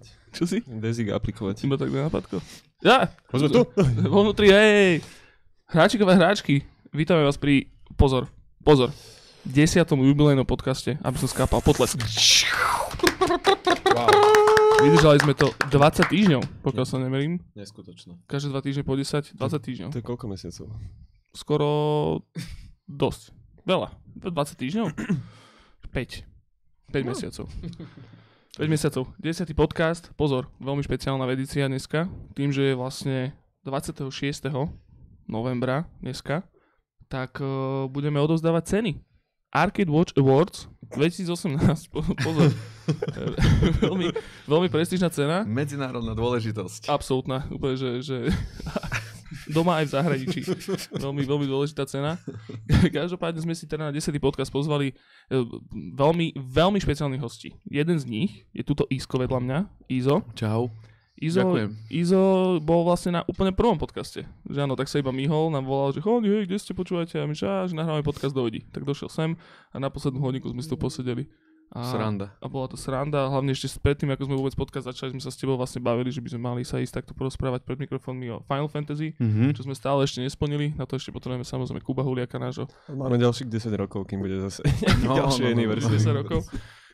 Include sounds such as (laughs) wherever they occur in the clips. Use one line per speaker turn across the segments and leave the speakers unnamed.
aplikovať.
Čo si?
Dezik aplikovať.
Iba tak na nápadko. Ja!
Poďme tu.
Vo vnútri, hej! Hráčikové hráčky, vítame vás pri, pozor, pozor, desiatom jubilejnom podcaste, aby som skápal potlesk.
Wow.
Vydržali sme to 20 týždňov, pokiaľ sa nemerím.
Neskutočné.
Každé 2 týždne po 10, 20 týždňov.
To je koľko mesiacov?
Skoro dosť. Veľa. 20 týždňov? 5. 5 mesiacov. 5 mesiacov. 10. podcast. Pozor, veľmi špeciálna edícia dneska. Tým, že je vlastne 26. novembra dneska, tak uh, budeme odovzdávať ceny. Arcade Watch Awards 2018. Po- Pozor. (laughs) veľmi, veľmi prestížna cena.
Medzinárodná dôležitosť.
Absolútna. Úplne, že, že doma aj v zahraničí. Veľmi, veľmi dôležitá cena. (laughs) Každopádne sme si teda na 10. podcast pozvali e, veľmi, veľmi špeciálnych hostí. Jeden z nich je tuto Isko vedľa mňa. Izo.
Čau.
Izo,
Ďakujem.
Izo bol vlastne na úplne prvom podcaste. Že áno, tak sa iba myhol, nám volal, že chodí, hej, kde ste počúvate? A my, že, že nahrávame podcast, dojdi. Tak došiel sem a na poslednú hodinku sme si tu posedeli. A,
Sranda.
a bola to sranda, hlavne ešte predtým, ako sme vôbec podcast začali, sme sa s tebou vlastne bavili, že by sme mali sa ísť takto porozprávať pred mikrofónmi o Final Fantasy,
Mhm.
čo sme stále ešte nesplnili, na to ešte potrebujeme samozrejme Kuba Huliaka nášho
Máme ďalších 10 rokov, kým bude zase (laughs)
No, (laughs)
ďalšie
no, no, no.
anniversary.
10 rokov.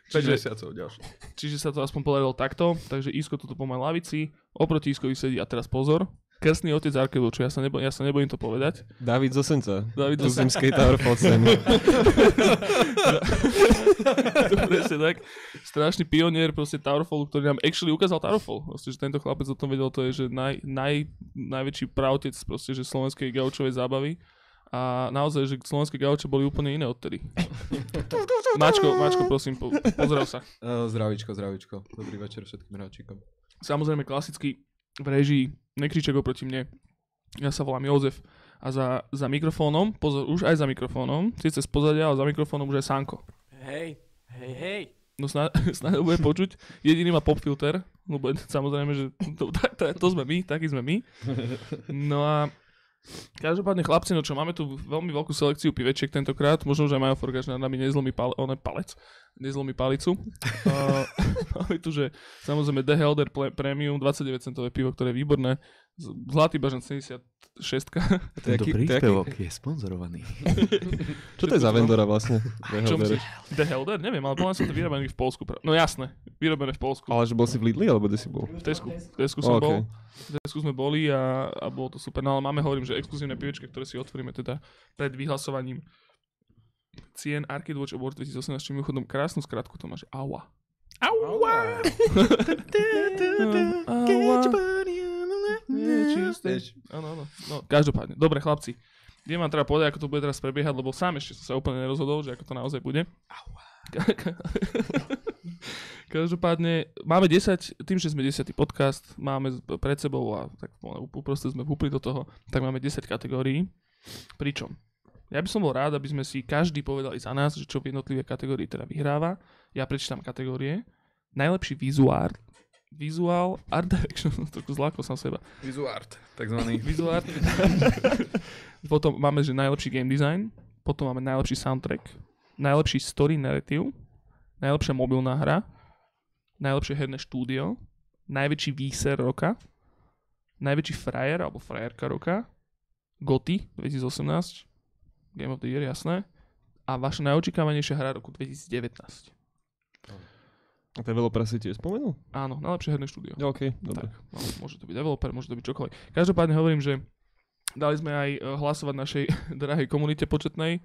5
Čiže,
mesiacov ďalšie.
čiže sa to aspoň podarilo takto, takže Isko tuto po mojej lavici, oproti Iskovi sedí, a teraz pozor, krstný otec Arkedu, čo ja sa, nebo, ja sa nebojím to povedať.
David Zosenca.
David Zosenca.
zimskej Tower Focen.
to (laughs) presne tak. Strašný pionier proste Towerfallu, ktorý nám actually ukázal Towerfall. Proste, že tento chlapec o tom vedel, to je, že naj, naj, najväčší pravtec proste, že slovenskej gaučovej zábavy. A naozaj, že slovenské gauče boli úplne iné odtedy. (laughs) Mačko, Mačko, prosím, po, pozrel sa.
Uh, zdravíčko, zdravíčko. Dobrý večer všetkým hráčikom.
Samozrejme klasicky v režii, nekriček oproti mne. Ja sa volám Jozef a za, za mikrofónom, pozor, už aj za mikrofónom, síce z pozadia, ale za mikrofónom už aj Sanko.
Hej, hej, hej.
No (laughs) snáď, snáď bude počuť. Jediný má pop filter, lebo (laughs) samozrejme, že to, to, to, to sme my, takí sme my. No a každopádne chlapci, no čo, máme tu veľmi veľkú selekciu pivečiek tentokrát, možno aj Majo Forgač nad nami nezlomí pal, one, palec, nezlomí palicu. (laughs) Uh, (laughs) máme tu, že samozrejme The Helder Premium, 29 centové pivo, ktoré je výborné. Zlatý bažan 76.
To je aký- to je
sponzorovaný. (laughs)
Čo to je za vendora vlastne? (laughs) Beholder?
myslíš? The Helder? Neviem, ale mňa sú to vyrobené v Polsku. No jasné, vyrobené v Polsku.
Ale že bol si v Lidli, alebo kde si bol?
V Tesku. V Tesku som
OK.
bol. V Tesku sme boli a, a bolo to super. No ale máme, hovorím, že exkluzívne pivečka, ktoré si otvoríme teda pred vyhlasovaním cien Arcade Watch Awards 2018, čo mimochodom krásnu skratku to máš. Aua. Aua. Aua. (laughs) Nie, čisté. Áno, áno. No, každopádne. Dobre, chlapci. Viem vám teda povedať, ako to bude teraz prebiehať, lebo sám ešte som sa úplne nerozhodol, že ako to naozaj bude. (laughs) Každopádne máme 10, tým, že sme 10. podcast, máme pred sebou a tak uprostred sme vúpli do toho, tak máme 10 kategórií. Pričom ja by som bol rád, aby sme si každý povedali za nás, že čo v jednotlivé kategórii teda vyhráva. Ja prečítam kategórie. Najlepší vizuál, vizuál, art direction, (laughs) trošku zlákol som seba.
Vizuart, takzvaný.
Visual art. (laughs) (laughs) potom máme, že najlepší game design, potom máme najlepší soundtrack, najlepší story narrative, najlepšia mobilná hra, najlepšie herné štúdio, najväčší výser roka, najväčší frajer alebo frajerka roka, GOTY 2018, Game of the Year, jasné, a vaša najočakávanejšia hra roku 2019.
A je veľoprasy tiež spomenul?
Áno, najlepšie herné štúdio.
OK, dobre.
Tak, no, môže to byť developer, môže to byť čokoľvek. Každopádne hovorím, že dali sme aj eh, hlasovať našej (laughs) drahej komunite početnej.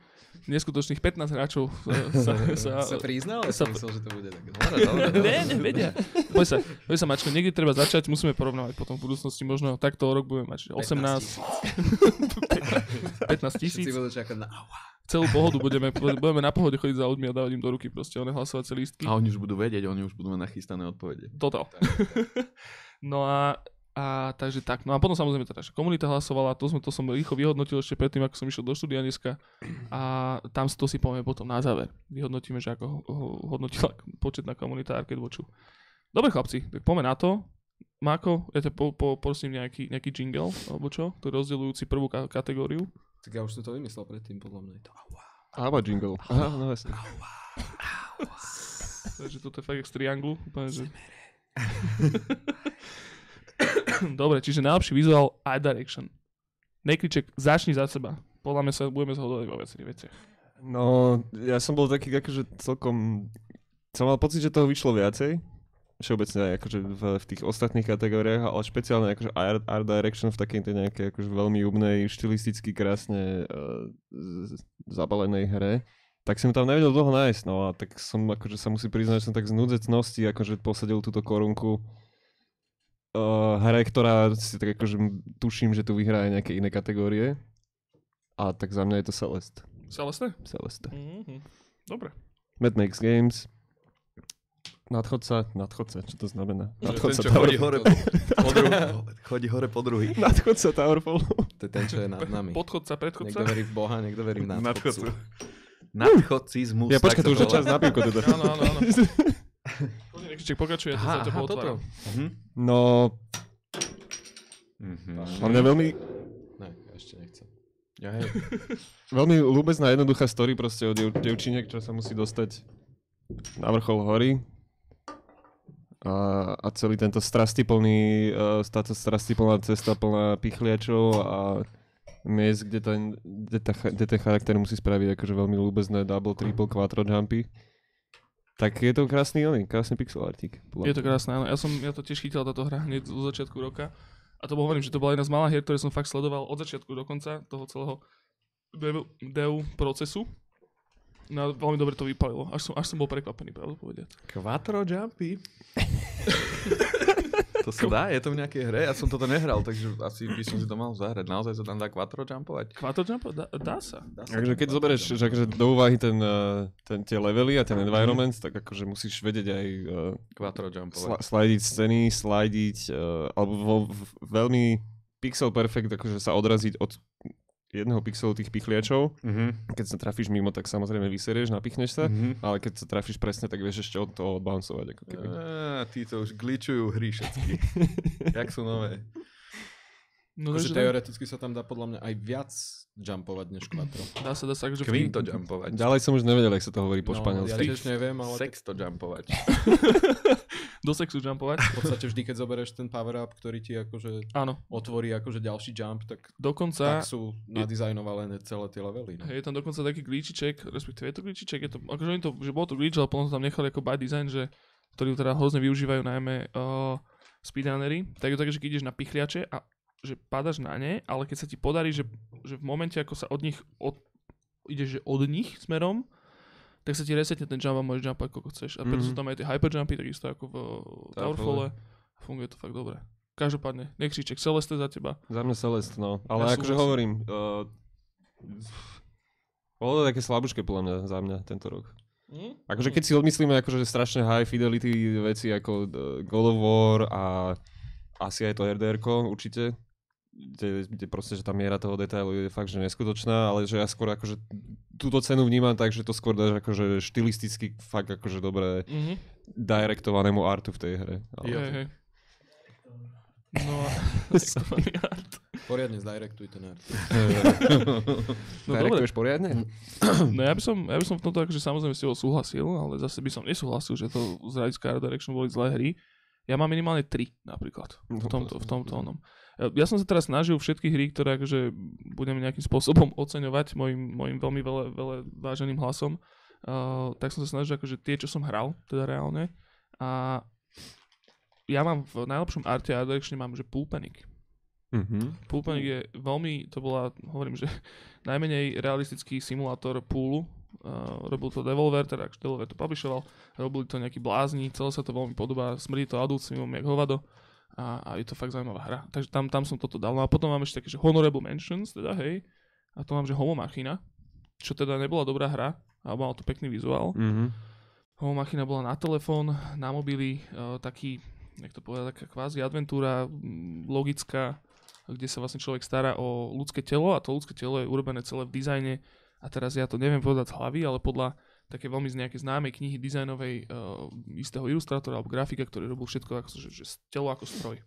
Neskutočných 15 hráčov (laughs) sa, sa,
Sa (laughs) priznal,
sa-
som myslel, že to bude tak. Dobre, dobre, dobre.
ne, ne, vedia. Boj sa, boj sa, Mačko, niekde treba začať, musíme porovnávať potom v budúcnosti, možno takto rok budeme mať že 18, 15 tisíc,
Všetci budú čakať na aua.
Celú pohodu budeme, (laughs) budeme na pohode chodiť za ľuďmi a dávať im do ruky proste one hlasovacie lístky.
A oni už budú vedieť, oni už budú mať nachystané odpovede.
Total. no a, a takže tak. No a potom samozrejme teda, že komunita hlasovala, to som, to som rýchlo vyhodnotil ešte predtým, ako som išiel do štúdia dneska a tam si to si povieme potom na záver. Vyhodnotíme, že ako ho, ho, hodnotila početná komunita Arcade Watchu. Dobre chlapci, tak poďme na to. Máko, ja ťa po, po, prosím nejaký, nejaký jingle, alebo čo, to je rozdeľujúci prvú ka- kategóriu.
Tak ja už som to vymyslel predtým, podľa mňa. je To aua.
Áva jingle. Aha, no jasne.
Takže toto je fakt jak z trianglu. Úplne, že... (coughs) Dobre, čiže najlepší vizuál Art Direction. Nekriček, začni za seba. Podľa mňa sa budeme zhodovať vo viacerých veciach.
No, ja som bol taký akože celkom... Som mal pocit, že toho vyšlo viacej. Všeobecne akože v, v tých ostatných kategóriách, ale špeciálne akože art, art direction v takej tej nejakej akože veľmi jubnej, štilisticky krásne uh, z- zabalenej hre. Tak som tam nevedel dlho nájsť, no a tak som akože sa musí priznať, že som tak z nudzecnosti akože posadil túto korunku uh, hre, ktorá si tak akože tuším, že tu vyhrá aj nejaké iné kategórie. A tak za mňa je to Celeste.
Celeste?
Celeste.
Mhm. Dobre.
Mad Max Games. Nadchodca, nadchodca, čo to znamená?
Ten,
Nadchodca
čo chodí hore po, (laughs) po druhý. Chodí hore po druhý.
Nadchodca Towerfall.
To je ten, čo je nad nami.
Podchodca,
Niekto
predchodca?
verí v Boha, niekto verí v
Nadchodcu.
nadchodcu. Nadchodcizmus.
Ja počkaj, to už je čas na pivko teda.
Áno, áno, áno. Nekriček, pokračuje, ja to
Aha,
za tebou otváram.
Mhm.
No,
Mhm.
a mňa veľmi,
Ne, ja ešte nechcem. Ja hej. (laughs)
veľmi ľúbezná jednoduchá story proste o dev, devčine, ktorá sa musí dostať na vrchol hory. A, a celý tento strastiplný, uh, táto strastiplná cesta plná pichliačov a miest, kde ten, kde, cha- kde ten charakter musí spraviť akože veľmi ľúbezné double, triple, quattro jumpy. Tak je to krásny, oný, krásny pixel artík.
Je to krásne, áno. Ja som ja to tiež chytil táto hra hneď zo začiatku roka. A to hovorím, že to bola jedna z malých hier, ktoré som fakt sledoval od začiatku do konca toho celého dev, dev procesu. No veľmi dobre to vypalilo. Až som, až som bol prekvapený, pravdu povedať.
Quattro jumpy. (laughs) to sa dá? Je to v nejakej hre? Ja som toto nehral, takže asi by som si to mal zahrať. Naozaj sa tam dá quattro jumpovať?
Quattro jump? Dá, dá sa.
Dá sa
Takže keď zoberieš
jumpovať.
že akože do úvahy ten, uh, ten, tie levely a ten environment, tak akože musíš vedieť aj uh,
Quattro jumpovať.
sla- slajdiť scény, slajdiť, uh, alebo vo v, veľmi pixel perfect, akože sa odraziť od jedného pixelu tých pichliačov.
Mhm.
Keď sa trafíš mimo, tak samozrejme vyserieš, napichneš sa,
Mhm.
ale keď sa trafíš presne, tak vieš ešte od toho odbouncovať. Ako keby.
Á, títo už glitchujú hry všetky. (laughs) Jak sú nové.
No,
Akože teoreticky sa tam dá podľa mňa aj viac jumpovať než quattro.
dá sa, dá sa, akože
Quinto jumpovať.
Ďalej som už nevedel, jak sa to hovorí po
No, ja
španielsky.
tiež neviem, ale Sexto jumpovať. (laughs)
do sexu jumpovať.
v podstate vždy, keď zoberieš ten power up, ktorý ti akože
Áno,
otvorí akože ďalší jump, tak,
dokonca
tak sú nadizajnované celé tie levely. No.
je tam dokonca taký glitchiček, respektíve je to glitchiček, je to, akože oni to, že bol to glitch, ale potom to tam nechali ako by design, že, ktorý teda hrozne využívajú najmä uh, speedrunnery, tak je to také, že keď ideš na pichliače a že padaš na ne, ale keď sa ti podarí, že, že v momente, ako sa od nich od, ideš že od nich smerom, tak sa ti resetne ten jump a môžeš jumpovať, koľko chceš. A preto
Mhm.
sú tam aj tie hyperjumpy, takisto ako v uh, Towerfalle. Funguje to fakt dobre. Každopádne, nekřiček, Celeste za teba.
Za mňa Celest, no. Ale
Ja
akože hovorím, uh, bolo to také slabúčke podľa mňa za mňa tento rok.
Hm?
Akože keď si odmyslíme akože strašne high fidelity veci ako uh, God of War a asi aj to rdr určite, kde, kde proste, že tá miera toho detailu je fakt, že neskutočná, ale že ja skôr akože túto cenu vnímam tak, že to skôr dáš akože štilisticky fakt akože dobre
Mhm.
direktovanému artu v tej hre. Ale...
Hej, hej. No (laughs) a art.
Poriadne zdirektuj ten art. (laughs)
No.
Direktuješ poriadne? (clears throat)
No ja by som, ja by som v tomto akože samozrejme s tebou súhlasil, ale zase by som nesúhlasil, že to z hľadiska Art Direction boli zlé hry. Ja mám minimálne 3 napríklad v tomto, v tomto onom. Ja som sa teraz snažil všetky hry, ktoré akože budem nejakým spôsobom (laughs) oceňovať mojim, mojim veľmi veľa, veľa váženým hlasom, uh, tak som sa snažil akože tie, čo som hral, teda reálne. A ja mám v najlepšom arte Art Direction mám, že.
Mhm.
Pool Panic je veľmi, to bola, hovorím, že (laughs) najmenej realistický simulátor poolu. Uh, robil to Devolver, teda Devolver to publishoval, robili to nejakí blázni, celé sa to veľmi podobá, smrdí to Adult Swimom jak hovado a, a je to fakt zaujímavá hra. Takže tam, tam som toto dal. No a potom mám ešte také, že Honorable Mentions, teda hej, a to mám, že Homo Machina, čo teda nebola dobrá hra, ale mal to pekný vizuál.
Mhm.
Homo Machina bola na telefón, na mobily, uh, taký, jak to povedať, taká kvázi adventúra, logická, kde sa vlastne človek stará o ľudské telo a to ľudské telo je urobené celé v dizajne a teraz ja to neviem povedať z hlavy, ale podľa také veľmi z nejakej známej knihy dizajnovej uh, istého ilustrátora alebo grafika, ktorý robil všetko ako, že, že telo ako stroj.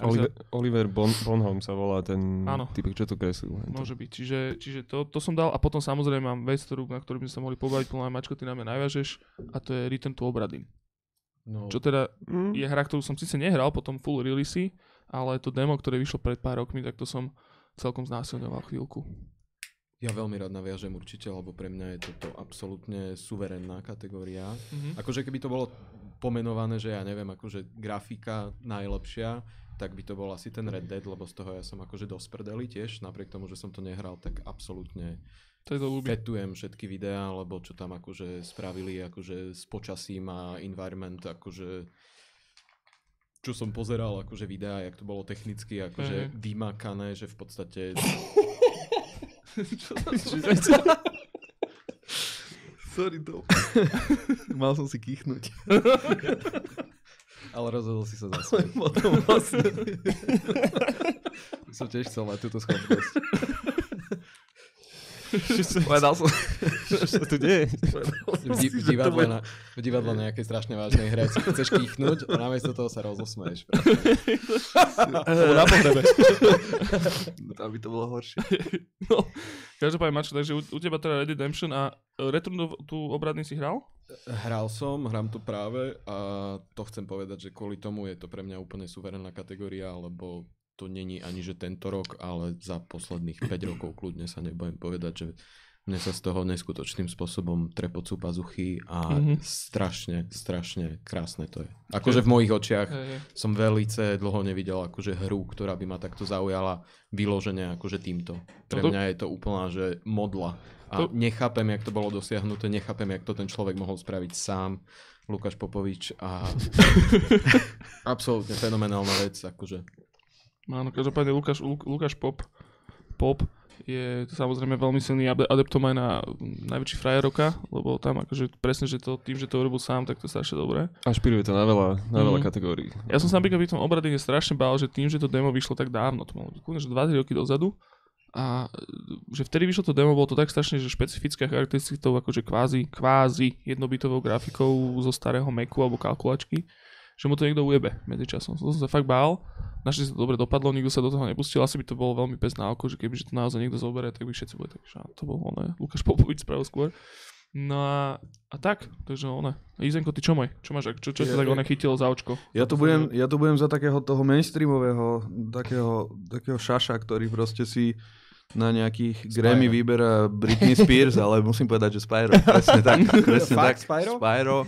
Oliver, Oliver bon, Bonholm sa volá ten
Áno.
typek, čo to kreslil.
Môže byť. Čiže, čiže to, to som dal a potom samozrejme mám vec, ktorú, na ktorú by sme sa mohli pobaviť, plná mačko, ty na mňa najviažeš a to je Return to Obradin.
No,
Čo teda
Mm.
je hra, ktorú som síce nehral, potom full release, ale to demo, ktoré vyšlo pred pár rokmi, tak to som celkom znásilňoval chvíľku.
Ja veľmi rád naviažem určite, lebo pre mňa je toto absolútne suverénna kategória.
Mhm.
Akože keby to bolo pomenované, že ja neviem, akože grafika najlepšia, tak by to bol asi ten Red Dead, lebo z toho ja som akože dosť prdeli tiež, napriek tomu, že som to nehral, tak absolútne
To je to ľúbi.
fetujem všetky videá, lebo čo tam akože spravili akože s počasím a environment, akože čo som pozeral akože videá, jak to bolo technicky akože
Mhm.
vymakané, že v podstate (laughs) (laughs) Sorry to. (laughs) Mal som si kýchnuť. Ale rozhodol si sa zase. Potom vlastne. (laughs) som tiež chcel mať túto schopnosť. (laughs) Povedal som,
Čo sa tu deje?
v, di- v, divadle na, v divadle na nejakej strašne vážnej hre si chceš kýchnuť a namiesto toho sa rozosmeješ.
Na pohrebe. (laughs)
Tam by to bolo horšie. (laughs)
No, každopádne, Mačo, takže u, u teba teda Red Redemption a e, Return do, tu obradný si hral?
Hral som, hram to práve a to chcem povedať, že kvôli tomu je to pre mňa úplne suverénna kategória, lebo to není ani že tento rok, ale za posledných 5 rokov kľudne sa nebudem povedať, že mne sa z toho neskutočným spôsobom trepocú pazuchy a
Mhm.
strašne, strašne krásne to je. Akože v mojich očiach
Hej, hej.
som veľce dlho nevidel akože hru, ktorá by ma takto zaujala vyložene akože týmto. Pre
Toto-
mňa je to úplná, že modla. A
To-
nechápem, jak to bolo dosiahnuté, nechápem, jak to ten človek mohol spraviť sám. Lukáš Popovič a (laughs) absolútne fenomenálna vec, akože.
Áno, každopádne Lukáš, Luk, Lukáš Pop, Pop je samozrejme veľmi silný ade- adeptom aj na mm, najväčší frajer roka, lebo tam akože presne, že to, tým, že to urobil sám, tak to je strašne dobré.
A špiruje to na veľa, na veľa
Mhm.
kategórií.
Ja som sa napríklad pri tom obrade strašne bál, že tým, že to demo vyšlo tak dávno, to malo že 20 roky dozadu, a e, že vtedy vyšlo to demo, bolo to tak strašne, že špecifická charakteristikou akože kvázi, kvázi jednobitovou grafikou zo starého Macu alebo kalkulačky, že mu to niekto ujebe medzičasom. To som sa fakt bál. Našli sa to dobre dopadlo, nikto sa do toho nepustil. Asi by to bolo veľmi pes na oko, že keby že to naozaj niekto zoberie, tak by všetci boli tak, že to bol oné, Lukáš Popovič spravil skôr. No a, a tak, takže one. Izenko, ty čo môj? Čo máš, čo, čo
Ja-
sa tak one chytilo za očko?
Ja tu, budem, ja tu budem za takého toho mainstreamového, takého, takého šaša, ktorý proste si na nejakých Grammy vyberá Britney Spears, ale musím povedať, že Spyro. Presne tak. (laughs) Presne tak.
Fakt Spyro?
Spyro.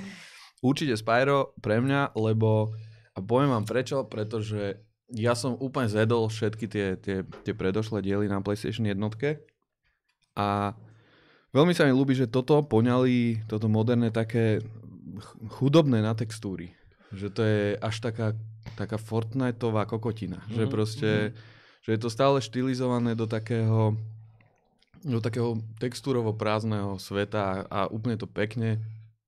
Určite Spyro pre mňa, lebo a poviem vám prečo, pretože ja som úplne zedol všetky tie, tie, tie predošlé diely na PlayStation jednotke a veľmi sa mi ľúbi, že toto poňali, toto moderné také ch- chudobné na textúry. Že to je až taká, taká Fortniteová kokotina. Mm-hmm. Že
Mhm,
proste, že je to stále štilizované do takého do takého textúrovo prázdneho sveta a úplne to pekne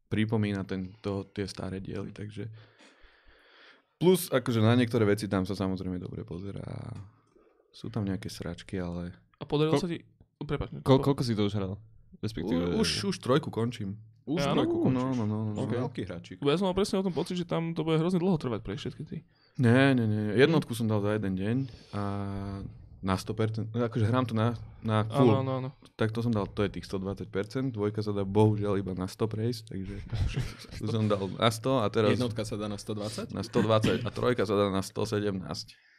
pripomína ten, to, tie staré diely, takže plus akože na niektoré veci tam sa samozrejme dobre pozerá sú tam nejaké sračky, ale
A podarilo
Ko-
sa ti... Prepač,
Ko- koľko si to už hral? Respektíve...
U, už, už trojku končím.
Už
Áno?
trojku
No,
končíš.
no, no, no.
Okay. Veľký hráčik.
Ja som mal presne o tom pocit, že tam to bude hrozne dlho trvať pre všetky ty.
Nie, nie, nie. Jednotku som dal za jeden deň a na 100%, akože hrám to na, na full,
Áno, áno, áno.
tak to som dal, to je tých 120%, dvojka sa dá bohužiaľ iba na 100 prejsť, takže (laughs) to som dal na 100 a teraz
Jednotka sa dá na 120?
na 120 a trojka sa dá na 117.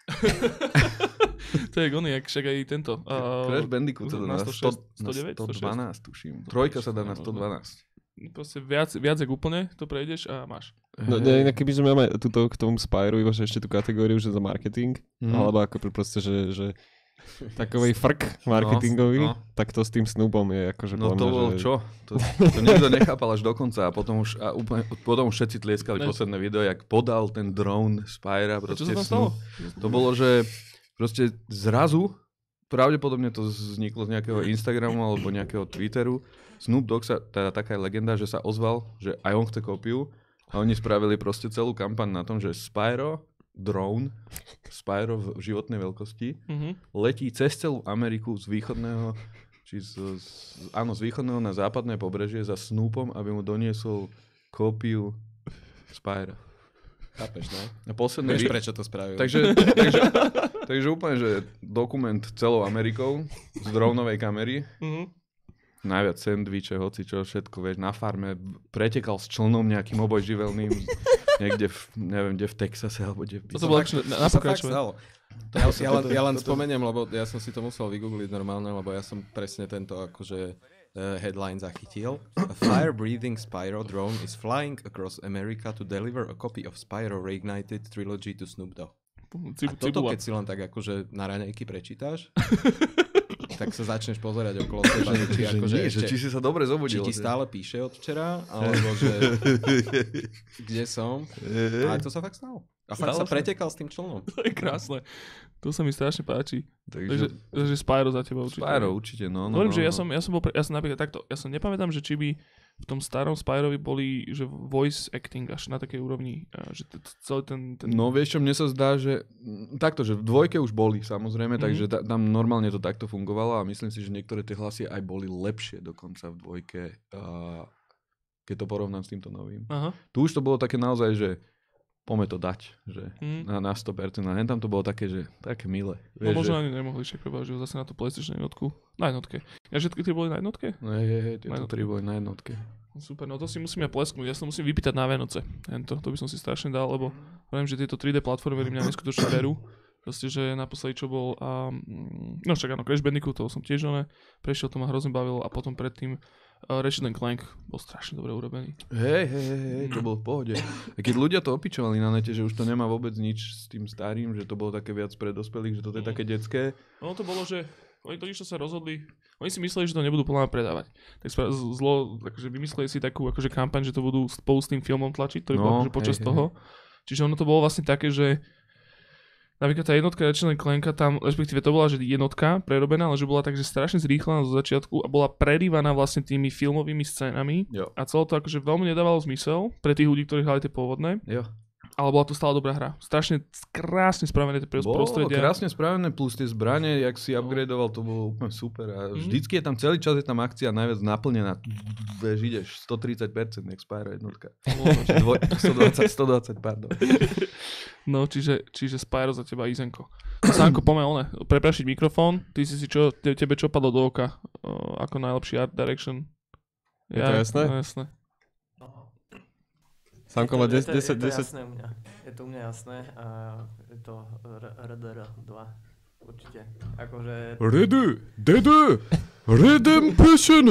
(laughs)
To je gony, jak však aj tento. Uh,
Crash Bandicoot sa dá na,
106,
100,
109,
na 112, tuším. Trojka sa dá na 112.
Proste viac, viac jak úplne to prejdeš a máš.
No, ne, inak keby sme máme túto, k tomu Spyru, iba že ešte tú kategóriu, že za marketing,
Mhm.
alebo ako pr- proste, že, že takovej frk marketingový,
no.
tak to s tým Snoopom je akože
No to
mňa,
bol
že...
čo? To, to nikto nechápal až do konca a potom už, a úplne, potom už všetci tlieskali
Ne.
posledné video, jak podal ten drone Spyra.
A čo
proste
sa tam.
To bolo, že proste zrazu, pravdepodobne to vzniklo z nejakého Instagramu alebo nejakého Twitteru, Snoop Dogg sa, teda taká je legenda, že sa ozval, že aj on chce kópiu a oni spravili proste celú kampaň na tom, že Spyro, drone, Spyro v životnej veľkosti,
Mhm.
letí cez celú Ameriku z východného, či z, z, áno, z východného na západné pobrežie za Snoopom, aby mu doniesol kópiu Spyra.
Chápeš, no?
A posledný
Vieš,
vi-
prečo to spravil?
Takže, takže, takže úplne, že dokument celou Amerikou z dronovej kamery.
Mhm.
Najviac sendviče, hoci čo, všetko, vieš, na farme, pretekal s člnom nejakým obojživelným, (laughs) niekde v, neviem, kde v Texase, alebo kde v
Toto bolo na, na
To. Ja, ja, len, ja len spomeniem, lebo ja som si to musel vygoogliť normálne, lebo ja som presne tento akože uh, headline zachytil. A fire-breathing Spyro drone is flying across America to deliver a copy of Spyro Reignited Trilogy to Snoop Dogg. A toto, keď si len tak akože na raňajky prečítaš, (laughs) tak sa začneš pozerať okolo seba, že či,
že,
akože
nie, že
ešte,
či si sa dobre
či
zobudil.
ti
že-
stále píše od včera, alebo že (laughs) kde som. Ale to sa fakt stalo. A fakt
Stalo
sa
sa?
pretekal s tým člnom. (laughs)
To je krásne. To sa mi strašne páči. Takže,
Takže
takže Spyro za teba určite.
Spyro určite, no. no,
Hovorím,
no,
že ja
no.
som, ja som bol, pre, ja som napríklad takto, ja som nepamätám, že či by v tom starom Spyrovi boli, že voice acting až na takej úrovni, že celý ten, ten
No vieš čo, mne sa zdá, že mm, takto, že v dvojke už boli samozrejme,
Mhm.
takže ta, tam normálne to takto fungovalo a myslím si, že niektoré tie hlasy aj boli lepšie dokonca v dvojke, uh, keď to porovnám s týmto novým.
Aha.
Tu už to bolo také naozaj, že poďme to dať, že
Mm.
na, na 100%. A tam to bolo také, že také milé.
No
Vieš,
možno
že,
ani nemohli však prebažiť zase na tú PlayStation jednotku. Na jednotke. Ja všetky tie boli na jednotke?
no, hej, hej, tieto tri boli na jednotke.
Super, no to si musím ja plesknúť, ja sa musím vypýtať na Vianoce. Tento, to by som si strašne dal, lebo viem, že tieto 3D platformy mňa neskutočne berú. Proste, že naposledy čo bol, a, mm, no však áno, Crash Bandicoot, toho som tiež oné, prešiel, to ma hrozne bavilo a potom predtým uh, Ratchet Clank bol strašne dobre urobený.
Hej, hej, hej, hej, to bolo v pohode. A keď ľudia to opičovali na nete, že už to nemá vôbec nič s tým starým, že to bolo také viac pre dospelých, že toto je také detské.
No to bolo, že oni totiž to sa rozhodli, oni si mysleli, že to nebudú plná predávať. Tak spra- zlo, akože vymysleli si takú akože kampaň, že to budú spolu s tým filmom tlačiť, ktorý bol
No,
akože počas
hej, hej.
toho. Čiže ono to bolo vlastne také, že napríklad tá jednotka Ratchet Clanka tam, respektíve to bola, že jednotka prerobená, ale že bola takže strašne zrýchlená zo začiatku a bola prerývaná vlastne tými filmovými scénami
Jo.
a celé to akože veľmi nedávalo zmysel pre tých ľudí, ktorí hrali tie pôvodné,
Jo.
ale bola to stále dobrá hra. Strašne krásne spravené tie prostredia.
krásne spravené, plus tie zbranie, jak si upgradeoval, to bolo úplne super. A
Mhm.
vždycky je tam, celý čas je tam akcia najviac naplnená. Vieš, ideš 130%, jak Spyro jednotka. Dvoj, 120, 120, pardon.
No, čiže, čiže Spyro za teba Izenko. Sánko, poďme one, preprašiť mikrofón. Ty si si čo, te, tebe čo padlo do oka uh, ako najlepší art direction?
Je to jasné?
No, jasné.
Samko má
je to,
10,
je to,
10,
jasné u mňa. Je to u mňa jasné a je to RDR 2. Určite. Akože
Rede, dede, redemption.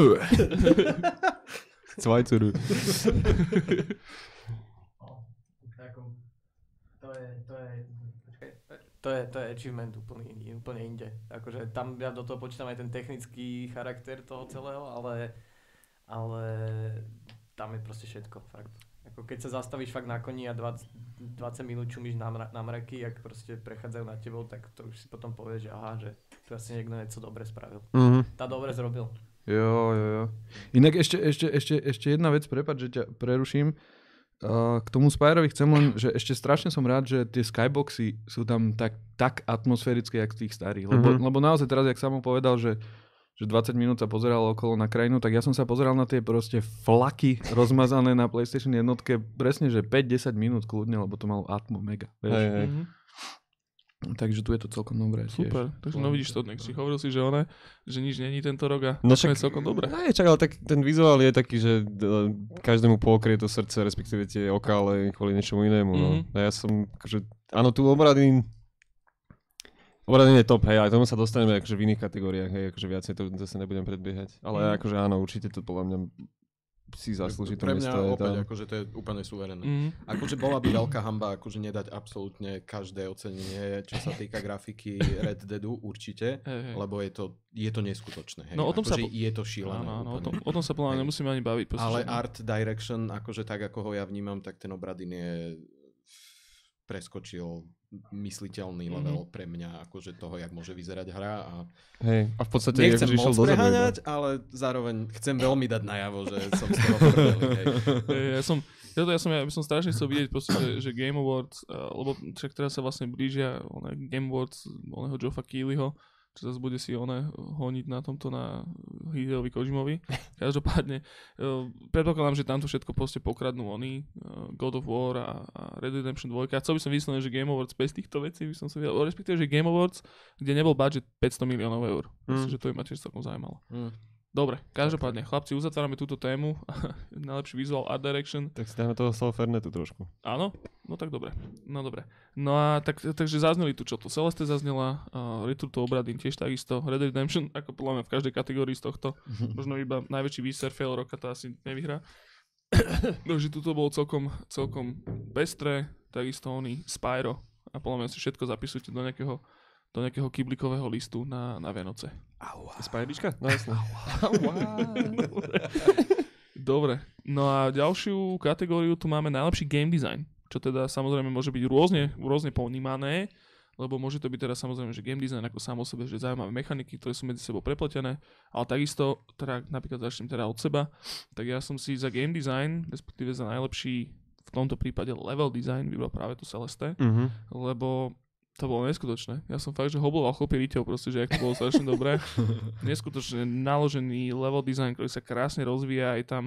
Cvajcuru. (laughs)
ako, to je, to je, to je, achievement úplne, úplne inde. Akože tam ja do toho počítam aj ten technický charakter toho celého, ale, ale tam je proste všetko, fakt. Ako keď sa zastavíš fakt na koni a 20, 20 minút čumíš na, mra, na mraky, ak proste prechádzajú nad tebou, tak to už si potom povieš, že aha, že tu asi niekto niečo dobre spravil.
Mhm.
Tá dobre zrobil.
Jo, jo, jo. Inak ešte, ešte, ešte, ešte jedna vec, prepáč, že ťa preruším. Uh, k tomu Spyrovi chcem len, že ešte strašne som rád, že tie skyboxy sú tam tak, tak atmosférické, jak z tých starých. Lebo,
Mhm.
lebo naozaj teraz, jak Samo povedal, že, že 20 minút sa pozeral okolo na krajinu, tak ja som sa pozeral na tie proste flaky rozmazané na PlayStation jednotke presne, že 5-10 minút kľudne, lebo to malo atmo mega. Vieš?
Hej, hej.
Mhm.
Takže tu je to celkom dobré. tiež.
Super, takže no vidíš to, nech si hovoril si, že one, že nič není tento rok a
No
no, je
však-
celkom dobré.
Aj, čak, ale tak ten vizuál je taký, že d- každému pokrie to srdce, respektíve tie oka, ale kvôli niečomu inému. No.
Mhm.
A ja som, akože, áno, tu obrady, obrady je top, hej, aj tomu sa dostaneme akože v iných kategóriách, hej, akože viacej to zase nebudem predbiehať. Ale
Mhm.
akože áno, určite to podľa mňa si zaslúži to
Pre mňa
miesto. je
opäť,
tam.
akože to je úplne suverénne.
Mm.
Akože bola by veľká hamba, akože nedať absolútne každé ocenenie, čo sa týka grafiky Red Deadu, určite,
hej.
lebo je to, je to neskutočné. Hej.
No, o tom sa
akože
po-
je to šílené.
Áno, áno, o tom, o tom sa
Hej.
nemusíme ani baviť. proste,
Ale art direction, akože tak, ako ho ja vnímam, tak ten obradin je preskočil mysliteľný
Mhm.
level pre mňa, akože toho, jak môže vyzerať hra a
Hej, a v podstate
nechcem
išiel
moc
iba.
preháňať, ale zároveň chcem veľmi dať najavo, že som z toho (laughs)
ja som, ja, to, ja som, ja by som strašne chcel vidieť proste, že, že Game Awards, uh, lebo však teraz sa vlastne blížia one, Game Awards oného Joffa Keelyho, čo zase bude si one honiť na tomto na Hideovi Kojimovi. (laughs) Každopádne, uh, predpokladám, že tamto všetko proste pokradnú oni, uh, God of War a, a Red Dead Redemption 2. A chcel by som vyslovene, že Game Awards bez týchto vecí by som sa videl, respektíve, že Game Awards, kde nebol budget 500 miliónov eur.
Mm.
že to by ma tiež celkom zaujímalo.
Hm.
Dobre, každopádne, chlapci, uzatvárame túto tému. (laughs) Najlepší visual art direction.
Tak si dáme toho Salfernetu trošku.
Áno? No tak dobre. No dobre. No a tak, takže zazneli tu čo to. Celeste zaznela, uh, Return to Obradin tiež takisto, Red Dead Redemption, ako podľa mňa v každej kategórii z tohto. (laughs) Možno iba najväčší výser fail roka to asi nevyhrá. (coughs) Takže tuto bolo celkom, celkom pestré, takisto oni Spyro a podľa mňa si všetko zapisujte do nejakého do nejakého kyblikového listu na, na Vianoce.
Spajdička? No jasne.
Dobre, no a ďalšiu kategóriu tu máme najlepší game design, čo teda samozrejme môže byť rôzne, rôzne ponímané, lebo môže to byť teda samozrejme, že game design ako sám o sebe, že zaujímavé mechaniky, ktoré sú medzi sebou prepletené, ale takisto, teda napríklad začnem teda od seba, tak ja som si za game design, respektíve za najlepší v tomto prípade level design vybral práve tu Celeste,
Mhm.
lebo to bolo neskutočné. Ja som fakt, že hobloval chlopy riteľ proste, že to bolo strašne dobré. (laughs) Neskutočne naložený level design, ktorý sa krásne rozvíja, je tam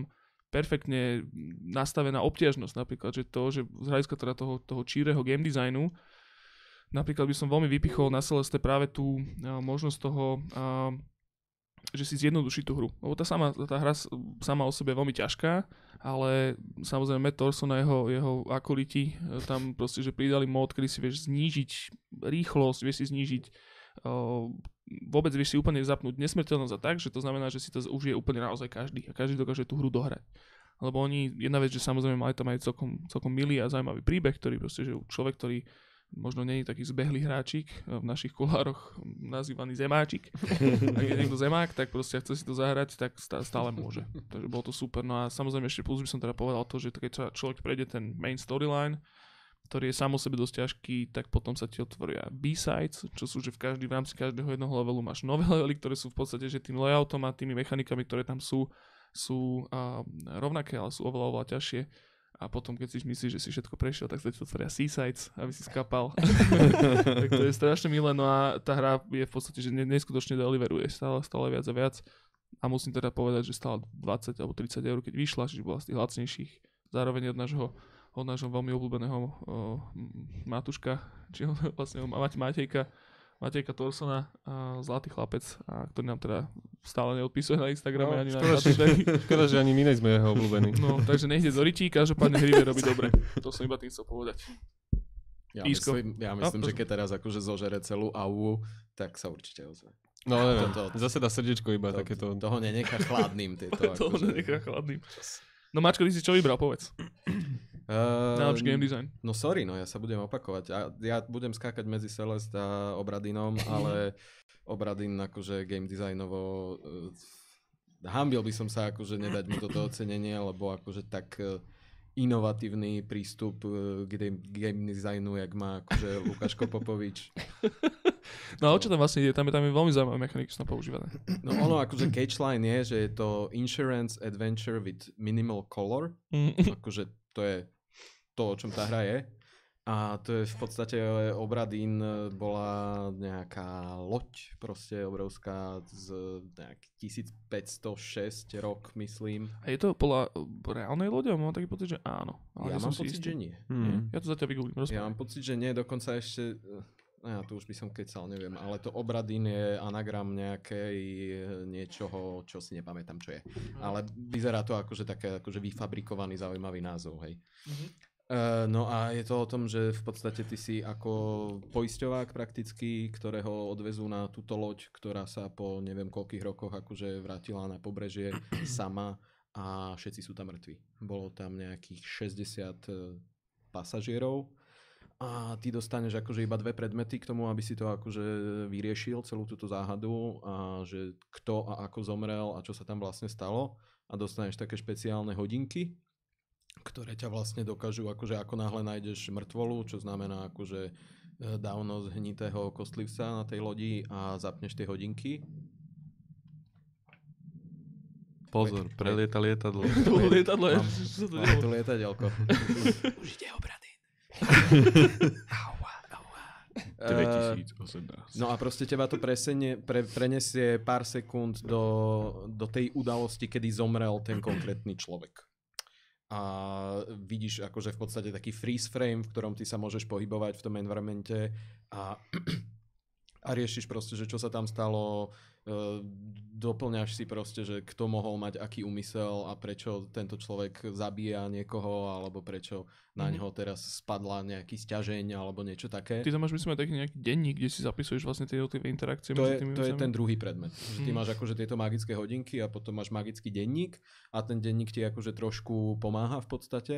perfektne nastavená obťažnosť napríklad, že to, že z hľadiska teda toho, toho číreho game designu, napríklad by som veľmi vypichol na Celeste práve tú a, možnosť toho, a, že si zjednoduší tú hru. Lebo tá, sama, tá hra sama o sebe je veľmi ťažká, ale samozrejme Matt Thorson a jeho, jeho akoliti e, tam proste, že pridali mod, kedy si vieš znížiť rýchlosť, vieš si znížiť o, vôbec vieš si úplne zapnúť nesmrteľnosť a tak, že to znamená, že si to užije úplne naozaj každý a každý dokáže tú hru dohrať. Lebo oni, jedna vec, že samozrejme mali tam aj celkom, celkom milý a zaujímavý príbeh, ktorý proste, že človek, ktorý možno nie je taký zbehlý hráčik, e, v našich kulároch nazývaný zemáčik. (laughs) Ak je niekto zemák, tak proste chce si to zahrať, tak stá- stále môže. Takže bolo to super. No a samozrejme ešte plus by som teda povedal to, že keď človek prejde ten main storyline, ktorý je sám o sebe dosť ťažký, tak potom sa ti otvoria B-sides, čo sú, že v, každý, v rámci každého jedného levelu máš nové levely, ktoré sú v podstate, že tým layoutom a tými mechanikami, ktoré tam sú, sú a, rovnaké, ale sú oveľa, oveľa ťažšie. A potom, keď si myslíš, že si všetko prešiel, tak sa ti otvoria seasides, aby si skapal. (laughs) tak to je strašne milé, no a tá hra je v podstate, že ne- neskutočne deliveruje stále, stále viac a viac. A musím teda povedať, že stála 20 alebo 30 eur, keď vyšla, čiže bola z tých lacnejších. Zároveň od nášho, od nášho veľmi obľúbeného o, Matuška, či ho- vlastne Mate, Matejka, Matejka Torsona, a zlatý chlapec, a ktorý nám teda stále neodpisuje na Instagrame
No,
ani na
škoda, že, (laughs) škoda, že ani my sme jeho obľúbení.
No, takže nejde do rytí, každopádne hry vie robiť dobre. To som iba tým chcel povedať.
Ja
Isko.
myslím, ja myslím
No,
že keď teraz akože zožere celú AU, tak sa určite ozve.
No neviem,
Toto-
zase dá srdiečko iba
To,
takéto.
toho nenechá chladným tieto. (laughs)
to
akože,
nechá chladným. No Mačko, ty si čo vybral, povedz. (clears throat)
Uh,
Najlepší game design.
No sorry, no ja sa budem opakovať. Ja, ja budem skákať medzi Celest a Obradinom, (laughs) ale Obradin akože game designovo uh, hambil by som sa akože nedať mu toto ocenenie, lebo akože tak uh, inovatívny prístup uh, k game, game designu, jak má akože Lukáško Popovič. (laughs)
No a o čo tam vlastne ide? Tam je, tam je veľmi zaujímavé mechaniky, sú tam používané. (clears throat)
No ono akože catchline je, že je to insurance adventure with minimal color. akože to je to, o čom tá hra je. A to je v podstate Obradín e, bola nejaká loď, proste obrovská z nejak 1506 rok, myslím.
A je to podľa reálnej lode? Mám taký pocit, že áno. Ale
ja
som
mám pocit,
istý.
že nie.
Hmm.
Ja to zatiaľ vygooglím.
Ja mám pocit, že nie, dokonca ešte... No ja tu už by som kecal, neviem, ale to Obradín je anagram nejakej e, niečoho, čo si nepamätám, čo je. Ale vyzerá to akože také akože vyfabrikovaný zaujímavý názov, hej. Uh, no a je to o tom, že v podstate ty si ako poisťovák prakticky, ktorého odvezú na túto loď, ktorá sa po neviem koľkých rokoch akože vrátila na pobrežie (clears throat) sama a všetci sú tam mŕtvi. Bolo tam nejakých 60 eh, pasažierov a ty dostaneš akože iba dve predmety k tomu, aby si to akože vyriešil, celú túto záhadu a že kto a ako zomrel a čo sa tam vlastne stalo a dostaneš také špeciálne hodinky, ktoré ťa vlastne dokážu, akože ako náhle nájdeš mŕtvolu, čo znamená akože e, dávno zhnitého kostlivca na tej lodi a zapneš tie hodinky.
Pozor, prelieta lietadlo. (laughs)
Lietadlo, je.
Mám- (laughs) tu lietadielko.
Už ide obrady.
Eh,
2018.
No a proste teba to presenie, pre, prenesie pár sekúnd do, do tej udalosti, kedy zomrel ten konkrétny človek. A vidíš akože v podstate taký freeze frame, v ktorom ty sa môžeš pohybovať v tom environmente a, (clears throat) a riešiš proste, že čo sa tam stalo, doplňaš si proste, že kto mohol mať aký úmysel a prečo tento človek zabíja niekoho, alebo prečo na
Mhm.
ňoho teraz spadla nejaký stiažeň, alebo niečo také.
Ty tam máš, myslím, aj taký nejaký denník, kde si zapisuješ vlastne tie jednotlivé interakcie
To
medzi
je,
tými
to je ten druhý predmet. Že ty
Mhm.
máš akože tieto magické hodinky a potom máš magický denník a ten denník ti akože trošku pomáha v podstate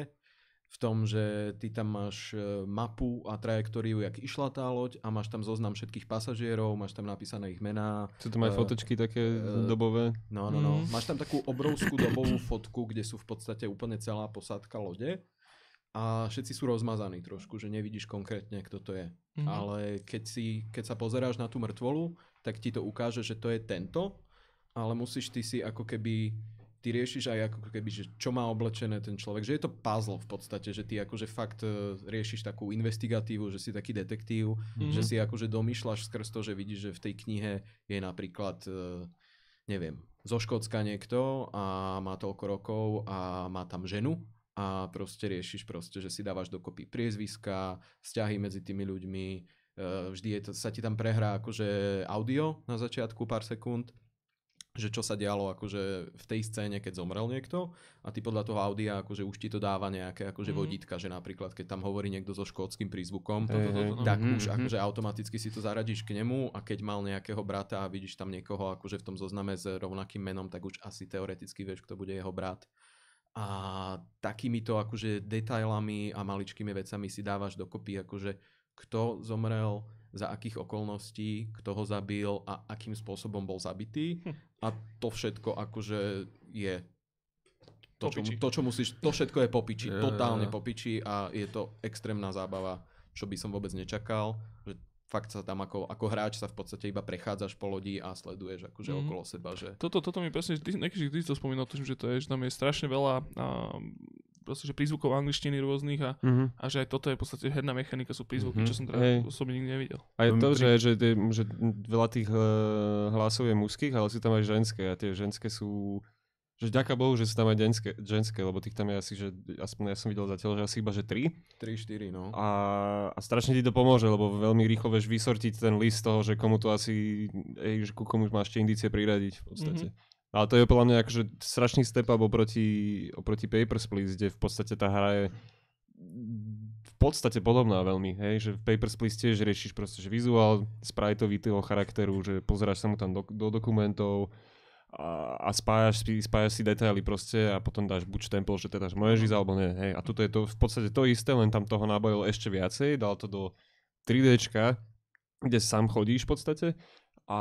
v tom, že ty tam máš e, mapu a trajektóriu, jak išla tá loď a máš tam zoznam všetkých pasažierov, máš tam napísané ich mená.
Sú tam aj
Eh,
fotočky také
eh,
dobové.
No, no, no.
Mm.
Máš tam takú obrovskú dobovú fotku, kde sú v podstate úplne celá posádka lode a všetci sú rozmazaní trošku, že nevidíš konkrétne, kto to je.
Mhm.
Ale keď, si, keď sa pozeráš na tú mŕtvolu, tak ti to ukáže, že to je tento, ale musíš ty si ako keby, ty riešiš aj ako keby, že čo má oblečené ten človek, že je to puzzle v podstate, že ty akože fakt e, riešiš takú investigatívu, že si taký detektív,
Mhm.
že si akože domýšľaš skrz to, že vidíš, že v tej knihe je napríklad, e, neviem, zo Škótska niekto a má toľko rokov a má tam ženu a proste riešiš proste, že si dávaš dokopy priezviska, vzťahy medzi tými ľuďmi, e, vždy je to, sa ti tam prehrá akože audio na začiatku pár sekúnd, že čo sa dialo akože v tej scéne, keď zomrel niekto a ty podľa toho audia akože už ti to dáva nejaké akože
Mhm.
vodítka, že napríklad keď tam hovorí niekto so škótským prízvukom,
toto, no.
tak
Mhm,
už
mhm.
akože automaticky si to zaradíš k nemu a keď mal nejakého brata a vidíš tam niekoho akože v tom zozname s rovnakým menom, tak už asi teoreticky vieš, kto bude jeho brat. A takýmito akože detailami a maličkými vecami si dávaš dokopy akože kto zomrel, za akých okolností, kto ho zabil a akým spôsobom bol zabitý. A to všetko akože je to, čo, to, čo musíš, to všetko je popiči,
jo,
totálne popiči a je to extrémna zábava, čo by som vôbec nečakal, že fakt sa tam ako, ako hráč sa v podstate iba prechádzaš po lodi a sleduješ akože
Mhm.
okolo seba, že
Toto, toto mi presne, ty, nekedy, ty to spomínal, tuším, že to je, že tam je strašne veľa a, proste, že prízvukov angličtiny rôznych a,
Mhm.
a že aj toto je v podstate herná mechanika, sú prízvuky,
Mhm.
čo som teda
Hej.
osobne nikdy nevidel.
Aj to,
Pri-
že, že, tie- že veľa tých eh, hlasov je mužských, ale sú tam aj ženské a tie ženské sú že ďaká Bohu, že sú tam aj ženské, ženské, lebo tých tam je asi, že aspoň ja som videl zatiaľ, že asi iba, že tri
3-4, no.
a, a strašne ti to pomôže, lebo veľmi rýchlo vieš vysortiť ten list toho, že komu to asi, ej, že ku komu máš ešte indície priradiť v podstate. Mm-hmm. Ale to je podľa mňa akože strašný step up oproti, oproti Papers, Please, kde v podstate tá hra je v podstate podobná veľmi, hej, že v Papers, Please tiež riešiš proste, že vizuál, spriteový toho charakteru, že pozeráš sa mu tam do, do dokumentov a, a spájaš, spájaš si detaily proste a potom dáš buď štempel, že teda môžeš ísť alebo nie, hej. A tuto je to v podstate to isté, len tam toho nabojil ešte viacej, dal to do 3Dčka, kde sám chodíš v podstate a,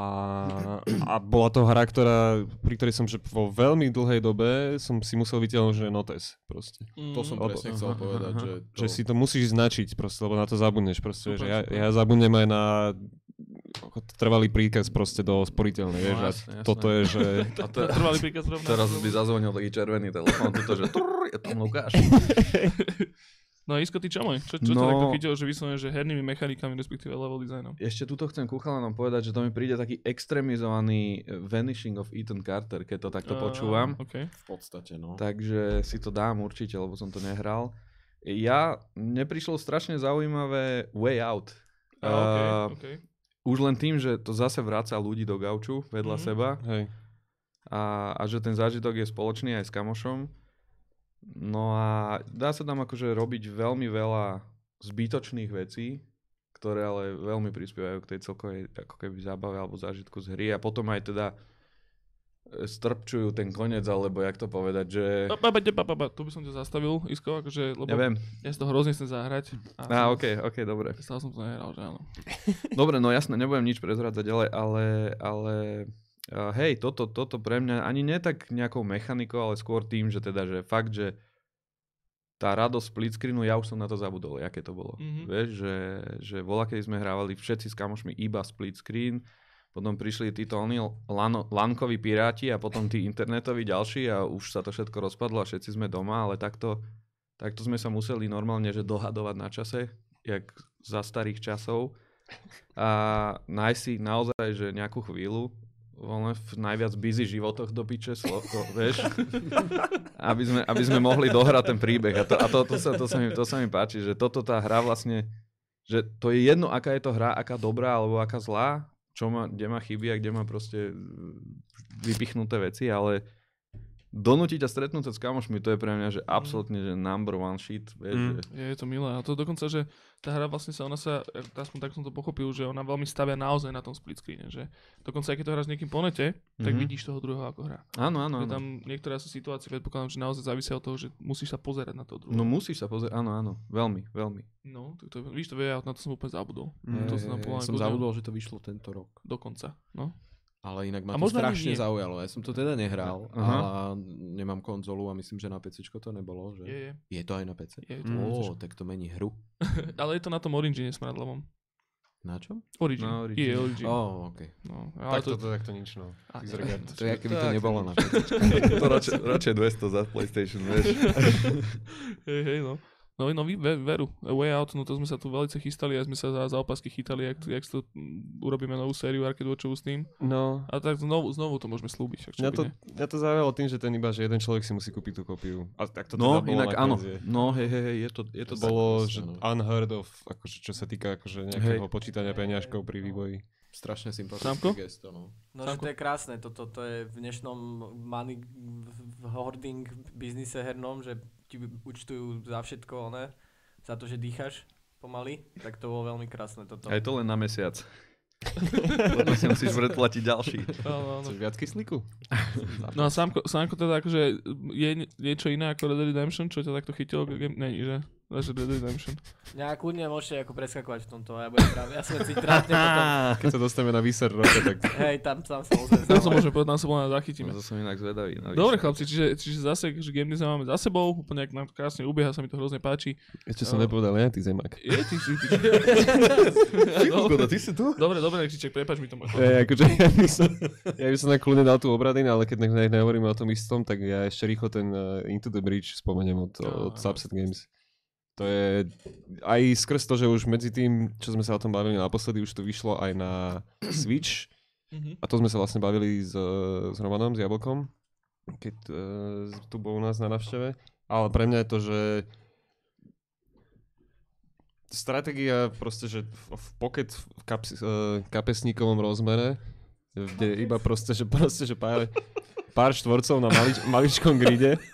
(clears throat) a bola to hra, ktorá, pri ktorej som že vo veľmi dlhej dobe som si musel vytiahnuť, že notes proste.
To som
Lebo-
presne chcel
aha,
povedať,
aha.
že to...
Že si to musíš značiť proste, lebo na to zabudneš proste.
Super,
že ja,
super.
ja zabudnem aj na trvalý príkaz proste do sporiteľnej,
No,
vieš,
jasne, jasne.
toto je, že...
A (laughs) to,
Trvalý príkaz rovná.
teraz by zazvonil taký červený telefón, tuto, že trrr, je tam Lukáš. (laughs)
No Isko, ty čo môj? Čo, čo no... to takto chytilo, že vyslovene, že hernými mechanikami, respektíve level designom?
Ešte tuto chcem ku chalanom povedať, že to mi príde taký extrémizovaný eh, Vanishing of Ethan Carter, keď to takto
Á,
počúvam.
OK.
V podstate, no.
Takže si to dám určite, lebo som to nehral. Ja, mne prišlo strašne zaujímavé Way Out.
Á, OK,
Eh,
OK.
Už len tým, že to zase vraca ľudí do gauču vedľa
Mhm.
seba
Hej.
a, a že ten zážitok je spoločný aj s kamošom. No a dá sa tam akože robiť veľmi veľa zbytočných vecí, ktoré ale veľmi prispievajú k tej celkovej ako keby zábave alebo zážitku z hry a potom aj teda e, strpčujú ten koniec, alebo jak to povedať, že...
Pa, pa, pa, pa, tu by som ťa zastavil, Isko, akože, lebo
Neviem.
ja si to hrozne chcem zahrať.
Á, ok, ok, dobre.
Stále som to nehral, že áno.
Dobre, no jasné, nebudem nič prezrádzať ďalej, ale, ale uh, hej, toto, toto pre mňa ani nie tak nejakou mechanikou, ale skôr tým, že teda, že fakt, že tá radosť split screenu, ja už som na to zabudol, aké to bolo.
Mhm.
Vieš, že, že voľa, keď sme hrávali všetci s kamošmi iba split screen, potom prišli títo oni lano, lankoví piráti a potom tí internetoví ďalší a už sa to všetko rozpadlo a všetci sme doma, ale takto, takto sme sa museli normálne že dohadovať na čase, jak za starých časov a nájsť si naozaj že nejakú chvíľu voľne v najviac busy životoch do piče, slo, to, vieš, aby sme, aby sme mohli dohrať ten príbeh a, to, a to, to, sa, to, sa mi, to sa mi páči, že toto tá hra vlastne, že to je jedno, aká je to hra, aká dobrá alebo aká zlá, čo má, kde má chyby a kde má proste vypichnuté veci, ale donútiť a stretnúť sa s kamošmi, to je pre mňa, že absolútne, že number one shit, vieš,
Mm.
že
Je, je to milé. A to dokonca, že tá hra vlastne sa, ona sa, aspoň tak som to pochopil, že ona veľmi stavia naozaj na tom split screene, že dokonca aj keď to hráš s niekým po nete, tak
Mhm.
vidíš toho druhého ako hrá.
áno, áno,
Že
áno.
tam niektoré sú situácie, predpokladám, že naozaj závisia od toho, že musíš sa pozerať na toho
No
druhého.
musíš sa pozrieť, áno, áno, veľmi, veľmi.
No, tak to, víš, to vie, na to som úplne zabudol.
Mm.
To sa tam
Ja
mňa
som zabudol, že to vyšlo tento rok.
Dokonca, no.
Ale inak
A
ma to
možno ani
strašne
nie.
zaujalo. Ja som to teda nehral
Aha.
a nemám konzolu a myslím, že na PC to nebolo. Že...
Je, je,
Je to aj na PC?
je to
Mm.
Ó, tak to mení hru. (laughs)
Ale je to na tom Origine smradlavom.
Na čo?
Origin.
Na Origin.
Je Origin.
Ó, ok.
No, ale
Tak
to,
to, tak to nič, no.
A.
To je, keby to nebolo na (laughs) PC.
to radšej 200 za PlayStation, vieš. (laughs)
hej, hej, no. No, no veru, Way Out, no to sme sa tu veľmi chystali a sme sa za, za opasky chytali, jak, jak to mm, urobíme novú sériu Arcade Watchovú s tým.
No,
A tak znovu, znovu to môžeme slúbiť. Však čo
mňa
by
to, to zaujalo tým, že ten iba, že jeden človek si musí kúpiť tú kopiu. A tak to
No,
teda bolo
inak áno.
je.
No, hej, hej, hej, je to, je to
To
tak.
bolo, že unheard of, akože, čo sa týka akože nejakého počítania peňažkov pri vývoji.
Strašne sympatické gesto. No.
No, že to je krásne, toto to je v dnešnom money v- hoarding biznise hernom, že ti účtujú za všetko, ne? Za to, že dýchaš pomaly, tak to bolo veľmi krásne toto.
A je to len na mesiac. (laughs) Potom si musíš predplatiť ďalší.
Áno, áno.
Chceš viac kyslíku? (laughs)
No a Sámko, Sámko teda akože je nie- niečo iné ako Red Dead Redemption, čo ťa takto chytilo? Nie, že? Red Dead Redemption.
Mňa kľudne môžete ako preskakovať v tomto, ja budem práve, ja sa veci trápne potom. (laughs)
Keď sa dostaneme na výser roka, tak
Hej, tam, tam sa ozve.
Tam sa môžeme povedať, tam sa mňa zachytíme.
No, to som inak zvedavý. na
Dobre chlapci, čiže, čiže zase, že game design máme za sebou, úplne ak nám to krásne ubieha, sa mi to hrozne páči.
ešte som nepovedal, ja, ty zemák.
Je, ty si... Ty... (laughs)
Ty,
No,
si tu?
dobre, dobre, Nekčiček, prepač mi to. môj
Ja, akože, (laughs) ja by som, ja by som na kľudne dal tú obradin, ale keď ne, nehovoríme o tom istom, tak ja ešte rýchlo ten uh, Into the Bridge spomeniem od,
No,
od Subset Games. To je aj skrz to, že už medzi tým, čo sme sa o tom bavili naposledy, už to vyšlo aj na Switch.
Mhm.
A to sme sa vlastne bavili s, s Romanom, s Jablkom, keď uh, tu bol u nás na navšteve. Ale pre mňa je to, že stratégia proste, že v pocket v kaps, uh, kapesníkovom rozmere, kde iba proste, že proste, že pár, pár štvorcov na malič, maličkom gride. (laughs)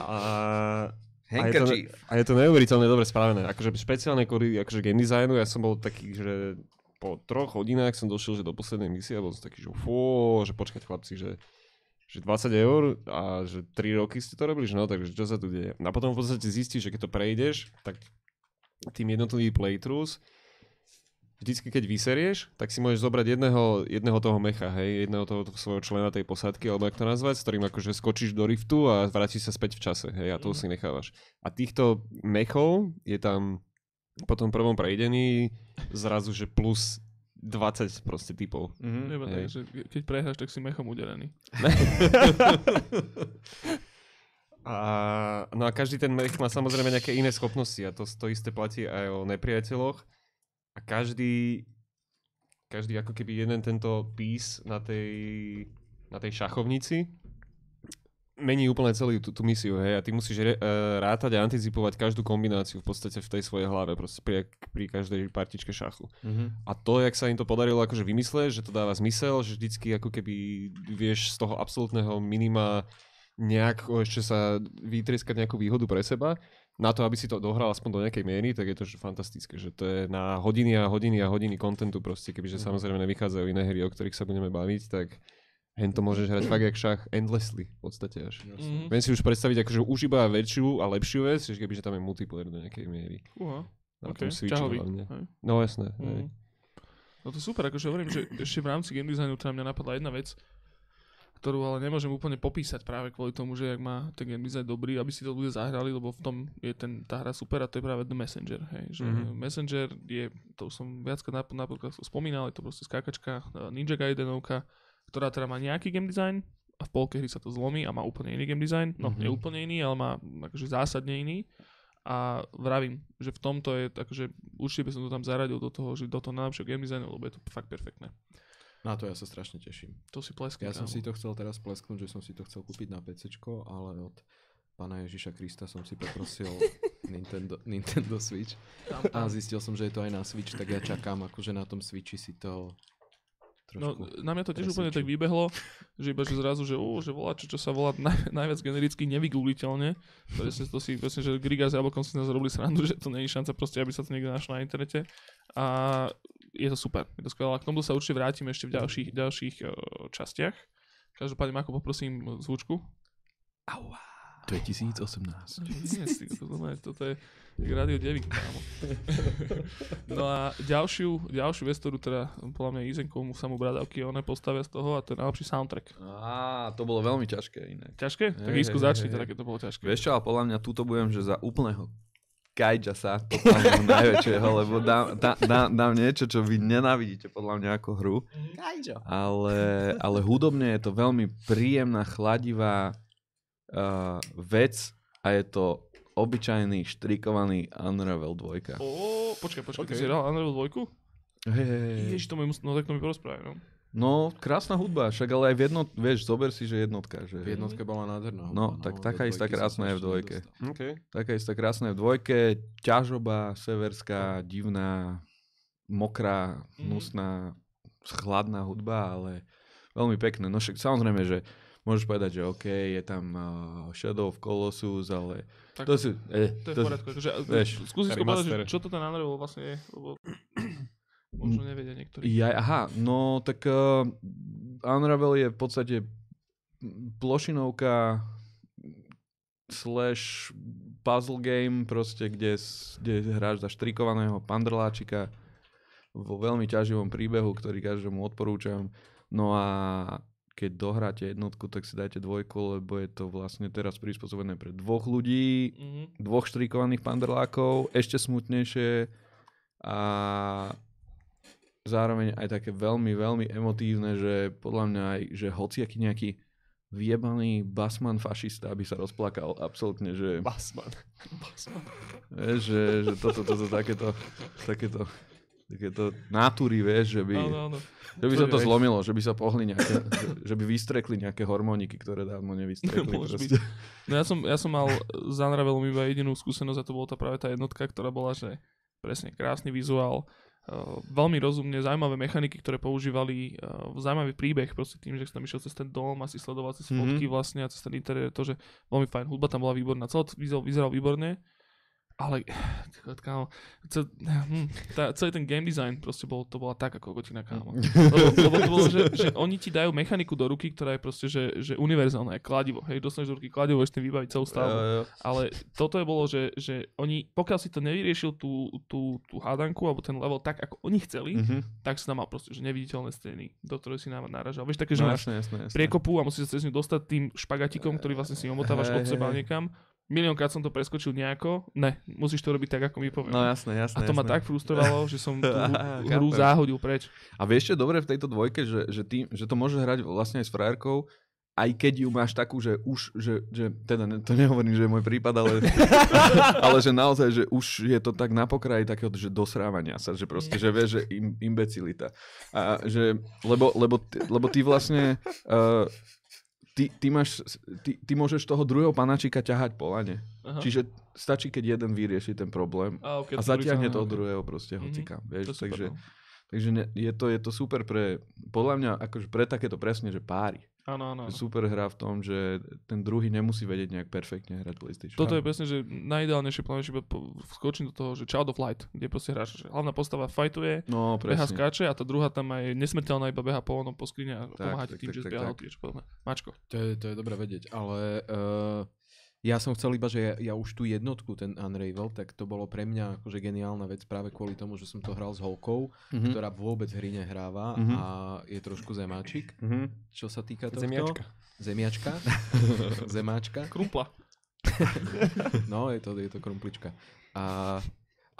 A, a, je to, a je to neuveriteľne dobre spravené. Akože špeciálne kvôli akože game designu, ja som bol taký, že po troch hodinách som došiel že do poslednej misie a bol som taký, že fú, že počkať chlapci, že, že 20 eur a že 3 roky ste to robili, že no, takže čo sa tu deje. A potom v podstate zistíš, že keď to prejdeš, tak tým jednotlivý playthroughs, vždycky keď vyserieš, tak si môžeš zobrať jedného, jedného toho mecha, hej, jedného toho, toho svojho člena tej posádky, alebo jak to nazvať, s ktorým akože skočíš do riftu a vrátiš sa späť v čase, hej, a toho si nechávaš. A týchto mechov je tam po tom prvom prejdení zrazu, že plus 20 proste typov.
Mhm.
Iba tak, že keď prehráš, tak si mechom udelený. (laughs)
A, no a každý ten mech má samozrejme nejaké iné schopnosti a to, to isté platí aj o nepriateľoch. A každý, každý ako keby jeden tento pís na tej, na tej šachovnici mení úplne celú tú, tú misiu, hej, a ty musíš re, uh, rátať a anticipovať každú kombináciu v podstate v tej svojej hlave, proste pri, pri každej partičke šachu.
Mhm.
A to, jak sa im to podarilo akože vymyslieť, že to dáva zmysel, že vždycky ako keby vieš z toho absolútneho minima nejak ešte sa vytrieskať nejakú výhodu pre seba, na to, aby si to dohral aspoň do nejakej miery, tak je to že fantastické, že to je na hodiny a hodiny a hodiny kontentu proste, kebyže
Mhm.
samozrejme nevychádzajú iné hry, o ktorých sa budeme baviť, tak hen to môžeš hrať fakt jak šach endlessly v podstate až.
Mhm.
Viem si už predstaviť akože už iba väčšiu a lepšiu vec, že kebyže tam je multiplayer do nejakej miery.
Uha,
Na
okay.
tom Switchi hlavne.
hej.
No jasné. hej.
Mhm. No to super, akože hovorím, že ešte v rámci game designu teda mňa napadla jedna vec, ktorú ale nemôžem úplne popísať práve kvôli tomu, že ak má ten game design dobrý, aby si to ľudia zahrali, lebo v tom je ten, tá hra super a to je práve The Messenger. Hej, že
Mhm.
Messenger je, to už som viackrát na, na podcastu spomínal, je to proste skákačka, e, Ninja Gaidenovka, ktorá teda má nejaký game design a v polke hry sa to zlomí a má úplne iný game design. No,
Mhm.
nie úplne iný, ale má akože zásadne iný. A vravím, že v tomto je, akože určite by som to tam zaradil do toho, že do toho najlepšieho game designu, lebo je to fakt perfektné.
Na to ja sa strašne teším.
To si pleskne.
Ja som
kámo.
si to chcel teraz plesknúť, že som si to chcel kúpiť na PC, ale od pána Ježiša Krista som si poprosil (laughs) Nintendo, Nintendo Switch. A zistil som, že je to aj na Switch, tak ja čakám, akože na tom Switchi si to
No, na mňa to tiež úplne tak vybehlo, že iba že zrazu, že, uh, že volá, čo, čo sa volá naj, najviac genericky nevygoogliteľne. Presne to si, presne, že Griga s Jablkom si nás robili srandu, že to je šanca proste, aby sa to niekde našlo na internete. A je to super, je to skvelé. K tomu sa určite vrátime ešte v ďalších, ďalších uh, častiach. Každopádne, Mako, poprosím zvučku.
2018.
Nie, ty, toto, toto, toto je Radio Devik, kámo. (laughs) No a ďalšiu, ďalšiu vec, ktorú teda podľa mňa Izenko mu sa mu bradavky one postavia z toho a to je najlepší soundtrack.
Á, to bolo veľmi ťažké inak.
Ťažké? Tak
Hej,
Isku
hej,
začni teda, keď to bolo ťažké.
Vieš čo, ale podľa mňa túto budem, že za úplného kajdža sa, totálneho najväčšieho, lebo dám, dá, dá, dám niečo, čo vy nenávidíte podľa mňa ako hru. Ale, ale hudobne je to veľmi príjemná, chladivá uh, vec a je to obyčajný štrikovaný Unravel 2.
Ó, počkaj, počkaj, ty
Ok.
si hral Unravel 2?
Hej, hej, hej.
Ježiš, to mi, mus- no tak to mi porozprávaj, no.
No, krásna hudba, však ale aj v jednot, vieš, zober si, že jednotka. Že...
V jednotke bola nádherná.
No,
hudba,
tak
do
taká istá krásna je v dvojke.
nedostal.
OK.
Taká istá krásna je v dvojke, ťažoba, severská, divná, mokrá,
Mhm.
hnusná, chladná hudba, ale veľmi pekné. No však samozrejme, že môžeš povedať, že OK, je tam uh, Shadow of Colossus, ale
Tak
to sú... Eh,
to je v
to,
poriadku. Skúsi si povedať, čo to ten Unravel vlastne je, lebo možno nevedia niektorí.
ja, aha, no tak uh, Unravel je v podstate plošinovka slash puzzle game, proste, kde, kde hráš za štrikovaného pandrláčika vo veľmi ťaživom príbehu, ktorý každému odporúčam. No a keď dohráte jednotku, tak si dajte dvojku, lebo je to vlastne teraz prispôsobené pre dvoch ľudí,
Mhm.
dvoch štrikovaných pandrlákov, ešte smutnejšie a zároveň aj také veľmi, veľmi emotívne, že podľa mňa aj, že hociaký nejaký vyjebaný basman fašista by sa rozplakal absolútne, že,
Basman. (laughs)
vieš, že, že toto, toto, takéto, takéto, takéto natúry, vieš, že by,
Áno, áno.
že by sa to zlomilo, že by sa pohli nejaké, že, že by vystrekli nejaké hormóniky, ktoré dávno nevystrekli.
No ja som, ja som mal s Unravelom iba jedinú skúsenosť a to bola tá práve tá jednotka, ktorá bola, že presne krásny vizuál, veľmi rozumne, zaujímavé mechaniky, ktoré používali, uh, zaujímavý príbeh, proste tým, že som tam išiel cez ten dom a si sledoval cez
Mhm.
fotky vlastne a cez ten interiér, to, že veľmi fajn, hudba tam bola výborná, celé vyzeral, vyzeral výborne, ale (sighs) kámo, cel, hm, tá, celý ten game design proste bol, to bola tak ako gotina, kámo. Lebo, lebo to bolo, že, že oni ti dajú mechaniku do ruky, ktorá je proste, že, že univerzálna, je kladivo. Hej, dostaneš do ruky kladivo, tým vybaviť celú stavbu.
Jo, jo.
Ale toto je bolo, že, že oni, pokiaľ si to nevyriešil tú, tú, tú hádanku alebo ten level tak, ako oni chceli,
Mhm.
tak si tam mal proste, že neviditeľné scény, do ktorých si nám naražal. Vieš, také, že
No,
máš
jasné, jasné, jasné.
priekopu a musíš sa cez ňu dostať tým špagatikom, ktorý vlastne si omotávaš od seba niekam. Miliónkrát som to preskočil nejako. Ne, musíš to robiť tak, ako mi poviem.
No jasné, jasné.
a to ma
jasné.
tak frustrovalo, že som tú (laughs) hru záhodil preč.
A vieš čo je dobre v tejto dvojke, že, že, ty, že to môžeš hrať vlastne aj s frajerkou, aj keď ju máš takú, že už, že, že teda ne, to nehovorím, že je môj prípad, ale, (laughs) ale že naozaj, že už je to tak na pokraji takého, že dosrávania sa, že proste, že vieš, že im, imbecilita. A že, lebo, lebo, lebo ty vlastne, uh, ty, ty, máš, ty, ty môžeš toho druhého panačika ťahať po lane.
Aha.
Čiže stačí, keď jeden vyrieši ten problém
a, okay,
a zatiahne toho
okay.
druhého proste
Mhm.
hocikam,
To
vieš,
je super,
takže,
no.
takže ne, je, to, je to super pre, podľa mňa, akože pre takéto presne, že páry.
Áno, áno.
Super hra v tom, že ten druhý nemusí vedieť nejak perfektne hrať PlayStation.
Toto je presne, že najideálnejšie plán, že skočím do toho, že Child of Light, kde proste hráš, že hlavná postava fightuje,
No,
beha,
presne.
skáče a tá druhá tam aj nesmrteľná iba beha po onom po skrine a
Tak,
pomáha ti
tak,
tým,
tak,
že
tak,
zbieha
tak.
hoty, čo podobné. Mačko.
To je, to je dobré vedieť, ale uh, ja som chcel iba, že ja, ja už tú jednotku, ten Unravel, tak to bolo pre mňa akože geniálna vec práve kvôli tomu, že som to hral s holkou,
Mhm.
ktorá vôbec hry nehráva
Mhm.
a je trošku zemáčik,
Mhm.
čo sa týka tohto.
Zemiačka.
Zemiačka. (laughs) Zemáčka.
Krumpla. (laughs)
No, je to, je to krumplička. A,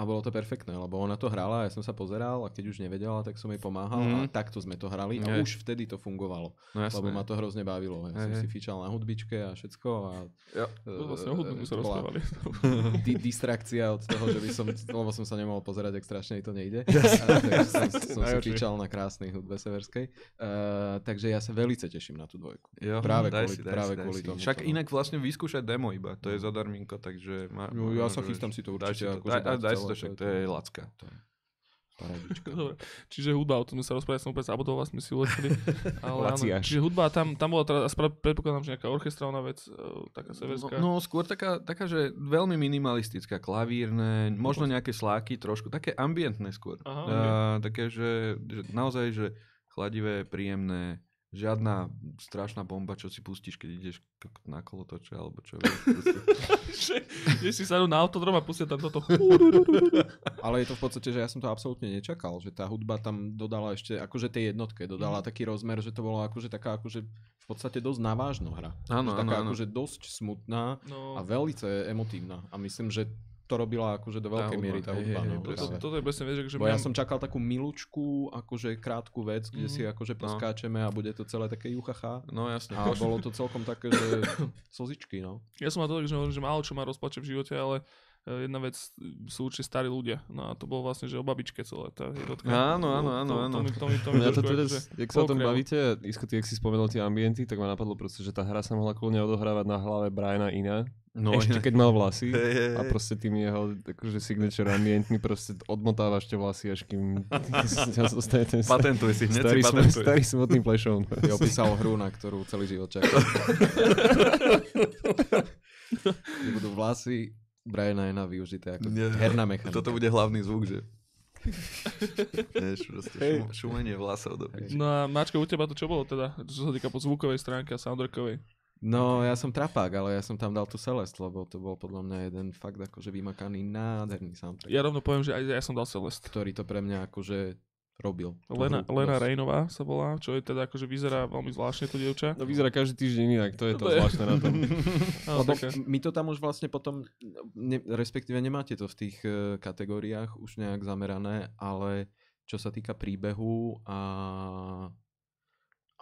a bolo to perfektné, lebo ona to hrala, ja som sa pozeral a keď už nevedela, tak som jej pomáhal
Mhm.
a takto sme to hrali a
Hej.
už vtedy to fungovalo,
No jasné.
lebo ma to hrozne bavilo. Ja som
Hej,
si
hej.
fičal na hudbičke a všetko a
Jo.
To vlastne o hudbu sa rozprávali. (laughs)
di- distrakcia od toho, že by som, lebo som sa nemohol pozerať, ak strašne jej to nejde. (laughs) A, takže som, (laughs) som si fičal na krásnej hudbe severskej. Uh, takže ja sa veľmi teším na tú dvojku.
Jo,
Práve
daj
kvôli-
si, daj
práve
si, daj
kvôli
si.
tomuto,
Však
no.
inak vlastne vyskúšať demo iba, to je zadarminko, takže... Ma,
No, ja sa chystám si to
daj
určite
si to, daj,
dať
daj si
celé,
to, však
to
to
je
je
to.
lacka.
Paradička. (laughs)
Dobre. Čiže hudba, o tom sme sa rozprávali, som úplne zabudol, vlastne si uleteli. (laughs) Ale áno, čiže hudba, tam, tam bola teda, aspoň predpokladám, že nejaká orchestrálna vec, eh, taká severská.
No, no skôr taká, taká, že veľmi minimalistická, klavírne, možno nejaké sláky trošku, také ambientné skôr.
Aha,
A, také, že, že naozaj, že chladivé, príjemné, žiadna strašná bomba, čo si pustíš, keď ideš na kolotoče, alebo čo (laughs)
že, si sadnú na autodrom a pustia tam toto. (laughs)
Ale je to v podstate, že ja som to absolútne nečakal, že tá hudba tam dodala ešte, akože tej jednotke, dodala
Mhm.
taký rozmer, že to bolo akože taká akože v podstate dosť navážno hra.
Áno,
Že taká
áno, áno.
akože dosť smutná
No,
a veľmi emotívna. A myslím, že to robila akože do veľkej
hudba,
miery tá hudba.
hej,
no,
hej,
to,
presne.
práve.
toto je presne, vieš, že
Bo ja som čakal takú milučku, akože krátku vec, kde
Mhm.
si akože poskáčeme a bude to celé také juchacha.
No jasne.
A bolo to celkom také, že (coughs) slzičky, no.
Ja som mal to tak, že že málo čo ma rozplače v živote, ale jedna vec sú určite starí ľudia. No a to bolo vlastne, že o babičke celé tá jednotka.
Áno, áno,
To-
áno,
to,
áno.
To, mi, to, mi, to mi
Mňa to teraz,
akože
jak sa o tom bavíte, Isko, ty, jak si spomenul tie ambienty, tak ma napadlo proste, že tá hra sa mohla kľudne odohrávať na hlave Briana Ina.
No,
ešte keď mal vlasy.
Hej, hej,
A proste tým jeho akože signature ambientmi proste odmotávaš tie vlasy, až kým (laughs) zostane ten
Patentuj si, hneď
starý,
si patentuj.
starý smutný plešón.
Ty (laughs) opísal hru, na ktorú celý život čakal. (laughs) Budú vlasy Briana Ena využité ako
Nie.
herná mechanika.
Toto bude hlavný zvuk, že... (laughs) Vieš, proste šum, šumenie vlasov do piči.
No a Mačko, u teba to čo bolo teda, čo sa týka po zvukovej stránke a soundtrackovej?
No, ja som trapák, ale ja som tam dal tu Celest, lebo to bol podľa mňa jeden fakt akože vymakaný nádherný soundtrack,
Ja rovno poviem, že aj ja som dal Celeste.
ktorý to pre mňa akože robil.
Lena,
hru
Lena. Rejnová sa volá, čo je teda akože vyzerá veľmi zvláštne to dievča.
No vyzerá každý týždeň inak, to je to
To je-
zvláštne na tom. (laughs)
Lebo
taká-
my to tam už vlastne potom, ne, respektíve nemáte to v tých eh, kategóriách už nejak zamerané, ale čo sa týka príbehu a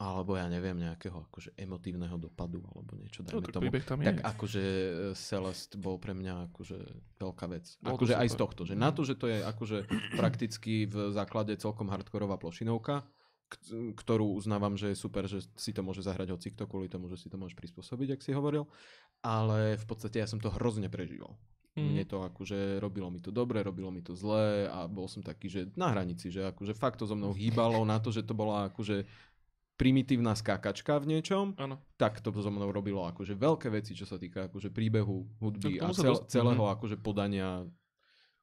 alebo ja neviem, nejakého akože emotívneho dopadu alebo niečo,
no,
dajme
tak
tomu.
tam je.
Tak akože eh, Celest bol pre mňa akože veľká vec.
Bolo to
Akože aj z tohto, že na to, že to je akože (clears throat) prakticky v základe celkom hardkorová plošinovka, ktorú uznávam, že je super, že si to môže zahrať hocikto kvôli tomu, že si to môžeš prispôsobiť, ak si hovoril. Ale v podstate ja som to hrozne prežíval.
Mhm.
Mne to akože robilo mi to dobre, robilo mi to zle a bol som taký, že na hranici, že akože fakt to so mnou hýbalo na to, že to bola akože primitívna skákačka v niečom,
Áno.
tak to so mnou robilo akože veľké veci, čo sa týka akože príbehu, hudby a cel,
dosť-
celého akože podania.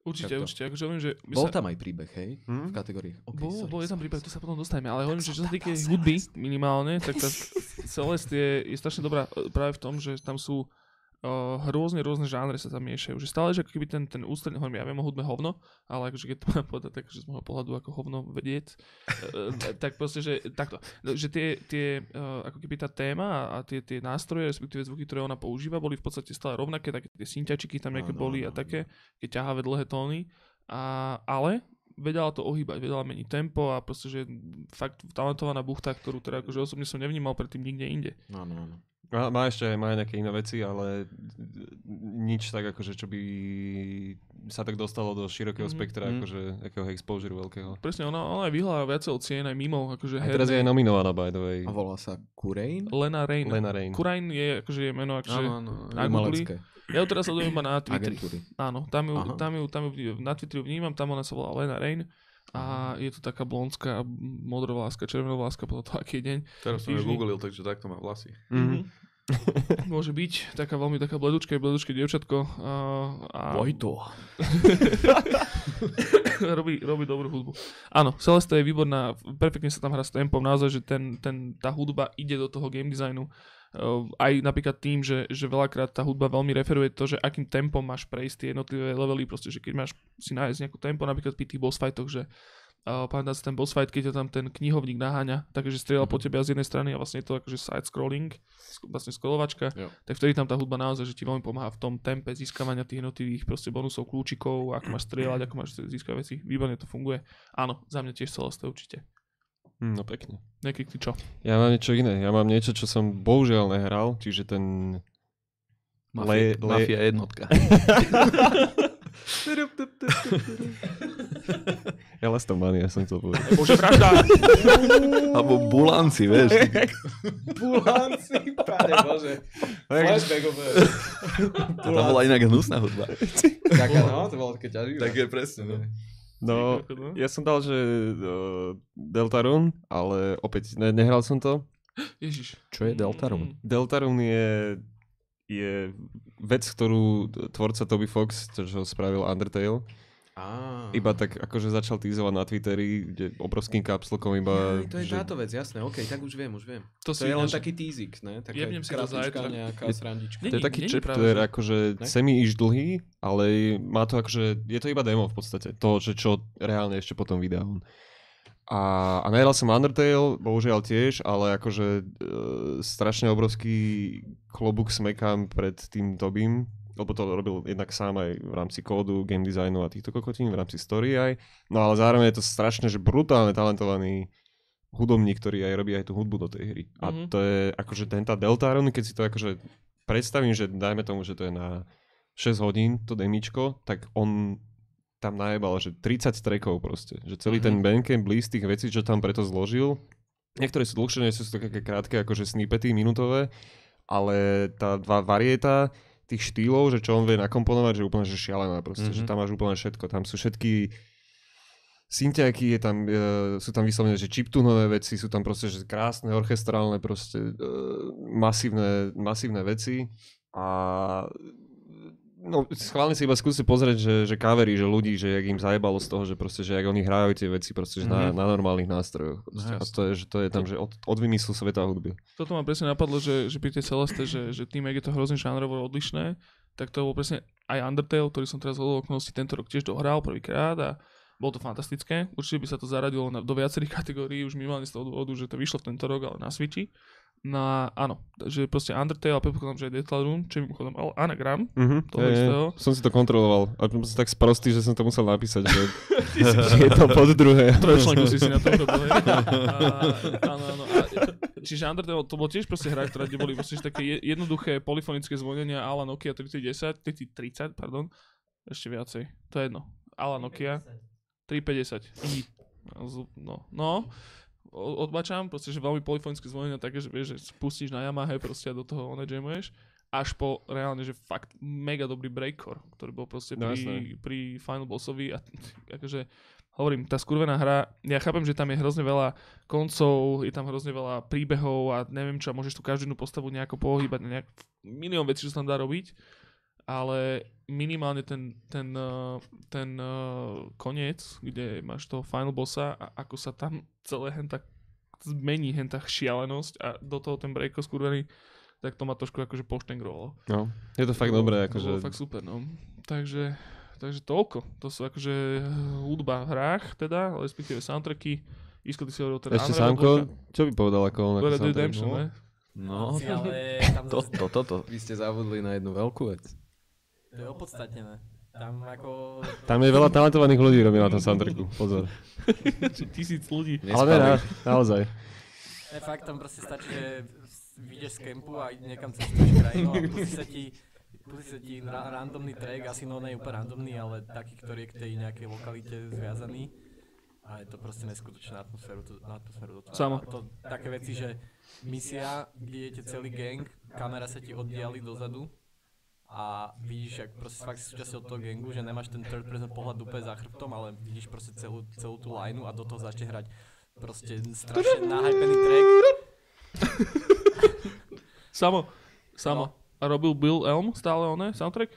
Určite,
Takto.
určite. Akože hovorím, že my
Bol
sa...
tam aj príbeh, hej?
Hm?
V kategóriách. Okay,
Bol,
sorry,
bol je tam
sorry,
príbeh,
sorry.
sa potom dostaneme, ale hovorím, že čo sa týka hudby minimálne, tak tá Celeste je, je strašne dobrá e, práve v tom, že tam sú uh, rôzne, rôzne žánre sa tam miešajú. Že stále, že ako keby ten, ten ústredný, hovorím, ja viem o hudbe hovno, ale akože keď to mám (laughs) povedať tak, že z môjho pohľadu ako hovno vedieť, uh, tak proste, že takto, že tie, tie uh, ako keby tá téma a tie, tie nástroje, respektíve zvuky, ktoré ona používa, boli v podstate stále rovnaké, také tie synťačiky tam nejaké boli a také, keď ťahavé dlhé tóny, a, ale vedela to ohýbať, vedela meniť tempo a proste, že fakt talentovaná buchta, ktorú teda akože osobne som nevnímal predtým nikde inde.
Áno, áno.
Má, má ešte má aj nejaké iné veci, ale nič tak akože, čo by sa tak dostalo do širokého
Mhm.
spektra,
Mhm.
akože takého exposure veľkého.
Presne, ona, ona aj vyhľala viacero cien aj mimo, akože
A teraz je aj nominovaná, by the way.
A volá sa Kurein?
Lena Rain.
Lena Rain.
Kurain je akože je meno, akože...
Áno, áno.
Na Google? Ja ju teraz sledujem iba na Twitteri.
agentúry.
Áno, tam ju,
Aha.
tam ju, tam ju na Twitteri vnímam, tam ona sa volá Lena Rain a je to taká blondská, modrovláska, červenovláska, podľa toho, aký je deň.
Teraz som ju googlil, takže takto má vlasy.
Mhm.
Môže byť taká veľmi taká bledučké, bledučké dievčatko. A, a
Vojto. (laughs)
robí, robí dobrú hudbu. Áno, Celeste je výborná, perfektne sa tam hrá s tempom, naozaj, že ten, ten, tá hudba ide do toho game designu. Uh, aj napríklad tým, že, že veľakrát tá hudba veľmi referuje to, že akým tempom máš prejsť tie jednotlivé levely, proste, že keď máš si nájsť nejakú tempo, napríklad pri tých boss fightoch, že Uh, pamätám si ten boss fight, keď ťa tam ten knihovník naháňa, takže strieľa
Mhm.
po tebe a z jednej strany a vlastne je to akože side scrolling, sk- vlastne scrollovačka,
Jo.
tak vtedy tam tá hudba naozaj, že ti veľmi pomáha v tom tempe získavania tých jednotlivých proste bonusov, kľúčikov, ako máš strieľať, ako máš získať veci, výborne to funguje. Áno, za mňa tiež celosté určite.
Hm, No pekne.
Nejaký čo?
Ja mám niečo iné. Ja mám niečo, čo som bohužiaľ nehral, čiže ten...
Mafia,
Le- le-
Mafia jednotka. (laughs)
Elastomania som chcel povedať.
Bože, pravda!
Alebo bulanci, vieš. (laughs)
Bulanci, pane bože. Flashbackové.
Tam bola inak hnusná hudba.
Taká, no, to bolo také ťaživé.
Tak je presne, no.
No, ja som dal, že uh, Deltarune, ale opäť ne, nehral som to. (gasps)
Ježiš.
Čo je Deltarune?
Deltarune je, je vec, ktorú tvorca Toby Fox, čo spravil Undertale,
Á.
iba tak akože začal týzovať na Twitteri, kde obrovským kapslokom iba...
Jaj, to je
že,
táto vec, jasné, okej, tak už viem, už viem.
To,
To je len taký teazik, ne? Taká
Jebnem si to zajtra.
nejaká
Je-
srandička.
Nie,
To je
Není-
taký
není
chapter,
práve,
akože
Ne?
semi iš dlhý, ale má to akože, je to iba demo v podstate, to, že čo reálne ešte potom vydá on. A, a nehral som Undertale, bohužiaľ tiež, ale akože e, strašne obrovský klobúk smekám pred tým Tobím, lebo to robil jednak sám aj v rámci kódu, game designu a týchto kokotín, v rámci story aj. No ale zároveň je to strašne, že brutálne talentovaný hudobník, ktorý aj robí aj tú hudbu do tej hry. A
Mhm.
to je akože ten tá Deltarune, keď si to akože predstavím, že dajme tomu, že to je na 6 hodín to demičko, tak on tam najebal, že 30 trackov proste. Že celý ten bandcamp list tých vecí, čo tam preto zložil. Niektoré sú dlhšie, nie sú to také krátke, akože snippety minútové, ale tá va- varieta tých štýlov, že čo on vie nakomponovať, že úplne že šialená proste, mm-hmm. že
Mhm.
tam máš úplne všetko. Tam sú všetky syntiaky, je tam, e, sú tam vyslovené, že chiptunové veci, sú tam proste že krásne, orchestrálne, proste e, masívne, masívne veci a no, schválne si iba skúste pozrieť, že, že kavery, že ľudí, že jak im zajebalo z toho, že proste, že jak oni hrajú tie veci proste, že na,
Mhm.
na normálnych nástrojoch. Proste.
No,
a to je, že to je tam, že od, od vymyslu sveta hudby.
Toto ma presne napadlo, že, že pri tej Celeste, že, že tým, jak je to hrozne žánrovo odlišné, tak to bol presne aj Undertale, ktorý som teraz hodol okolností tento rok tiež dohral prvýkrát a bolo to fantastické. Určite by sa to zaradilo na, do viacerých (laughs) kategórií, už minimálne z toho dôvodu, že to vyšlo v tento rok, ale na Switchi. No a áno, že proste Undertale a predpokladám, že aj Deltarune, čo je mimochodom ale anagram,
Mhm,
Toho istého?
Som si to kontroloval. A som tak sprostý, že som to musel napísať, že, (laughs) (laughs) že je to pod druhé. (laughs)
trojčlenku si si na to urobil. Áno, áno. Čiže Undertale, to bol tiež proste hra, ktorá kde boli proste také je- jednoduché polyfonické zvonenia ala Nokia 3010, 3030, pardon, ešte viacej, to je jedno. Ala Nokia 350. I. No, no, o- odbačam, proste, že veľmi polyfonické zvonenia také, že vieš, že spustíš na Yamaha proste a do toho one jamuješ až po reálne, že fakt mega dobrý breakcore, ktorý bol proste
No,
pri,
jasné.
pri Final Bossovi a (laughs) akože hovorím, tá skurvená hra, ja chápem, že tam je hrozne veľa koncov, je tam hrozne veľa príbehov a neviem čo, a môžeš tu každú postavu nejako pohybať, nejak, milión vecí, čo sa tam dá robiť, ale minimálne ten, ten, uh, ten uh, koniec, kde máš toho final bossa a ako sa tam celé hen tak zmení hen tá šialenosť a do toho ten breako skurvený, tak to ma trošku akože poštengrovalo.
No, je to fakt
To
dobré,
To
akože...
fakt super, no. Takže, takže toľko. To sú akože hudba v hrách, teda, respektíve soundtracky. Isko, ty si hovoril teda
Ešte Sámko, čo by povedal ako on?
Red? Redemption, ne?
No,
Ale tam
to,
zase,
to, toto.
Vy ste zabudli na jednu veľkú vec.
To je opodstatnené. Tam ako...
Tam je veľa talentovaných ľudí robí na tom soundtracku, pozor.
Tisíc ľudí.
Ale ne, na, naozaj.
Ne, fakt tam proste stačí, že vyjdeš z kempu a niekam cestuješ krajinu a pustí sa ti pustí sa ti ra- randomný track, asi no nie úplne randomný, ale taký, ktorý je k tej nejakej lokalite zviazaný. A je to proste neskutočná atmosféru, to, na atmosféru do toho.
Samo.
To také veci, že misia, kde idete celý gang, kamera sa ti oddiali dozadu a vidíš, jak proste fakt si súčasťou toho gangu, že nemáš ten third person pohľad úplne za chrbtom, ale vidíš proste celú, celú tú lineu a do toho začne hrať proste strašne nahypený track. (laughs)
Samo. Samo.
No.
A robil Bill Elm stále oné soundtrack?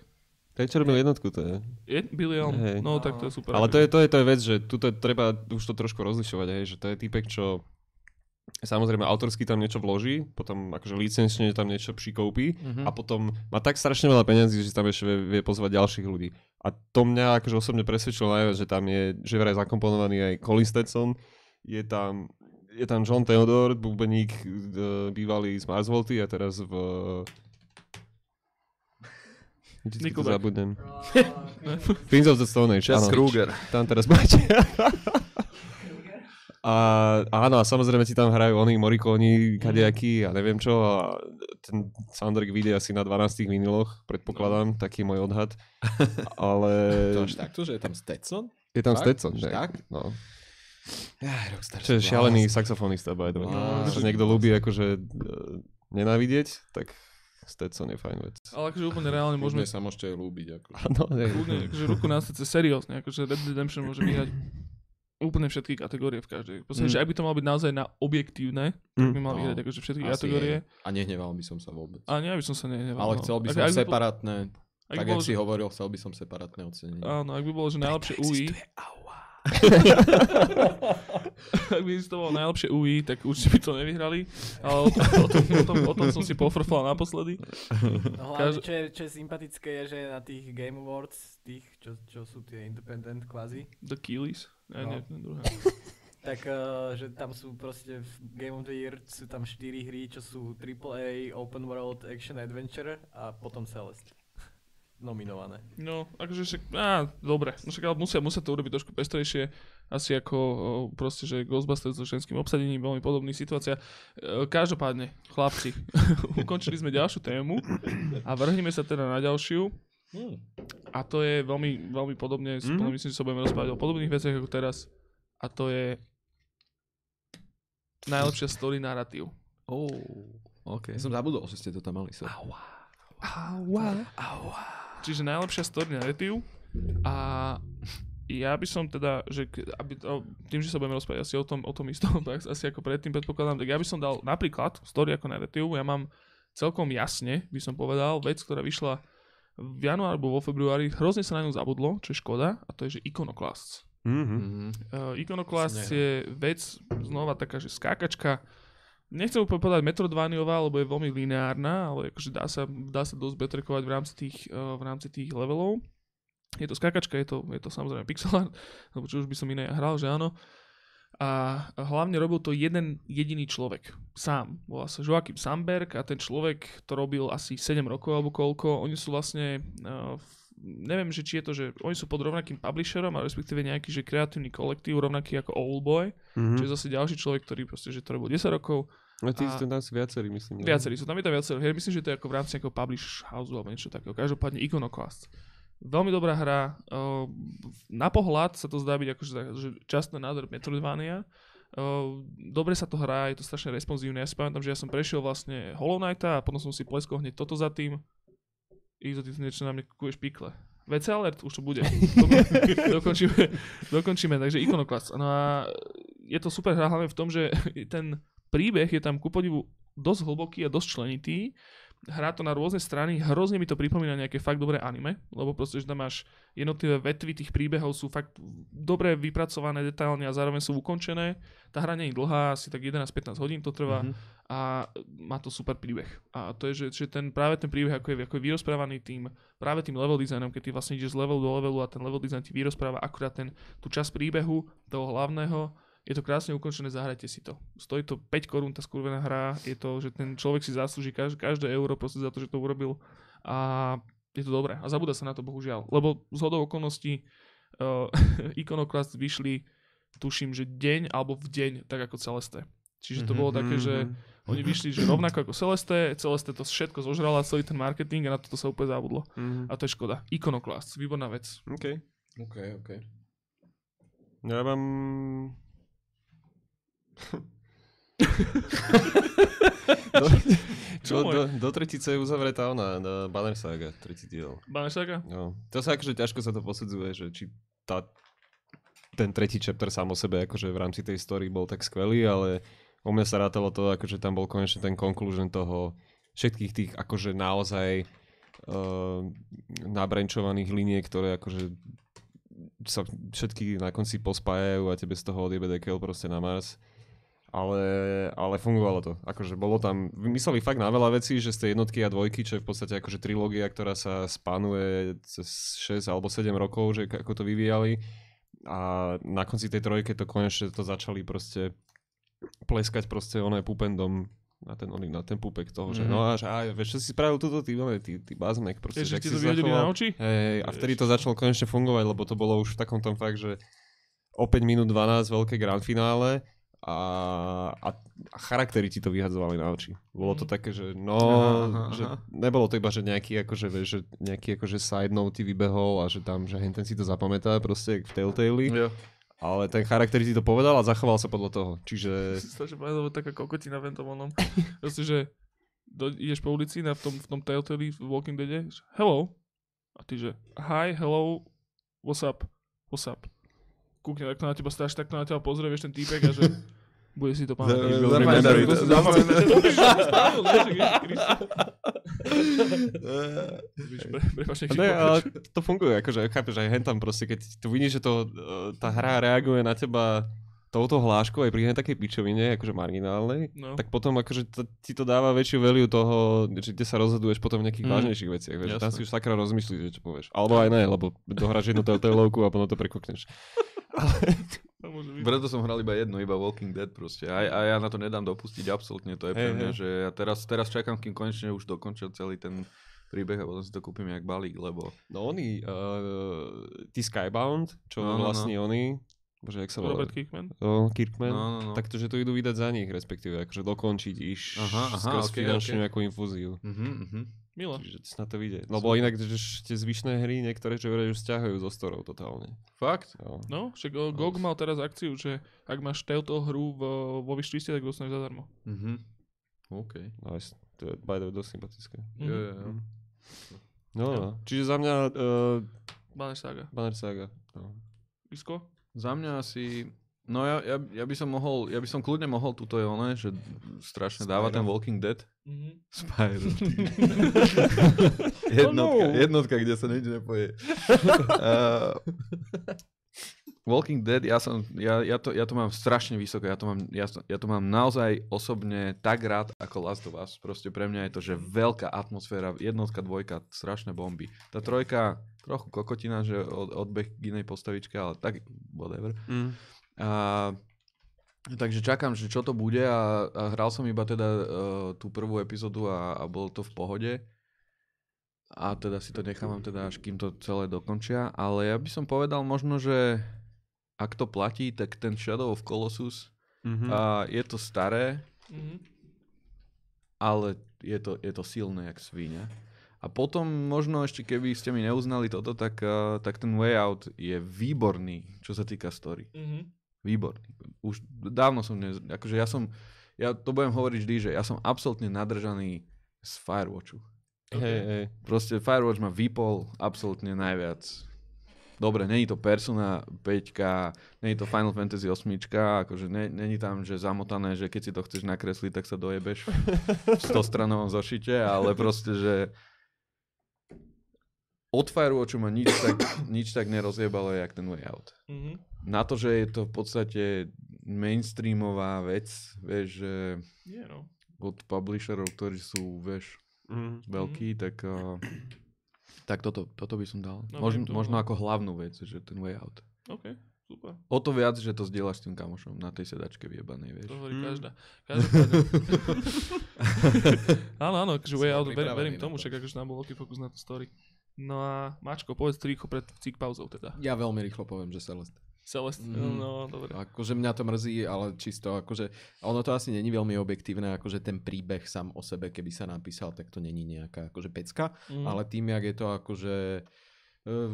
Ten, čo robil jednotku, to je.
Je Bill Elm?
Hej.
No tak to je super.
Ale to je, to je, to je vec, že tu treba už to trošku rozlišovať, hej, že to je typek, čo samozrejme autorsky tam niečo vloží, potom akože licenčne tam niečo prikoupí
Mhm.
a potom má tak strašne veľa peniazí, že tam ešte vie, vie pozvať ďalších ľudí. A to mňa akože osobne presvedčilo najviac, že tam je, že vraj zakomponovaný aj Colin Stetson, je tam, je tam John Theodore, bubeník e, bývalý z Mars Volty a teraz v... Vždycky to zabudnem. (laughs) Kings of the Stone Age, áno.
Kruger.
Tam teraz máte. (laughs) A áno, a samozrejme ti tam hrajú oni Morikoni, kadejakí a neviem čo a ten soundtrack vyjde asi na 12 viniloch, predpokladám, taký môj odhad. (laughs) Ale
To až takto, že je tam Stetson?
je tam? Stetson,
Že
ne?
tak?
No.
Ja, Rockstar
Čo je šialený
blázon.
saxofonista, by the way.
No,
Čo
že-
niekto ľúbi akože e, nenávidieť, tak Stetson je fajn vec.
Ale akože úplne reálne
Môžeme sa môžete aj ľúbiť. Ako.
Hej.
kľudne, akože ruku na srdce seriózne, akože Red Dead Redemption môže vyhrať úplne všetky kategórie v každej. V podstate,
Mm.
že ak by to malo byť naozaj na objektívne, tak by
Mm.
mal
No,
vyhrať akože všetky
Asi
kategórie.
je. A nehneval by som sa vôbec.
A nie, aby som sa nehneval.
Ale
no.
chcel by som
ak
separátne,
ak
tak
by bolo,
jak si
že-
hovoril, chcel by som separátne ocenenie.
Áno, ak by bolo, že najlepšie UI, (laughs) ak by existovalo najlepšie UI, tak určite by to nevyhrali. Ale o tom, o tom, o tom, o tom som si pofrfal naposledy.
No hlavne,
Každ-
čo je, čo je sympatické, je, že na tých Game Awards, tých, čo, čo sú tie independent kvázi,
The Keyless. Ne,
No.
nie, nie, druhé. (laughs)
tak uh, že tam sú proste v Game of the Year sú tam 4 hry, čo sú AAA, Open World, Action Adventure a potom Celeste. Nominované.
No, akože však, á, dobre, no však ale musia, musia to urobiť trošku pestrejšie, asi ako o, proste, že Ghostbusters so ženským obsadením, veľmi podobný situácia. E, Každopádne, chlapci, (laughs) ukončili sme ďalšiu tému a vrhneme sa teda na ďalšiu.
Hmm.
A to je veľmi, veľmi podobne, mm-hmm.
Mhm.
myslím, že sa budeme rozprávať o podobných veciach ako teraz. A to je najlepšia story narratív.
Oh, OK.
Ja som zabudol, že ste to tam mali. So.
Čiže najlepšia story narratív a ja by som teda, že aby, to- tým, že sa budeme rozprávať asi o tom, o tom istom, (laughs) tak asi ako predtým predpokladám, tak ja by som dal napríklad story ako narratív, ja mám celkom jasne, by som povedal, vec, ktorá vyšla v januári alebo vo februári, hrozne sa na ňu zabudlo, čo je škoda, a to je, že Iconoclasts.
Mhm.
Mhm.
Uh, Iconoclast
Som
je vec znova taká, že skákačka. Nechcem úplne povedať Metroidvaniová, lebo je veľmi lineárna, ale akože dá sa, dá sa dosť betrekovať v rámci tých, uh, v rámci tých levelov. Je to skákačka, je to, je to samozrejme pixel art, lebo čo už by som iné hral, že áno. A hlavne robil to jeden jediný človek. Sám. Volá sa Joachim Samberg a ten človek to robil asi 7 rokov alebo koľko. Oni sú vlastne, uh, neviem, že či je to, že oni sú pod rovnakým publisherom a respektíve nejaký že kreatívny kolektív, rovnaký ako Oldboy,
Mhm.
čo je zase ďalší človek, ktorý proste, že to robil 10 rokov.
No tí sú tam sú viacerí, myslím. ne?
Viacerí, sú tam je tam viacerí. Myslím, že to je ako v rámci nejakého publish house alebo niečo takého. Každopádne Iconoclast. Veľmi dobrá hra. Na pohľad sa to zdá byť akože častné nádor Metroidvania. Dobre sa to hrá, je to strašne responsívne. Ja si pamätám, že ja som prešiel vlastne Hollow Knighta a potom som si pleskol hneď toto za tým. Izo, ty niečo na mne kukuješ pikle. VC Alert, už to bude. Doko- (laughs) dokončíme, dokončíme, takže Iconoclast. No a je to super hra hlavne v tom, že ten príbeh je tam ku podivu dosť hlboký a dosť členitý. Hrá to na rôzne strany, hrozne mi to pripomína nejaké fakt dobré anime, lebo proste, že tam máš jednotlivé vetvy tých príbehov sú fakt dobre vypracované, detailne a zároveň sú ukončené. Tá hra nie je dlhá, asi tak 11-15 hodín to trvá
Mhm.
a má to super príbeh. A to je, že, že ten, práve ten príbeh, ako je, ako je vyrozprávaný tým, práve tým level designom, keď ty vlastne ideš z levelu do levelu a ten level design ti vyrozpráva akurát ten, tú časť príbehu toho hlavného, je to krásne ukončené, zahrajte si to. Stojí to 5 korún tá skurvená hra, je to, že ten človek si zaslúži každé, každé euro proste za to, že to urobil a je to dobré. A zabúda sa na to bohužiaľ, lebo z hodou okolností uh, (laughs) Iconoclast vyšli tuším, že deň alebo v deň, tak ako Celeste. Čiže to
Mhm,
bolo také, že
Mhm.
oni vyšli, že rovnako ako Celeste, Celeste to všetko zožrala, celý ten marketing a na toto sa úplne zabudlo.
Mhm.
A to je škoda. Iconoclast, výborná vec.
OK.
OK, OK.
Ja mám... do,
Čo
do, do, do tretice je uzavretá ona, na Banner Saga, tretí diel.
Banešaka?
No. To sa akože ťažko sa to posudzuje, že či tá, ten tretí chapter sám o sebe akože v rámci tej story bol tak skvelý, ale u mňa sa rátalo to, akože tam bol konečne ten conclusion toho všetkých tých akože naozaj uh, nabrenčovaných liniek, ktoré akože sa všetky na konci pospájajú a tebe z toho odjebe dekel proste na Mars. Ale, ale fungovalo to. Akože bolo tam, vymysleli fakt na veľa vecí, že z tej jednotky a dvojky, čo je v podstate akože trilógia, ktorá sa spánuje cez 6 alebo 7 rokov, že ako to vyvíjali. A na konci tej trojke to konečne to začali proste pleskať proste je pupendom na ten, oný, na ten pupek toho, že
Mhm.
no a že aj, vieš, čo si spravil túto, ty, no, ty, ty bazmek, proste,
Ježiš, ti to vyhodili na
zachoval-
oči?
Hej, a vtedy to začalo konečne fungovať, lebo to bolo už v takom tom fakt, že o 5 minút 12 veľké grand finále a, a, charaktery ti to vyhadzovali na oči. Bolo to
Mhm.
také, že no,
Aha, aha,
že nebolo to iba, že nejaký akože, vieš, že nejaký akože side note vybehol a že tam, že ten si to zapamätá proste v Telltale,
Jo.
ale ten charakter ti to povedal a zachoval sa podľa toho. Čiže (laughs)
Si že povedal, taká kokotina v tom onom. (laughs) Proste, že do, ideš po ulici na, v tom, v tom Telltale v Walking Deade, že hello. A ty, že hi, hello, what's up, what's up. Kúkne takto na teba, strašne takto na teba pozrie, vieš ten týpek a že (laughs) bude si to pamätať. (laughs)
To,
funguje, akože chápeš, aj hen tam proste, keď tu vidíš, že to, e, tá hra reaguje na teba touto hláškou aj pri takej pičovine, akože marginálnej,
No.
tak potom akože to, ti to dáva väčšiu value toho, že kde sa rozhoduješ potom v nejakých
Mm.
vážnejších veciach, vieš, tam si už sakra rozmyslíš, že čo povieš. Alebo aj ne, lebo dohráš jednu (laughs) teltelovku a potom to prekokneš. (laughs)
Byť.
Preto som hral iba jedno, iba Walking Dead proste. A, a ja na to nedám dopustiť absolútne. To je pre
Hej,
mňa,
hej.
že ja teraz, teraz čakám, kým konečne už dokončil celý ten príbeh a potom si to kúpim jak balík, lebo...
No oni, uh, tí Skybound, čo
No, no, no.
vlastne oni, bože, jak sa volá?
Robert Kickman.
No, Kirkman.
No, no, no.
Tak to, že to idú vydať za nich, respektíve, akože dokončiť iš
Aha, aha,
skrz
ok,
finančnú
ok.
nejakú infúziu.
Mhm, mhm.
Milo.
Čiže snad to vyjde. Lebo inak, že tie zvyšné hry, niektoré, čo vraj, už stiahujú zo storov totálne.
Fakt?
Jo.
No, však o, GOG mal teraz akciu, že ak máš túto hru vo, vo vyštviste, tak dostaneš zadarmo.
Mhm. OK.
Nice. To je by the way dosť sympatické.
Mhm.
Jo, jo, jo.
No, no. Čiže za mňa uh,
Banner Saga.
Banner Saga. No.
Isko?
Za mňa asi... No ja, ja, ja, by som mohol, ja by som kľudne mohol túto je one, že strašne dáva ten Walking Dead.
Mhm.
Spyro. (laughs) jednotka,
no.
jednotka, kde sa nič nepoje. uh, (laughs) Walking Dead, ja, som, ja, ja, to, ja to mám strašne vysoko, ja to, mám, ja, to- ja to mám naozaj osobne tak rád ako Last of Us. Proste pre mňa je to, že veľká atmosféra, jednotka, dvojka, strašné bomby. Tá trojka, trochu kokotina, že od, odbeh k inej postavičke, ale tak whatever.
Mm.
A, takže čakám, že čo to bude a, a hral som iba teda uh, tú prvú epizódu a, a bolo to v pohode. A teda si to nechávam teda až kým to celé dokončia. Ale ja by som povedal možno, že ak to platí, tak ten Shadow of Colossus
Mm-hmm.
a je to staré,
Mhm.
ale je to, je to silné jak svíňa. A potom možno ešte keby ste mi neuznali toto, tak, uh, tak ten Way Out je výborný, čo sa týka story.
Mhm.
Výborný. Už dávno som, ne, akože ja som, ja to budem hovoriť vždy, že ja som absolútne nadržaný z Firewatchu.
Hej, hej.
Proste Firewatch ma vypol absolútne najviac. Dobre, není to Persona 5, není to Final Fantasy 8, akože ne, není tam, že zamotané, že keď si to chceš nakresliť, tak sa dojebeš v 100 stranovom zošite, ale proste, že od Firewatchu ma nič tak, nič tak nerozjebalo, jak ten Way Out
Mhm.
na to, že je to v podstate mainstreamová vec, vieš, že
Nie, no.
od publisherov, ktorí sú, vieš,
Mm.
veľkí, tak, uh, tak toto, toto by som dal.
No,
možno,
to,
možno
no.
ako hlavnú vec, že ten way out.
OK, super.
O to viac, že to zdieľaš s tým kamošom na tej sedačke vyjebanej, vieš.
To hovorí
Mm.
každá. Každopádne. (laughs) áno, áno, akože Way Out, ver, verím tomu,
to.
však akože tam bol veľký fokus na tú story. No a Mačko, povedz to rýchlo pred cík pauzou teda.
Ja veľmi rýchlo poviem, že Celeste.
Celeste,
Mhm.
no dobre.
Akože mňa to mrzí, ale čisto akože, ono to asi není veľmi objektívne, akože ten príbeh sám o sebe, keby sa napísal, tak to není nejaká akože pecka,
Mhm.
ale tým, jak je to akože, uh,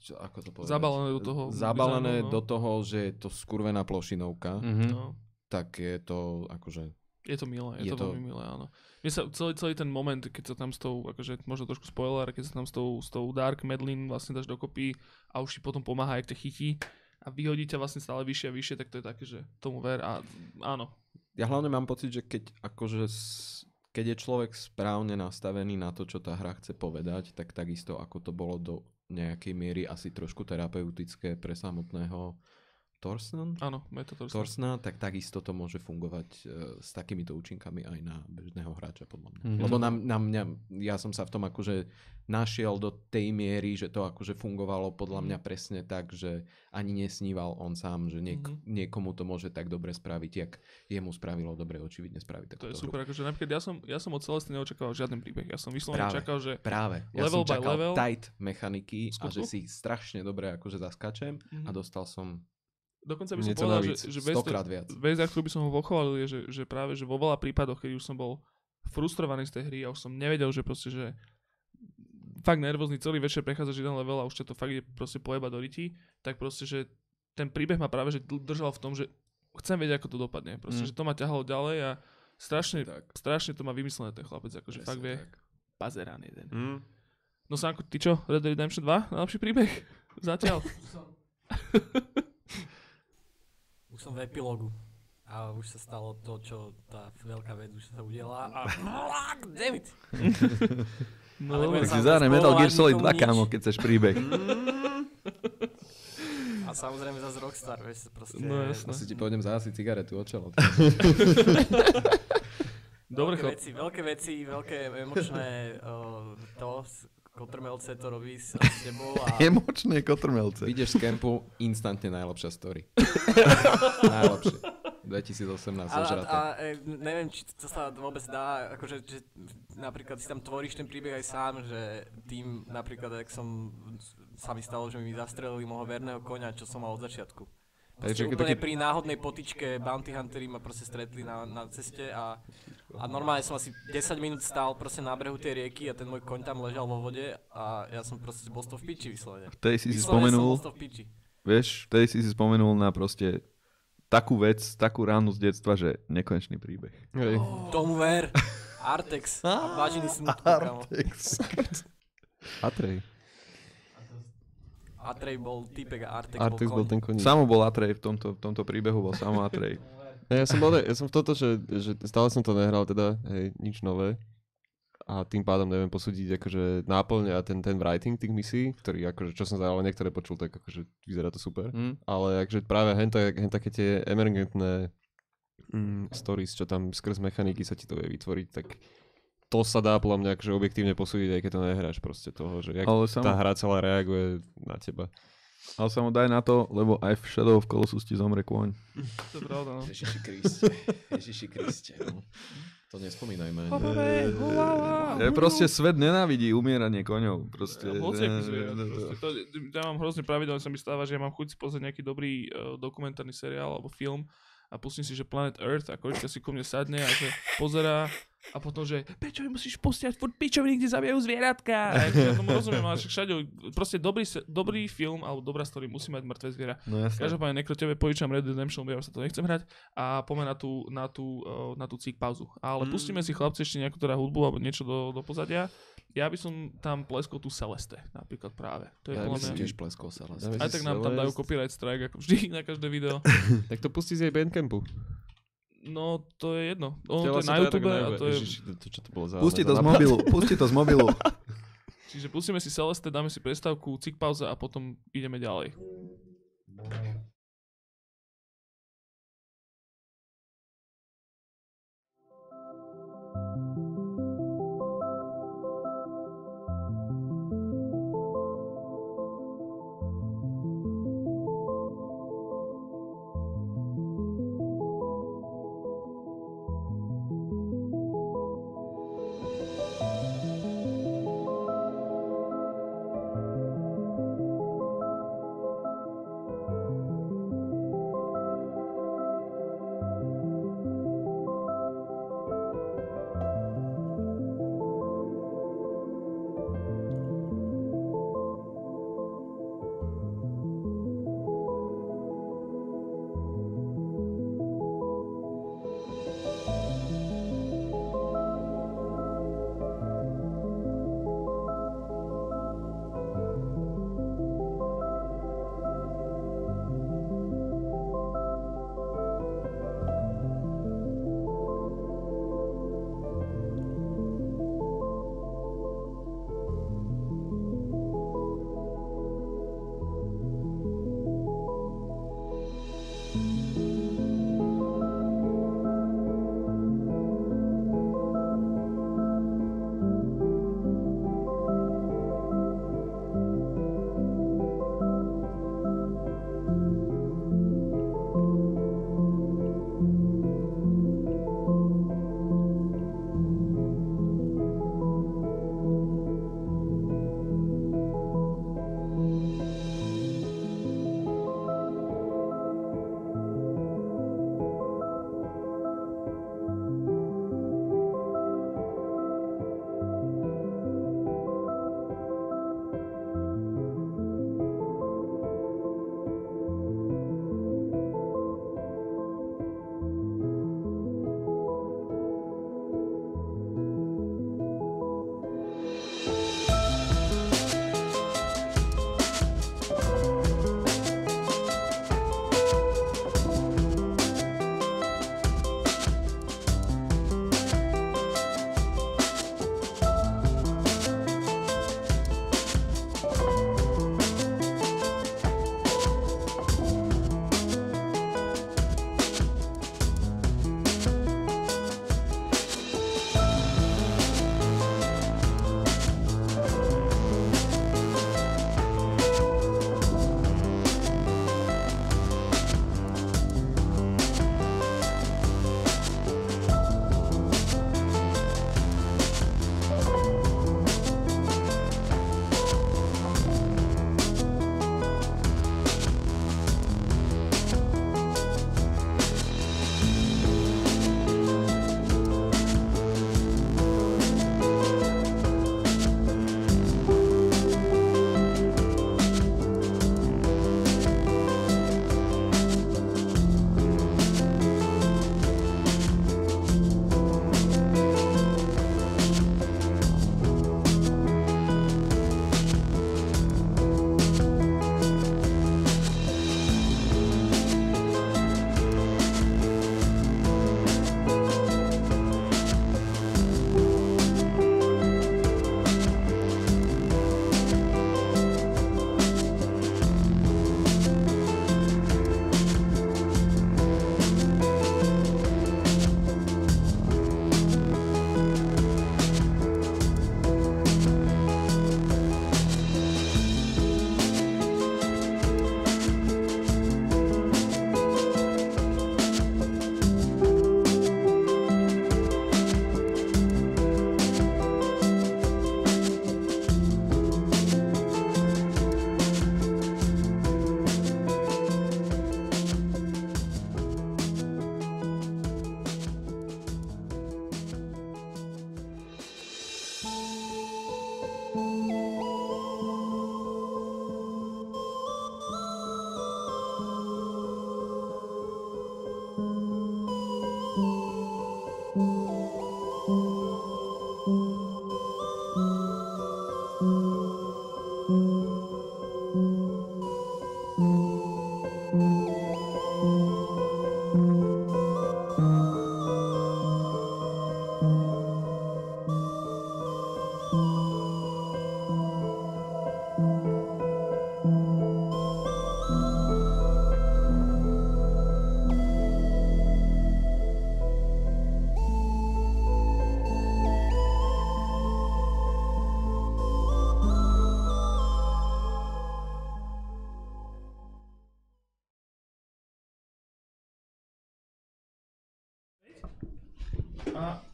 čo, ako to povedať?
Zabalené do toho
Zabalené
dizajnu, no.
do toho, že je to skurvená plošinovka,
Mhm.
No.
tak je to akože,
Je to milé, je,
Je
to,
to-
veľmi milé, áno. Mne sa celý, celý ten moment, keď sa tam s tou, akože možno trošku spoiler, keď sa tam s tou, s tou Dark Madeline vlastne dáš dokopy a už ti potom pomáha, jak ťa chytí a vyhodí ťa vlastne stále vyššie a vyššie, tak to je také, že tomu ver a áno.
ja hlavne mám pocit, že keď akože keď je človek správne nastavený na to, čo tá hra chce povedať, tak takisto ako to bolo do nejakej miery asi trošku terapeutické pre samotného Torsen,
Áno, Meta Torsen.
Torsna, tak takisto to môže fungovať e, s takýmito účinkami aj na bežného hráča, podľa mňa.
Mhm.
Lebo na, na mňa, ja som sa v tom akože našiel do tej miery, že to akože fungovalo podľa mňa presne tak, že ani nesníval on sám, že niek-
Mhm.
niekomu to môže tak dobre spraviť, jak jemu spravilo dobre očividne spraviť
To je
takúto hru.
super, akože napríklad ja som, ja som od Celesty neočakával žiaden príbeh. Ja som vyslovene
Práve.
čakal, že
Práve. Ja
Level
som
by
čakal
level.
tight mechaniky a
Skutku?
že si strašne dobre akože zaskačem
Mhm.
a dostal som
dokonca by som povedal, že,
navíc.
že vec,
viac.
vec, za ktorú by som ho pochválil, je, že, že práve, že vo veľa prípadoch, keď už som bol frustrovaný z tej hry a už som nevedel, že proste, že fakt nervózny celý večer prechádzaš jeden level a už ťa to fakt je proste pojeba do riti, tak proste, že ten príbeh ma práve že držal v tom, že chcem vedieť, ako to dopadne. Proste,
Mm.
že to ma ťahalo ďalej a strašne,
Tak,
strašne to má vymyslené ten chlapec, akože
presne
fakt vie,
tak.
pazerán jeden.
Mm.
No Sanko, ty čo? Red Dead Redemption 2? Najlepší príbeh? (laughs) Zatiaľ. (laughs)
Už som v epilógu. A už sa stalo to, čo tá veľká vec už sa udiela. A... (laughs) Damn it! (laughs)
No,
Tak si zahraj Metal Gear Solid
nikomu
2, kámo, keď chceš príbeh. (laughs)
A samozrejme zase Rockstar, vieš, proste...
No jasné.
Asi ti pôjdem zahasiť cigaretu od čelo.
Dobre,
veľké
chlap.
veci, veľké veci, veľké emočné uh, to, kotrmelce to robí s, (laughs) tebou a
Emočné kotrmelce.
Vyjdeš z kempu, instantne najlepšia story. (laughs) Najlepšie. 2018
a,
zažraté.
a, e, neviem, či to sa vôbec dá, akože, že napríklad si tam tvoríš ten príbeh aj sám, že tým napríklad, ak som sa mi stalo, že mi zastrelili môjho verného koňa, čo som mal od začiatku.
Takže
úplne
taký-
pri náhodnej potičke Bounty Hunteri ma proste stretli na, na ceste a, a normálne som asi 10 minút stál proste na brehu tej rieky a ten môj koň tam ležal vo vode a ja som proste bol z toho v piči vyslovene.
Vtedy si si
som
spomenul,
toho v piči.
vieš, vtedy si si spomenul na proste takú vec, takú ránu z detstva, že nekonečný príbeh.
Hej.
Tomu ver. Artex. (laughs) A vážený smutku, kamo. (laughs)
Atrej.
Atrej bol typek a Artex,
Artex
bol
bol ten koník.
Samo bol Atrej v tomto, v tomto príbehu, bol samo Atrej.
Ja, (laughs) ja som bol, ja som v toto, že, že stále som to nehral teda, hej, nič nové. A tým pádom neviem posúdiť akože náplň a ten, ten writing tých misií, ktorý akože, čo som ale niektoré počul, tak akože vyzerá to super.
Hm?
Ale akože práve hen, hen také tie emergentné mm, stories, čo tam skrz mechaniky sa ti to vie vytvoriť, tak to sa dá podľa mňa akože objektívne posúdiť, aj keď to nehráš proste toho, že jak
Ale
tá
samo,
hra celá reaguje na teba.
ale samo daj na to, lebo aj v Shadow of Colossus ti zomre kôň.
To je pravda, no.
Ježiši Kriste. Ježiši Kriste. No. To nespomínajme.
Ja proste svet nenávidí umieranie koňov. Proste.
Hoci zvierat. proste To, ja mám hrozne pravidelne sa mi stáva, že ja mám chuť si pozrieť nejaký dobrý uh, dokumentárny seriál alebo film a pustím si, že Planet Earth a koľka si ku mne sadne a že pozerá a potom, že prečo mi musíš pustiať furt pičoviny, kde zabijajú zvieratka. A ja, tomu (laughs) rozumiem, ale však všade, proste dobrý, dobrý film alebo dobrá story musí mať mŕtve zviera.
No jasne.
Každopádne, nekro tebe požičam Red Dead Redemption, ja sa to nechcem hrať a poďme na tú, na tú, uh, na tú cík pauzu. Ale
Mm.
pustíme si chlapci ešte nejakú teda hudbu alebo niečo do, do pozadia. Ja by som tam pleskol tú Celeste, napríklad práve. To je
Ja myslím
mňa...
Tiež pleskol sa
Ja
Aj tak nám tam dajú
Celeste.
copyright strike, ako vždy na každé video. (laughs)
Tak to pustí z jej Bandcampu.
No, to je jedno. Ono to je na YouTube a to je...
Ježiši, to, čo to bolo za...
Pusti to z mobilu, (laughs) pusti to z mobilu.
Čiže pustíme si Celeste, dáme si prestávku, cik pauza a potom ideme ďalej.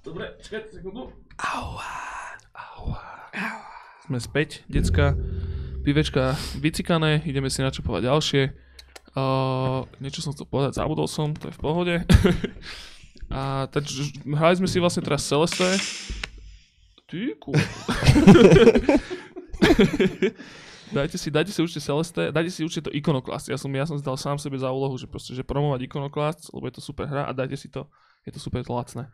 Dobre, čakajte sekundu. Aua, aua, aua. Sme späť, decka. Pivečka vycikané, ideme si načapovať ďalšie. Uh, niečo som chcel povedať, zabudol som, to je v pohode. (laughs) A takže hrali sme si vlastne teraz Celeste. Ty (laughs) dajte si, dajte si určite Celeste, dajte si určite to Iconoclast. Ja som, ja som si dal sám sebe za úlohu, že proste, že promovať Iconoclast, lebo je to super hra a dajte si to, je to super lacné.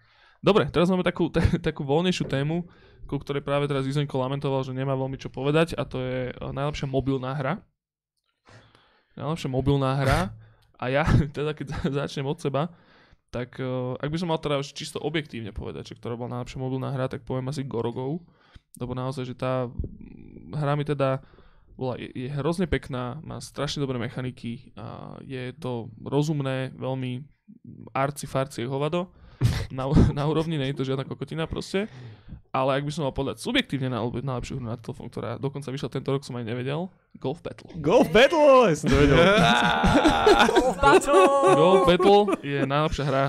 Dobre, teraz máme takú, t- takú voľnejšiu tému, ku ktorej práve teraz Izenko lamentoval, že nemá veľmi čo povedať a to je eh, najlepšia mobilná hra. Najlepšia mobilná hra. A ja (laughs) teda keď začnem od seba, tak uh, ak by som mal teda čisto objektívne povedať, že ktorá bola najlepšia mobilná hra, tak poviem asi Gorogov, lebo naozaj, že tá mm, hra mi teda bola, je, je hrozne pekná, má strašne dobré mechaniky a je to rozumné, veľmi arci farci hovado (laughs) na, na úrovni, nie je to žiadna kokotina proste. Ale ak by som mal povedať subjektívne na najlepšiu hru na telefón, ktorá dokonca vyšla tento rok, som aj nevedel, Golf Battle.
Golf Battle! Ja som to vedel. (laughs)
Golf Battle!
Golf Battle je najlepšia hra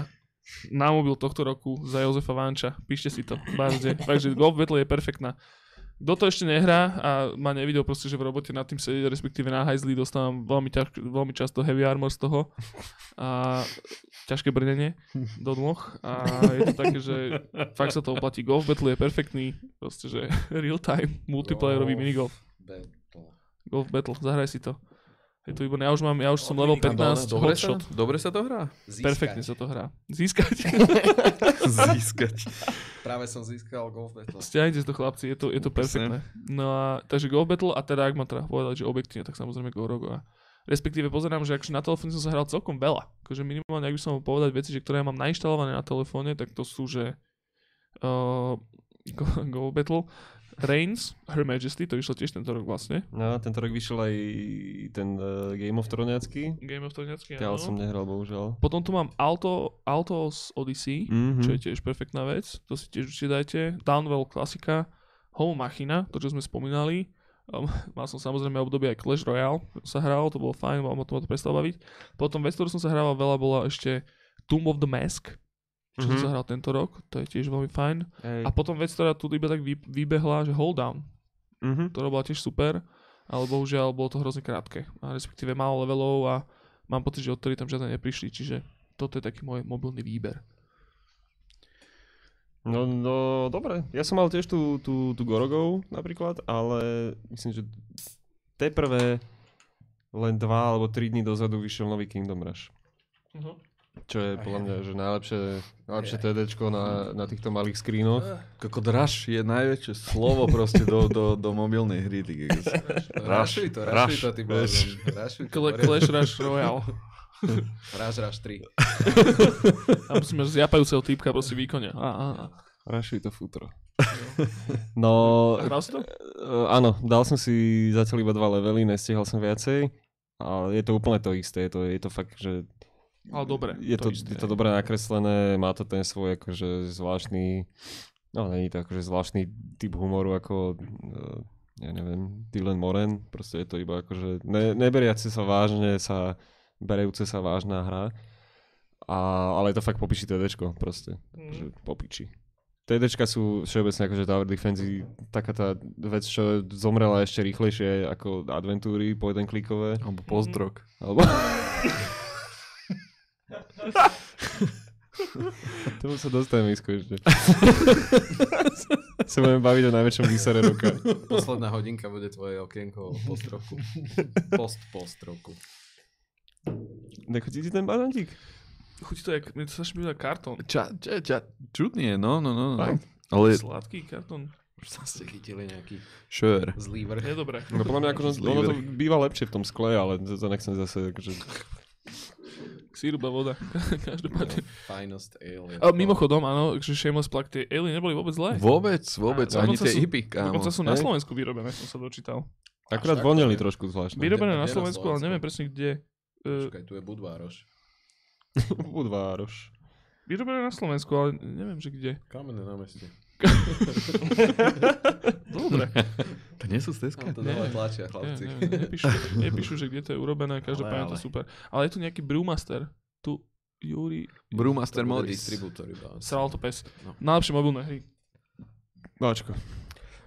na mobil tohto roku za Jozefa Vanča. Píšte si to. Bázde. Takže Golf Battle je perfektná. Kto to ešte nehrá a ma nevidel proste, že v robote nad tým sedieť, respektíve na hajzli dostávam veľmi, ťaž, veľmi často heavy armor z toho a ťažké brnenie do nôh a je to také, že fakt sa to oplatí. Golf Battle je perfektný, proste, že (laughs) real time multiplayerový
Golf.
minigolf.
Battle.
Golf Battle, zahraj si to. Je to výborné. Ja už mám, ja už som level
A
15
Dobre sa, dobre sa to hrá?
Perfektne sa to hrá. Získať. (laughs) (laughs)
Získať.
Práve som získal Golf Battle.
Stiahnite si to chlapci, je to, je to perfektné. No a takže Golf Battle a teda ak mám teda povedať, že objektívne, tak samozrejme Gorogo. A respektíve pozerám, že akože na telefóne som sa hral celkom veľa. Akože minimálne, ak by som mal povedať veci, že ktoré ja mám nainštalované na telefóne, tak to sú, že uh, Go- (laughs) Golf Battle, Reigns, Her Majesty, to vyšlo tiež tento rok vlastne.
No, tento rok vyšiel aj ten uh, Game of Throneacký.
Game of
Ja ale som nehral, bohužiaľ.
Potom tu mám Alto, Altos Odyssey,
Mhm.
čo je tiež perfektná vec. To si tiež určite dajte. Downwell klasika. Home Machina, to čo sme spomínali. Um, (laughs) mal som samozrejme obdobie aj Clash Royale, sa hral, to bolo fajn, mal ma to, ma to prestalo baviť. Potom vec, ktorú som sa hrával veľa, bola ešte Tomb of the Mask, čo som
Mhm.
sa hral tento rok, to je tiež veľmi fajn.
Hej.
A potom vec, ktorá tu iba tak vy, vybehla, že Hold Down,
Mhm.
ktorá bola tiež super, ale bohužiaľ bolo to hrozne krátke. A respektíve málo levelov a mám pocit, že odtedy tam žiadne neprišli, čiže toto je taký môj mobilný výber.
No, no, dobre. Ja som mal tiež tú, tú, tú Gorogov napríklad, ale myslím, že teprve len dva alebo tri dní dozadu vyšiel nový Kingdom Rush. Čo je podľa mňa, že najlepšie, najlepšie TDčko na, na týchto malých screenoch.
Kako draž je najväčšie slovo proste do, do, do mobilnej hry.
Rašuj to, rašuj to, ty blázon.
Clash Rush Royale.
Rush, Rush 3.
Tam musíme zjapajúceho týpka proste výkonia. A, a, a.
Rašuj to futro. (laughs) No,
Hral si to?
Uh, áno, dal som si zatiaľ iba dva levely, nestihal som viacej. Ale je to úplne to isté, je to, je to fakt, že
Ale dobre.
je to,
isté.
je to dobre nakreslené, má to ten svoj akože zvláštny, no není to akože zvláštny typ humoru ako, uh, ja neviem, Dylan Moran, proste je to iba akože ne, neberiace sa vážne, sa berejúce sa vážna hra. A, ale je to fakt popiči TDčko, proste, akože popiči. TDčka sú všeobecne akože Tower Defense taká tá vec, čo zomrela ešte rýchlejšie ako adventúry po jeden klikové.
Alebo pozdrok.
Alebo... (laughs) Tomu sa dostaneme isko ešte. sa budeme baviť o najväčšom výsere roka.
Posledná hodinka bude tvoje okienko o postroku. Post postroku.
Nechutí ti ten banantík?
Chutí to, jak, mne to strašne býva kartón.
Ča, ča, ča, čudný je, no, no, no. no.
Fakt?
Ale
Sladký kartón.
Už som ste chytili nejaký
sure.
zlý vrch.
Je dobré.
No podľa mňa akože, ono to býva lepšie v tom skle, ale to, to nechcem zase akože...
Sírup a voda. (laughs) Každopádne.
Finest ale.
A mimochodom, áno, že Shameless Plug, tie Alien neboli vôbec zlé.
Vôbec, vôbec.
A
Ani tie
sú-
hippy, kámo.
Dokonca sú na. Slovensku vyrobené, som sa dočítal.
Akurát
tak
trošku zvláštne.
Vyrobené na Slovensku, ale neviem presne kde. Uh,
Počkaj, tu je Budvároš. (laughs) (laughs)
Budvároš.
vyrobené na Slovensku, ale neviem, že kde.
Kamenné námestie.
Dobre. (laughs)
To nie sú z Teska?
No, to dole tlačia,
Ne,
chlapci.
ne, nepíšu, nepíšu, že kde to je urobené, každopádne
Ale,
to super. Ale je tu nejaký brewmaster. Tu, Júri,
Brewmaster Modis.
distribútor iba.
sral to pes.
No.
Najlepšie mobilné hry.
Váčko.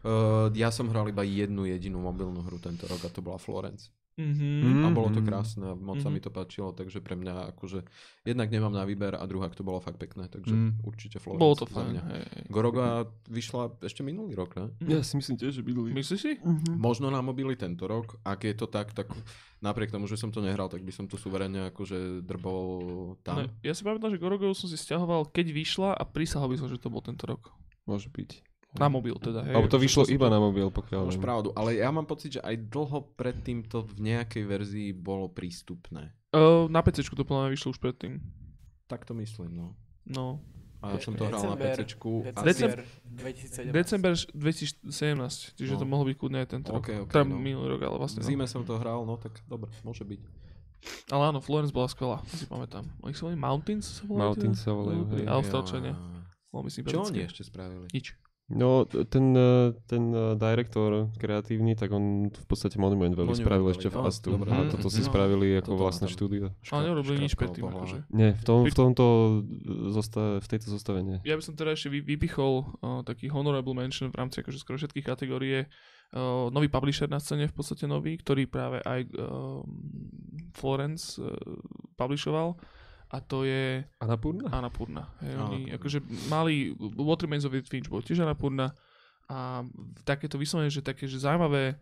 Uh, ja som hral iba jednu jedinú mobilnú hru tento rok a to bola Florence.
Mhm.
A bolo to
Mhm.
krásne a moc sa
Mhm.
mi to páčilo, takže pre mňa akože jednak nemám na výber a druhá to bolo fakt pekné, takže
Mm.
určite Florence.
Bolo to fajn.
mňa.
hej, hej.
Goroga vyšla ešte minulý rok, ne?
Ja si myslím tiež, že bydlí.
Myslíš si?
Možno na mobily tento rok, ak je to tak, tak napriek tomu, že som to nehral, tak by som to suverene akože drbol tam.
Ne, ja si pamätám, že Gorogov som si stiahoval, keď vyšla a prísahal by som, že to bol tento rok.
Môže byť.
Na mobil teda, hej.
Alebo to vyšlo
som
iba
to-
na mobil, pokiaľ
Máš pravdu, ale ja mám pocit, že aj dlho predtým to v nejakej verzii bolo prístupné.
Uh, na PC to mňa vyšlo už predtým.
Tak to myslím, no.
No.
A ja som to hral na PC.
December 2017.
December 2017, čiže
No.
to mohlo byť kľudne aj tento
OK,
rok.
OK,
Teda
no.
minulý rok, ale vlastne.
V zime som to hral, no tak dobre, môže byť.
No. Ale áno, Florence bola skvelá, si pamätám. Oni sa volali Mountains? Sa volali
Mountains
teda?
sa volajú, hej.
Austrálčania.
Čo oni ešte spravili?
Nič.
No, ten, eh, ten eh, direktor kreatívny, tak on v podstate Monument
Monument
spravil
Valley,
ešte v Astu.
dobre.
A toto si
No,
spravili ako
toto
vlastné
tam-
štúdio.
Ale neurobili nič predtým. Akože.
Nie, v, tom, v tomto zosta- v tejto zostave nie.
Ja by som teda ešte vy, vypichol uh, taký honorable mention v rámci akože skoro všetkých kategórie. Uh, nový publisher na scéne v podstate nový, ktorý práve aj uh, Florence uh, publishoval a to je
Annapurna?
Annapurna. Hej,
Áno.
oni akože mali What Remains of Finch bol tiež Annapurna a takéto vyslovene, že také, že zaujímavé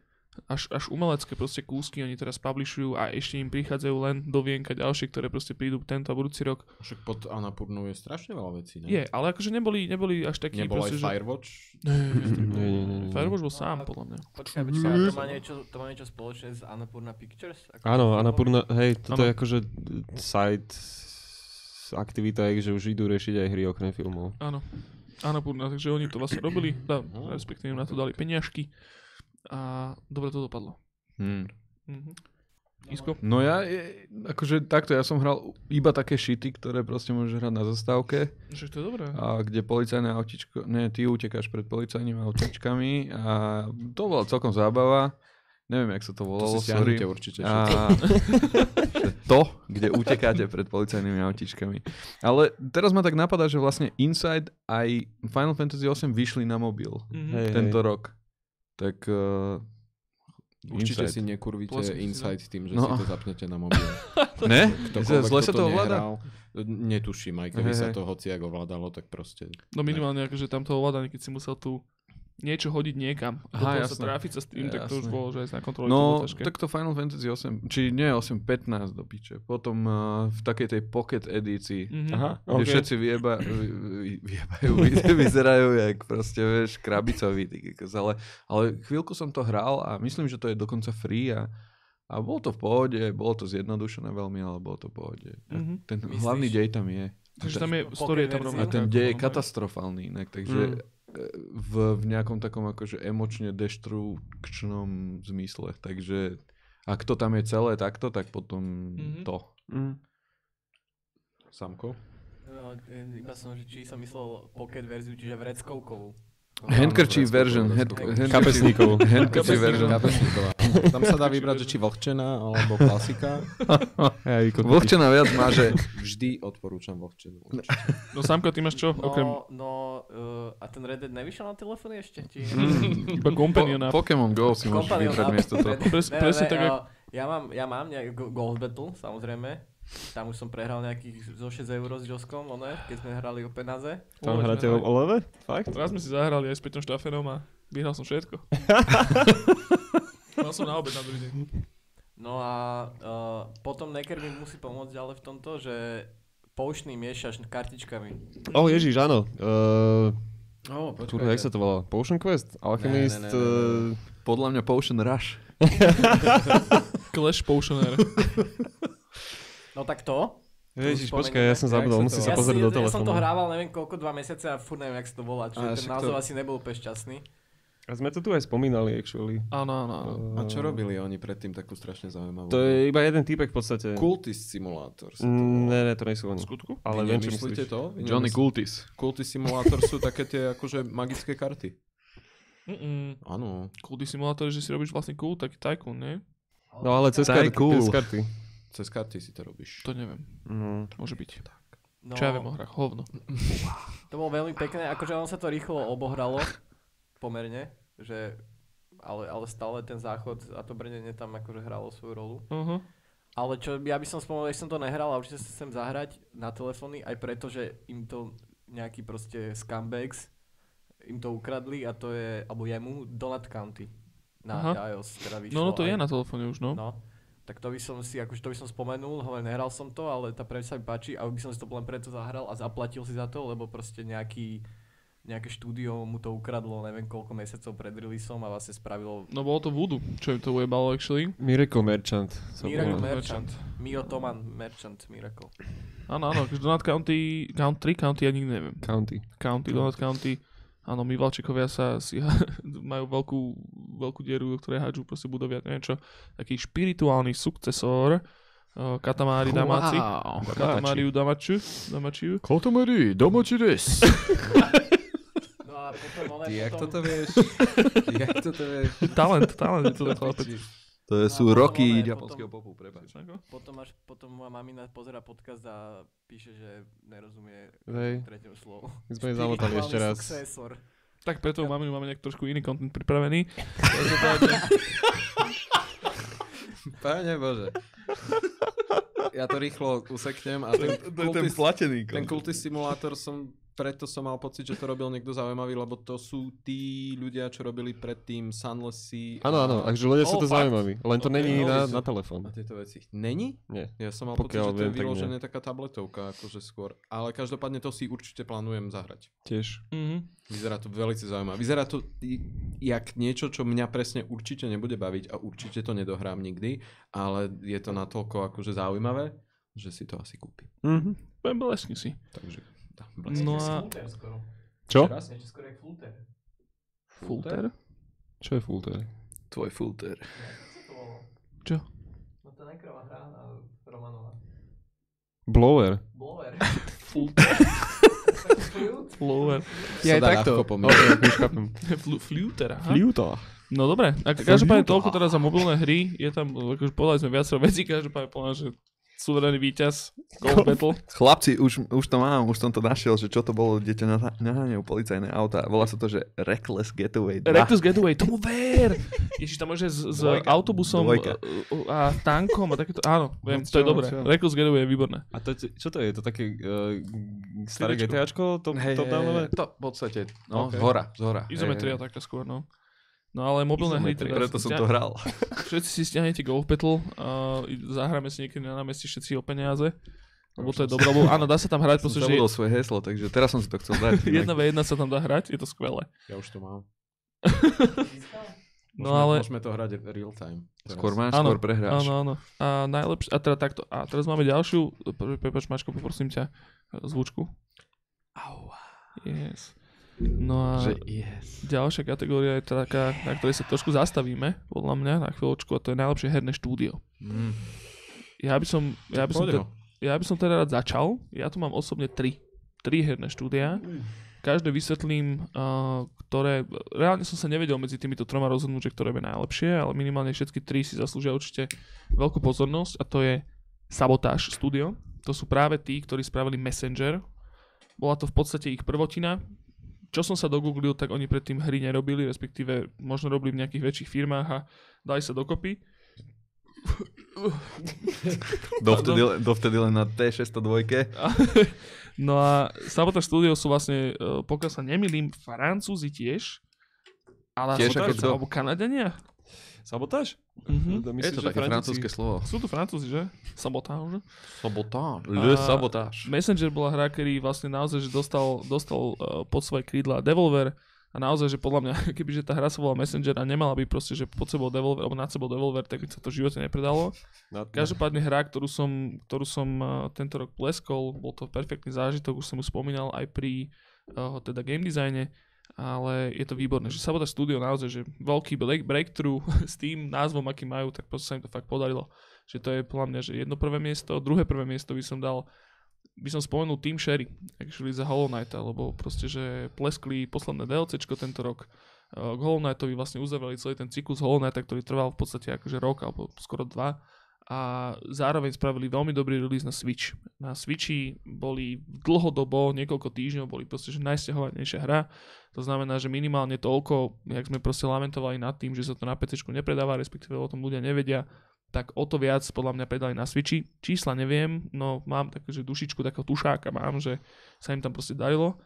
až, až umelecké proste kúsky oni teraz publishujú a ešte im prichádzajú len do vienka ďalšie, ktoré proste prídu tento a budúci rok.
Však pod Annapurnou je strašne veľa vecí, ne?
Je, ale akože neboli, neboli až takí
Nebol aj
proste, že...
Firewatch?
Nie,
Nie, nie, nie, nie.
Firewatch bol sám, podľa mňa.
Počkaj, to má niečo, to má niečo spoločné s Annapurna Pictures? Ako
Áno,
filmom?
Annapurna, hej, toto je akože side aktivita, je, že už idú riešiť aj hry okrem filmov.
Áno. Annapurna, takže oni to vlastne robili, dá, respektíve na to dali peniažky a dobre to dopadlo.
Hmm.
Mhm. Isko?
No ja, je, akože takto, ja som hral iba také šity, ktoré proste môžeš hrať na zastávke
Však to je dobré.
a kde policajné autičko, ne, ty utekáš pred policajnými autičkami a to bola celkom zábava. Neviem, jak sa to
To
volalo,
si
sorry.
stiahnete určite.
A to, kde utekáte pred policajnými autičkami. Ale teraz ma tak napadá, že vlastne Inside aj Final Fantasy 8 vyšli na mobil
Mhm.
Hej,
tento rok. Tak uh,
Určite
Inside.
si nekurvíte
si,
Insight tým, že
No.
si to zapnete na mobil. (laughs)
Ne? Zle sa to ovláda?
Netuším, aj keby
Hej,
sa
hej.
to hociak ovládalo, tak proste...
No minimálne akože tam to ovládanie, keď si musel tu niečo hodiť niekam. A
Aha,
toho sa
jasné.
trafiť sa s tým, tak to už
Jasné.
bolo, že aj na kontrole
No, tak to Final Fantasy 8, či nie 8, 15 do piče. Potom uh, v takej tej pocket edícii,
Mhm.
Aha,
kde
okay.
všetci vyjebajú, (laughs) vy- vyzerajú jak proste, vieš, krabicoví. Ale, ale chvíľku som to hral a myslím, že to je dokonca free a, a bolo to v pohode, bolo to zjednodušené veľmi, ale bolo to v pohode. A
Mhm.
Ten
Myslíš?
hlavný dej tam je.
Takže tam je, story je tam?
A ten dej je katastrofálny inak, takže
Mm.
V, v nejakom takom akože emočne deštrukčnom zmysle. Takže ak to tam je celé takto, tak potom
Mhm.
to.
Mm.
Samko?
No, iba som, že či som myslel pocket verziu, čiže vreckovkovú.
Handkerchief version. hand- handkerchief-
Kapesníkov.
Handkerchief version.
Tam sa dá vybrať, že či vlhčená alebo klasika. (laughs)
Vlhčená viac má, že
Vždy odporúčam vlhčenú.
No Samko, ty máš čo?
No,
Okrem
no uh, a ten Red Dead nevyšiel na telefóny ešte? Či...
iba Companion
po. Pokémon Go si môžeš vybrať miesto toho.
Pres-
Ne,
presne
ne,
tak,
Ja mám, ja mám nejak Go- Gold Battle, samozrejme. Tam už som prehral nejakých zo 6 eur s Joskom, one, keď sme hrali o penaze.
Tam hráte o leve? Fakt?
Raz sme si zahrali aj s Peťom Štafenom a vyhral som všetko. (laughs) Mal som na obed na druhý deň.
No a uh, potom Necker mi musí pomôcť ale v tomto, že poučný miešaš kartičkami.
O, ježiš, áno. Uh,
No,
Kurva, jak sa to volá? Potion Quest? Alchemist?
Ne, ne, ne, ne, ne.
eh,
Podľa mňa Potion Rush. (laughs)
Clash Potioner. (laughs)
No tak to.
Ježiš, počkaj, ja som zabudol,
sa
musím
to-
sa
ja,
pozrieť
si,
do
ja som to
telefónu.
hrával neviem koľko, dva mesiace a furt neviem, jak sa to volá. Čiže ten názov
to-
asi nebol úplne šťastný.
A sme to tu aj spomínali, actually.
Áno, áno.
A čo robili oni predtým takú strašne zaujímavú?
To je iba jeden typek v podstate.
Sa to
Mm. Ne, ne, to nie sú
V
oni.
skutku?
Ale
Vy
viem, čo myslíš.
to? Vy
Johnny Cultis.
Cultist Simulator sú také tie akože magické karty.
Mm-mm.
Áno.
Kulty simulátor, že si robíš vlastne cool, taký tycoon, nie?
No ale cez
To je
karty.
cool.
Cez karty.
Cez karty si to robíš.
To neviem.
No.
Môže byť.
No,
Čo ja viem o hrách, hovno. (laughs)
to bolo veľmi pekné, akože ono sa to rýchlo obohralo, pomerne, že ale, ale stále ten záchod a to brnenie tam akože hralo svoju rolu.
Uh-huh.
Ale čo ja by som spomenul, že som to nehral a určite sa chcem zahrať na telefóny, aj preto, že im to nejaký proste scumbags im to ukradli a to je, alebo jemu, Donut County na
Aha.
iOS teda vyšlo.
No, no to
aj,
je na telefóne už, no.
No, tak to by som si, akože to by som spomenul, hovorím, nehral som to, ale tá preč sa mi páči a by som si to len preto zahral a zaplatil si za to, lebo proste nejaký, nejaké štúdio mu to ukradlo, neviem koľko mesiacov pred releaseom a vlastne spravilo
No bolo to Voodoo, čo im to ujebalo actually.
Miracle Merchant. sa
Miracle
volá.
Merchant. Mio Toman Merchant Miracle.
Áno, áno, akože Donut County, Country County, ja nikdy neviem.
County.
County, Donut County. Áno, my Valčekovia sa si (laughs) majú veľkú, veľkú dieru, do ktorej hádžu proste budovia, neviem čo. Taký špirituálny sukcesor uh, Katamári Damáci. Katamáriu Damaču. Damačiu.
Kotomari, domoči des.
No a potom, ale
Jak
potom,
toto vieš? (laughs) Jak toto vieš?
Talent, talent je to ten chlapec.
To
A
sú
potom
roky japonského popu, prepáč.
potom, až, potom moja mamina pozera podcast a píše, že nerozumie
Hej.
tretiemu slovu.
My sme ich zamotali ešte raz.
Successor.
Tak preto máme, máme nejak trošku iný content pripravený. (laughs)
Páne Bože. Ja to rýchlo useknem a ten, kultis,
platený
ten kultis simulátor som, preto som mal pocit, že to robil niekto zaujímavý, lebo to sú tí ľudia, čo robili predtým Sunless Sea
Áno, áno, takže ľudia sú
Oh,
to
fakt?
zaujímaví. Len to
Ok,
není
no,
na,
sú-
na telefón.
a tieto veci. Není?
Nie.
Ja som mal
Pokiaľ
pocit, že to
viem,
je vyložené taká tabletovka, akože skôr. Ale každopádne to si určite plánujem zahrať.
Tiež.
mhm.
Vyzerá to veľmi zaujímavé. Vyzerá to jak niečo, čo mňa presne určite nebude baviť a určite to nedohrám nikdy, ale je to natoľko akože zaujímavé, že si to asi kúpim.
Mhm.
Bleskni si.
Takže
No a.
Čo?
Fulter?
Čo je Fulter?
Tvoj filter.
Co to bolo?
Čo?
No to nekrová hra na Romanova.
Blower.
Blower. (laughs)
Fulter. Flower.
Ja aj takto.
Flu- Fluter. No dobre, každopádne toľko teraz za mobilné hry, je tam, akože povedali sme viacero vecí, každopádne povedal, že suverénny víťaz, Golf Battle.
Chlapci, už, už to mám, už som to našiel, že čo to bolo, kde ťa naha- naháňajú policajné auta. Volá sa to, že Reckless Getaway 2.
Reckless Getaway, (laughs) tomu ver! Ježiš, tam môže s, s
Dvojka.
autobusom
Dvojka.
uh, a tankom a takéto, áno, viem, to je
čo,
dobré.
čo?
Reckless Getaway je výborné.
A to, čo to je? To také uh, staré. GTAčko? To,
Hej,
to dávnové?
to v podstate, no,
Ok.
z hora, z hora.
Izometria taká skôr, no. No ale mobilné hry teda...
Preto som to hral.
Všetci si stiahnete Golf Battle a zahráme si niekedy na námestí všetci o peniaze. Lebo to je dobré, lebo áno, dá sa tam hrať,
Som zabudol svoje heslo, takže teraz som si to chcel dať. (laughs)
jedna v jedna sa tam dá hrať, je to skvelé.
Ja už to mám. (laughs)
No
Môžeme,
ale...
Môžeme to hrať real time. teraz.
Skôr máš,
Áno,
skôr prehráš.
Áno, áno. A najlepšie, a teda takto, a teraz máme ďalšiu, pre- prepač Mačko, poprosím ťa, e, zvučku. Yes. No a
Že yes.
ďalšia kategória je taká, na ktorej sa trošku zastavíme, podľa mňa, na chvíľočku, a to je najlepšie herné štúdio.
Mm.
Ja by som, ja by som, te, ja by som teda rád začal. Ja tu mám osobne tri. Tri herné štúdia. Každé vysvetlím, uh, ktoré... Reálne som sa nevedel medzi týmito troma rozhodnúť, že ktoré je najlepšie, ale minimálne všetky tri si zaslúžia určite veľkú pozornosť a to je Sabotage Studio. To sú práve tí, ktorí spravili Messenger. Bola to v podstate ich prvotina. Čo som sa dogooglil, tak oni predtým hry nerobili, respektíve možno robili v nejakých väčších firmách a dali sa dokopy.
Dovtedy, dovtedy len na T602. (laughs)
No a Sabotage Studio sú vlastne, uh, pokiaľ sa nemýlim, Francúzi tiež. Ale
Tiež ako
to- alebo Kanadania.
Sabotáž?
Mhm.
To
Je to také
Francúzi-
francúzske slovo.
Sú tu Francúzi, že? Sabotáž.
Sabotáž. Le sabotáž.
Messenger bola hra, ktorý vlastne naozaj že dostal, dostal uh, pod svoje krídla Devolver a naozaj, že podľa mňa, (laughs) kebyže tá hra sa volá Messenger a nemala by proste, že pod sebou Devolver, alebo nad sebou Devolver, tak by sa to v živote nepredalo.
Na,
Každopádne hra, ktorú som, ktorú som uh, tento rok pleskol, bol to perfektný zážitok, už som už spomínal aj pri uh, teda game designe, ale je to výborné, že Sabotage Studio naozaj, že veľký break, breakthrough (laughs) s tým názvom, aký majú, tak proste sa im to fakt podarilo. Že to je podľa mňa, že jedno prvé miesto, druhé prvé miesto by som dal by som spomenul Team Sherry, actually za Hollow Knighta, lebo proste, že pleskli posledné DLCčko tento rok. K Hollow Knightovi vlastne uzavreli celý ten cyklus Hollow Knighta, ktorý trval v podstate akože rok alebo skoro dva a zároveň spravili veľmi dobrý release na Switch. Na Switchi boli dlhodobo, niekoľko týždňov, boli proste že najsťahovanejšia hra. To znamená, že minimálne toľko, jak sme proste lamentovali nad tým, že sa to na PC nepredáva, respektíve o tom ľudia nevedia, tak o to viac podľa mňa predali na Switchi. Čísla neviem, no mám takú, že dušičku takého tušáka mám, že sa im tam proste darilo.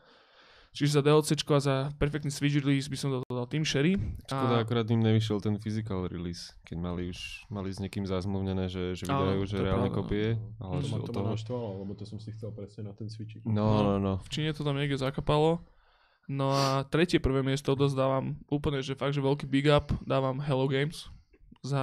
Čiže za DLCčko a za perfektný Switch release by som to dal Team Sherry.
Škoda, akorát im nevyšiel ten physical release, keď mali už mali s niekým zazmluvnené, že, že vydajú, že reálne
pravda,
kopie.
no.
Ale
To ma, to ma naštvalo, lebo to som si chcel presne na ten Switch.
No, no, no.
V Číne to tam niekde zakapalo. No a tretie prvé miesto dozdávam úplne, že fakt, že veľký big up dávam Hello Games za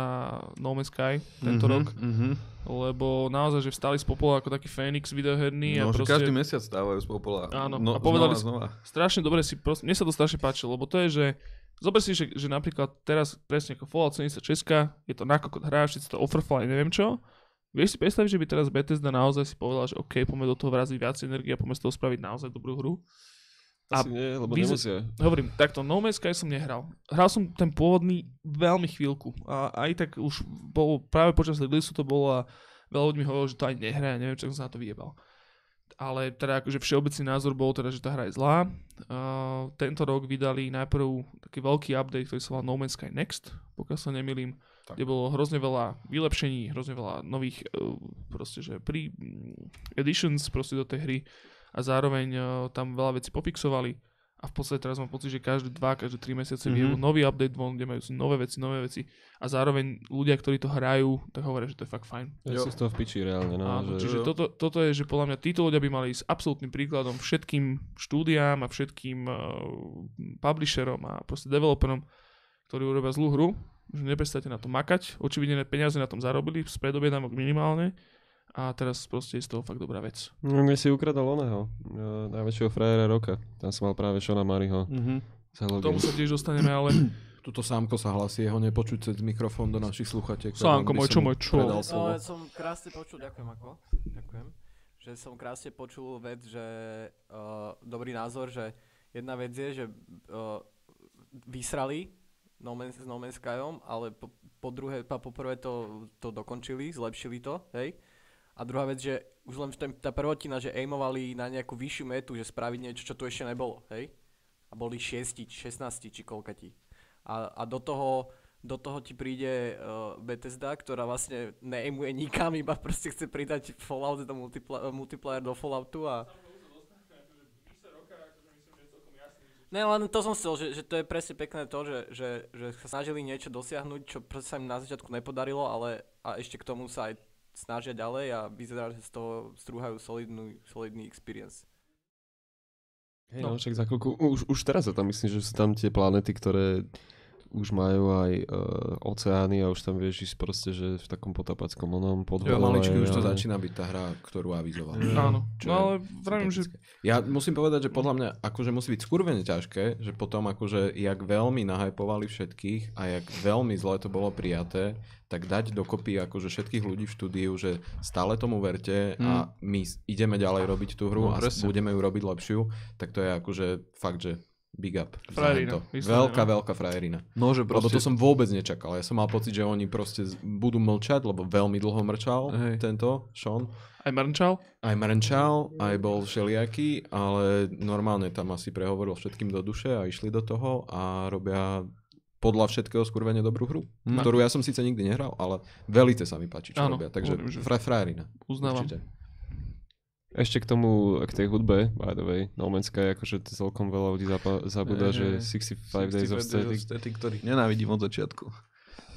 No Man's Sky tento
Mhm,
rok,
mhm.
Lebo naozaj, že vstali z popola ako taký Fénix videoherný
No,
a proste
každý mesiac stávajú z popola.
Áno,
No,
a povedali
znova, znova.
strašne dobre si, proste, mne sa to strašne páčilo, lebo to je, že zober si, že, že napríklad teraz presne ako Fallout 76, je to nakokot hra, všetci to ofrfali, neviem čo, Vieš si predstaviť, že by teraz Bethesda naozaj si povedala, že OK, poďme do toho vraziť viac energie a poďme z toho spraviť naozaj dobrú hru? A
Asi nie, lebo
vyz-
nemusia.
Hovorím, takto, No Man's Sky som nehral. Hral som ten pôvodný veľmi chvíľku a aj tak už bol, práve počas release to bolo a veľa ľudí mi hovorilo, že to aj nehra, ja neviem, čo som sa na to vyjebal. Ale teda akože všeobecný názor bol teda, že tá hra je zlá. Uh, tento rok vydali najprv taký veľký update, ktorý sa volal No Man's Sky Next, pokiaľ sa nemýlim,
Tak.
kde bolo hrozne veľa vylepšení, hrozne veľa nových uh, proste, že pre mm, editions proste do tej hry a zároveň uh, tam veľa vecí popixovali a v podstate teraz mám pocit, že každé dva, každé tri mesiace mm-hmm.
Mhm.
nový update von, kde majú nové veci, nové veci a zároveň ľudia, ktorí to hrajú, tak hovoria, že to je fakt fajn.
Ja si z toho v piči reálne, no.
Áno,
že,
čiže
jo.
toto, toto je, že podľa mňa títo ľudia by mali ísť absolútnym príkladom všetkým štúdiám a všetkým uh, publisherom a proste developerom, ktorí urobia zlú hru, že neprestáte na to makať, očividne peniaze na tom zarobili, z predobjednávok minimálne a teraz proste je z toho fakt dobrá vec.
No, mne si ukradol oného, uh, najväčšieho frajera roka. Tam som mal práve Shona Mariho.
Mhm.
K tomu sa tiež dostaneme, ale (clears throat)
Tuto sámko sa hlasí, jeho nepočuť cez mikrofón do našich sluchatiek. by
môj,
som
čo môj, čo?
No, ale som krásne počul, ďakujem ako, ďakujem, že som krásne počul vec, že uh, dobrý názor, že jedna vec je, že uh, vysrali no Man's, s No Man's Skyom, ale po, po druhé, pa, poprvé to, to dokončili, zlepšili to, hej. A druhá vec, že už len ten, tá prvotina, že aimovali na nejakú vyššiu metu, že spraviť niečo, čo tu ešte nebolo, hej. A boli 6, 16 či koľkati. A, a do toho do toho ti príde uh, Bethesda, ktorá vlastne neaimuje nikam, iba proste chce pridať Fallout do multipla- multiplayer do Falloutu a... Ne, len to som chcel, že, že to je presne pekné to, že, že, že sa snažili niečo dosiahnuť, čo proste sa im na začiatku nepodarilo, ale a ešte k tomu sa aj snažia ďalej a vyzerá, že z toho strúhajú solidnú, solidný experience.
Hej, no. však za chvíľku, už, už teraz sa tam myslím, že sú tam tie planety, ktoré už majú aj uh, oceány a už tam vieš ísť proste, že v takom potapackom onom pod
Jo, maličky už to
ale-
začína byť tá hra, ktorú avizoval.
áno.
Čo
No ale vravím, že.
Ja musím povedať, že podľa mňa akože musí byť skurvene ťažké, že potom akože jak veľmi nahypovali všetkých a jak veľmi zle to bolo prijaté, tak dať dokopy akože všetkých ľudí v štúdiu, že stále tomu verte a my ideme ďalej robiť tú hru
No,
a
presne.
budeme ju robiť lepšiu, tak to je akože fakt, že big up.
Frajerina,
Veľká,
no.
veľká frajerina.
No, že
Lebo
proste...
to som vôbec nečakal. Ja som mal pocit, že oni proste budú mlčať, lebo veľmi dlho mrčal
Hej.
tento Sean.
aj Marnčal,
Aj mrnčal, aj bol všelijaký, ale normálne tam asi prehovoril všetkým do duše a išli do toho a robia podľa všetkého skurvene dobrú hru,
Hm.
ktorú ja som síce nikdy nehral, ale velice sa mi páči, čo
Áno,
robia. Takže fra, frajerina.
uznávam.
Určite.
Ešte k tomu, k tej hudbe, by the way, No Man's Sky, akože celkom veľa ľudí zapa- zabúda, že 65 Days of Static.
Static, ktorých nenávidím od začiatku.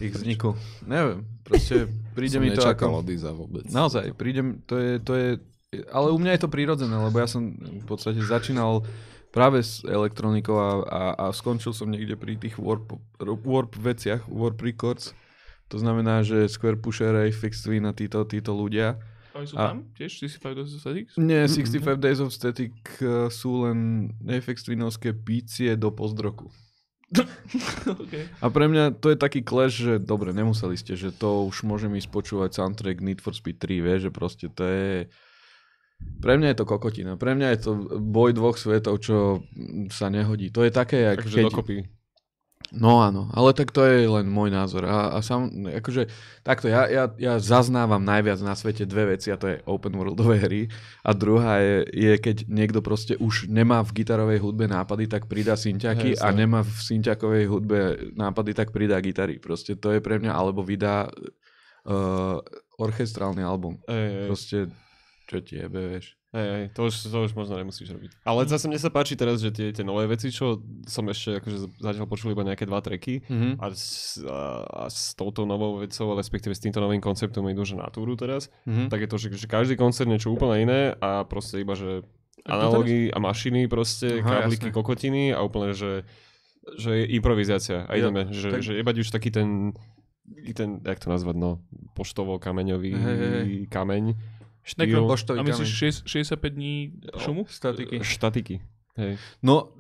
Ich vzniku. Neviem, proste príde
som
mi to ako...
od Iza vôbec.
Naozaj, príde, to je, to je, ale u mňa je to prirodzené, lebo ja som v podstate začínal práve s elektronikou a, a, a skončil som niekde pri tých warp, warp veciach, warp records. To znamená, že Square Pusher, Apex Twin a títo, títo ľudia.
Oni sú
A-
tam tiež, 65 Days of Static?
Nie, 65 Days of Static uh, sú len Apex Twinovské pície do pozdroku. (laughs)
okay.
A pre mňa to je taký clash, že dobre, nemuseli ste, že to už môžem ísť počúvať soundtrack Need for Speed 3, vieš, že proste to je... Pre mňa je to kokotina. Pre mňa je to boj dvoch svetov, čo sa nehodí. To je také, jak
Takže
keď...
dokopy.
No áno, ale tak to je len môj názor. A, a sam, akože, takto, ja, ja, ja zaznávam najviac na svete dve veci a to je open worldové hry a druhá je, je keď niekto proste už nemá v gitarovej hudbe nápady, tak pridá synťaky a nemá v synťakovej hudbe nápady, tak pridá gitary. Proste to je pre mňa, alebo vydá uh, orchestrálny album.
Hej, hej.
Proste, čo ti jebe, vieš.
Hej, hej, to už, to už možno nemusíš robiť. Ale zase mne sa páči teraz, že tie, tie nové veci, čo som ešte akože zatiaľ počul iba nejaké dva treky
Mhm.
a s, a, a s touto novou vecou, respektíve s týmto novým konceptom idú že na túru teraz,
Mhm.
tak je to, že, že každý koncert niečo úplne iné a proste iba, že analógy a mašiny proste,
Aha,
kábliky,
jasné.
kokotiny a úplne, že, že je improvizácia a ideme, že,
tak-
že jebať už taký ten, ten, jak to nazvať, no, poštovo-kameňový
Hej, hej, hej.
kameň, štýl,
a myslíš 6, 65 dní šumu?
Statiky.
štatiky. Hej.
No,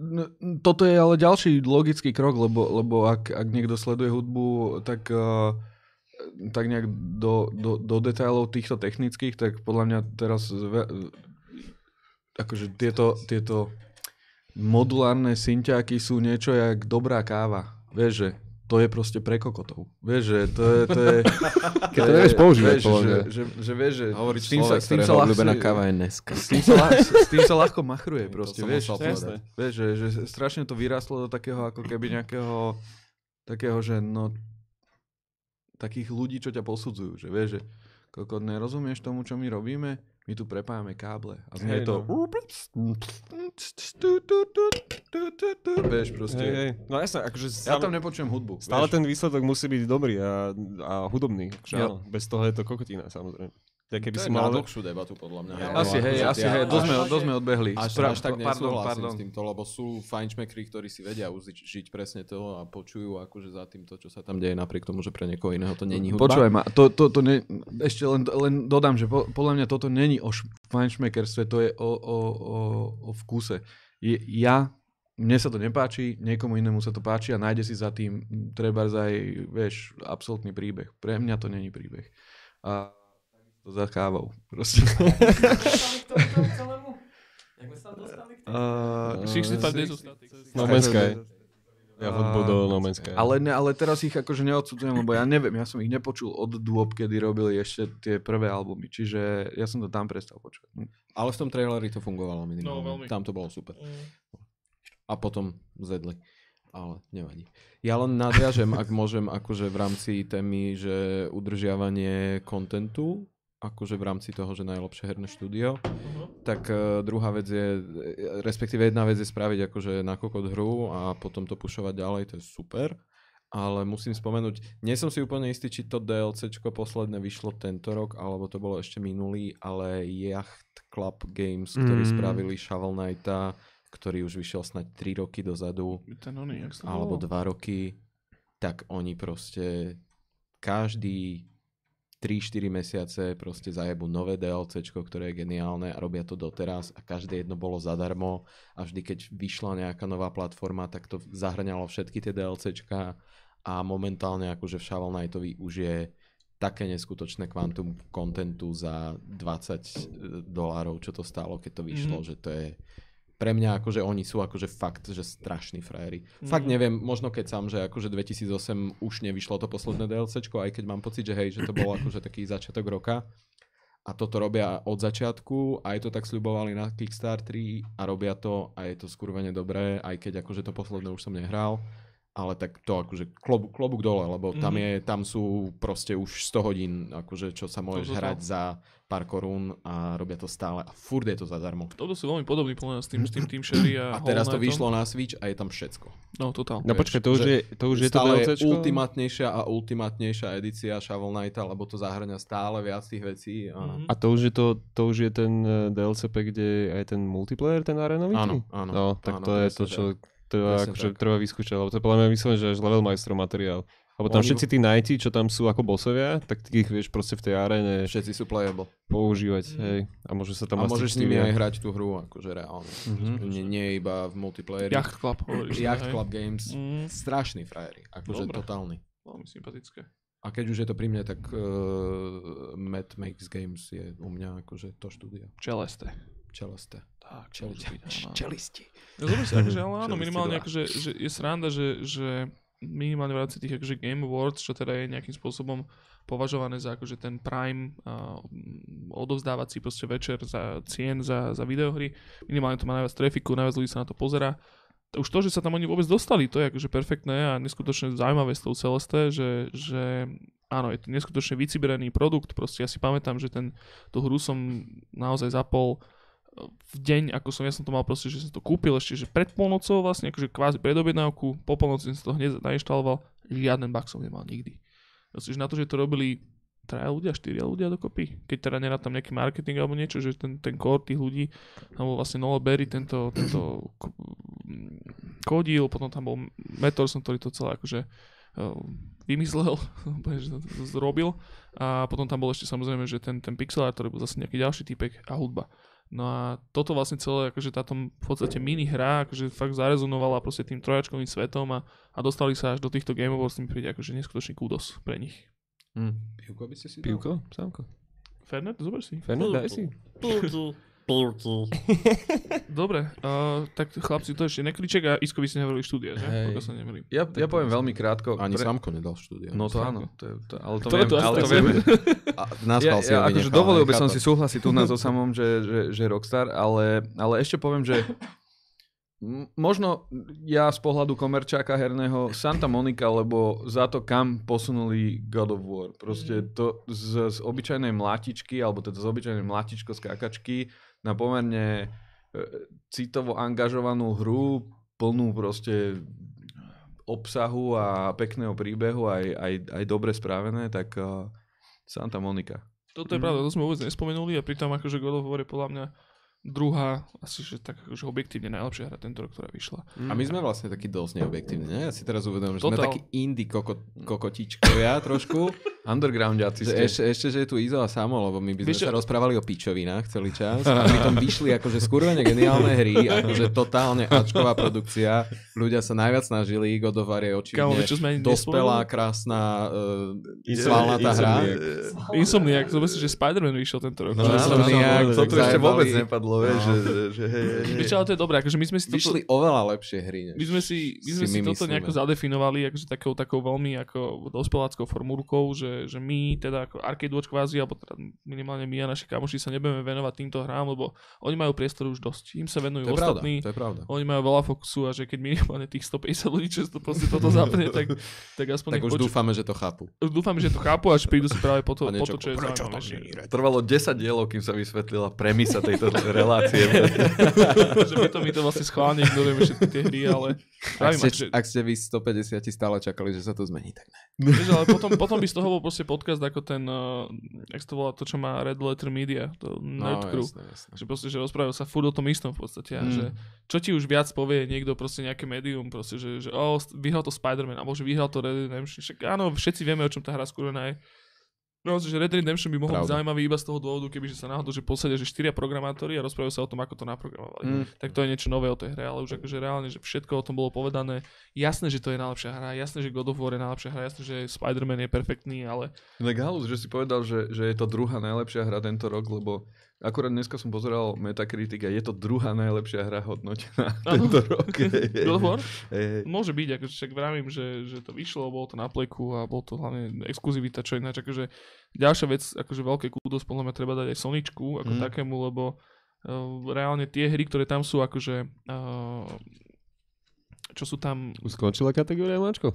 toto je ale ďalší logický krok, lebo, lebo ak, ak niekto sleduje hudbu, tak, uh, tak nejak do, do, do detailov týchto technických, tak podľa mňa teraz ve, akože tieto, tieto modulárne synťáky sú niečo jak dobrá káva. Vieš, že to je proste pre kokotov. Vieš, že to je... To je (laughs)
Keď to nevieš používať,
vieš, že, že, že, vieš, že
Hovoriť
s tým sa, s tým sa ľahšie-
káva je Neska.
s tým sa, ľah, (laughs) s tým sa ľahko machruje proste, vieš. Vieš, že, že strašne to vyrástlo do takého ako keby nejakého takého, že no takých ľudí, čo ťa posudzujú, že vieš, že koko, nerozumieš tomu, čo my robíme, my tu prepájame káble a znie
Hej,
to vieš proste.
Hej, hej. No jasne, akože
Ja
stále,
tam nepočujem hudbu.
stále
vieš.
ten výsledok musí byť dobrý a, a hudobný. Akože áno, bez toho je to kokotina, samozrejme. Tak keby
To
si
je na
mal...
dlhšiu debatu, podľa mňa.
Ja-.
Asi, hej, asi, hej, dosť sme, dosť sme odbehli.
Až,
Spra-
až tak
pardon,
nesúhlasím
pardon.
s týmto, lebo sú fajnšmekri, ktorí si vedia užiť žiť presne to a počujú akože za tým to, čo sa tam deje, napriek tomu, že pre niekoho iného to není hudba.
Počúvaj ma, to, to, to ne, ešte len, len dodám, že po, podľa mňa toto není o š- fajnšmekerstve, to je o, o, o, o vkuse. Je, ja, mne sa to nepáči, niekomu inému sa to páči a nájde si za tým treba aj, vieš, absolútny príbeh. Pre mňa to není príbeh. A to za kávou. Proste. (laughs) (laughs)
Jak sme sa tam dostali k tomu?
Uh,
65 Days of Static.
No Man's Sky. Ja hudbu do No Man's Sky.
Ale, ne, ale teraz ich akože neodsudzujem, lebo ja neviem, ja som ich nepočul od dôb, kedy robili ešte tie prvé albumy, čiže ja som to tam prestal počúvať.
Ale v tom traileri to fungovalo minimálne.
No, veľmi.
Tam to bolo super.
Mm.
A potom zedli. Ale nevadí. Ja len nadviažem, ak môžem, akože v rámci témy, že udržiavanie kontentu, akože v rámci toho, že najlepšie herné štúdio, tak uh, druhá vec je, e, respektíve jedna vec je spraviť akože na kokot hru a potom to pušovať ďalej, to je super. Ale musím spomenúť, nie som si úplne istý, či to DLCčko posledné vyšlo tento rok, alebo to bolo ešte minulý, ale Yacht Club Games, ktorí
Mm.
spravili Shovel Knighta, ktorý už vyšiel snáď 3 roky dozadu,
Ten oný, jak sa to
alebo
volalo?
2 roky, tak oni proste každý 3-4 mesiace proste zajebu nové DLCčko, ktoré je geniálne a robia to doteraz a každé jedno bolo zadarmo a vždy keď vyšla nejaká nová platforma, tak to zahrňalo všetky tie DLCčka a momentálne akože v Shovel Knightovi už je také neskutočné kvantum kontentu za 20 dolárov, čo to stálo, keď to vyšlo,
Mhm.
že to je pre mňa akože oni sú akože fakt, že strašní frajeri. Fakt
Mhm.
neviem, možno keď sám, že akože 2008 už nevyšlo to posledné DLCčko, aj keď mám pocit, že hej, že to bol akože taký začiatok roka a toto robia od začiatku, aj to tak sľubovali na Kickstarteri a robia to a je to skurvene dobré, aj keď akože to posledné už som nehral, ale tak to akože klob, klobúk dole, lebo tam,
Mhm.
je, tam sú proste už 100 hodín, akože čo sa môžeš
to- to-
hrať za pár korún a robia to stále a furt je to zadarmo.
Toto sú veľmi podobný podľa s tým, s tým Team Sherry a,
A teraz to vyšlo na Switch a je tam všetko.
No, totál.
No počkaj, to už je, to, už je to
stále
DLCčko?
ultimátnejšia a ultimátnejšia edícia Shovel Knighta, lebo to zahrňa stále viac tých vecí. A...
Mhm.
A to už je to, to už je ten eh, DLC pack, kde je aj ten multiplayer, ten arenový?
Áno, áno.
No, tak
áno,
to je to, čo treba,
Presne
akože,
tak.
treba vyskúšať, lebo to je podľa mňa vyslovene, že až level majstrov materiál. Lebo tam
Oni-
všetci tí knighti, čo tam sú ako bosovia, tak ty ich vieš proste v tej arene
Všetci sú playable.
používať,
Mhm.
hej. A môže sa tam
a môžeš s nimi aj hrať tú hru, akože reálne.
Mhm.
Nie, nie iba v multiplayeri.
Yacht Club, hovoríš. (clears throat)
Yacht
hej?
Club Games.
Mm,
Strašný frajeri. Akože
Dobre.
totálny.
veľmi sympatické.
A keď už je to pri mne, tak uh, Matt Makes Games je u mňa akože to štúdio.
Čeleste.
Čelesté.
Tak,
Čel-
čo môže byť, áno.
Čelisti.
Zober si, akože, ale (laughs) áno, minimálne akože, že je sranda, že, že minimálne v rámci tých akože Game Awards, čo teda je nejakým spôsobom považované za akože ten prime uh, odovzdávací proste večer za cien za, za videohry. Minimálne to má najviac trafiku, najviac ľudí sa na to pozera. Už to, že sa tam oni vôbec dostali, to je akože perfektné a neskutočne zaujímavé s tou Celeste, že, že áno, je to neskutočne vyciberený produkt, proste ja si pamätám, že ten, tú hru som naozaj zapol v deň, ako som, ja som to mal proste, že som to kúpil ešte, že pred polnocou vlastne, akože kvázi pred objednávku, po polnoci som to hneď nainštaloval, žiaden bug som nemal nikdy. Proste, na to, že to robili traja ľudia, štyria ľudia dokopy, keď teda nerad tam nejaký marketing alebo niečo, že ten, ten core tých ľudí, tam bol vlastne Noel Berry, tento, tento kodil, potom tam bol Metorson, ktorý to celé akože uh, vymyslel, (laughs) zrobil a potom tam bol ešte samozrejme, že ten, ten pixel art, ktorý bol zase nejaký ďalší typek a hudba. No a toto vlastne celé, akože táto v podstate mini hra, akože fakt zarezonovala proste tým trojačkovým svetom a, a dostali sa až do týchto Game Awards, mi príde akože neskutočný kúdos pre nich.
Mm.
Pivko by ste si dal?
Pivko? Sámko.
Fernet, zober si.
Fernet, daj si. (laughs)
Dobre, uh, tak chlapci, to ešte nekriček a Isko by ste nehovorili štúdia, že?
Hej.
Pokiaľ sa nemýlim.
Ja, ja poviem veľmi krátko.
Ani Samko nedal štúdio.
No to áno, to je, to, ale to,
To je
viem,
to
ale to viem.
A nás
Ja,
si
ja akože dovolil by som si súhlasiť tu na so samom, že, že, že Rockstar, ale, ale ešte poviem, že možno ja z pohľadu komerčáka herného Santa Monica, lebo za to, kam posunuli God of War. Proste to z, z obyčajnej mlátičky, alebo teda z obyčajnej mlátičko skákačky na pomerne e, citovo angažovanú hru, plnú proste obsahu a pekného príbehu, aj, aj, aj dobre správené, tak uh, Santa Monica.
Toto je pravda, to sme vôbec nespomenuli a pritom akože God of War je podľa mňa druhá, asi že tak akože objektívne najlepšia hra tento rok, ktorá vyšla.
A my sme vlastne takí dosť neobjektívni, ne? Ja si teraz uvedomím, že sme
Total.
takí indie koko, kokotičkovia trošku. (laughs)
Undergroundiaci
Že
ste.
ešte, ešte, že je tu Izo a Samo, lebo my by sme
čo-
sa rozprávali o pičovinách celý čas. A pritom vyšli akože skurvene geniálne hry, akože totálne ačková produkcia. Ľudia sa najviac snažili, God of War je
Kámo,
očividne
sme ani
dospelá, krásna, uh,
Insomniac.
svalnatá hra.
Insomniac, zober si, že Spider-Man vyšiel tento rok.
No,
Že
Insomniac,
to tu ešte vôbec
zajebali.
Nepadlo, vieš, že, že, že hej, hej.
Vieš, ale to je dobré, akože my sme si toto,
Vyšli oveľa lepšie hry. Než
my sme si, my sme
si
si,
my
toto
myslíme.
nejako zadefinovali akože takou, takou veľmi ako dospeláckou formulkou, že, že my teda ako Arcade Watch kvázi, alebo teda minimálne my a naši kamoši sa nebudeme venovať týmto hrám, lebo oni majú priestor už dosť. Im sa venujú
To je pravda,
ostatní.
to je pravda.
Oni majú veľa fokusu a že keď minimálne tých 150 ľudí, čo to proste toto zapne, tak, tak aspoň
Tak už
poču-
dúfame, že to chápu.
už dúfam, že to chápu a že prídu si práve po to,
A
po to čo je
je
Trvalo 10 dielov, kým sa vysvetlila premisa tejto (laughs) relácie. (laughs)
že my to, my to vlastne schválne ignorujeme všetky tie hry, ale
Ak ste,
že,
ak ste vy 150 stále čakali, že sa to zmení, tak ne. (laughs)
vieš, ale potom, potom by z toho bol proste podcast ako ten, uh, jak to volá, to čo má Red Letter Media, to Nerd Crew.
No, jasné, jasné.
Že proste, že rozprávajú sa furt o tom istom v podstate. A
Mm.
že čo ti už viac povie niekto proste nejaké médium, proste, že, že oh, vyhral to Spider-Man, alebo že vyhral to Red Redemption. Však áno, všetci vieme, o čom tá hra skúrená je. No, že Red Redemption by mohol byť zaujímavý iba z toho dôvodu, keby sa náhodou, že posadia, že štyria programátori a rozprávajú sa o tom, ako to naprogramovali.
Mm.
Tak to je niečo nové o tej hre, ale už akože reálne, že všetko o tom bolo povedané. Jasné, že to je najlepšia hra, jasné, že God of War je najlepšia hra, jasné, že Spider-Man je perfektný, ale
halus, že si povedal, že, že je to druhá najlepšia hra tento rok, lebo akurát dneska som pozeral Metacritic a je to druhá najlepšia hra hodnotená tento rok. (laughs)
God of. Môže byť, akože však vravím, že, že to vyšlo, bolo to na pleku a bol to hlavne exkluzivita, čo ináč, akože ďalšia vec, akože veľké kúdos podľa mňa treba dať aj Soničku ako
Mm.
takému, lebo uh, reálne tie hry, ktoré tam sú, akože uh, čo sú tam...
Už skončila kategória Mačko?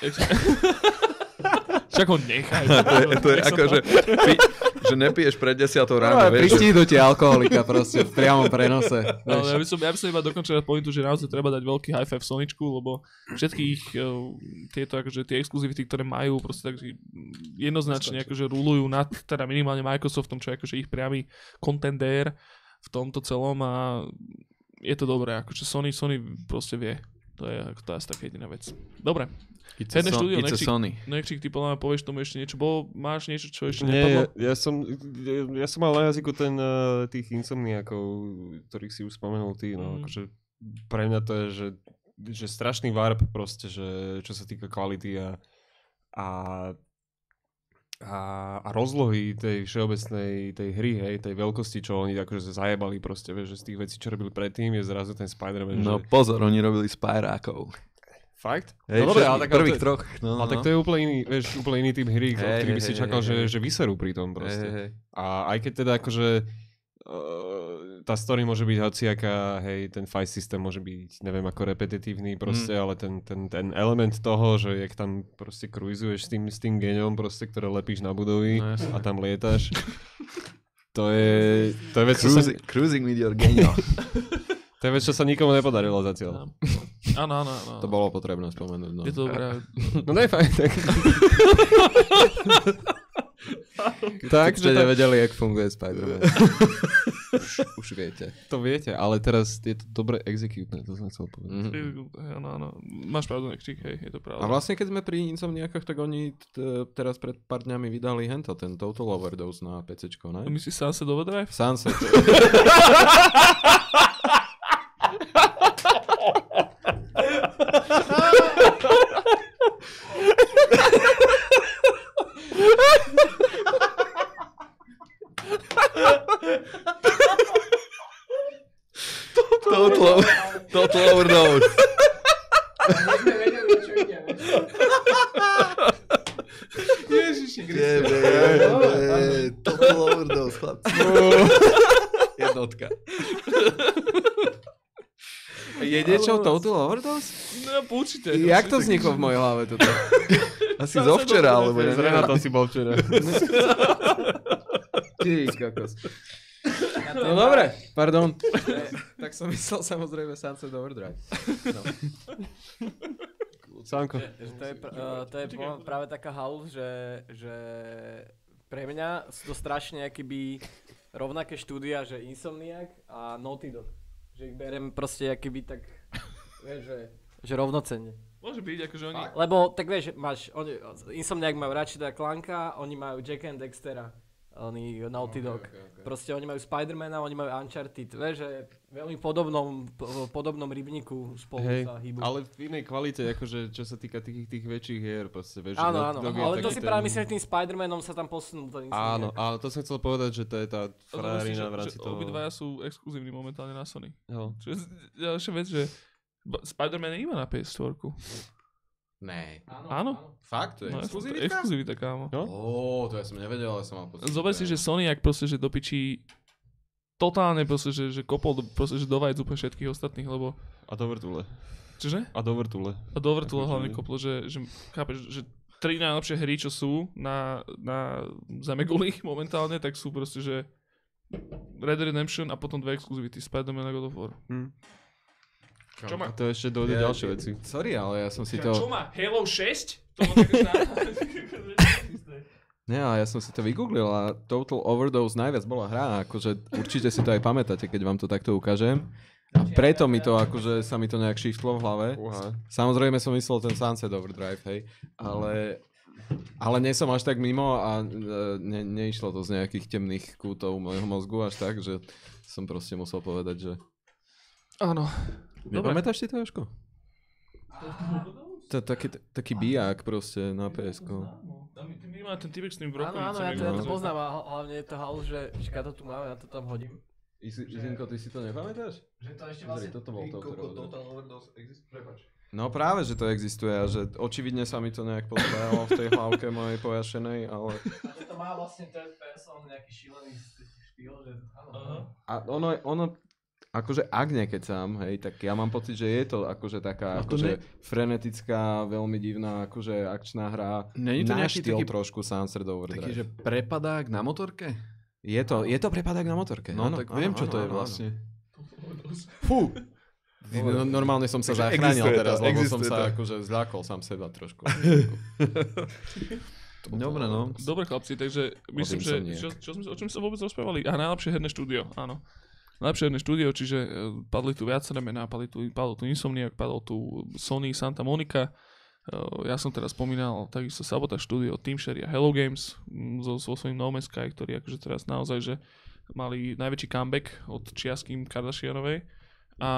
(laughs)
Však ho nechaj. (laughs)
To je, to je ako, že, pi, že nepiješ pred desiatou ráno,
No,
vieš.
Pristídujte alkoholika proste v priamom prenose.
Ale ja by, som, ja by som iba dokončil pointu, že naozaj treba dať veľký high five Soničku, lebo všetkých uh, tieto akože tie exkluzivity, ktoré majú, proste tak jednoznačne akože rulujú nad teda minimálne Microsoftom, čo je akože ich priamy contender v tomto celom a je to dobré, akože Sony, Sony proste vie. To je, to je asi taká jediná vec. Dobre,
It's
Herné
son,
štúdio, nechci-
Sony.
Nexik, ty podľa mňa povieš tomu ešte niečo. Bol, máš niečo, čo ešte
Nie,
nepadlo?
ja, ja, som, ja, ja som mal na jazyku ten uh, tých insomniakov, ktorých si už spomenul ty, no,
Mm.
akože pre mňa to je, že, že strašný warp proste, že čo sa týka kvality a, a, a, a rozlohy tej všeobecnej tej hry, hej, tej veľkosti, čo oni akože zajebali proste, vieš, že z tých vecí, čo robili predtým, je zrazu ten Spider-Man,
No
že
pozor, oni robili Spyrákov.
Fakt?
Hej,
no dobre, ale tak
prvých
to,
troch. No,
ale tak to je úplne iný, vieš, úplne iný typ hry, hey, ktorý by
hej,
si čakal,
hej,
že, že vyserú pri tom proste.
hej, hej.
A aj keď teda akože uh, tá story môže byť hociaká, hej, ten fight systém môže byť, neviem, ako repetitívny proste,
Mm.
ale ten, ten, ten element toho, že jak tam proste cruizuješ s tým, s tým geňom proste, ktoré lepíš na budovy
No, jasne.
a tam lietaš, (laughs) to je, to je vec, čo sa,
cruising with your genio. (laughs)
to je vec, čo sa nikomu nepodarilo zatiaľ.
Áno, áno, áno.
To bolo potrebné spomenúť. No.
Je to dobré.
No ne, fajn, tak. (laughs) tak,
Ak ste nevedeli, jak funguje Spider-Man. (laughs) už, už viete.
to viete, ale teraz je to dobre executné, to som chcel povedať.
Mhm.
Áno, áno. Máš pravdu, Nekčík, hej, je to pravda.
A vlastne keď sme pri Insomniakoch, tak oni t- teraz pred pár dňami vydali hento, ten Total Overdose na PC, ne?
Myslíš Sunset Overdrive?
Sunset. (laughs)
Total, total overdose.
Ježiši
Jebe, jebe, Total overdose, chlapci.
Jednotka. Niečo Total Overdose?
No, určite.
Jak to vzniklo v mojej hlave toto? (laughs)
Asi zo včera, alebo ja neviem.
Renatom si bol včera. (laughs)
Ty kokos. No dobre, pardon. tak som myslel samozrejme Sunset Overdrive. No.
Sánko.
Že to je, pr- uh, to je po- práve taká halus, že, že pre mňa sú to strašne akýby rovnaké štúdia, že Insomniac a Naughty Dog. Že ich berem proste akýby tak, vieš, že, že rovnocenne.
Môže byť, akože oni...
Lebo tak vieš, máš, oni, Insomniac majú Ratcheta Clanka, oni majú Jack and Dextera, oni Naughty Dog. Proste oni majú Spidermana, oni majú Uncharted, vieš, že veľmi podobnom, po- podobnom rybníku spolu
Hej,
sa hýbu.
ale v inej kvalite, akože čo sa týka tých, tých väčších hier, proste, vieš,
Áno, áno, ale to si práve myslím, že tým Spider-Manom sa tam posunul ten.
Áno, áno, to som chcel povedať, že to je tá frajerina v rámci toho.
Obidvaja sú exkluzívni momentálne na Sony.
Jo.
Čo je ďalšia vec, že Spider-Man je iba na PS4.
Ne.
Áno.
Fakt? To je
No,
exkluzivitka?
exkluzivita, kámo.
No?
Ó, to ja som nevedel, ale som mal pocit.
Zober si, že Sony, ak proste, že do piči totálne proste, že, že kopol do, proste, že do vajec úplne všetkých ostatných, lebo
A do vrtule.
čože?
A do vrtule.
A do vrtule
Akože-
hlavne koplo, že, že chápeš, že tri najlepšie hry, čo sú na, na Zemeguli (laughs) momentálne, tak sú proste, že Red Redemption a potom dve exkluzivity, Spider-Man a God of War.
Hm.
Čo
A
má?
to ešte dojde
Ja-
ďalšie veci.
Sorry, ale ja som si
Čo
to...
má? Halo 6? To (laughs)
Nie, ale ja som si to vygooglil a Total Overdose najviac bola hra, akože určite si to aj pamätáte, keď vám to takto ukážem. A preto mi to, akože sa mi to nejak shiftlo v hlave.
Uha.
Samozrejme som myslel ten Sunset Overdrive, hej, ale, ale nie som až tak mimo a e, ne, neišlo to z nejakých temných kútov môjho mozgu až tak, že som proste musel povedať, že...
Áno.
Nepamätáš si to, Jožko? To, taký, taký biják proste na ps
Minimálne ten typek s tým
Áno, áno,
brokovicami.
ja to, ja to poznám a hla- hlavne je to halus, že čaká to tu máme, ja to tam hodím.
Izinko, ty si to nepamätáš?
Že to ešte
Pozri, toto bol Total Overdose.
Overdose exist, prepač.
No práve, že to existuje a že očividne sa mi to nejak pospájalo v tej hlavke mojej pojašenej, ale...
A že to má vlastne third person nejaký šílený štýl, že áno.
A ono, ono akože ak nekecam, hej, tak ja mám pocit, že je to akože taká
A to
akože frenetická, veľmi divná akože akčná hra.
Není to
na
nejaký
štýl
taký,
trošku Sunset Overdrive.
taký, že prepadák na motorke?
Je to, je to prepadák na motorke.
No
áno,
tak
áno,
viem, čo
áno,
to je vlastne.
Fú! (laughs) No, normálne som sa
Takže
zachránil
existuje to,
teraz, lebo som sa
to.
akože zľakol sám seba trošku. (laughs)
Dobre, no.
Dobre chlapci, takže myslím, že čo, čo sme, o čom sa vôbec rozprávali? A najlepšie herné štúdio, áno. Najlepšie herné štúdio, čiže e, padli tu viaceré mená, padli tu, padol tu Insomniac, padol tu Sony, Santa Monica, E, ja som teraz spomínal takisto Sabotage Studio, Team Sherry a Hello Games mm, so, so svojím No Man's Sky, ktorí akože teraz naozaj, že mali najväčší comeback od čiaským Kardashianovej. A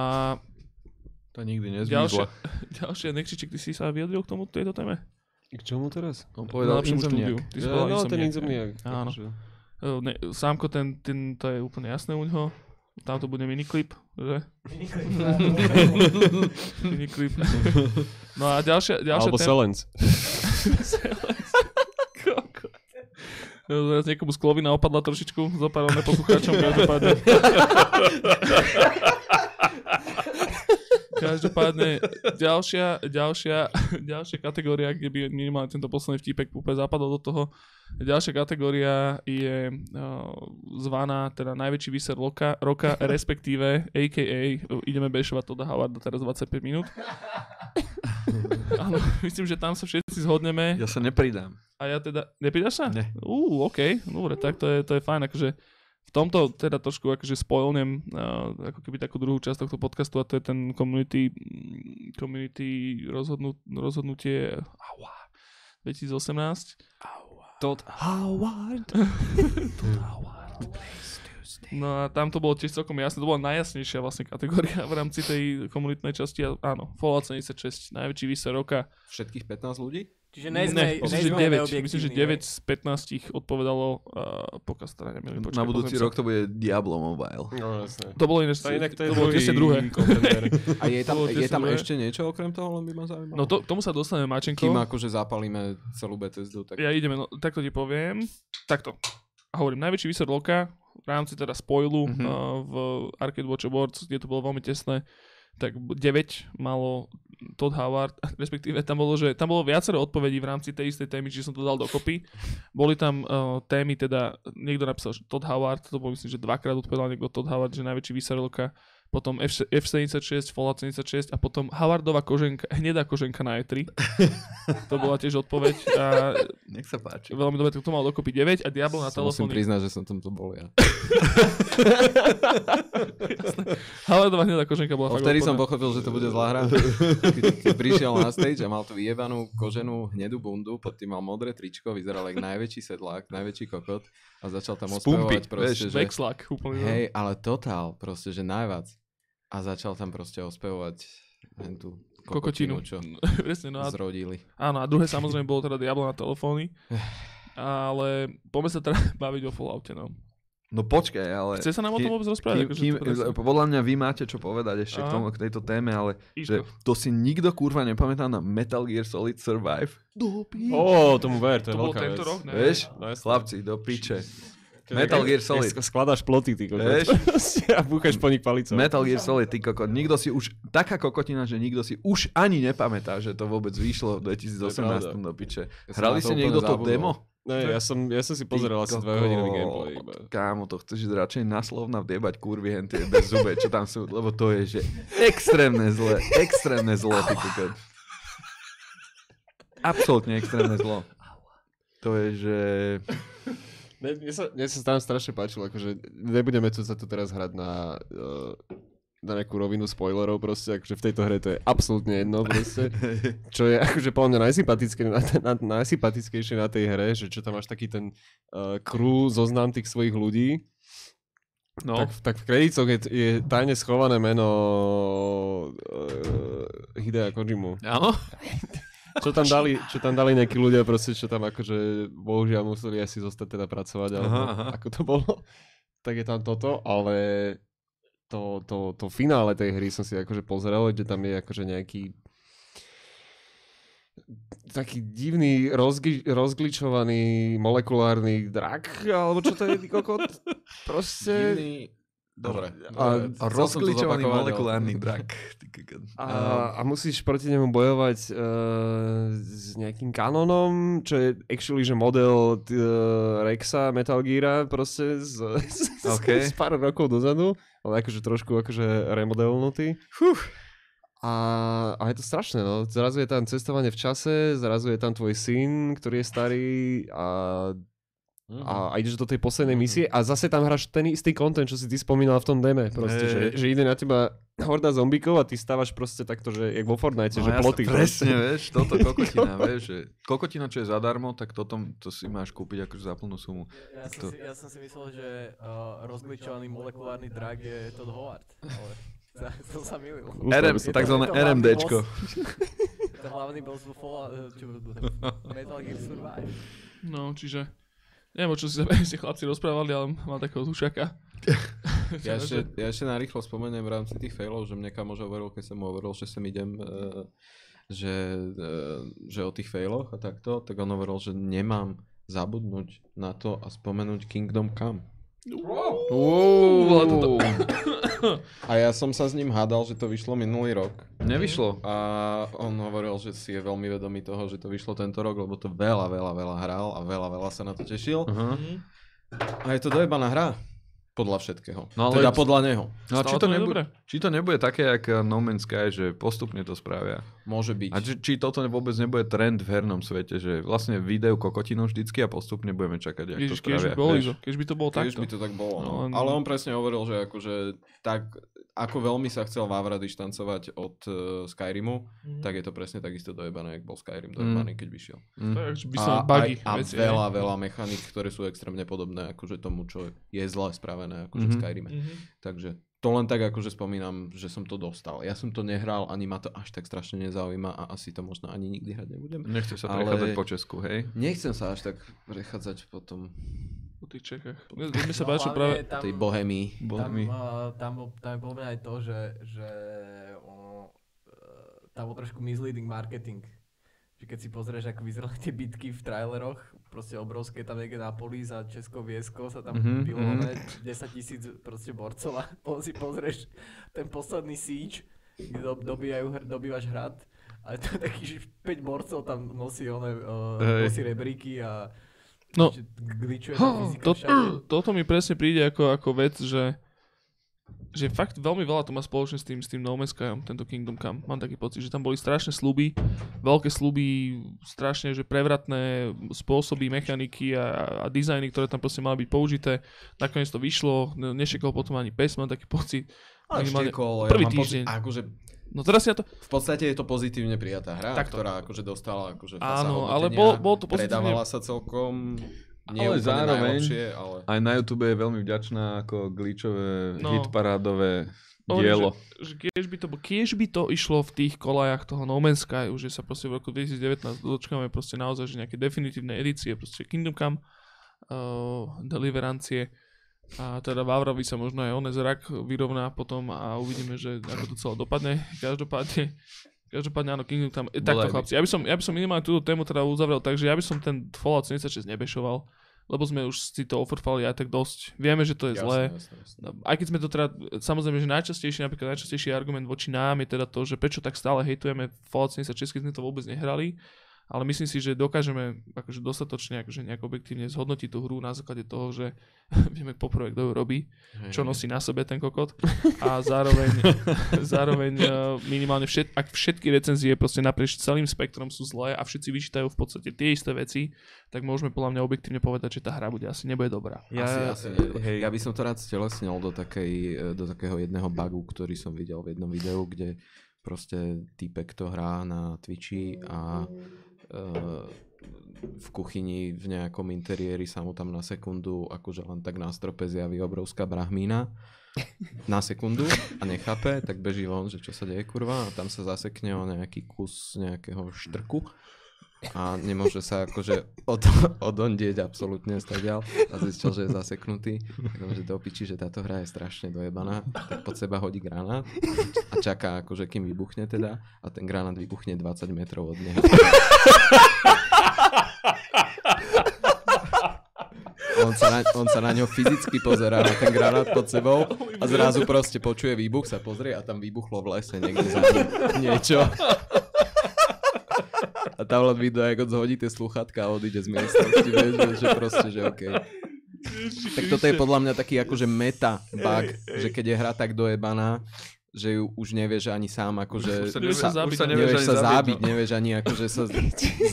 To nikdy
ďalšie,
nezvýzla. (laughs)
ďalšie, Nekčiček, ty si sa vyjadril k tomu, tejto téme?
K čomu teraz?
On povedal
Najlepšiemu štúdiu. Ty
Ja, no, ten
Insomniac. Áno. E, Ne, Sámko, ten, ten, to je úplne jasné u neho. Tam to bude miniklip, že? miniklip. No a ďalšia, ďalšia
Alebo
téma-
Selens. (laughs)
Teraz niekomu z klovina opadla trošičku, zopárame poslucháčom, každopádne. (laughs) Každopádne, ďalšia, ďalšia, ďalšia kategória, kde by minimálne tento posledný vtipek úplne zapadol do toho, ďalšia kategória je uh, zvaná teda najväčší výser loka, roka, (laughs) respektíve a.k.a. ideme bešovať Toda Howarda teraz 25 minút. Áno, myslím, že tam sa všetci zhodneme.
Ja sa nepridám.
A ja teda, nepridaš sa?
Ne.
Ú, OK, dobre, tak to je, to je fajn, akože v tomto teda trošku akože spoilnem uh, ako keby takú druhú časť tohto podcastu a to je ten community, mm, community rozhodnú, rozhodnutie aua, 2018.
Todd Howard. (laughs)
No a tam to bolo tiež celkom jasné, to bola najjasnejšia vlastne kategória v rámci tej komunitnej časti. Áno, Fallout 76, najväčší výser roka.
Všetkých 15 ľudí?
Čiže nejsme,
myslím, že
nejsme
9, myslím, že 9 z 15 odpovedalo, uh, pokiaľ teda nemili počkaj,
Na budúci rok to bude Diablo Mobile.
No jasne.
To bolo ináč,
To inak to je
to bolo tesne druhé.
contender.
A je tam, je tam ešte niečo okrem toho, len by ma zaujímalo?
No to, tomu sa dostaneme, Mačenko.
Kým akože zapalíme celú Bethesdu, tak...
Ja ideme, no, takto ti poviem. Takto. A hovorím, najväčší výsor roka v rámci teda spoilu
Mhm.
mm-hmm. uh, v Arcade Watch Awards, kde to bolo veľmi tesné, tak 9 malo Todd Howard, (laughs) respektíve tam bolo, že tam bolo viacero odpovedí v rámci tej istej témy, čiže som to dal dokopy. Boli tam uh, témy, teda niekto napísal, že Todd Howard, to bolo myslím, že dvakrát odpovedal niekto Todd Howard, že najväčší výsar roka, potom F- F76, Fallout 76 a potom Howardova koženka, hnedá koženka na E3. (laughs) to bola tiež odpoveď a (laughs)
Nech sa páči.
veľmi dobre, to mal dokopy 9 a Diablo na
Sa musím
telefóne.
priznať, že som tam to bol ja.
Howardova hnedá koženka bola
Vtedy som pochopil, že to bude zlá hra. Keď, (laughs) keď prišiel na stage a mal tú vyjebanú koženú hnedú bundu, pod tým mal modré tričko, vyzeral ako najväčší sedlák, najväčší kokot a začal tam ospevovať proste,
vieš,
že...
Vexlak, úplne. no.
Hej, ale totál, proste, že najviac. A začal tam proste ospevovať len tú
kokotinu.
kokotinu, čo (laughs)
Presne, no a,
zrodili.
áno, a druhé samozrejme bolo teda Diablo na telefóny. (sighs) Ale poďme sa teda (laughs) baviť o Falloute, no.
No počkaj, ale...
Chce sa nám o tom vôbec rozprávať?
Kým,
Akože
kým,
to presne-
podľa mňa vy máte čo povedať ešte k,
Aha.
tomu, k tejto téme, ale že to si nikto kurva nepamätá na Metal Gear Solid Survive. Do piče.
Ó, tomu ver, to je
To bolo
veľká
tento
vec.
rok, ne?
Vieš?
No.
Chlapci, do piče. Metal Gear Solid.
Skladáš ploty, ty kokot. (laughs) A búchaš po nich palicou.
Metal Gear Solid, ty kokot. Nikto si už, taká kokotina, že nikto si už ani nepamätá, že to vôbec vyšlo v 2018 do piče. Hrali
úplne
niekto to demo?
Ne, ja som, ja som si pozeral asi
Ty
dvojhodinový
kokot.
gameplay iba.
Kámo, to chceš radšej na slovna vdiebať kurvy hen tie bez zube, čo tam sú, lebo to je, že extrémne zle, extrémne zlo, ty kokot. Absolútne extrémne zlo. To je, že...
Mne, mne, sa, mne sa tam strašne páčilo, akože nebudeme tu sa tu teraz hrať na, uh, na nejakú rovinu spoilerov proste, akože v tejto hre to je absolútne jedno proste, (laughs) čo je akože podľa mňa najsympatické, na, na, najsympatickejšie na tej hre, že čo tam máš taký ten uh, crew, zoznam tých svojich ľudí,
No,
tak, tak v kredicoch je, je tajne schované meno uh, Hidea Kojimu.
áno? (laughs)
Čo tam, dali, čo tam dali nejakí ľudia proste, čo tam akože bohužiaľ museli asi zostať teda pracovať, alebo
Aha, aha.
ako to bolo. (laughs) Tak je tam toto, ale to, to, to finále tej hry som si akože pozeral, kde tam je akože nejaký taký divný, rozgli, rozgličovaný molekulárny drak, alebo čo to je, kokot? (laughs) Proste...
Divný... Dobre.
A-.
A rozkličovaný molekulárny drak. (laughs) Ty kokot.
A, a musíš proti nemu bojovať uh, s nejakým kanonom, čo je actually, že model uh, Rexa Metal Geara proste z, (laughs) z,
OK.
z (laughs) pár rokov dozadu, ale akože trošku akože remodelnutý. A, a je to strašné, no. Zrazu je tam cestovanie v čase, zrazu je tam tvoj syn, ktorý je starý a
Mhm.
a, a ideš do tej poslednej misie a zase tam hráš ten istý content, čo si ty spomínal v tom deme. Proste, že, že ide na teba horda zombíkov a ty stávaš proste takto, že jak vo Fortnite, že
jasne,
ploty.
Presne, vieš, toto (laughs) kokotina, vieš, že kokotina, čo je zadarmo, tak toto to si máš kúpiť akože za plnú sumu.
Ja som,
To-
si, ja som si myslel, že uh, rozgličovaný molekulárny drag je Todd Howard, ale (laughs) sa- som sa milil.
RM,
som-
takzvané RMDčko.
To hlavný boss vo Fallout, eh, čo, Metal Gear Survive.
No, čiže... Neviem, čo si sa (laughs) ste chlapci rozprávali, ale mám takého dušaka. (laughs)
Ja (laughs) ešte, ja ešte narýchlo spomeniem v rámci tých failov, že mne kamož hovoril, keď som mu hovoril, že sem idem, uh, že, uh, že o tých failoch a takto, tak on hovoril, že nemám zabudnúť na to a spomenúť Kingdom Come.
bola to to- (coughs)
A ja som sa s ním hádal, že to vyšlo minulý rok.
Nevyšlo.
A on hovoril, že si je veľmi vedomý toho, že to vyšlo tento rok, lebo to veľa, veľa, veľa hral a veľa, veľa sa na to tešil.
Aha.
A je to dojebaná hra. Podľa všetkého.
No ale-
teda podľa neho.
No a či to, nebude, či to nebude také, jak uh, No Man's Sky, že postupne to spravia.
Môže byť.
A či, či toto vôbec nebude trend v hernom svete, že vlastne video kokotinu vždycky a postupne budeme čakať, jak
Ježiš,
to
keď by
spravia.
keď by to bolo
Keď
takto.
by to tak bolo. No.
No, len-
Ale on presne hovoril, že akože tak, ako veľmi sa chcel Vávra dištancovať od uh, Skyrimu,
Mhm.
tak je to presne takisto dojebané, jak bol Skyrim
Mm.
dojebaný, keď vyšiel.
Mm.
By som
A,
buggy
aj, a
veci,
veľa, veľa mechanik, ktoré sú extrémne podobné akože tomu, čo je zle spravené akože v
Mhm.
Skyrime.
Mhm.
Takže to len tak akože spomínam, že som to dostal. Ja som to nehral, ani ma to až tak strašne nezaujíma a asi to možno ani nikdy hrať nebudem.
Nechce sa
Ale-
prechádzať po Česku, hej?
Nechcem sa až tak prechádzať po tom
Po tých Čechách. Mne, mne sa
No,
páči práve...
tam,
tej bohemii.
tam,
Bohemi.
uh, tam, bol, tam je podľa aj to, že, že uh, tam bol trošku misleading marketing. Že keď si pozrieš, ako vyzerali tie bitky v traileroch, proste obrovské tam niekde na poli za Česko Viesko sa tam
Mhm,
mm-hmm, bylo
mhm.
mm-hmm. 10 tisíc proste borcov a si pozrieš ten posledný siege, kde do, dobíjajú, dobývaš hrad a je to taký, že 5 borcov tam nosí, one, uh, nosí rebríky a
No.
fyzika
to, toto mi presne príde ako, ako vec, že že fakt veľmi veľa to má spoločné s tým, s tým No Man's Skyom, tento Kingdom Come. Mám taký pocit, že tam boli strašné sluby, veľké sluby, strašne že prevratné spôsoby, mechaniky a, a dizajny, ktoré tam proste mali byť použité. Nakoniec to vyšlo, ne- nešekol potom ani pes, mám taký pocit.
Ale
Minimálne
štekol,
prvý
ja mám
týždeň.
Pocit, akože
No teraz na to...
v podstate je to pozitívne prijatá hra,
Takto.
ktorá akože dostala akože
Áno, ale
hodnotenia,
bol- bol to pozitívne-
Predávala sa celkom nie
Ale zároveň-
ale...
Aj na YouTube je veľmi vďačná ako glitchové,
No.
hitparádové dielo.
Že, že keď, by to, keď by to išlo v tých kolajach toho No Man's Sky, už že sa proste v roku 2019 dočkáme proste naozaj, že nejaké definitívne edície, proste Kingdom Come, uh, Deliverancie a teda Vavrovi sa možno aj on zrak vyrovná potom a uvidíme, že ako to celé dopadne. Každopádne, každopádne áno, Kingdom Come. E, takto chlapci, ja by, som, ja by som minimálne túto tému teda uzavrel, takže ja by som ten Fallout 76 nebešoval, lebo sme už si to ofrfali aj tak dosť. Vieme, že to je
Jasné,
zlé.
jasné, jasné.
No, aj keď sme to teda, samozrejme, že najčastejší, napríklad najčastejší argument voči nám je teda to, že prečo tak stále hejtujeme Fallout 76, keď sme to vôbec nehrali, ale myslím si, že dokážeme akože dostatočne akože nejak objektívne zhodnotiť tú hru na základe toho, že (laughs) vieme poprvé, kto ju robí,
Hej,
čo
hej.
nosí na sebe ten kokot a zároveň, (laughs) zároveň eh, minimálne všet, ak všetky recenzie proste naprieč celým spektrom sú zlé a všetci vyčítajú v podstate tie isté veci, tak môžeme podľa mňa objektívne povedať, že tá hra bude asi nebude dobrá.
Ja, asi, asi nie.
hej.
Ja by som to rád stelesnil do, takej, e, do takého jedného bugu, ktorý som videl v jednom videu, kde proste týpek to hrá na Twitchi a e, v kuchyni v nejakom interiéri sa mu tam na sekundu akože len tak na strope zjaví obrovská brahmína. Na sekundu a nechápe, tak beží von, že čo sa deje kurva a tam sa zasekne o nejaký kus nejakého štrku a nemôže sa akože od, odondieť absolútne stadiaľ a zistil, že je zaseknutý. Tak do piči, že táto hra je strašne dojebaná, tak pod seba hodí granát a čaká akože kým vybuchne teda a ten granát vybuchne 20 metrov od neho. On sa, na, on sa na ňo fyzicky pozerá na ten granát pod sebou a zrazu proste počuje výbuch, sa pozrie a tam vybuchlo v lese niekde za ním niečo. Len vidno, ako zhodí tie sluchatka a odíde z miestnosti, vieš, že- že proste, že okej. Tak toto je podľa mňa taký akože meta bug, že keď je hra tak dojebaná, že ju už nevieš ani sám akože...
Už sa
nevieš sa zabiť,
sa
no.
nevieš
Nevieš
ani
sa
zabiť,
zábiť,
no.
nevieš ani akože sa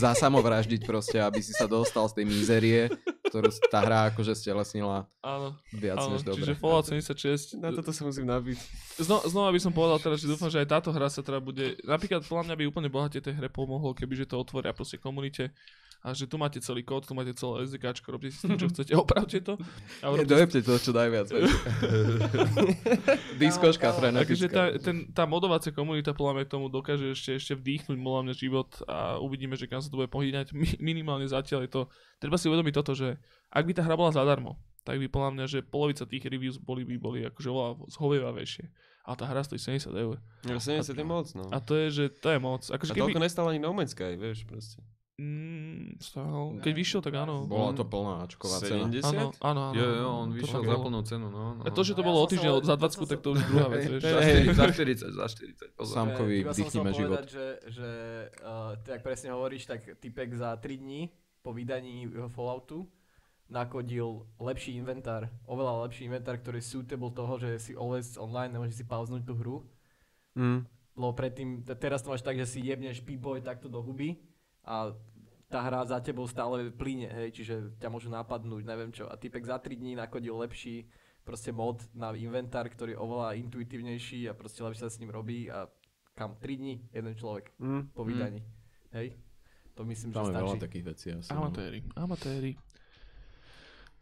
zasamovraždiť proste, aby si sa dostal z tej mizérie, ktorú tá hra akože stelesnila
Áno,
viac
áno
než dobre.
čiže Fallout 76
Na toto sa musím nabiť.
Zno, znova by som povedal teraz, že dúfam, že aj táto hra sa teda bude... Napríklad podľa mňa by úplne bohate tej hre pomohlo, kebyže to otvoria proste komunite a že tu máte celý kód, tu máte celé SDKčko, robte si s tým, čo chcete, opravte to. (laughs) A
Nie,
urobte
dojebte to čo najviac. (laughs) Diskoška
Takže tá,
frenetická.
ten, tá modovacia komunita podľa mňa k tomu dokáže ešte, ešte vdýchnuť podľa mňa život a uvidíme, že kam sa to bude pohýňať. Mi, minimálne zatiaľ je to... Treba si uvedomiť toto, že ak by tá hra bola zadarmo, tak by podľa mňa, že polovica tých reviews boli by boli akože oveľa zhovievavejšie. A tá hra stojí 70 eur.
Ja 70 je moc, no.
A to je, že to je moc. Akože
A
keby...
toľko nestalo ani No Man's Sky, vieš, proste.
Mm, stál. Keď vyšiel, tak áno.
Bola to plná Ačková cena.
70?
Áno, áno, áno.
Jo, jo, on
To
vyšiel za plnú cenu, no. no.
A to, že to
Ja
bolo
som
o týždeň za
ja
20,
som
tak to už druhá vec, vieš.
Za 40, za 40, za 40. Pozor.
Samkovi vdýchnime život.
povedať, že, že uh, tak presne hovoríš, tak typek za 3 dní po vydaní jeho Falloutu nakodil lepší inventár, oveľa lepší inventár, ktorý je suitable toho, že si always online, nemôžeš si pauznúť tú hru.
Mm.
Lebo predtým, te- teraz to máš tak, že si jebneš P-Boy takto do huby a tá hra za tebou stále plíne, hej, čiže ťa môžu napadnúť, neviem čo. A typek za 3 dní nakodil lepší proste mod na inventár, ktorý je oveľa intuitívnejší a proste lepšie sa s ním robí a kam 3 dní jeden človek
Mm.
po vydaní. Hej? To myslím,
Tam
že
je veľa
stačí.
takých vecí asi. no.
Amatéri, amatéri.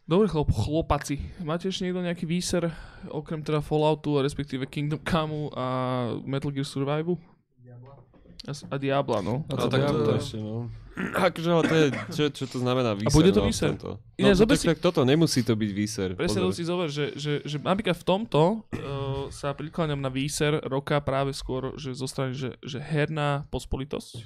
Dobre chlop, chlopaci, máte ešte niekto nejaký výser, okrem teda Falloutu, a respektíve Kingdom Come a Metal Gear Survive? A, a Diabla, no.
A
No,
to,
tak to-
to ešte, no. (clears throat) Akože, ale to je, čo, čo to znamená výser?
bude to
no,
výser?
tomto?
Ináč,
no, tak,
si-
tak toto, nemusí to byť výser.
Presne to si zober, že, že, že napríklad v tomto uh, sa prikláňam na výser roka práve skôr, že zo strany, že, že herná pospolitosť,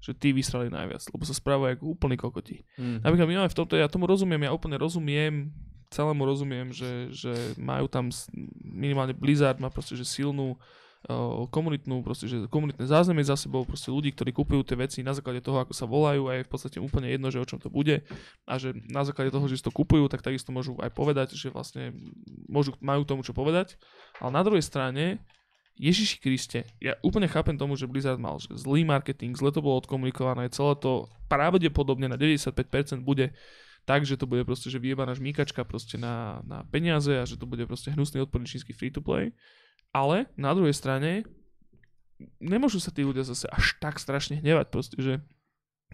že tí vysrali najviac, lebo sa správajú ako úplný kokoti.
Mm.
Napríklad my máme v tomto, ja tomu rozumiem, ja úplne rozumiem, celému rozumiem, že, že majú tam minimálne Blizzard má proste, že silnú komunitnú, proste, že komunitné zázemie za sebou, proste ľudí, ktorí kupujú tie veci na základe toho, ako sa volajú a je v podstate úplne jedno, že o čom to bude a že na základe toho, že si to kupujú, tak takisto môžu aj povedať, že vlastne môžu, majú tomu čo povedať, ale na druhej strane Ježiši Kriste, ja úplne chápem tomu, že Blizzard mal že zlý marketing, zle to bolo odkomunikované, celé to pravdepodobne na 95% bude tak, že to bude proste, že vyjebaná žmýkačka proste na, na peniaze a že to bude proste hnusný odporný čínsky free-to-play. Ale na druhej strane nemôžu sa tí ľudia zase až tak strašne hnevať proste, že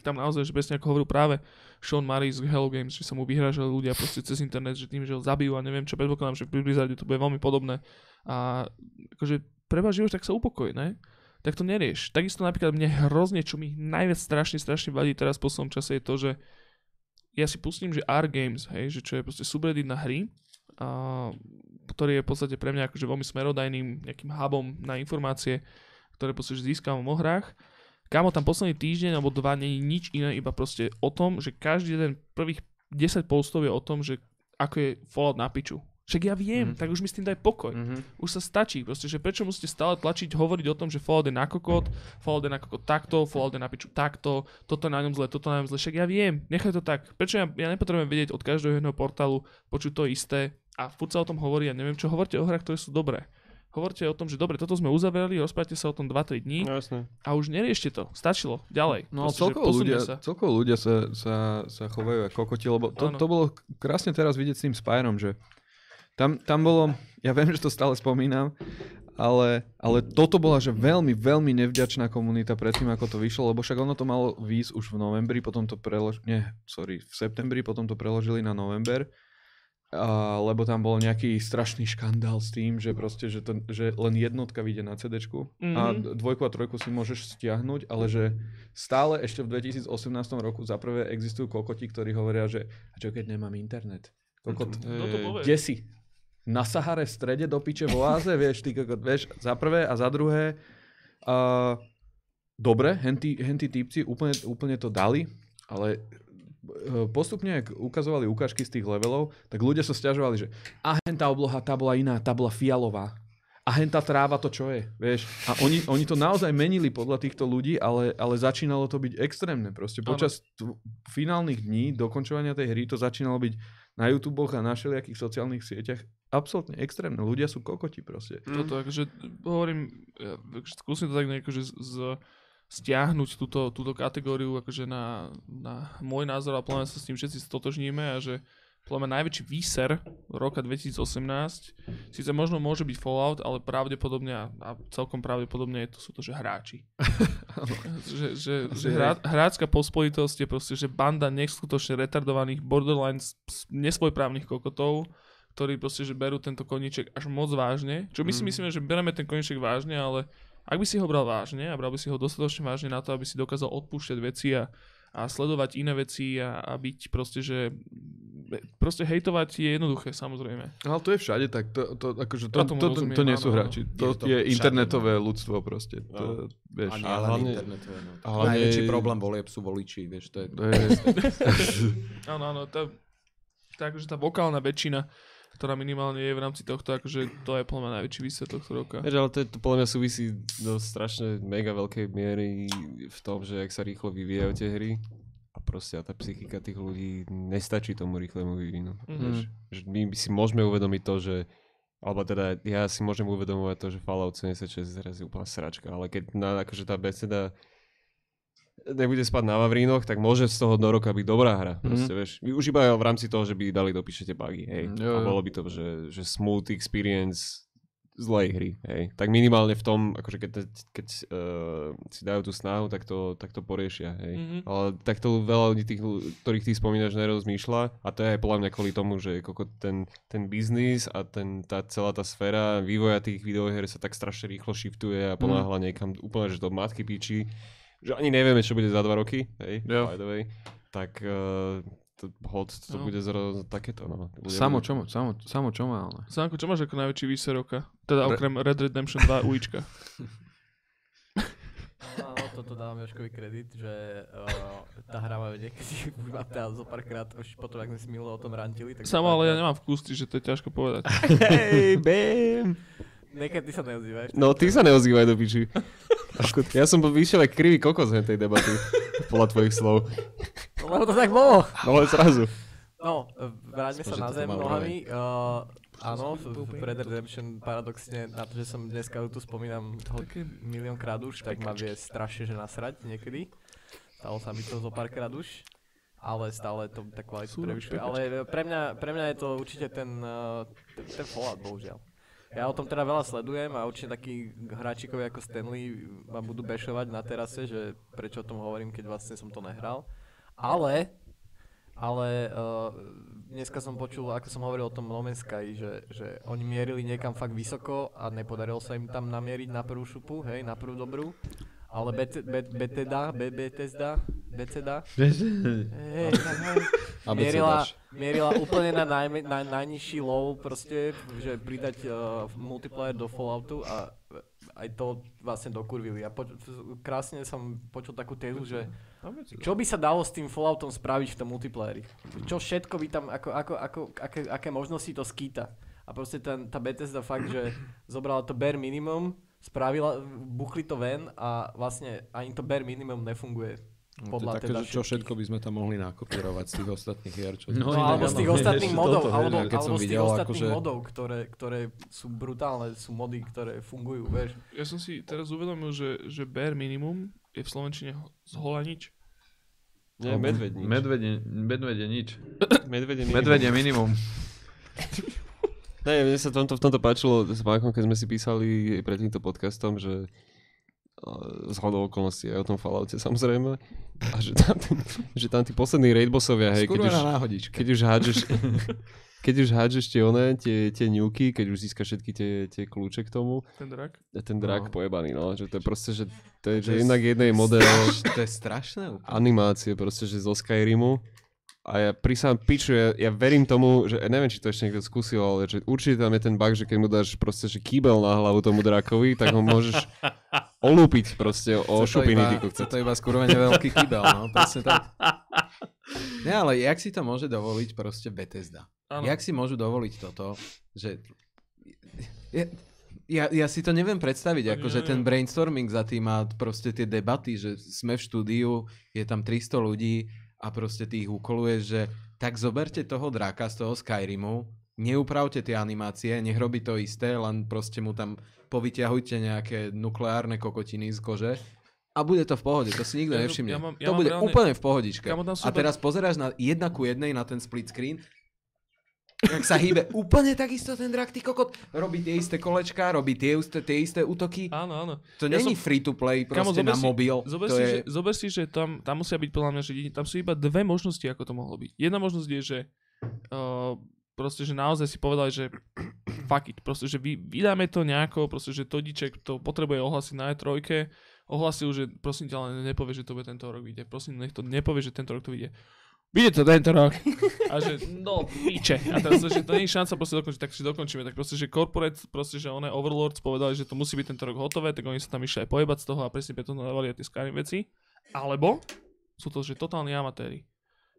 tam naozaj, že presne ako hovoril práve Sean Murray z Hello Games, že sa mu vyhrážali ľudia proste cez internet, že tým, že ho zabijú a neviem čo, predpokladám, že pri Blizzarde to bude veľmi podobné. A akože preba život, tak sa upokoj, ne? Tak to nerieš. Takisto napríklad mne hrozne, čo mi najviac strašne, strašne vadí teraz v poslednom čase je to, že ja si pustím, že R Games, hej, že čo je proste subreddit na hry, a, ktorý je v podstate pre mňa akože veľmi smerodajným nejakým hubom na informácie, ktoré proste získavam o hrách. Kámo, tam posledný týždeň alebo dva nie je nič iné, iba proste o tom, že každý jeden prvých 10 postov je o tom, že ako je Fallout na piču. Však ja viem,
Mhm.
tak už mi s tým daj pokoj.
Mhm.
Už sa stačí, proste, že prečo musíte stále tlačiť, hovoriť o tom, že Fallout je na kokot, Fallout je na kokot takto, Fallout je na piču takto, toto na ňom zle, toto na ňom zle, však ja viem, nechaj to tak. Prečo ja, ja nepotrebujem vedieť od každého jedného portálu, počuť to isté a furt sa o tom hovorí a neviem čo, hovorte o hrách, ktoré sú dobré. Hovorte o tom, že dobre, toto sme uzavreli, rozprávate sa o tom 2-3 dní
No jasné.
a už neriešte to, stačilo, ďalej.
No
Proste,
celkovo ľudia,
sa.
celkovo ľudia sa, sa, sa chovajú ako kokoti, lebo to, to bolo krásne teraz vidieť s tým Spyrom, že tam, tam bolo, ja viem, že to stále spomínam, ale, ale toto bola, že veľmi, veľmi nevďačná komunita predtým, ako to vyšlo, lebo však ono to malo výjsť už v novembri, potom to preložili, nie, sorry, v septembri, potom to preložili na november, a, lebo tam bol nejaký strašný škandál s tým, že proste, že, to, že len jednotka vyjde na CD a
Mhm.
dvojku a trojku si môžeš stiahnuť, ale že stále ešte v 2018 roku za prvé existujú kokoti, ktorí hovoria, že a čo keď nemám internet? Kokot,
to povie?
kde si? Na Sahare v strede do piče v oáze, (laughs) vieš, ty kokot, vieš, za prvé a za druhé. Uh, dobre, henty, henty typci úplne, úplne to dali, ale e, postupne, ak ukazovali ukážky z tých levelov, tak ľudia sa stiažovali, že a hentá obloha, tá bola iná, tá bola fialová. A hentá tráva to čo je, vieš. A oni, oni to naozaj menili podľa týchto ľudí, ale, ale začínalo to byť extrémne. Proste počas t- finálnych dní dokončovania tej hry to začínalo byť na YouTube a na všelijakých sociálnych sieťach absolútne extrémne. Ľudia sú kokoti proste.
Toto, akože hovorím, ja, akože skúsim to tak nejako, že z, z, stiahnuť túto, túto kategóriu akože na, na môj názor a plne sa s tým všetci stotožníme a že podľa mňa najväčší výser roka 2018 síce možno môže byť Fallout, ale pravdepodobne a, a celkom pravdepodobne je to, sú to, že hráči. (laughs) že, že, že hrá, hrácka pospolitosť je proste, že banda neskutočne retardovaných borderline nesvojprávnych kokotov, ktorí proste, že berú tento koníček až moc vážne. Čo my si
Mm.
myslíme, že bereme ten koníček vážne, ale ak by si ho bral vážne a bral by si ho dostatočne vážne na to, aby si dokázal odpúšťať veci a, a sledovať iné veci a, a byť proste, že proste hejtovať je jednoduché, samozrejme.
Ale to je všade, tak to, to, akože to,
Ja
to, to, to,
rozumiem,
to nie sú hráči. To
Je to
je
všade,
internetové ľudstvo proste. To,
No.
vieš.
A nie
A
len
hlavne-
internetové. No.
hlavne-
Najväčší problém volieb sú voliči, vieš, to je...
To (laughs)
Áno, áno, to, takže tá vokálna väčšina, ktorá minimálne je v rámci tohto, akože to je podľa mňa najväčší výsledok tohto roka.
Vieš, ale to, je, to podľa mňa súvisí do strašne mega veľkej miery v tom, že jak sa rýchlo vyvíjajú tie hry a proste a tá psychika tých ľudí nestačí tomu rýchlemu vývinu.
Mhm.
Vieš, že my si môžeme uvedomiť to, že alebo teda ja si môžem uvedomovať to, že Fallout 76 zrazu úplná sračka, ale keď na, akože tá beseda nebude spať na Vavrínoch, tak môže z toho do roka byť dobrá hra. Proste, vieš. Už iba v rámci toho, že by dali do píšete bugy, hej.
Mm, jo,
A
jo.
bolo by to, že, že smooth experience zlej hry, hej. Tak minimálne v tom, akože keď, keď uh, si dajú tú snahu, tak to, tak to poriešia, hej.
Mhm.
Ale takto veľa ľudí, tých, ktorých ty spomínaš, nerozmýšľa a to je aj podľa mňa kvôli tomu, že koko ten, ten biznis a ten, tá celá tá sféra vývoja tých videohier sa tak strašne rýchlo shiftuje a ponáhla niekam úplne, že do matky píči, že ani nevieme, čo bude za dva roky, hej,
Jo.
by the way. Tak uh, to, hod, to
No.
bude zro, takéto, no. Bude,
samo,
bude-
čo, samo, samo čo má, ale.
Sánko, čo máš ako najväčší výsledok roka? Teda
Re-
okrem Red Redemption 2 ulička.
Áno, toto dávam Joškovi kredit, že uh, tá hra ma niekedy už ma teda zo párkrát, už potom, ak sme si minule o tom rantili. Tak
Samo, ale ja nemám vkus, že to je ťažko povedať. (laughs)
Hej, bam!
Niekedy ty sa neozývaš.
No, ty sa neozývaj do piči. Ja som bol vyšiel aj krivý kokos z tej debaty, podľa tvojich slov.
Lebo to tak bolo.
No ale zrazu.
No, vráťme sa na zem nohami. Uh, áno, v Red Redemption paradoxne na to, že som dneska tu spomínam ho miliónkrát už, tak ma vie strašne že nasrať niekedy. Stalo sa mi to zo párkrát už. Ale stále to tak kvalitu prevyšuje. Ale pre mňa, pre mňa je to určite ten, ten, ten Fallout, bohužiaľ. Ja o tom teda veľa sledujem a určite takí hráčikovia ako Stanley ma budú bešovať na terase, že prečo o tom hovorím, keď vlastne som to nehral. Ale ale uh, dneska som počul, ako som hovoril o tom Sky, že, že oni mierili niekam fakt vysoko a nepodarilo sa im tam namieriť na prvú šupu, hej, na prvú dobrú. Ale Bet- Bet- Bethesda, Be- Bethesda, Bethesda, hej, (laughs) hej,
A
mierila, mierila úplne na, najme, na najnižší low proste, že pridať uh, multiplayer do Falloutu a aj to vlastne dokurvili. A poč- krásne som počul takú tézu, že čo by sa dalo s tým Falloutom spraviť v tom multiplayeri? Čo všetko by tam, ako, ako, ako, aké, aké možnosti to skýta? A proste ten, tá Bethesda fakt, že zobrala to bare minimum, spravila, buchli to ven a vlastne ani to bare minimum nefunguje.
No, to je
Podľa
také,
teda
že čo všetko by sme tam mohli nakopírovať z tých ostatných hier. Čo
No,
No,
inak
alebo z tých ostatných modov, alebo, alebo z tých
videl,
ostatných
akože-
modov, ktoré, ktoré sú brutálne, sú mody, ktoré fungujú, vieš.
Ja som si teraz uvedomil, že, že bare minimum je v Slovenčine z hola nič.
Nie, medveď nič.
Medvede, medvede nič.
Medvede minimum.
Medvede (laughs) minimum.
Ne, mne sa v tomto, v tomto páčilo s Mákom, keď sme si písali pred týmto podcastom, že z hodou okolností aj o tom Falloute samozrejme. A že tam, (laughs) že tam tí poslední raid bossovia, hej, keď už,
na náhodičke.
keď už hádžeš, (laughs) keď už hádžeš tie one, tie, tie ňuky, keď už získaš všetky tie, tie kľúče k tomu,
Ten drak.
a ten drak
No.
pojebaný, no, že to je proste, že to je, že
To je
jednak jednej model
To je strašné úplne.
animácie proste, že zo Skyrimu. A ja prísam piču, ja, ja verím tomu, že ja neviem, či to ešte niekto skúsil, ale že určite tam je ten bug, že keď mu dáš proste, že kýbel na hlavu tomu drakovi, tak ho môžeš (laughs) olúpiť proste o
Chce to
šupiny.
iba-
ty
Chce to iba (laughs) skurvene veľký kybel, no, presne tak. Nie, ale jak si to môže dovoliť proste Bethesda?
Áno.
Jak si môžu dovoliť toto, že... Ja, ja, ja si to neviem predstaviť, ako že ten brainstorming za tým a proste tie debaty, že sme v štúdiu, je tam 300 ľudí a proste ty ich ukoluješ, že tak zoberte toho draka z toho Skyrimu, neupravte tie animácie, nech robí to isté, len proste mu tam povyťahujte nejaké nukleárne kokotiny z kože a bude to v pohode, to si nikto
Ja-
nevšimne.
ja mám- ja
to bude
reálne-
úplne v pohodičke.
Sú
A teraz pozeráš na jedna ku jednej na ten split screen, jak sa hýbe úplne takisto ten drak, ty kokot, robí tie isté kolečka, robí tie isté, tie isté útoky.
Áno, áno.
To
Ja
není
som-
free to play
Kamo,
proste
zober
na
si-
mobil.
Zober,
to
si,
je...
že, zober si, že tam, tam musia byť podľa mňa, že tam sú iba dve možnosti, ako to mohlo byť. Jedna možnosť je, že uh, proste, že naozaj si povedali, že (clears throat) fuck it, proste, že vy, vydáme to nejako, proste, že Todiček to potrebuje ohlasiť na E3 ohlasil, že prosím ťa, len nepovie, že to bude tento rok vyjde. Prosím, nech to nepovie, že tento rok to vyjde. To tento rok. (laughs) A že, no, píče. A teraz, že to nie je šanca proste dokončiť, tak si dokončíme. Tak proste, že corporate, proste, že one Overlords povedali, že to musí byť tento rok hotové, tak oni sa tam išli aj pojebať z toho a presne preto dávali aj tie Skyrim veci. Alebo sú to, že totálni amatéri.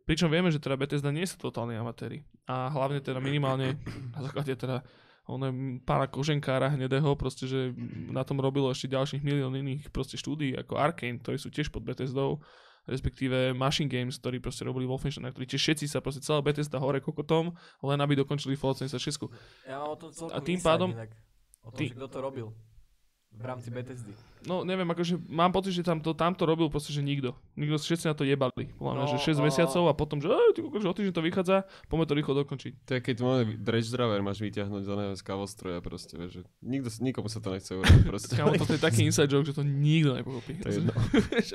Pričom vieme, že teda Bethesda nie sú totálni amatéri. A hlavne teda minimálne na základe teda on pána koženkára hnedého, proste, že na tom robilo ešte ďalších milión iných proste štúdií, ako Arkane, ktorí sú tiež pod Bethesdou, respektíve Machine Games, ktorí proste robili Wolfenstein, ktorí tiež všetci sa proste celá Bethesda hore kokotom, len aby dokončili Fallout 76.
Ja mám o tom celkom
A tým pádom-
inak. O tom,
Ty-
že kto to robil. V rámci Bethesdy.
No neviem, akože mám pocit, že tam to, tam to robil proste, že nikto. Nikto, všetci na to jebali. Podľa
No,
že 6
a-
mesiacov a potom, že, ty že o týždeň to vychádza, poďme to rýchlo dokončiť.
To je keď máme Dredge Driver máš vyťahnuť z oného z kavostroja proste, vieš, že nikto, nikomu sa to nechce urobiť proste.
Kámo, toto je taký inside joke, že to nikto nepochopí.
To je jedno. (laughs)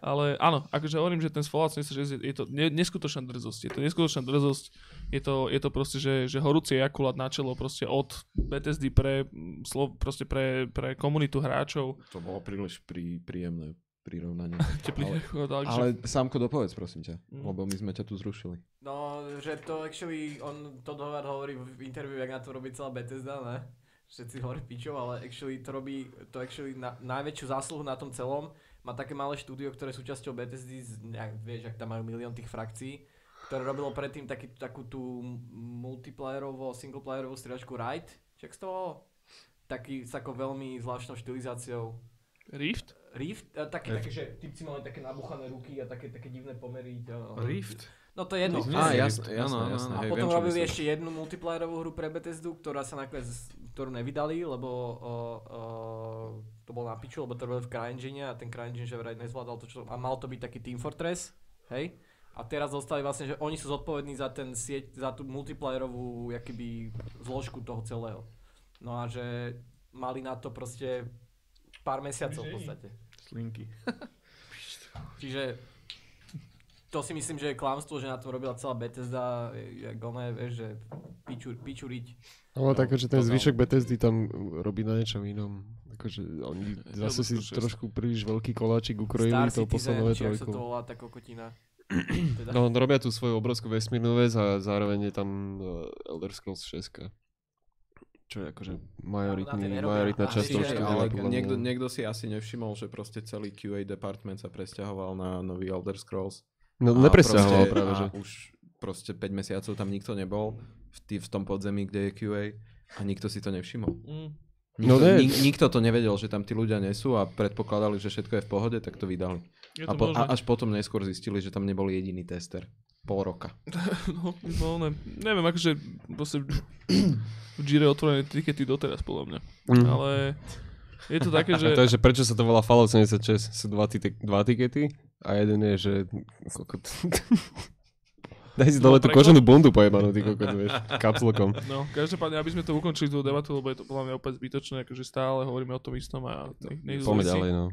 Ale áno, akože hovorím, že ten Fallout 76 je, je to ne, neskutočná drzosť. Je to neskutočná drzosť. Je to, je to proste, že, že horúci akulát na čelo proste od Bethesdy pre, slo, proste pre, pre komunitu hráčov.
To bolo príliš prí, príjemné prirovnanie. (laughs)
Teplý, ale,
Ale Sámko, dopovedz prosím ťa,
Mm.
lebo my sme ťa tu zrušili.
No, že to actually, on, Todd Howard hovorí v interviu, jak na to robí celá Bethesda, ne? Všetci hovorí pičov, ale actually to robí, to actually na, najväčšiu zásluhu na tom celom. Má také malé štúdio, ktoré sú súčasťou Bethesdy, nejak, vieš, ak tam majú milión tých frakcií, ktoré robilo predtým taký, takú tú multiplayerovú, singleplayerovú striedačku Ride, čak z toho? Taký, s takou veľmi zvláštnou štilizáciou.
Rift?
Rift? A také, také, že typci mali také nabuchané ruky a také, také divné pomery.
Rift?
No to je jedno.
Á,
Nie,
jasné, jasné, jasné.
A potom robili ešte jednu multiplayerovú hru pre Bethesdu, ktorá sa nakoniec ktorú nevydali, lebo o, o, to bolo na piču, lebo to robili v CryEngine a ten CryEngine že vraj nezvládal to, čo... A mal to byť taký Team Fortress, hej? A teraz dostali vlastne, že oni sú zodpovední za ten sieť, za tú multiplayerovú jakýby zložku toho celého. No a že mali na to proste pár mesiacov v podstate.
Slinky. (laughs)
Čiže to si myslím, že je klamstvo, že na tom robila celá Bethesda, jak oné, vieš, že piču, pičuriť.
Ale tak, že ten
to
zvyšok Bethesdy tam robí na niečom inom. Akože oni zase si trošku príliš veľký koláčik ukrojili
Star
tou poslednou
ak sa to
trojkou.
volá, tá kokotina. (clears throat) teda,
No, robia tú svoju obrovskú vesmírnu vec a zároveň je tam uh, Elder Scrolls 6. Čo je akože majoritný, majoritná časť toho štúdia.
niekto, niekto si asi nevšimol, že proste celý QA department sa presťahoval na nový Elder Scrolls.
No,
A
nepresťahoval
proste-
práve,
a
že.
už proste 5 mesiacov tam nikto nebol v, tý, v tom podzemí, kde je QA a nikto si to nevšimol.
Mm.
Nikto,
No
nik, nikto to nevedel, že tam tí ľudia nie sú a predpokladali, že všetko je v pohode, tak to vydali.
Je
A,
to
po,
možné.
a až potom neskôr zistili, že tam nebol jediný tester. Pol roka. (laughs)
No, no ne, neviem, akože proste v Gire otvorené tikety doteraz, podľa mňa.
Mm.
Ale je to také, (laughs) že...
A to je, že prečo sa to volá Fallout 76? Sú dva, tite- dva tikety a jeden je, že... (laughs) Daj si
No,
dole tú
preklad?
koženú bundu pojebanú, ty kokot, vieš, kapsulkom.
No, každopádne, aby sme to ukončili tú debatu, lebo je to podľa mňa opäť zbytočné, akože stále hovoríme o tom istom a nech, nech
Poďme ďalej, no.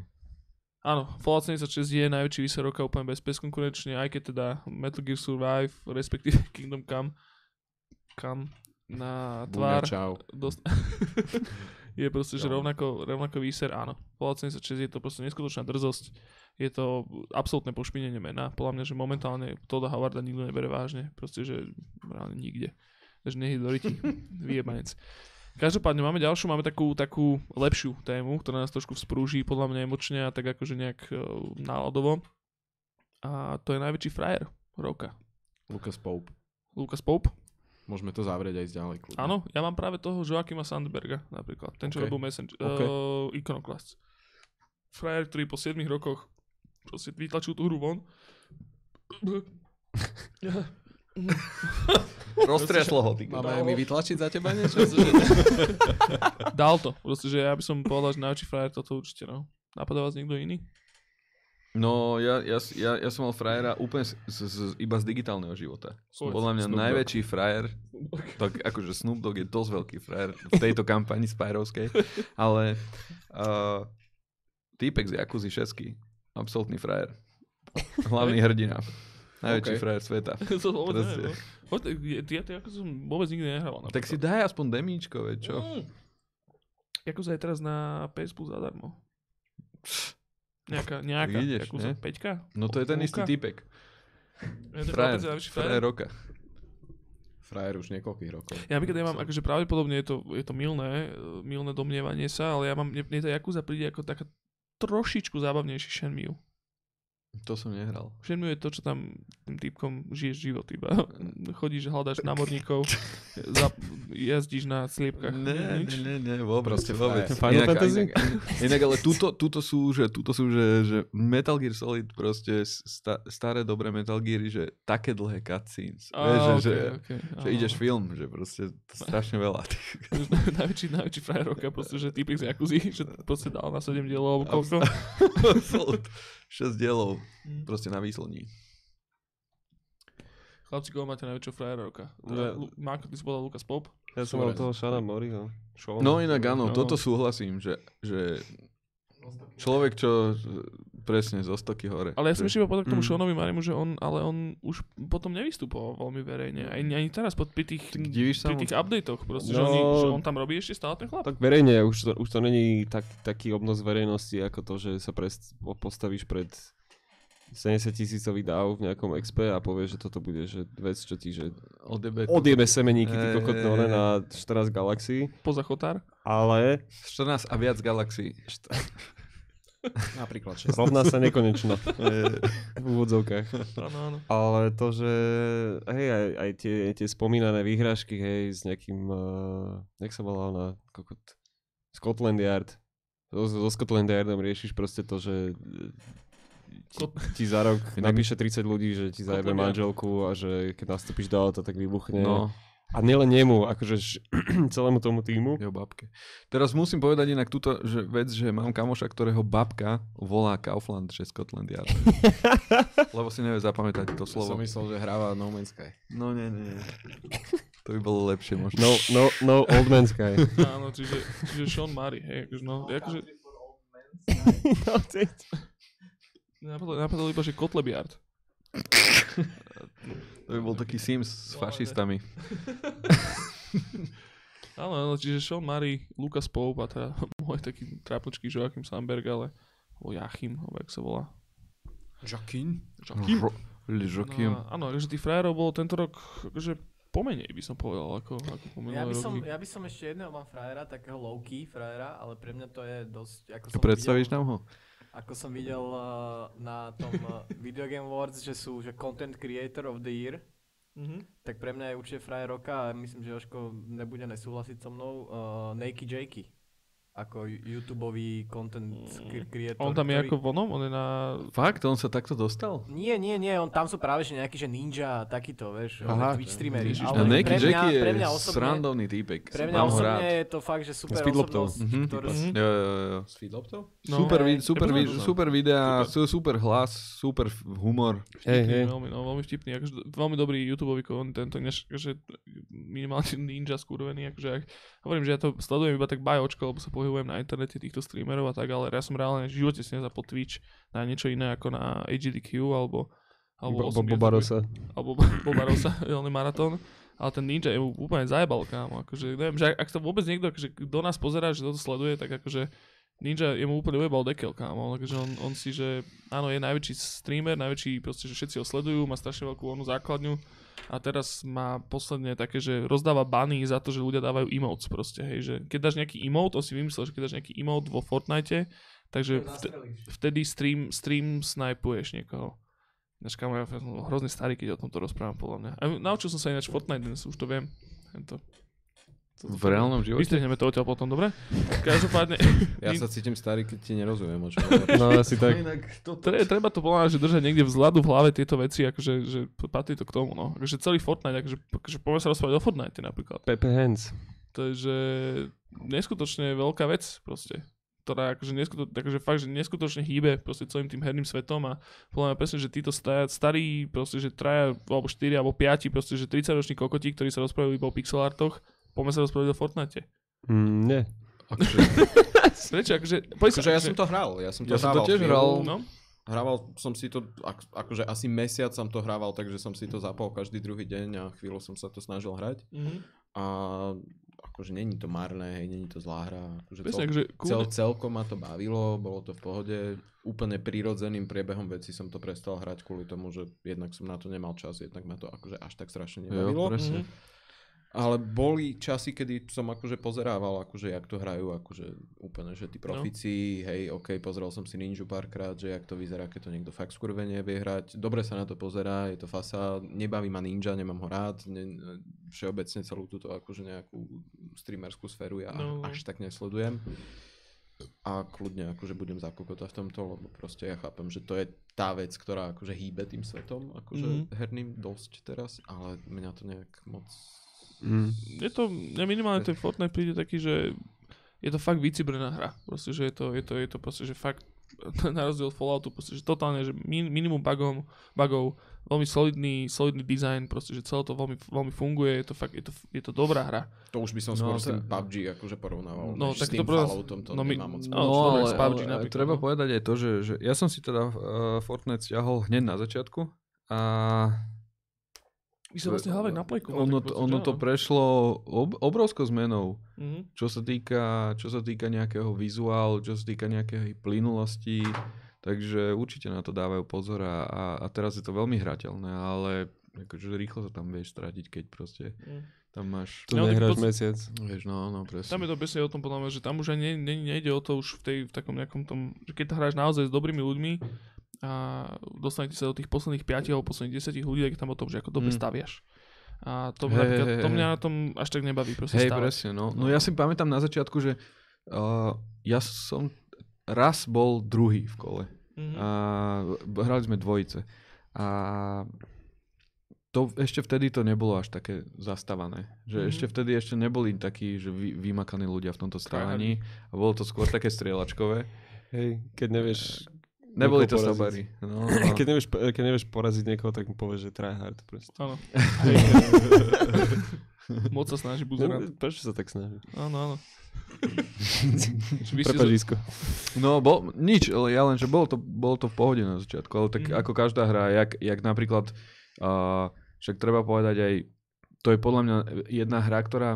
Áno, Fallout 76 je najväčší výser roka úplne bez bezkonkurenčne, aj keď teda Metal Gear Survive, respektíve (laughs) Kingdom Come, Come na tvár
Buňa, čau.
dosť... (laughs) je proste, že rovnako, rovnako výser, áno. Fallout 76 je to proste neskutočná drzosť. Je to absolútne pošpinenie mena. Podľa mňa, že momentálne Toda Howarda nikto nebere vážne. Proste, že reálne nikde. Takže nech je do ryti. (laughs) Vyjebanec. Každopádne máme ďalšiu, máme takú, takú lepšiu tému, ktorá nás trošku vzprúží podľa mňa emočne a tak akože nejak uh, náladovo. A to je najväčší frajer roka.
Lucas Pope.
Lucas Pope.
Môžeme to zavrieť aj ísť ďalej. Kľudne.
Áno, ja mám práve toho Joachima Sandberga napríklad. Ten, čo
Ok.
robil Messenger,
Ok.
uh, Iconoclast. Frajer, ktorý po 7 rokoch proste vytlačil tú hru von. (laughs) (laughs)
Roztriaslo ho, ty.
Máme aj my vytlačiť za teba niečo? (laughs)
Dal to. Proste, že ja by som povedal, že najväčší frajer toto určite, no. Napadá vás niekto iný?
No, ja, ja, ja, ja som mal frajera úplne z, z, z, iba z digitálneho života.
Povedz.
Podľa mňa
Snoop Dogg.
najväčší frajer, tak akože Snoop Dogg je dosť veľký frajer v tejto kampani Spyrovskej, ale uh, týpek z Jakuzy 6, absolútny frajer. Hlavný hrdina. Najväčší
Ok.
frajer sveta. (laughs)
to vôbec neviem, no. Ja, ja to ako som vôbec nikdy nehral.
Tak si daj aspoň demíčko, veď čo?
Mm. Ako aj teraz na PS Plus zadarmo. Nejaká, nejaká,
Ideš,
Yakuza
ne?
5
No to je ten istý typek.
Je
Frajer, frajer roka.
Frajer už niekoľkých rokov.
Ja napríklad ja mám, akože pravdepodobne je to, je to milné, milné domnievanie sa, ale ja mám, mne, mne tá Yakuza príde ako taká trošičku zábavnejší Shenmue.
To som nehral.
Shenmue je to, čo tam tým typkom žiješ život iba. (laughs) Chodíš, hľadáš (laughs) námorníkov, za, jazdíš na sliepkach.
Ne,
nič.
ne, ne, ne, vôbec,
Proste
vôbec.
Final
Inak,
Fantasy?
inak, inak, ale túto, túto sú, že, túto sú že, že Metal Gear Solid proste sta, staré dobré Metal Geary, že také dlhé cutscenes.
Á,
Vieš, že,
okej,
že,
okej,
že
áno.
ideš film, že proste strašne veľa. (laughs)
najväčší, najväčší frajer roka, proste, že typek z Yakuzy, že proste dal na 7 dielov, koľko.
Absolut. 6 dielov
Mm.
proste na výslední.
Chlapci, koho máte najväčšieho frajera roka?
Ne.
Lu- Marko, ty si povedal Lucas Pop?
Ja som mal toho Shana Moriho.
No inak áno,
No.
toto súhlasím, že, že človek, čo presne zo stoky hore.
Ale ja som
že,
ešte povedal k tomu
Mm.
Seanovi Marimu, že on, ale on už potom nevystupoval veľmi verejne. Ani, ani teraz pod, pri tých, pri tých updatech proste, že,
No.
oni, že on tam robí ešte stále ten chlap.
Tak verejne, už to, už to není tak, taký obnos verejnosti, ako to, že sa prest, po- postavíš pred 70 tisícový dáv v nejakom XP a povieš, že toto bude že vec, čo ti že
Odjebe
odjebe semeníky, ty kokotné one
hej.
na 14 galaxií,
Poza chotár.
ale
14 a viac galaxií. (laughs)
Napríklad 6.
rovná sa nekonečno (laughs)
Eh,
v úvodzovkách.
Áno, áno.
Ale to, že hej, aj, aj tie, tie spomínané výhražky, hej, s nejakým, uh, jak sa volá ona, kokot, Scotland Yard. So, so Scotland Yardom riešiš proste to, že ti,
Kot-
ti za rok napíše 30 ľudí, že ti zajebe manželku a že keď nastúpiš do auta, tak vybuchne.
no,
A nielen nemu, akože (clears throat) celému tomu týmu.
jeho babke. Teraz musím povedať inak túto že vec, že mám kamoša, ktorého babka volá Kaufland, že Scotland Yard. Lebo si nevie zapamätať to
Som
slovo.
myslel, že hráva No Man's Sky.
No nie, nie. nie. To by bolo lepšie možno.
No, no, no, old man's guy.
Áno, (laughs) čiže, čiže Sean Murray, hej, akože no, akože, (laughs)
no,
napadlo, napadlo iba, že Kotleb Yard.
To by bol taký Sims s fašistami. (laughs)
Áno, čiže Sean Murray, Lucas Pope a teda (laughs) môj taký trápočký Joachim Samberg, ale alebo Jachim, alebo jak sa volá.
Jacquin?
Joachim.
Joachim.
No, áno, akože tých frajerov bolo tento rok akože pomenej by som povedal, ako, ako po
Ja by, som,
roky.
ja by som ešte jedného mám frajera, takého low-key frajera, ale pre mňa to je dosť... Ako som
Predstavíš
videl,
nám ho?
Ako som videl uh, na tom uh, Video Game Awards, že sú že Content Creator of the Year,
Mhm.
tak pre mňa je určite frajer roka a myslím, že Jožko nebude nesúhlasiť so mnou. Uh, Nakey Jakey. Ako YouTubeový content cre- creator.
On tam je
ktorý-
ako vonom, on je na...
Fakt? On sa takto dostal?
Nie, nie, nie, on tam sú práve že nejaký, že ninja a takýto, vieš,
Aha.
Twitch streamery.
Ježiš,
Ale
Nakey
pre mňa,
Jackie
pre
je
mňa osobne,
srandovný týpek.
pre mňa
ho rád.
osobne je to fakt, že super
S
osobnosť,
Mhm.
ktorý...
Mhm.
Jo, jo, jo.
S feedloptou?
No,
super,
Hej,
super,
poznám.
super videá, super. super hlas, super humor.
Hej,
Vtipný,
hej.
Veľmi, no, veľmi vtipný, akože veľmi dobrý YouTubeový content, než, že minimálne (laughs) ninja skurvený, akože ak, hovorím, že ja to sledujem iba tak bajočko, lebo sa pohybujem na internete týchto streamerov a tak, ale ja som reálne v živote si nezapol Twitch na niečo iné ako na AGDQ alebo alebo
Bo- bo-
8
Bobarosa.
alebo (laughs) Bobarosa, reálny maratón. Ale ten ninja je úplne zajebal, kámo. Akože, neviem, že ak, ak to vôbec niekto, akože, kto nás pozerá, že toto sleduje, tak akože Ninja je mu úplne ujebal dekel, kámo. Takže on, on si, že áno, je najväčší streamer, najväčší, proste, že všetci ho sledujú, má strašne veľkú onú základňu a teraz má posledne také, že rozdáva bany za to, že ľudia dávajú emotes proste, hej, že keď dáš nejaký emote, on si vymyslel, že keď dáš nejaký emote vo Fortnite, takže vte, vtedy stream, stream snipuješ niekoho. Ináč kámo, ja som hrozne starý, keď o tomto rozprávam, podľa mňa. A naučil som sa ináč Fortnite dnes, už to viem. Tento.
V reálnom živote?
Vystrihneme to odtiaľ potom, dobre? Každopádne, (laughs)
Ja sa cítim starý, keď ti nerozumiem, o (laughs) hovoríš.
No asi tak.
tre, treba to mňa, že držať niekde vzhľadu v hlave tieto veci, akože že patrí to k tomu, no. Akože celý Fortnite, akože, akože poďme sa rozprávať o Fortnite napríklad.
Pepe Hands.
To je, že neskutočne veľká vec proste ktorá akože, neskuto, akože fakt, že neskutočne hýbe proste celým tým herným svetom a podľa mňa presne, že títo sta- starí, proste, že traja, alebo štyri, alebo piati, proste, že 30 roční kokoti, ktorí sa rozprávajú iba o pixel artoch, poďme sa rozprávať o Fortnite.
Mm, nie.
Akože, (laughs)
Prečo? Akože, poď
Akože ja som to hral, ja som to
Ja som to tiež hral.
No,
Hrával som si to, ak, akože asi mesiac som to hrával, takže som si to zapol každý druhý deň a chvíľu som sa to snažil hrať.
mhm.
A akože není to marné, hej, není to zlá hra. Akože
Presne,
cel,
akože
cel, celkom ma to bavilo, bolo to v pohode. Úplne prirodzeným priebehom veci som to prestal hrať kvôli tomu, že jednak som na to nemal čas, jednak ma to akože až tak strašne
Jo,
nebavilo.
presne.
Ale boli časy, kedy som akože pozerával, akože jak to hrajú, akože úplne, že tí profici, hej, ok, pozrel som si Ninja párkrát, že jak to vyzerá, keď to niekto fakt skurvene vie hrať. Dobre sa na to pozerá, je to fasa, nebaví ma Ninja, nemám ho rád, ne, všeobecne celú túto akože nejakú streamerskú sféru ja
No.
až tak nesledujem. A kľudne akože budem zakokota v tomto, lebo proste ja chápem, že to je tá vec, ktorá akože hýbe tým svetom, akože
Mhm.
herným dosť teraz, ale mňa to nejak moc
Mm.
je to, minimálne ten Fortnite príde taký, že je to fakt vycibrená hra. Proste, že je to, je to, je to proste, že fakt (laughs) na rozdiel od Falloutu, proste, že totálne, že min, minimum bugov, bugov, veľmi solidný, solidný design, proste, že celé to veľmi, veľmi funguje, je to fakt, je to, je to dobrá hra.
To už by som
No,
skôr
to-
s tým PUBG akože porovnával,
No,
než
tak
s
to
tým
pro-
Falloutom to
no my-
nemá moc.
no,
No, ale,
s PUBG
ale
napríklad,
treba
no.
povedať aj to, že, že ja som si teda uh, Fortnite stiahol hneď na začiatku a
Vy sa vlastne hlavne na plejku.
ono, to, ono to prešlo ob, obrovskou zmenou,
Mhm.
čo sa týka, čo sa týka nejakého vizuálu, čo sa týka nejakej plynulosti, takže určite na to dávajú pozor a, a, a teraz je to veľmi hrateľné, ale akože rýchlo sa tam vieš stratiť, keď proste
Mhm.
tam máš...
Tu
No,
nehráš
poc-
mesiac.
Vieš, no, no, presne.
Tam je to presne o tom, podľa mňa, že tam už ani ne, ne, nejde o to už v, tej, v takom nejakom tom, že keď hráš naozaj s dobrými ľuďmi a dostanete sa do tých posledných 5 alebo posledných 10 ľudí, tak tam o tom, že ako dobre
Mm.
staviaš. A to, napríklad,
hej,
to mňa na tom až tak nebaví proste
Hej, presne, no. No ja si pamätám na začiatku, že uh, ja som raz bol druhý v kole.
Mhm.
A hrali sme dvojice. A to ešte vtedy to nebolo až také zastavané. Že
Mhm.
ešte vtedy ešte neboli takí, že vy, vymakaní ľudia v tomto stávaní. A bolo to skôr také strieľačkové.
Hej, keď nevieš...
Neboli to
poraziť.
No, (laughs) no.
Keď nevieš, keď nevieš poraziť niekoho, tak mu povieš, že tryhard proste.
Áno. (laughs) Moc sa snaží
No,
buzerať.
prečo sa tak snaží?
Áno, áno. (laughs) Vy si
Prepač,
zo-
Isko.
No, bol, nič, ale ja len, že bolo to, bolo to v pohode na začiatku, ale tak
Mhm.
ako každá hra, jak, jak napríklad, uh, však treba povedať aj, to je podľa mňa jedna hra, ktorá,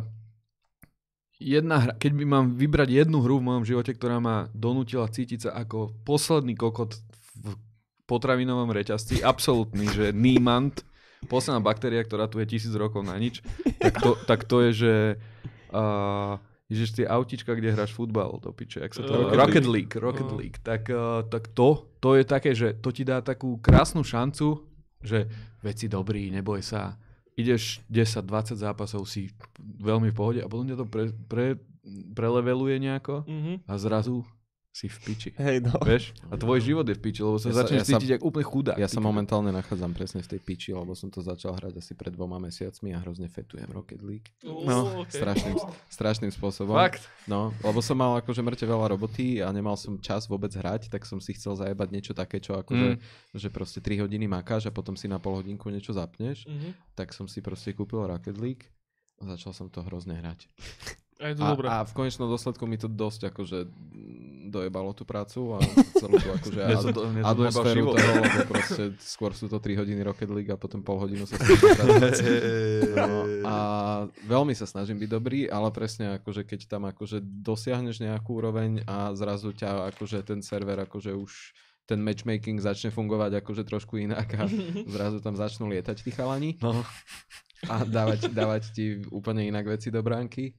jedna hra, keď by mám vybrať jednu hru v mojom živote, ktorá ma donútila cítiť sa ako posledný kokot v potravinovom reťazci, absolútny, že Niemand, posledná baktéria, ktorá tu je tisíc rokov na nič, tak to, tak to je, že uh, Ježiš, tie autička, kde hráš futbal, do piče, jak sa to
Rocket
Rocket League, Rocket
No.
League. Tak, uh, tak to, to je také, že to ti dá takú krásnu šancu, že veci dobrý, neboj sa. Ideš 10-20 zápasov si veľmi v pohode a potom ťa to pre, pre, preleveluje nejako
Mhm.
a zrazu si v piči.
Hej, no.
Vieš? A tvoj život je v piči, lebo sa
Ja
začneš
ja
cítiť ako úplne chudák.
Ja sa momentálne nachádzam presne v tej piči, lebo som to začal hrať asi pred dvoma mesiacmi a hrozne fetujem Rocket League.
No, okay.
Strašným, strašným spôsobom.
Fakt?
No, lebo som mal akože mŕte veľa roboty a nemal som čas vôbec hrať, tak som si chcel zajebať niečo také, čo akože,
Mm.
že proste 3 hodiny makáš a potom si na pol hodinku niečo zapneš,
Mhm.
tak som si proste kúpil Rocket League a začal som to hrozne hrať.
A je to
A,
dobré.
a v konečnom dôsledku mi to dosť akože dojebalo tú prácu a (laughs) celú tú akože ad-
to- jebal
atmosféru toho, lebo proste skôr sú to 3 hodiny Rocket League a potom pol hodinu sa. (laughs) No, a veľmi sa snažím byť dobrý, ale presne akože keď tam akože dosiahneš nejakú úroveň a zrazu ťa akože ten server akože už ten matchmaking začne fungovať akože trošku inak a (laughs) zrazu tam začnú lietať tí chalani
No.
a dávať, dávať ti úplne inak veci do bránky.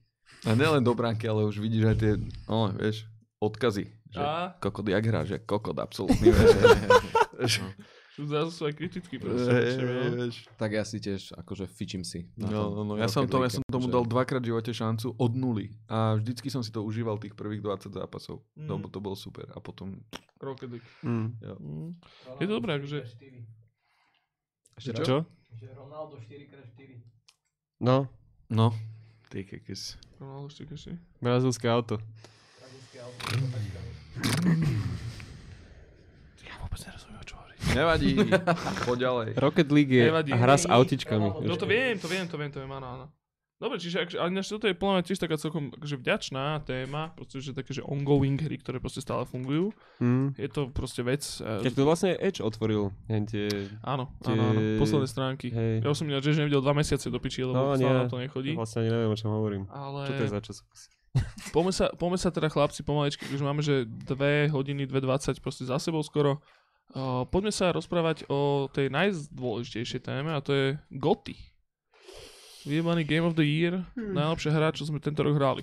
A nielen do bránky, ale už vidíš aj tie, no, vieš, odkazy. Že
A
kokot, jak hráš, že kokot, absolútny, vieš.
zrazu (laughs) sú aj kritickí proste. No.
vieš.
tak ja si tiež akože fičím si.
No, no, no. Ja, som to, ja som tomu dal dvakrát v živote šancu od nuly. A vždycky som si to užíval tých prvých 20 zápasov.
Mhm.
Lebo to bolo super. A potom...
Rocket League.
Mm.
Mm. Je to dobré, akože...
Ešte?
Čo?
Že Ronaldo 4x4.
No,
No. Ty kekes.
Ronaldo ešte ešte.
brazilské auto.
Brazilské auto.
Ja vôbec nerozumiem, čo hovorí.
Nevadí. (laughs) Poď ďalej.
Rocket League je
Nevadí.
hra s autičkami.
No to viem, to viem, to viem, to viem, áno, áno. Dobre, čiže ak, ale ináč toto je podľa mňa tiež taká celkom akože vďačná téma, pretože také, že ongoing hry, ktoré proste stále fungujú.
Mm.
Je to proste vec. eh,
Keď to vlastne Edge otvoril, tie...
Áno,
tie-
áno, áno, posledné stránky.
Hej.
Ja som ináč, že nevidel dva mesiace do piči, lebo
No, nie.
na to nechodí.
Vlastne ani neviem, o čom hovorím.
Ale
Čo to je za časopis? (laughs)
poďme, sa, poďme sa teda chlapci pomaličky, už máme, že 2 hodiny, 2.20 proste za sebou skoro. Uh, poďme sa rozprávať o tej najdôležitejšej téme a to je GOTY. Vyjebaný Game of the Year, najlepšia hra, čo sme tento rok hrali.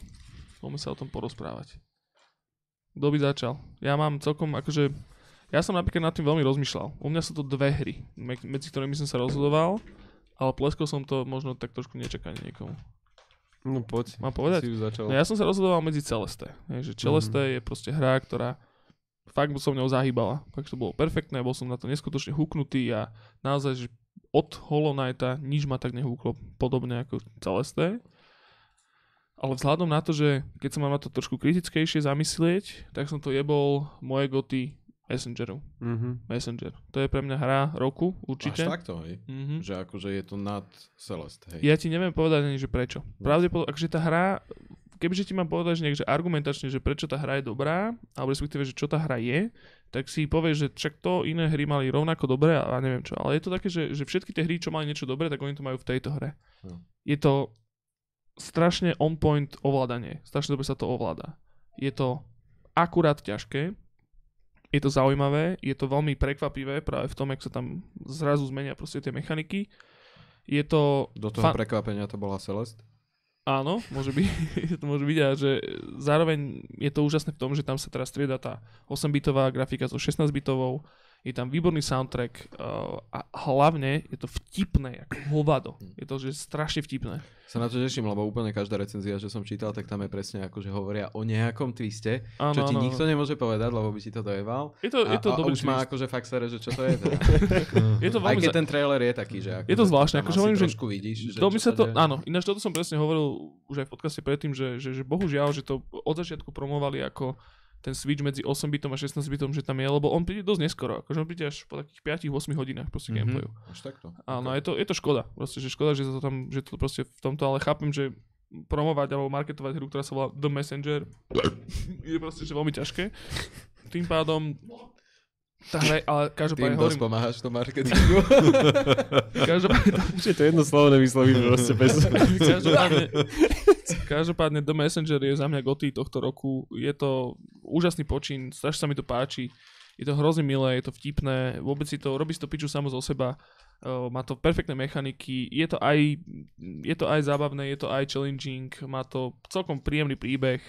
Poďme sa o tom porozprávať. Kto by začal? Ja mám celkom akože... Ja som napríklad nad tým veľmi rozmýšľal. U mňa sú to dve hry, me- medzi ktorými som sa rozhodoval, ale pleskol som to možno tak trošku nečakane niekomu.
No poď.
Mám povedať?
Si ju začal.
No ja som sa rozhodoval medzi Celeste. Hej, že Celeste
Mhm.
je proste hra, ktorá fakt som ňou zahýbala. Fakt to bolo perfektné, bol som na to neskutočne huknutý a naozaj, že od Hollow Knighta nič ma tak nehúklo podobne ako Celeste. Ale vzhľadom na to, že keď sa mám na to trošku kritickejšie zamyslieť, tak som to jebol moje goty Messengeru.
Mhm.
Messenger. To je pre mňa hra roku, určite.
Až takto, hej.
Mhm.
Že akože je to nad Celeste, hej.
Ja ti neviem povedať ani, že prečo. Pravdepodobne, akože tá hra, kebyže ti mám povedať že nejak, že argumentačne, že prečo tá hra je dobrá, alebo respektíve, že čo tá hra je, tak si povieš, že však to iné hry mali rovnako dobré a neviem čo. Ale je to také, že, že všetky tie hry, čo mali niečo dobré, tak oni to majú v tejto hre.
No.
Je to strašne on point ovládanie. Strašne dobre sa to ovláda. Je to akurát ťažké, je to zaujímavé, je to veľmi prekvapivé práve v tom, jak sa tam zrazu zmenia proste tie mechaniky. Je to...
Do toho
fa-
prekvapenia to bola Celeste?
Áno, môže byť, (laughs) to môže byť a že zároveň je to úžasné v tom, že tam sa teraz strieda tá 8-bitová grafika so 16-bitovou, je tam výborný soundtrack uh, a hlavne je to vtipné, ako hovado. Je to, že strašne vtipné.
Sa na to teším, lebo úplne každá recenzia, že som čítal, tak tam je presne ako, že hovoria o nejakom twiste,
Áno,
čo ti
áno,
nikto nemôže povedať, lebo by ti to dojebal.
Je to, je to
a,
dobrý
a už má
twist.
akože fakt sere, že čo to je teda. (laughs)
Je to
Aj
veľmi
keď
za-
ten trailer je taký, že ako,
Je to zvláštne, akože hovorím, že
vidíš, že
to
čo
sa to, áno, ináč toto som presne hovoril už aj v podcaste predtým, že, že, že bohužiaľ, že to od začiatku promovali ako ten switch medzi 8 bitom a 16 bitom, že tam je, lebo on príde dosť neskoro, akože on príde až po takých 5-8 hodinách proste
Mhm.
gameplayu.
Až takto.
Áno,
Ok.
je to, je to škoda. Proste, že škoda, že to tam, že to proste v tomto, ale chápem, že promovať alebo marketovať hru, ktorá sa volá The Messenger, je proste že veľmi ťažké. Tým pádom tá hra, ale
Tým
každopádne
dosť
hovorím,
pomáhaš v tom marketingu. (laughs)
každopádne,
Už je to jedno slovo nevyslovíš proste bez... (laughs)
každopádne, každopádne The Messenger je za mňa goty tohto roku. Je to úžasný počin, strašne sa mi to páči. Je to hrozne milé, je to vtipné, vôbec si to, robí si to piču samo zo seba. Uh, má to perfektné mechaniky, je to aj, je to aj zábavné, je to aj challenging, má to celkom príjemný príbeh,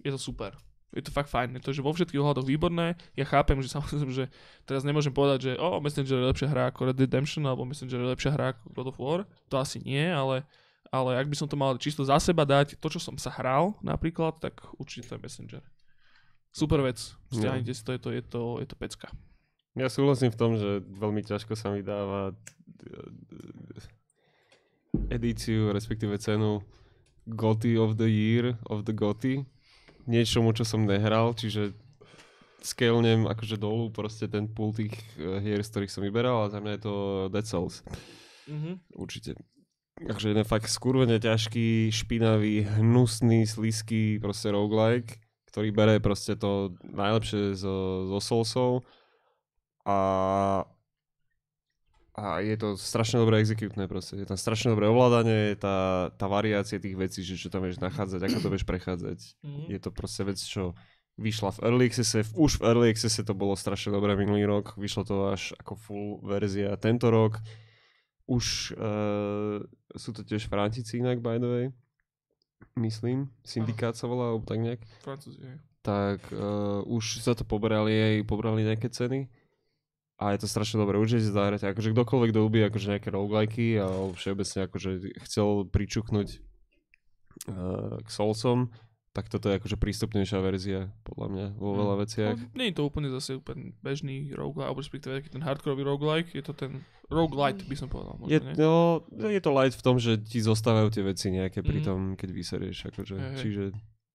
je to super. Je to fakt fajn, je to, že vo všetkých ohľadoch výborné. Ja chápem, že samozrejme, že teraz nemôžem povedať, že o, Messenger je lepšia hra ako Red Redemption, alebo Messenger je lepšia hra ako God of War. To asi nie, ale, ale ak by som to mal čisto za seba dať, to, čo som sa hral napríklad, tak určite to je Messenger. Super vec, stiahnite si to, je to, je to, je to pecka.
Ja súhlasím v tom, že veľmi ťažko sa mi dáva eh, edíciu, respektíve cenu Goty of the Year, of the Goty. Niečomu, čo som nehral, čiže scalenem akože dolu proste ten pool tých eh, hier, z ktorých som vyberal a za mňa je to Dead Souls.
Mhm.
Určite. Takže jeden fakt skurvene ťažký, špinavý, hnusný, slízky proste roguelike, ktorý bere proste to najlepšie zo, zo Soulsov a, a je to strašne dobre exekutné proste. Je tam strašne dobré ovládanie, tá, tá variácia tých vecí, že čo tam vieš nachádzať, ako to vieš prechádzať.
Mhm.
Je to proste vec, čo vyšla v Early Accesse, už v Early Accesse to bolo strašne dobré minulý rok, vyšlo to až ako full verzia tento rok. Už uh, sú to tiež Francúzi inak, by the way. Myslím, syndikát sa volá, alebo tak nejak.
Francúzi.
Tak uh, už sa to pobrali aj pobrali nejaké ceny. A je to strašne dobré, určite si zahrať. Akože kdokoľvek doľúbi akože nejaké rogueliky alebo všeobecne akože chcel pričuknúť uh, k Soulsom, tak toto je akože prístupnejšia verzia, podľa mňa, vo veľa veciach.
No, nie je to úplne zase úplne bežný roguelike, alebo respektíve taký ten hardcoreový roguelike, je to ten roguelite by som povedal. Možno,
Je,
nie?
no, je to light v tom, že ti zostávajú tie veci nejaké pri
Mhm.
tom, keď vyserieš, akože,
hej.
čiže,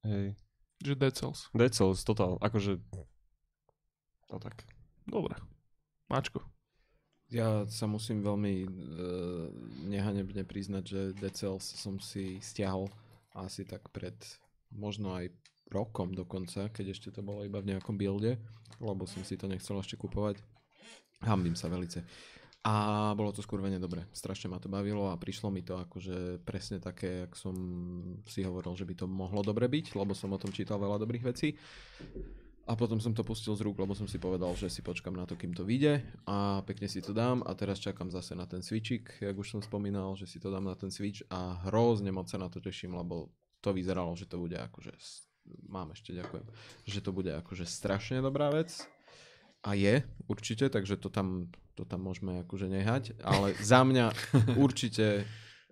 hej.
Že Dead Cells.
Dead Souls, totál, akože, no tak.
Dobre. Mačko.
Ja sa musím veľmi uh, nehanebne priznať, že Cells som si stiahol asi tak pred možno aj rokom dokonca, keď ešte to bolo iba v nejakom builde, lebo som si to nechcel ešte kupovať. Hambím sa velice. A bolo to skurvene dobre. Strašne ma to bavilo a prišlo mi to akože presne také, jak som si hovoril, že by to mohlo dobre byť, lebo som o tom čítal veľa dobrých vecí. A potom som to pustil z rúk, lebo som si povedal, že si počkam na to, kým to vyjde. A pekne si to dám. A teraz čakám zase na ten switchik, jak už som spomínal, že si to dám na ten switch a hrozne moc sa na to teším, lebo to vyzeralo, že to bude akože, mám ešte, ďakujem, že to bude akože strašne dobrá vec. A je určite, takže to tam, to tam môžeme akože nehať, ale za mňa (laughs) určite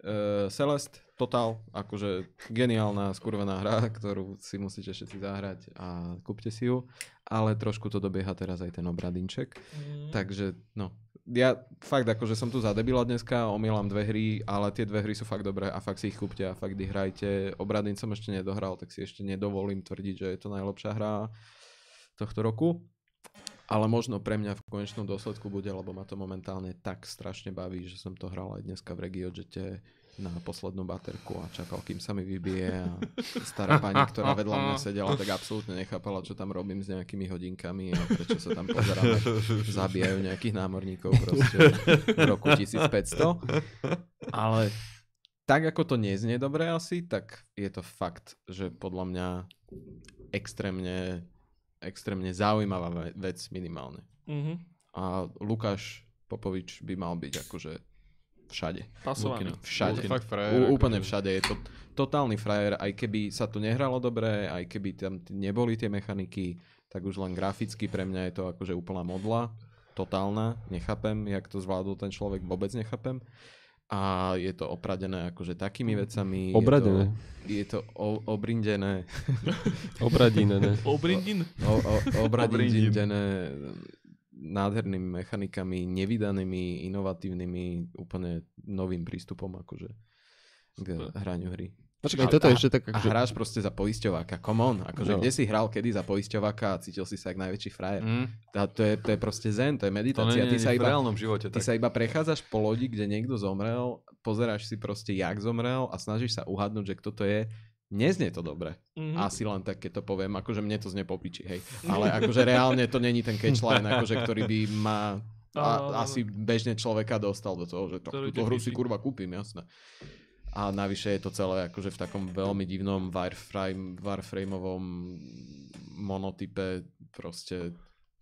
uh, Celeste, Total, akože geniálna skurvená hra, ktorú si musíte všetci zahrať a kúpte si ju, ale trošku to dobieha teraz aj ten obradinček, mm. takže no, ja fakt akože som tu za debila dneska, omielam dve hry, ale tie dve hry sú fakt dobré a fakt si ich kúpte a fakt ich hrajte. Obradin som ešte nedohral, tak si ešte nedovolím tvrdiť, že je to najlepšia hra tohto roku. Ale možno pre mňa v konečnom dôsledku bude, lebo ma to momentálne tak strašne baví, že som to hral aj dneska v Regiodžete na poslednú baterku a čakal, kým sa mi vybije a stará pani, ktorá vedľa mňa sedela, tak absolútne nechápala, čo tam robím s nejakými hodinkami a prečo sa tam pozeráme, zabíjajú nejakých námorníkov proste v roku 1500. Ale tak ako to neznie dobre asi, tak je to fakt, že podľa mňa extrémne, extrémne zaujímavá vec minimálne. Mm-hmm. A Lukáš Popovič by mal byť akože všade.
Pasovaný.
Lukino, všade.
Fakt frajer,
U, úplne
akože.
všade. Je to totálny frajer, aj keby sa to nehralo dobre, aj keby tam neboli tie mechaniky, tak už len graficky pre mňa je to akože úplná modla. Totálna. Nechápem, jak to zvládol ten človek, vôbec nechápem. A je to opradené akože takými vecami.
Obradené.
Je to, je to o, obrindené. (laughs)
Obradíne, ne?
Obrindin?
O, o, obradindené nádhernými mechanikami, nevydanými, inovatívnymi, úplne novým prístupom akože k hraniu hry.
Počkaj, toto je ešte tak,
A
akože...
hráš proste za poisťováka, come on, akože
No.
kde si hral kedy za poisťováka a cítil si sa jak najväčší frajer.
Mm,
A to je, to je proste zen, to je
to
meditácia.
nie
ty,
je
sa
v
iba,
reálnom živote.
ty
Tak.
sa iba prechádzaš po lodi, kde niekto zomrel, pozeráš si proste, jak zomrel a snažíš sa uhadnúť, že kto to je. Neznie to dobre.
Mhm.
Asi len tak, keď to poviem, akože mne to znie popiči, hej. Ale akože reálne to není ten catchline, akože, ktorý by ma
áno,
a, asi bežne človeka dostal do toho, že to, túto hru si kurva kúpim, jasné. A navyše je to celé akože v takom veľmi divnom wireframe, wireframeovom monotype proste.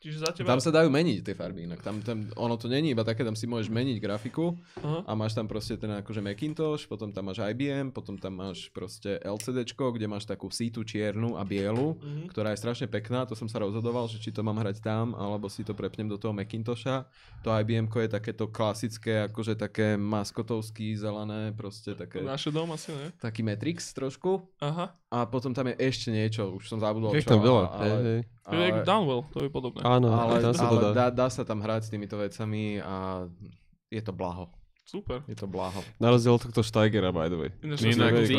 Čiže za teba...
Tam sa dajú meniť tie farby inak. Tam, tam, ono to není iba také, tam si môžeš meniť grafiku
Aha.
a máš tam proste ten akože Macintosh, potom tam máš IBM, potom tam máš proste LCDčko, kde máš takú sítu čiernu a bielu,
Mhm.
ktorá je strašne pekná, to som sa rozhodoval, že či to mám hrať tam, alebo si to prepnem do toho Macintosha. To IBM je takéto klasické, akože také maskotovský, zelené, proste také,
Naše dom asi, ne?
taký Matrix trošku.
Aha.
A potom tam je ešte niečo, už som zabudol
Je tam veľa.
ale,
jak Downwell, to je podobné.
Áno,
ale,
tam sa to
ale
dá.
dá, dá sa tam hrať s týmito vecami a je to blaho.
Super.
Je to blaho.
Na rozdiel od tohto Steigera, by the way. Inak
to-
ty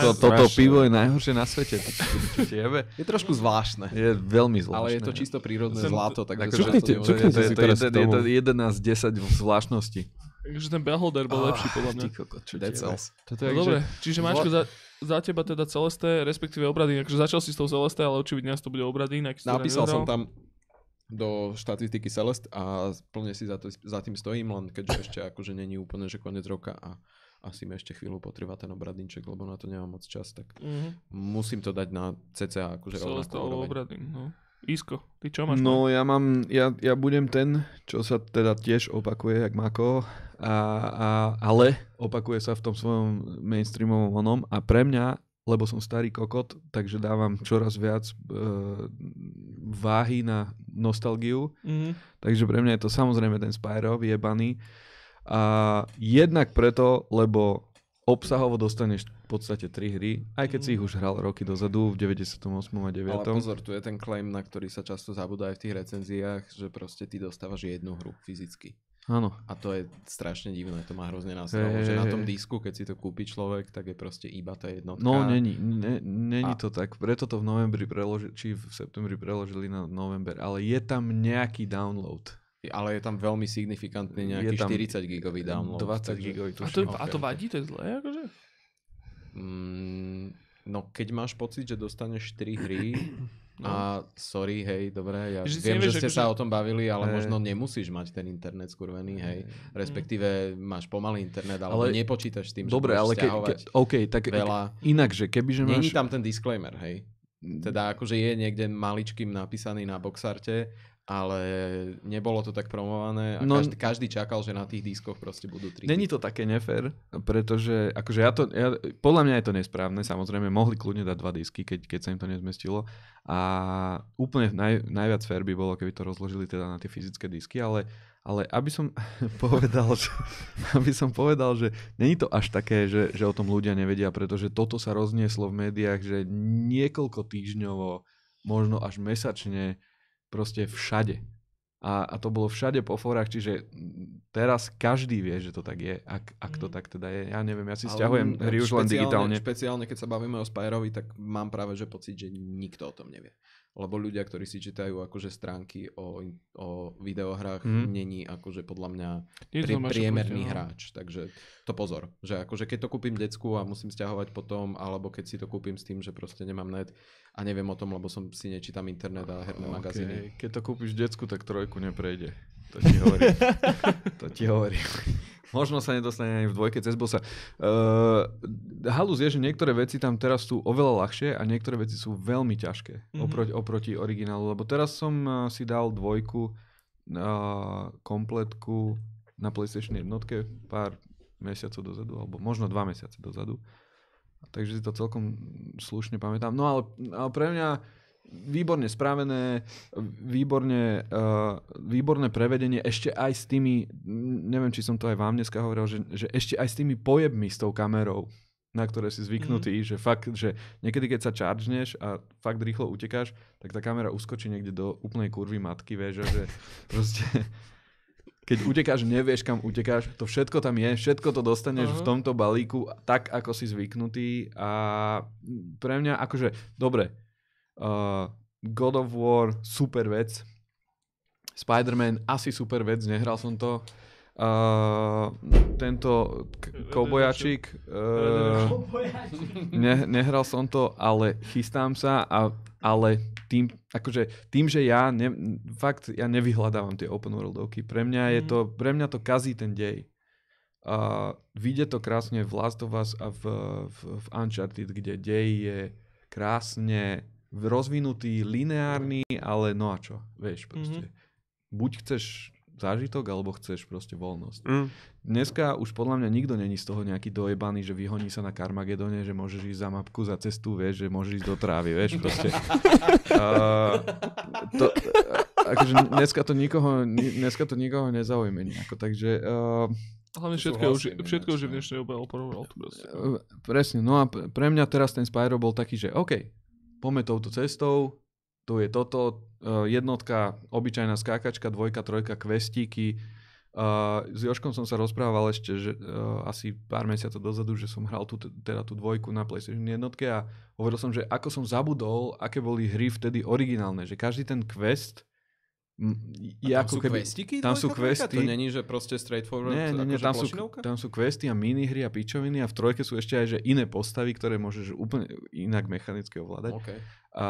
to
toto pivo je najhoršie na svete. Jebe.
Je trošku zvláštne.
Je veľmi zvláštne.
Ale je to čisto prírodné
Sem-
zlato, takže
cuknite
to,
je,
si
to, je,
teraz
je, to
tomu.
je 11 z 10 zvláštností.
Takže ten Beholder bol lepší podľa mňa.
Ty kokos, čo.
Toto
No
je,
dobre,
že...
čiže Mačko, za, za teba teda Celeste, respektíve Obradín, akože začal si s tou Celeste, ale očividne to bude Obradín,
Napísal som tam do štatistiky Celest a plne si za, to, za tým stojím, len keďže ešte akože není úplne, že koniec roka a asi mi ešte chvíľu potreba ten obradníček, lebo na to nemám moc čas, tak
Mhm.
musím to dať na cca akože
Celeste
rovnakú.
Obradín, no. Isko, ty čo máš?
No ja mám, ja, ja budem ten, čo sa teda tiež opakuje, jak Mako, a, a, ale opakuje sa v tom svojom mainstreamovom onom a pre mňa, lebo som starý kokot, takže dávam čoraz viac e, váhy na nostalgiu,
Mhm.
takže pre mňa je to samozrejme ten Spyro vyjebaný a jednak preto, lebo obsahovo dostaneš v podstate tri hry, aj keď si ich už hral roky dozadu v 98. a 9.
Ale pozor, tu je ten claim, na ktorý sa často zabúda aj v tých recenziách, že proste ty dostávaš jednu hru fyzicky.
Áno.
A to je strašne divné, to má hrozne
Hej,
že na tom disku, keď si to kúpi človek, tak je proste iba tá jednotka.
No, není, ne, není
A-
to tak. Preto to v novembri preložili, či v septembri preložili na november, ale je tam nejaký download.
Ale je tam veľmi signifikantný nejaký
Je tam
40 gigový download.
20
takže-
gigový
A to,
tuším.
a to vadí, to je zlé, akože?
Mm, no keď máš pocit, že dostaneš 3 hry a sorry, hej, dobre, ja
Že
viem,
nevieš,
že ste
akože-
sa o tom bavili, ale
Hej.
možno nemusíš mať ten internet skurvený, hej. Respektíve máš pomalý internet, alebo
Ale-
nepočítaš s tým,
Dobre,
že
ale ke, ke, OK, tak
veľa.
inak, že keby, že máš...
Není tam ten disclaimer, hej. Teda akože je niekde maličkým napísaný na boxarte, ale nebolo to tak promované a
No-
každý, každý čakal, že na tých diskoch proste budú tri.
Není to také nefér, pretože akože ja to, ja, podľa mňa je to nesprávne, samozrejme mohli kľudne dať dva disky, keď, keď sa im to nezmestilo a úplne naj, najviac fér by bolo, keby to rozložili teda na tie fyzické disky, ale, ale aby som (laughs) povedal, že, aby som povedal, že není to až také, že, že o tom ľudia nevedia, pretože toto sa roznieslo v médiách, že niekoľko týždňovo, možno až mesačne proste všade. A, a to bolo všade po forách, čiže mm, teraz každý vie, že to tak je, ak, ak to
Mhm.
tak teda je. Ja neviem, ja si
Ale
stiahujem hry už len digitálne.
Špeciálne, keď sa bavíme o Spyrovi, tak mám práve že pocit, že nikto o tom nevie. Lebo ľudia, ktorí si čítajú akože stránky o, o videohrách,
Mhm.
není akože podľa mňa pri, priemerný hráč. Takže to pozor, že akože keď to kúpim decku a musím stiahovať potom, alebo keď si to kúpim s tým, že proste nemám net a neviem o tom, lebo som si nečítam internet a herné magazíny.
Okay. Keď to kúpiš decku, tak trojku neprejde. To ti hovorím. (laughs) to ti hovorím. Možno sa nedostane ani v dvojke cez bossa. Uh, halus je, že niektoré veci tam teraz sú oveľa ľahšie a niektoré veci sú veľmi ťažké
Mhm.
mm-hmm. oproti, oproti originálu. Lebo teraz som uh, si dal dvojku uh, kompletku na PlayStation jednotke pár mesiacov dozadu, alebo možno dva mesiace dozadu. Takže si to celkom slušne pamätám. No ale, ale pre mňa výborne spravené, výborne, uh, výborné prevedenie, ešte aj s tými, neviem, či som to aj vám dneska hovoril, že, že ešte aj s tými pojebmi s tou kamerou, na ktoré si zvyknutý, mm. že fakt, že niekedy keď sa chargeneš a fakt rýchlo utekáš, tak tá kamera uskočí niekde do úplnej kurvy matky, vieš, že (laughs) proste keď utekáš, nevieš kam utekáš, to všetko tam je, všetko to dostaneš
Aha.
v tomto balíku tak, ako si zvyknutý a pre mňa akože, dobre, uh, God of War, super vec, Spider-Man, asi super vec, nehral som to, uh, tento k- koubojačik, uh, ne, nehral som to, ale chystám sa, a, ale tým, akože, tým, že ja ne, fakt ja nevyhľadávam tie open worldovky. Pre mňa je
Mhm.
to, pre mňa to kazí ten dej. Uh, vidie to krásne v Last of Us a v, v, v Uncharted, kde dej je krásne rozvinutý, lineárny, ale no a čo, vieš proste. Buď chceš zážitok, alebo chceš proste voľnosť.
Mm.
Dneska už podľa mňa nikto není z toho nejaký dojebaný, že vyhoní sa na Karmagedone, že môžeš ísť za mapku, za cestu, vieš, že môžeš ísť do trávy, vieš, proste. (laughs) uh, to, akože dneska to nikoho, ni- dneska to nikoho nezaujme nejako, takže uh,
Hlavne všetko, už, všetko už je v dnešnej dobe
presne, no a pre mňa teraz ten Spyro bol taký, že OK, poďme touto cestou, tu je toto, uh, jednotka, obyčajná skákačka, dvojka, trojka, questíky, Uh, s Joškom som sa rozprával ešte že, uh, asi pár mesiacov dozadu, že som hral tú, teda tú dvojku na PlayStation jednotke a hovoril som, že ako som zabudol, aké boli hry vtedy originálne, že každý ten quest je
tam
ako
sú
keby...
questiky?
tam sú questy.
To není, že proste straightforward
Nie, nie, nie,
akože
tam sú, tam sú questy a minihry a pičoviny a v trojke sú ešte aj že iné postavy, ktoré môžeš úplne inak mechanicky ovládať.
OK.
A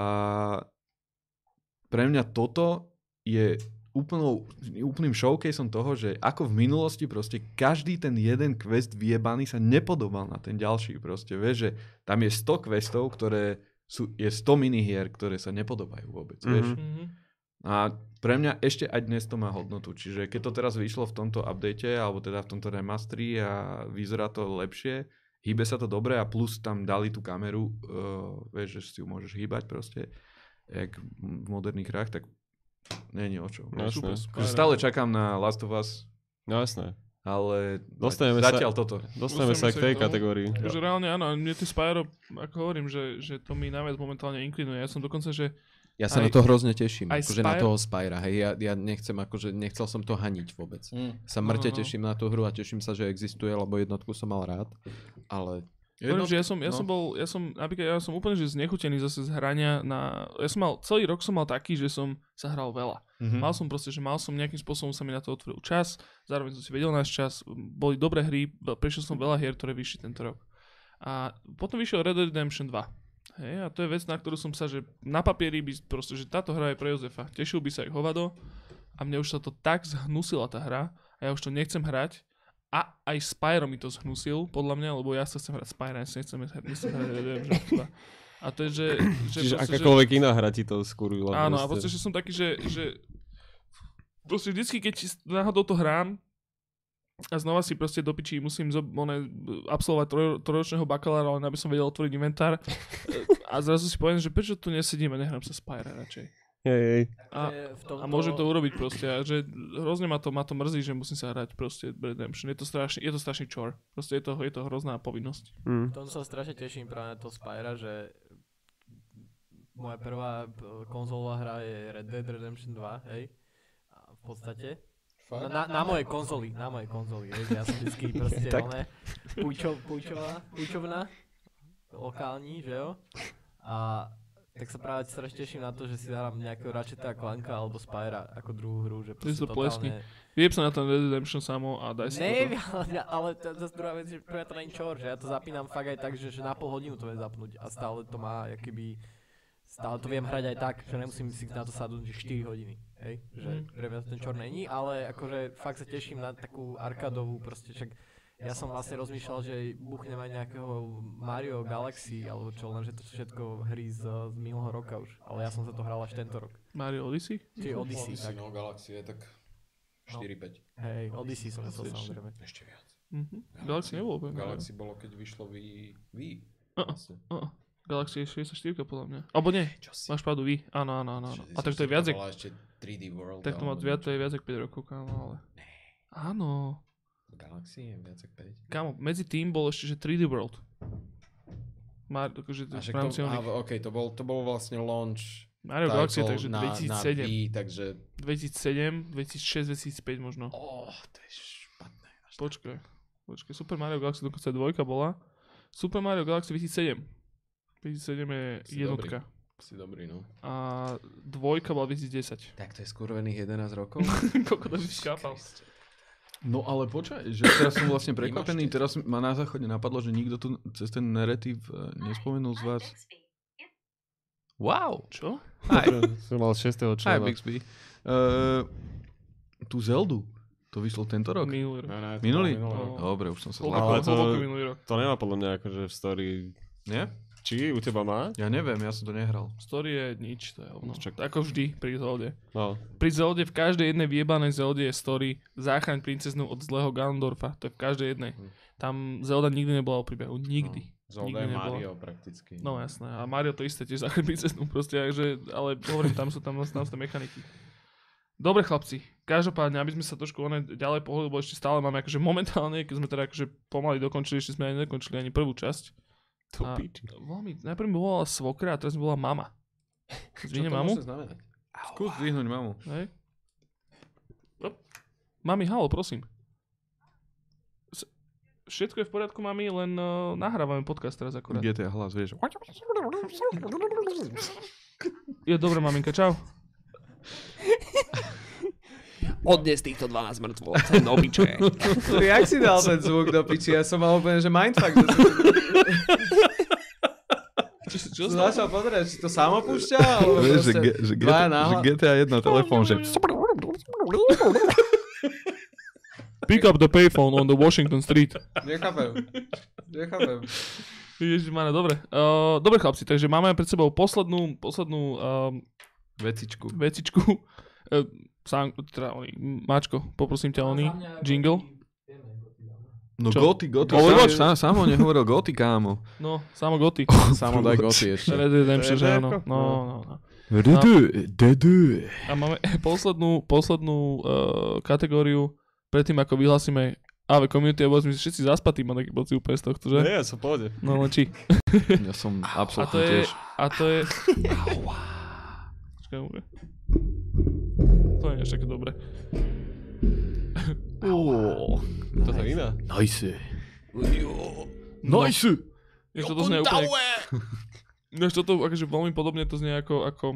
pre mňa toto je úplnou, úplným showcaseom toho, že ako v minulosti proste každý ten jeden quest vyjebaný sa nepodobal na ten ďalší proste, vieš, že tam je 100 questov, ktoré sú, je 100 minihier, ktoré sa nepodobajú vôbec, mm-hmm. vieš.
Mhm.
A pre mňa ešte aj dnes to má hodnotu, čiže keď to teraz vyšlo v tomto update, alebo teda v tomto remastri a vyzerá to lepšie, hýbe sa to dobre a plus tam dali tú kameru, uh, vieš, že si ju môžeš hýbať proste, jak v moderných hrách, tak není o čo.
No,
Super,
jasné.
super. Stále čakám na Last of Us,
No jasné.
ale
Dostaneme sa-
zatiaľ toto.
Dostaneme sa
Dostaneme
k
sa
tej
k tomu.
kategórii.
Že reálne áno, mne tie Spyro, ako hovorím, že, že to mi najviac momentálne inklinuje. Ja som dokonca, že
Ja sa
Aj-
na to hrozne teším,
aj
akože na
Spyro-
toho Spyra, hej, ja, ja nechcem, akože nechcel som to haniť vôbec.
Mm.
Sa mŕte
No, no.
teším na tú hru a teším sa, že existuje, lebo jednotku som mal rád, ale
Hovorím, že ja som, ja
no.
som bol, ja som, napríklad ja som úplne že znechutený zase z hrania na, ja som mal, celý rok som mal taký, že som sa hral veľa.
Mhm.
Mal som proste, že mal som nejakým spôsobom sa mi na to otvoril čas, zároveň som si vedel náš čas, boli dobré hry, prešiel som veľa hier, ktoré vyšli tento rok. A potom vyšiel Red Dead Redemption 2. Hej, a to je vec, na ktorú som sa, že na papieri by proste, že táto hra je pre Jozefa. Tešil by sa jak hovado a mne už sa to tak zhnusila tá hra a ja už to nechcem hrať. A aj Spyro mi to zhnusil, podľa mňa, lebo ja sa chcem hrať Spyro, ja si nechcem nechcem hrať Redemption 2. A to je, že... že
Čiže
proste, že-
akákoľvek iná hra ti to skurvila.
Áno, a proste, že som taký, že, že proste vždycky, keď náhodou to hrám a znova si proste do piči musím zo, one, absolvovať troj, trojročného bakalára, len aby som vedel otvoriť inventár (laughs) a zrazu si poviem, že prečo tu nesedím a nehrám sa Spyra radšej.
Hej, hej.
A,
tomto...
a môžem to urobiť proste, a že hrozne ma to, ma to mrzí, že musím sa hrať proste Redemption. Je to strašný, je to strašný čor. Proste je to, je to hrozná povinnosť.
Mm.
V tom sa strašne teším práve na to Spyra, že moja prvá konzolová hra je Red Dead Redemption 2, hej. A v podstate. Na, na, na mojej konzoli, na mojej konzoli, vieš, ja som vždycky (laughs) proste,
Tak.
oné, púčo, púčová, púčovná, lokální, že jo? A tak sa práve strašne teším na to, že si dám nejakého Ratcheta Clanka alebo Spyra ako druhú hru, že proste
to
totálne...
Vyjeb sa na ten Red Redemption samo a daj si
Ne,
to.
ale, ale to, to druhá vec, že pre mňa to není čor, že ja to zapínam fakt aj tak, že, že na pol hodinu to viem zapnúť a stále to má, keby stále to viem hrať aj tak, že nemusím si na to sadnúť že 4 hodiny, hej, že
Mhm.
pre mňa to ten čor není, ale akože fakt sa teším na takú arkadovú, proste však ja som vlastne rozmýšľal, že buchnem aj nejakého Mario Galaxy, alebo čo, lenže to sú všetko hry z, z minulého roka už, ale ja som sa to hral až tento rok.
Mario Odyssey?
Či Odyssey, tak,
no, Galaxie je tak 4-5.
hej, Odyssey som myslel samozrejme.
Ešte viac.
Mhm. Galaxy nebolo úplne.
Galaxy bolo, keď vyšlo Wii. Wii.
Uh-uh.
Vlastne.
Uh, Galaxy je 64 podľa mňa. Alebo nie,
Čo si?
máš pravdu, vy. Áno, áno, áno. áno. A tak to je viac,
ešte 3D World.
tak to má viac, to je viac ako 5 rokov, kámo, ale... Áno.
Galaxy je viac ako 5.
Kámo, medzi tým bol ešte, že 3D World. Má, akože rámci
to, a,
oných.
OK, to bol, to bol vlastne launch
Mario Galaxy, takže
na, na
2007.
Wii, takže...
2007, 2006, 2005 možno.
Oh, to je špatné.
Počkaj, počkaj, Super Mario Galaxy dokonca dvojka bola. Super Mario Galaxy 2007. 2007 je
Si
jednotka.
Si dobrý, no.
A dvojka bola 2010.
Tak to je skurvených 11 rokov. (laughs)
Koľko to si skápal?
No ale počkaj, že teraz som vlastne prekvapený, teraz ma na záchode napadlo, že nikto tu cez ten narratív eh, nespomenul z vás. Wow!
Čo?
Hi, (laughs)
Som mal 6.
hi
člena.
Bixby. Uh, tú Zeldu, to vyšlo tento rok?
Minulý rok.
No, no,
Minulý?
No.
Dobre, už som sa zlákol.
to-
minulý.
To nemá podľa mňa akože v story...
Nie?
Či u teba má?
Ja neviem, ja som to nehral.
Story je nič, to je hovno.
Čak-
Ako vždy pri Zelde.
No.
Pri Zelde, v každej jednej vyjebanej Zelde je story záchraň princeznu od zlého Ganondorfa. To je v každej jednej.
Hm.
Tam Zelda nikdy nebola o príbehu. Nikdy.
Zelda
Nikdy
je. Mario prakticky.
No jasné. A Mario to isté tiež záchraň princeznu. Proste, takže, ale hovorím, tam sú tam, tam sú tam mechaniky. Dobre chlapci, každopádne, aby sme sa trošku one ďalej pohli, lebo ešte stále máme akože momentálne, keď sme teda akože pomaly dokončili, ešte sme ani nedokončili ani prvú časť.
To
A-
piči.
Veľmi, najprv mi volala svokra a teraz mi volá mama. (laughs)
Čo to
mamu?
môže znamenať?
Skús dvihnúť mamu.
Hej. Op. Mami, halo, prosím. Všetko je v poriadku, mami, len uh, nahrávame podcast teraz akurát.
GTA hlas, vieš.
Je dobré, maminka, čau. (laughs)
Odnes týchto 12 mŕtvol, ten obyče. (laughs)
Jak si dal ten zvuk do piči? Ja som mal úplne, že mindfuck.
Čo, čo
Som
sa...
začal pozerať, či to samo púšťa, alebo
Vieš, že, že, GTA, že. GTA 1 telefón, že...
Pick up the payphone on the Washington Street.
Nechápem. Nechápem.
Ježišmarja, dobre. Uh, dobre chlapci, takže máme pred sebou poslednú, poslednú um,
Vecičku.
vecičku. Uh, sám, teda oný, Mačko, poprosím ťa oný, jingle.
No
Čo?
Goty, Goty.
Overwatch?
Sám, sám, samo nehovoril Goty, kámo.
No, samo goty.
Samo daj goty ešte.
Red Dead Redemption, že áno. No, no, no.
Dedu, dedu.
A máme poslednú, poslednú uh, kategóriu, predtým ako vyhlásime AV Community Awards, my sme všetci zaspatí, mám taký pocit úplne z tohto, že?
Nie, ja som pohode.
No len či.
Ja som
A to
absolútne
je,
tiež.
a to je... Počkaj, môže. To nie je také dobré.
Toto je iná.
Nice.
No.
Nice.
Vieš, toto znie úplne... (laughs) Vieš, toto akože veľmi podobne to znie ako, ako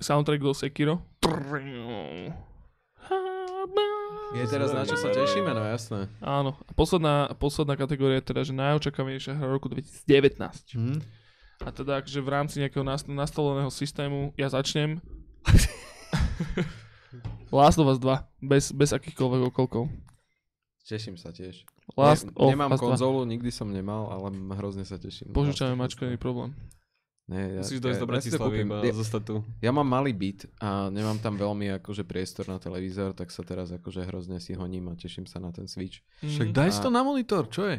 soundtrack do Sekiro. (laughs)
Je teraz na čo sa tešíme, no jasné.
Áno. A posledná, posledná kategória je teda, že najočakávanejšia hra roku 2019.
Hm?
A teda, že v rámci nejakého nast- nastoleného systému ja začnem. (laughs) (laughs) Last of Us 2, bez, bez akýchkoľvek okolkov.
Teším sa tiež.
Last
ne,
of
nemám
Us 2.
konzolu, nikdy som nemal, ale hrozne sa teším.
Požičame mačko, nie je problém.
Nie, ja,
Musíš dojsť do
ja, ja, si to
Bratislavy iba
ja,
zostať tu.
ja mám malý byt a nemám tam veľmi akože priestor na televízor, tak sa teraz akože hrozne si honím a teším sa na ten Switch.
Však
Mhm.
daj si
A-
to na monitor, čo je?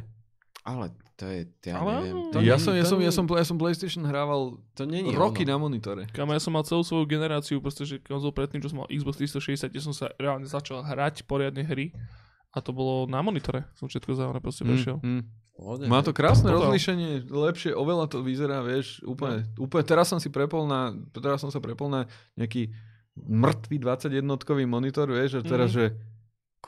Ale to je, ja
Ale
neviem. To
ja,
není-
som, ja,
to
som, ja, som, ja som PlayStation hrával
to není
roky
ono.
na monitore.
Kamo, ja som mal celú svoju generáciu, proste, že konzol predtým, čo som mal Xbox 360, kde som sa reálne začal hrať poriadne hry. A to bolo na monitore. Som všetko za proste prešiel.
Mm, mm.
Pohode,
Má to krásne
Total.
rozlíšenie, lepšie, oveľa to vyzerá, vieš, úplne, úplne, teraz som si prepol na, teraz som sa prepol na nejaký mŕtvý 21-kový monitor, vieš, a teraz,
Mhm.
že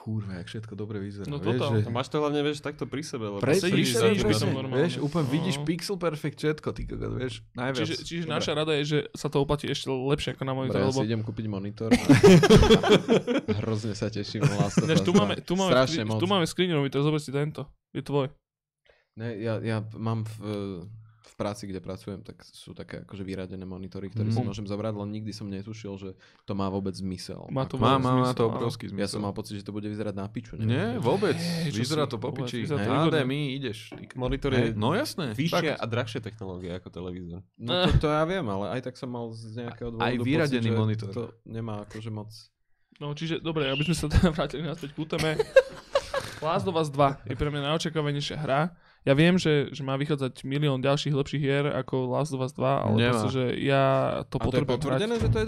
kurva, jak všetko dobre vyzerá,
No
vieš,
totál.
že...
Máš to hlavne, vieš, takto pri sebe, lebo
Pre,
sedíš,
pri
sedíš
sebe,
pri
presne,
tom normálne.
vieš, úplne vidíš
No.
pixel perfect všetko, ty kokot, vieš, najviac.
Čiže, čiže
Dobre.
naša rada je, že sa to oplatí ešte lepšie ako na
Dobre,
monitore,
ja
lebo
si idem kúpiť monitor. A (laughs) hrozne sa teším.
Ináč,
Us
tu
2.
máme, tu máme,
Strašne
tu máme screen monitor, zober si tento. Je tvoj.
Ne, ja, ja mám v, v práci, kde pracujem, tak sú také akože vyradené monitory, ktoré
Mhm.
si môžem zobrať, len nikdy som netušil, že to má vôbec zmysel.
Má to
Má, má, má to obrovský zmysel.
ja som mal pocit, že to bude vyzerať na piču.
Nie,
neviem,
vôbec,
čo
vyzerá to po piči. HDMI ideš.
Monitor je
No jasné.
vyššia
fakt.
a drahšia technológia ako televízor.
No to, to ja viem, ale aj tak som mal z nejakého dôvodu
Aj vyradený
pocit, že
monitor.
To nemá akože moc...
No čiže, dobre, aby sme sa teda (laughs) vrátili naspäť ku téme. Last of Us 2 je pre mňa najočakávanejšia hra. Ja viem, že, že má vychádzať milión ďalších lepších hier ako Last of Us 2, ale
Nemá.
proste, že ja to
A to je
potrebujem
potvrdené,
hrať.
že to je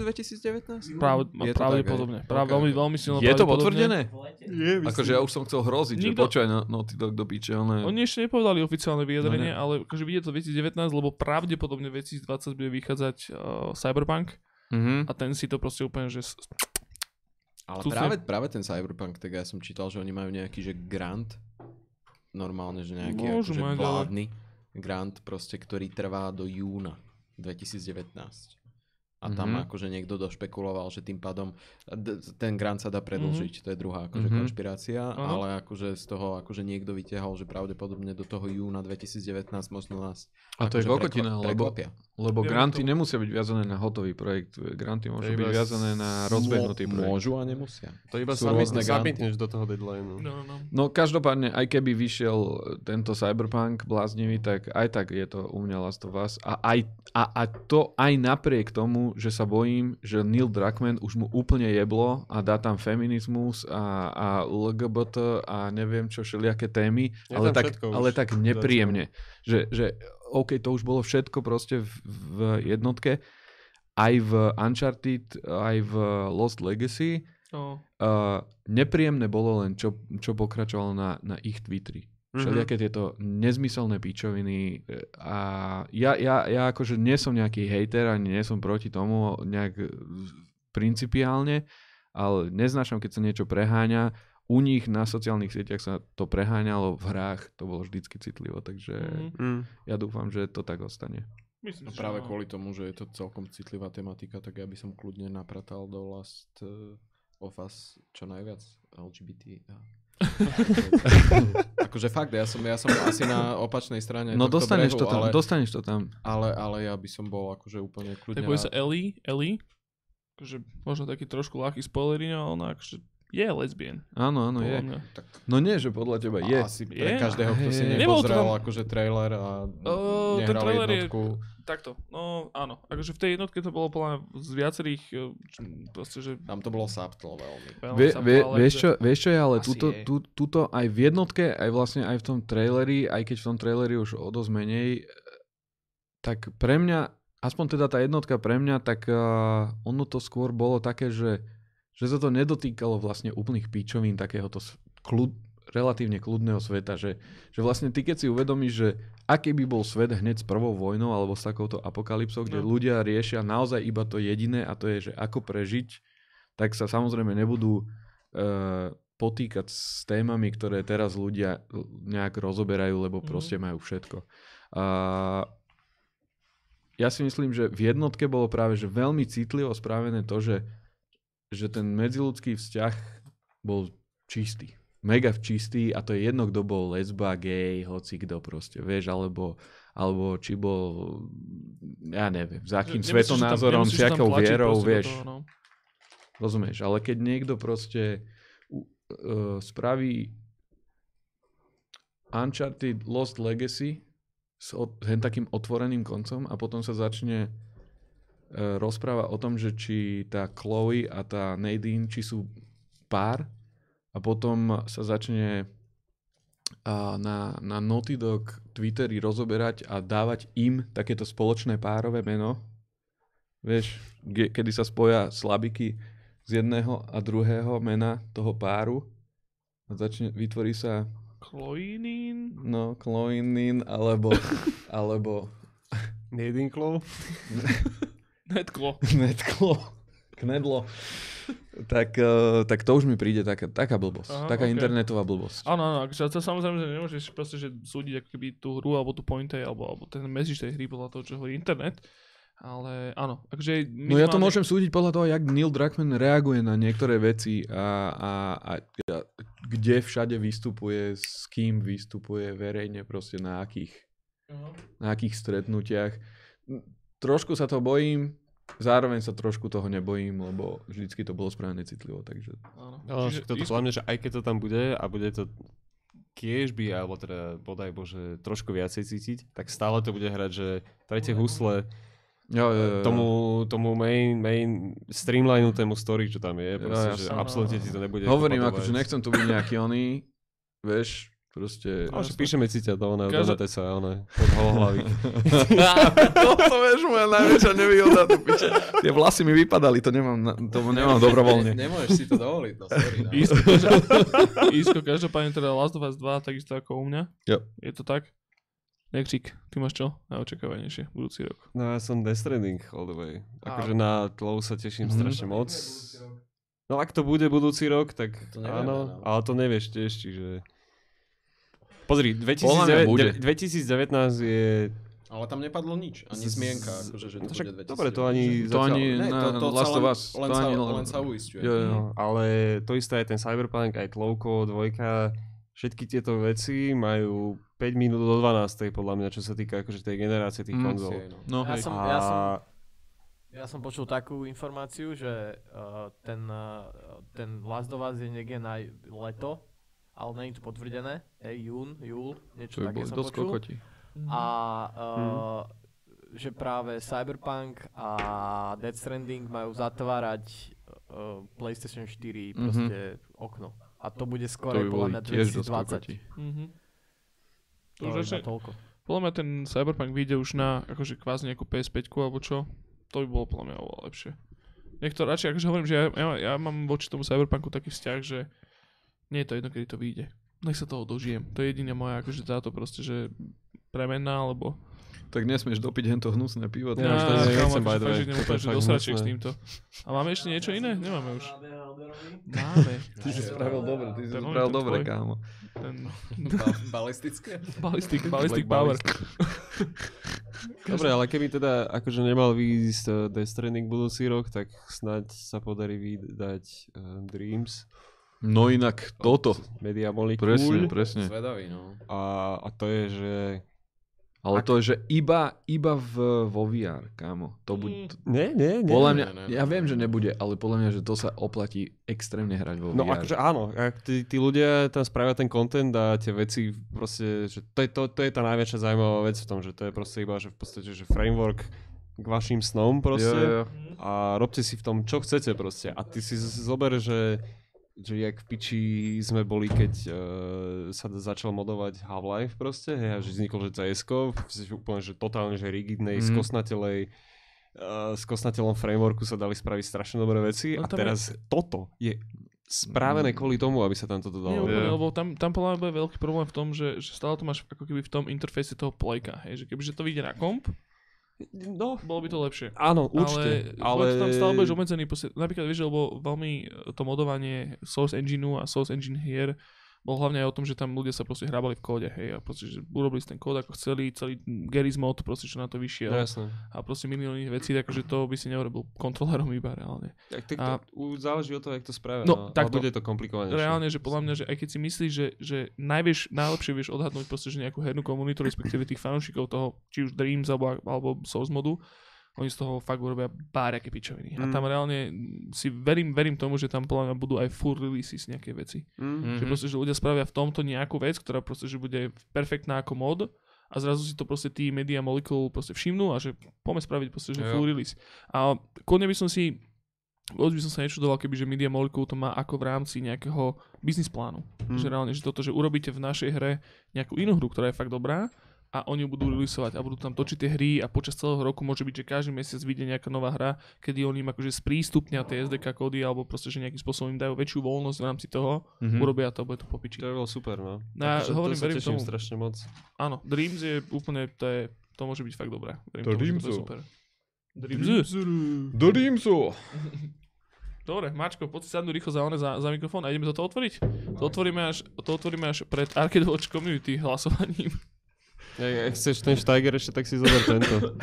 2019?
Práv,
Je to
pravdepodobne.
tak, Ok,
veľmi, veľmi silno
Je to potvrdené?
Je,
Akože ja už som chcel hroziť, že
Nikto-
počkaj, no, no ty do, piče, ale...
Oni ešte nepovedali oficiálne vyjadrenie,
No ne.
ale akože vidie to 2019, lebo pravdepodobne 2020 bude vychádzať uh, Cyberpunk
Mhm.
a ten si to proste úplne, že
Ale práve, práve ten Cyberpunk, tak ja som čítal, že oni majú nejaký, že grant, normálne, že nejaký
Môžu
akože
mať, ale-
vládny grant, proste, ktorý trvá do júna 2019. A tam
Mhm.
akože niekto došpekuloval, že tým pádom d- ten grant sa dá predlžiť, to je druhá akože
Mhm.
konšpirácia,
Áno.
ale akože z toho akože niekto vytiahol, že pravdepodobne do toho júna 2019 možno nás
A to je
akože
kokotina,
prekva-
lebo. Lebo
Viem
granty
to.
nemusia byť viazané na hotový projekt. Granty môžu
To
byť viazané na rozbehnutý
Mô-
projekt.
Môžu a nemusia.
To iba zapietneš do toho deadlineu.
no, no, no.
No každopádne, aj keby vyšiel tento Cyberpunk bláznivý, tak aj tak je to u mňa Last of Us. A, aj, a, a to aj napriek tomu, že sa bojím, že Neil Druckmann už mu úplne jeblo a dá tam feminizmus a, a LGBT a neviem čo, všelijaké témy,
Je
ale tak, ale
už.
tak nepríjemne. Že, že OK, to už bolo všetko proste v, v jednotke, aj v Uncharted, aj v Lost Legacy,
no.
Uh, nepríjemné bolo len, čo, čo pokračovalo na, na ich Twitteri.
Mhm.
Všelijaké tieto nezmyselné pičoviny e, a ja, ja, ja akože nie som nejaký hejter ani nie som proti tomu nejak principiálne, ale neznášam, keď sa niečo preháňa. U nich na sociálnych sieťach sa to preháňalo, v hrách to bolo vždycky citlivo, takže
Mhm.
Mm.
ja dúfam, že to tak ostane.
Myslím,
No
že
práve
áno.
kvôli tomu, že je to celkom citlivá tematika, tak ja by som kľudne napratal do Last uh, of Us čo najviac LGBT. A... (laughs) akože fakt, ja som, ja som asi na opačnej strane
No dostaneš
brehu,
to tam,
ale,
dostaneš to tam.
ale, ale ja by som bol akože úplne kľudne
Tak sa. Ellie, Ellie, akože možno taký trošku ľahký spoilerino, ale ona akože je lesbian.
Áno, áno,
podľa
je.
mňa.
No nie, že podľa teba je.
Asi pre
Je?
každého, kto si nepozrel
tam-
akože trailer a
Uh, ten
nehral
trailer je-
jednotku.
Takto, no áno. Akože v tej jednotke to bolo podľa z viacerých, eh, č- proste, že...
Tam to bolo subtle veľmi.
Vie, vie, vieš, čo, vieš čo je, ale
Asi
tuto,
je.
tu, tuto aj v jednotke, aj vlastne aj v tom traileri, aj keď v tom traileri už o dosť menej, tak pre mňa, aspoň teda tá jednotka pre mňa, tak uh, ono to skôr bolo také, že, že sa to nedotýkalo vlastne úplných píčovín takéhoto kľud, relatívne kľudného sveta, že, že vlastne ty keď si uvedomíš, že aký by bol svet hneď s prvou vojnou alebo s takouto apokalypsou, kde
No.
ľudia riešia naozaj iba to jediné a to je, že ako prežiť, tak sa samozrejme nebudú uh, potýkať s témami, ktoré teraz ľudia l- nejak rozoberajú, lebo
Mhm.
proste majú všetko. Uh, ja si myslím, že v jednotke bolo práve že veľmi citlivo spravené to, že že ten medziludský vzťah bol čistý. Mega čistý a to je jedno, kto bol lesba, gay, hoci kto proste, vieš, alebo, alebo či bol, ja neviem, za akým svetonázorom, s akou vierou, vieš.
toho, no.
Rozumieš, ale keď niekto proste uh, spraví Uncharted Lost Legacy s od, hen takým otvoreným koncom a potom sa začne rozpráva o tom, že či tá Chloe a tá Nadine, či sú pár a potom sa začne uh, na, na Naughty Dog Twittery rozoberať a dávať im takéto spoločné párové meno. Vieš, kedy sa spoja slabiky z jedného a druhého mena toho páru a začne, vytvorí sa
Chloinin?
no, Chloinin alebo, (laughs) alebo
Nedinklo. (laughs)
Netklo.
Knedlo, (laughs) Knedlo. Tak, uh, tak to už mi príde taká, taká blbosť.
Aha,
taká
ok.
internetová blbosť.
Áno, áno, akože to samozrejme, že nemôžeš proste že súdiť ako keby tú hru alebo tú pointe alebo, alebo ten message tej hry podľa toho, čo hovorí internet. Ale áno, akože
No ja to môžem súdiť podľa toho, jak Neil Druckmann reaguje na niektoré veci a, a, a, a kde všade vystupuje, s kým vystupuje verejne, proste na akých,
Aha.
na akých stretnutiach. Trošku sa to bojím, zároveň sa trošku toho nebojím, lebo vždycky to bolo spravené citlivo, takže
Áno.
No,
Čiže
toto
isko-
hlavne, že aj keď to tam bude a bude to kiež by, alebo teda bodaj bože trošku viacej cítiť, tak stále to bude hrať, že tretie husle
jo, jo, jo.
tomu, tomu main, main streamlinutému story, čo tam je, proste, že
jasné.
absolútne ti to nebude
Hovorím, akože nechcem tu byť nejaký oný, vieš, proste...
Ale že píšeme si ťa do oného, do
Každá-
Netesa, one, pod holohlavy. (laughs)
Toto vieš, moja najväčšia nevýhoda, tu piče. Tie vlasy mi vypadali, to nemám, na- to nemám dobrovoľne.
Ne, nemôžeš si to dovoliť, no sorry. No.
Isko, každopádne- Isko, každopádne teda Last of Us 2, takisto ako u mňa.
Jo.
Je to tak? Nekřík, ty máš čo? Najočakávanejšie budúci rok.
No ja som Death Stranding all the way. Akože na tlou sa teším
Mhm.
strašne moc. No ak to bude budúci rok, tak
To nevieme,
áno,
no.
ale to nevieš tiež, čiže... Pozri,
Podľa mňa
2009,
bude.
2019 je...
Ale tam nepadlo nič, ani zmienka, akože, že to
no však
bude 2000.
dobre, to ani
To
zatiaľ-
ani
Ne, to, to
Last of
len,
Us,
len, sa, len sa uistuje.
Jo, jo.
No, ale to isté aj ten Cyberpunk, aj Tlovko, dvojka, všetky tieto veci majú 5 minút do 12. podľa mňa, čo sa týka akože tej generácie tých
Mm,
konzol.
No.
No,
Ja som, ja som, ja som počul takú informáciu, že uh, ten, uh, ten Last of Us je niekde na leto, ale nie je to potvrdené, hej, jún, júl, niečo
to
také som
dosť
počul.
kokoti.
A uh, že práve Cyberpunk a Death Stranding majú zatvárať uh, PlayStation 4 proste okno. A to bude skôr
by
podľa mňa
tiež dosť
2020.
kokoti.
Mhm. To
To
už
iba toľko.
podľa mňa ten Cyberpunk vyjde už na akože kvázi nejakú PS5 alebo čo. To by bolo podľa mňa oveľa lepšie. Nech to radšej, akože hovorím, že ja, ja, ja mám voči tomu Cyberpunku taký vzťah, že nie je to jedno, kedy to vyjde. Nech sa toho dožijem. To je jediná moja akože táto proste, že premenná, alebo...
Tak nesmieš dopiť hento hnusné pivo.
Ja, to
to-
nechcem,
kámo,
by the way. To je
dosračiek s týmto. A máme ešte niečo iné? Nemáme už. Máme.
Ty si spravil dobre, ty si spravil dobre, kámo.
Ten
Ba- balistické?
ballistic
Black
power.
Dobre, ale keby teda akože nemal výjsť uh, Death Stranding budúci rok, tak snáď sa podarí vydať uh, Dreams.
No inak toto.
Media Molecule.
Presne, presne.
Zvedavý, no.
A, a to je, že...
Ale to je, že iba, iba v, vo VR, kámo. To buď,
Nie, nie, nie.
podľa mňa,
ne, ne,
ja viem, že nebude, ale podľa mňa, že to sa oplatí extrémne hrať vo
No
VR.
akože áno, ak tí, tí ľudia tam spravia ten content a tie veci proste, že to je, to, to je tá najväčšia zaujímavá vec v tom, že to je proste iba, že v podstate, že framework k vašim snom proste
Jo, jo.
a robte si v tom, čo chcete proste. A ty si z- zober, že že jak v piči sme boli, keď uh, sa začal modovať Half-Life proste, hej, a že vznikol, že CS-ko, úplne, že totálne, že rigidnej,
Mhm.
mm. skosnatelej, uh, skosnatelom frameworku sa dali spraviť strašne dobré veci
No
a
tam je-
teraz toto je spravené kvôli tomu, aby sa tam toto
Nie,
dalo.
úplne,
Jo.
lebo tam, tam podľa mňa veľký problém v tom, že, že stále to máš ako keby v tom interfejse toho playka, hej, že kebyže to vyjde na komp,
No,
bolo by to lepšie.
áno, určite.
Ale,
Ale,
tam stále budeš obmedzený, napríklad vieš, lebo veľmi e, to modovanie Source Engineu a Source Engine hier bol hlavne aj o tom, že tam ľudia sa proste hrábali v kóde, hej, a proste, že urobili si ten kód ako chceli, celý Gary's mod, proste, čo na to vyšiel.
No jasné.
A proste milión iných vecí, takže to by si neurobil kontrolerom iba reálne.
Tak, tak
A-
to, záleží od toho, jak to spravia.
No,
No, tak bude to komplikované.
Reálne, že podľa mňa, že aj keď si myslíš, že, že najvieš, najlepšie vieš odhadnúť proste, že nejakú hernú komunitu, respektíve tých fanúšikov toho, či už Dreams alebo, alebo Source modu, oni z toho fakt urobia báriaké pičoviny. A
Mm.
tam reálne si verím, verím tomu, že tam podľa mňa budú aj full releases nejaké veci.
Mm.
Že proste, že ľudia spravia v tomto nejakú vec, ktorá proste, že bude perfektná ako mod a zrazu si to proste tí Media Molecule proste všimnú a že poďme spraviť proste, že
Jo.
full release. A kľudne by som si Vôbec by som sa nečudoval, keby že Media Molecule to má ako v rámci nejakého biznis plánu.
Mm.
Že reálne, že toto, že urobíte v našej hre nejakú inú hru, ktorá je fakt dobrá a oni ju budú releaseovať a budú tam točiť tie hry a počas celého roku môže byť, že každý mesiac vyjde nejaká nová hra, kedy oni im akože sprístupnia tie SDK kódy alebo proste, že nejakým spôsobom im dajú väčšiu voľnosť v rámci toho,
Mhm.
urobia to a bude to popičiť.
To by bolo super, no.
No ja
Takže
hovorím,
to sa
verím
teším
tomu.
strašne moc.
Áno, Dreams je úplne, to, je, to môže byť fakt dobré. Verím tomu, že to je super. Dreams.
Do Dreamsu!
Dobre, Mačko, poď si sadnú rýchlo za, one, za, za mikrofón a ideme toto otvoriť. To otvoríme až, to otvoríme až pred Arcade Watch Community hlasovaním.
Ja, ak chceš ten Steiger ešte, tak si zober tento.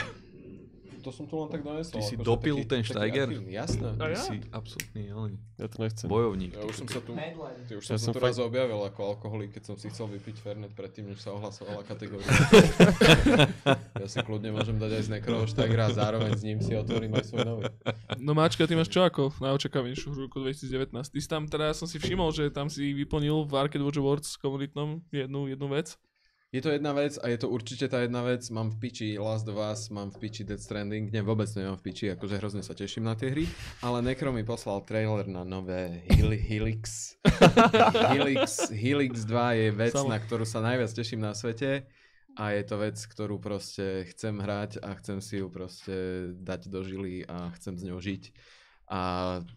To som tu len tak donesol.
Ty si
akože
dopil
taký-
ten Steiger?
Jasné.
A
Ty
ja?
si absolútny oný,
Ja to nechcem.
bojovník.
Ja už som sa tu, ty už
Ja
som sa
som
tu
fakt-
raz objavil ako alkoholik, keď som si chcel vypiť Fernet predtým, než sa ohlasovala kategória. (laughs) ja si kľudne môžem dať aj z Necroho Steigera a zároveň s ním si otvorím aj svoj nový.
No Mačka, ty máš čo ako najočakávanejšiu hru roku 2019? Ty si tam teraz som si všimol, že tam si vyplnil v Arcade Watch Awards komunitnom jednu, jednu vec.
Je to jedna vec a je to určite tá jedna vec. Mám v piči Last of Us, mám v piči Death Stranding. Nie, vôbec nemám v piči, akože hrozne sa teším na tie hry. Ale Necro mi poslal trailer na nové Hel- (laughs) Helix. Helix. Helix 2 je vec,
Samo.
na ktorú sa najviac teším na svete. A je to vec, ktorú proste chcem hrať a chcem si ju proste dať do žily a chcem s ňou žiť. A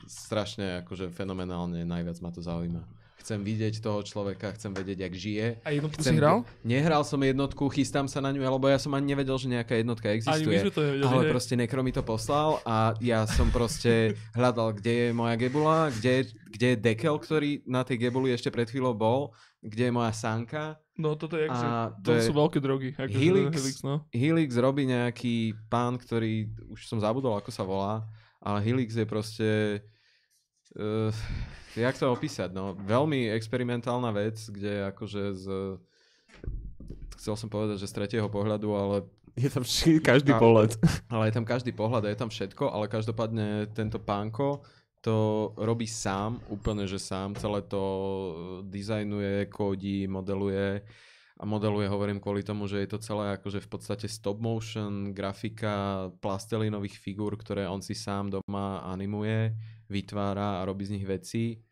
strašne akože fenomenálne najviac ma to zaujíma. Chcem vidieť toho človeka, chcem vedieť, jak žije.
A jednotku si
Chcem-
hral?
Nehral som jednotku, chystám sa na ňu, lebo ja som ani nevedel, že nejaká jednotka
Ani
existuje.
sme to nevedeli.
Ale
hej.
proste Nekro mi to poslal a ja som proste (laughs) hľadal, kde je moja gebula, kde, kde je dekel, ktorý na tej gebuli ešte pred chvíľou bol, kde je moja sanka.
No toto je,
A
to,
to je
sú veľké drogy.
Helix.
Helix no.
Helix robí nejaký pán, ktorý, už som zabudol, ako sa volá, ale Helix je proste... Uh, jak to opísať, no, veľmi experimentálna vec, kde akože z... Chcel som povedať, že z tretieho pohľadu, ale
Je tam vši- každý
A-
pohľad.
ale je tam každý pohľad a je tam všetko, ale každopádne tento pánko to robí sám, úplne že sám, celé to e, dizajnuje, kódi, modeluje a modeluje, hovorím kvôli tomu, že je to celé akože v podstate stop motion, grafika, plastelinových figúr, ktoré on si sám doma animuje, vytvára a robí z nich veci.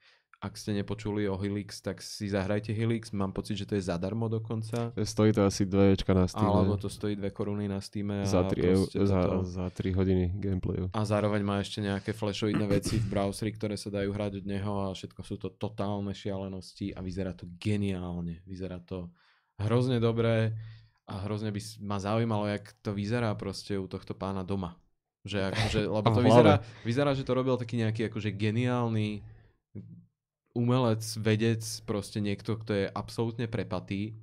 Ak ste nepočuli o Helix, tak si zahrajte Helix, mám pocit, že to je zadarmo dokonca.
Stojí to asi 2 Ečka na Steam.
Alebo to stojí 2 koruny na Steam.
za 3, eur,
proste
za, za 3 hodiny gameplayu.
a zároveň má ešte nejaké flashoidné veci v browseri, ktoré sa dajú hrať od neho a všetko sú to totálne šialenosti a vyzerá to geniálne. Vyzerá to hrozne dobré a hrozne by ma zaujímalo, jak to vyzerá proste u tohto pána doma. Že akože, (laughs) lebo to vyzerá, vyzerá, že to robil taký nejaký akože geniálny umelec, vedec, proste niekto, kto je absolútne prepatý.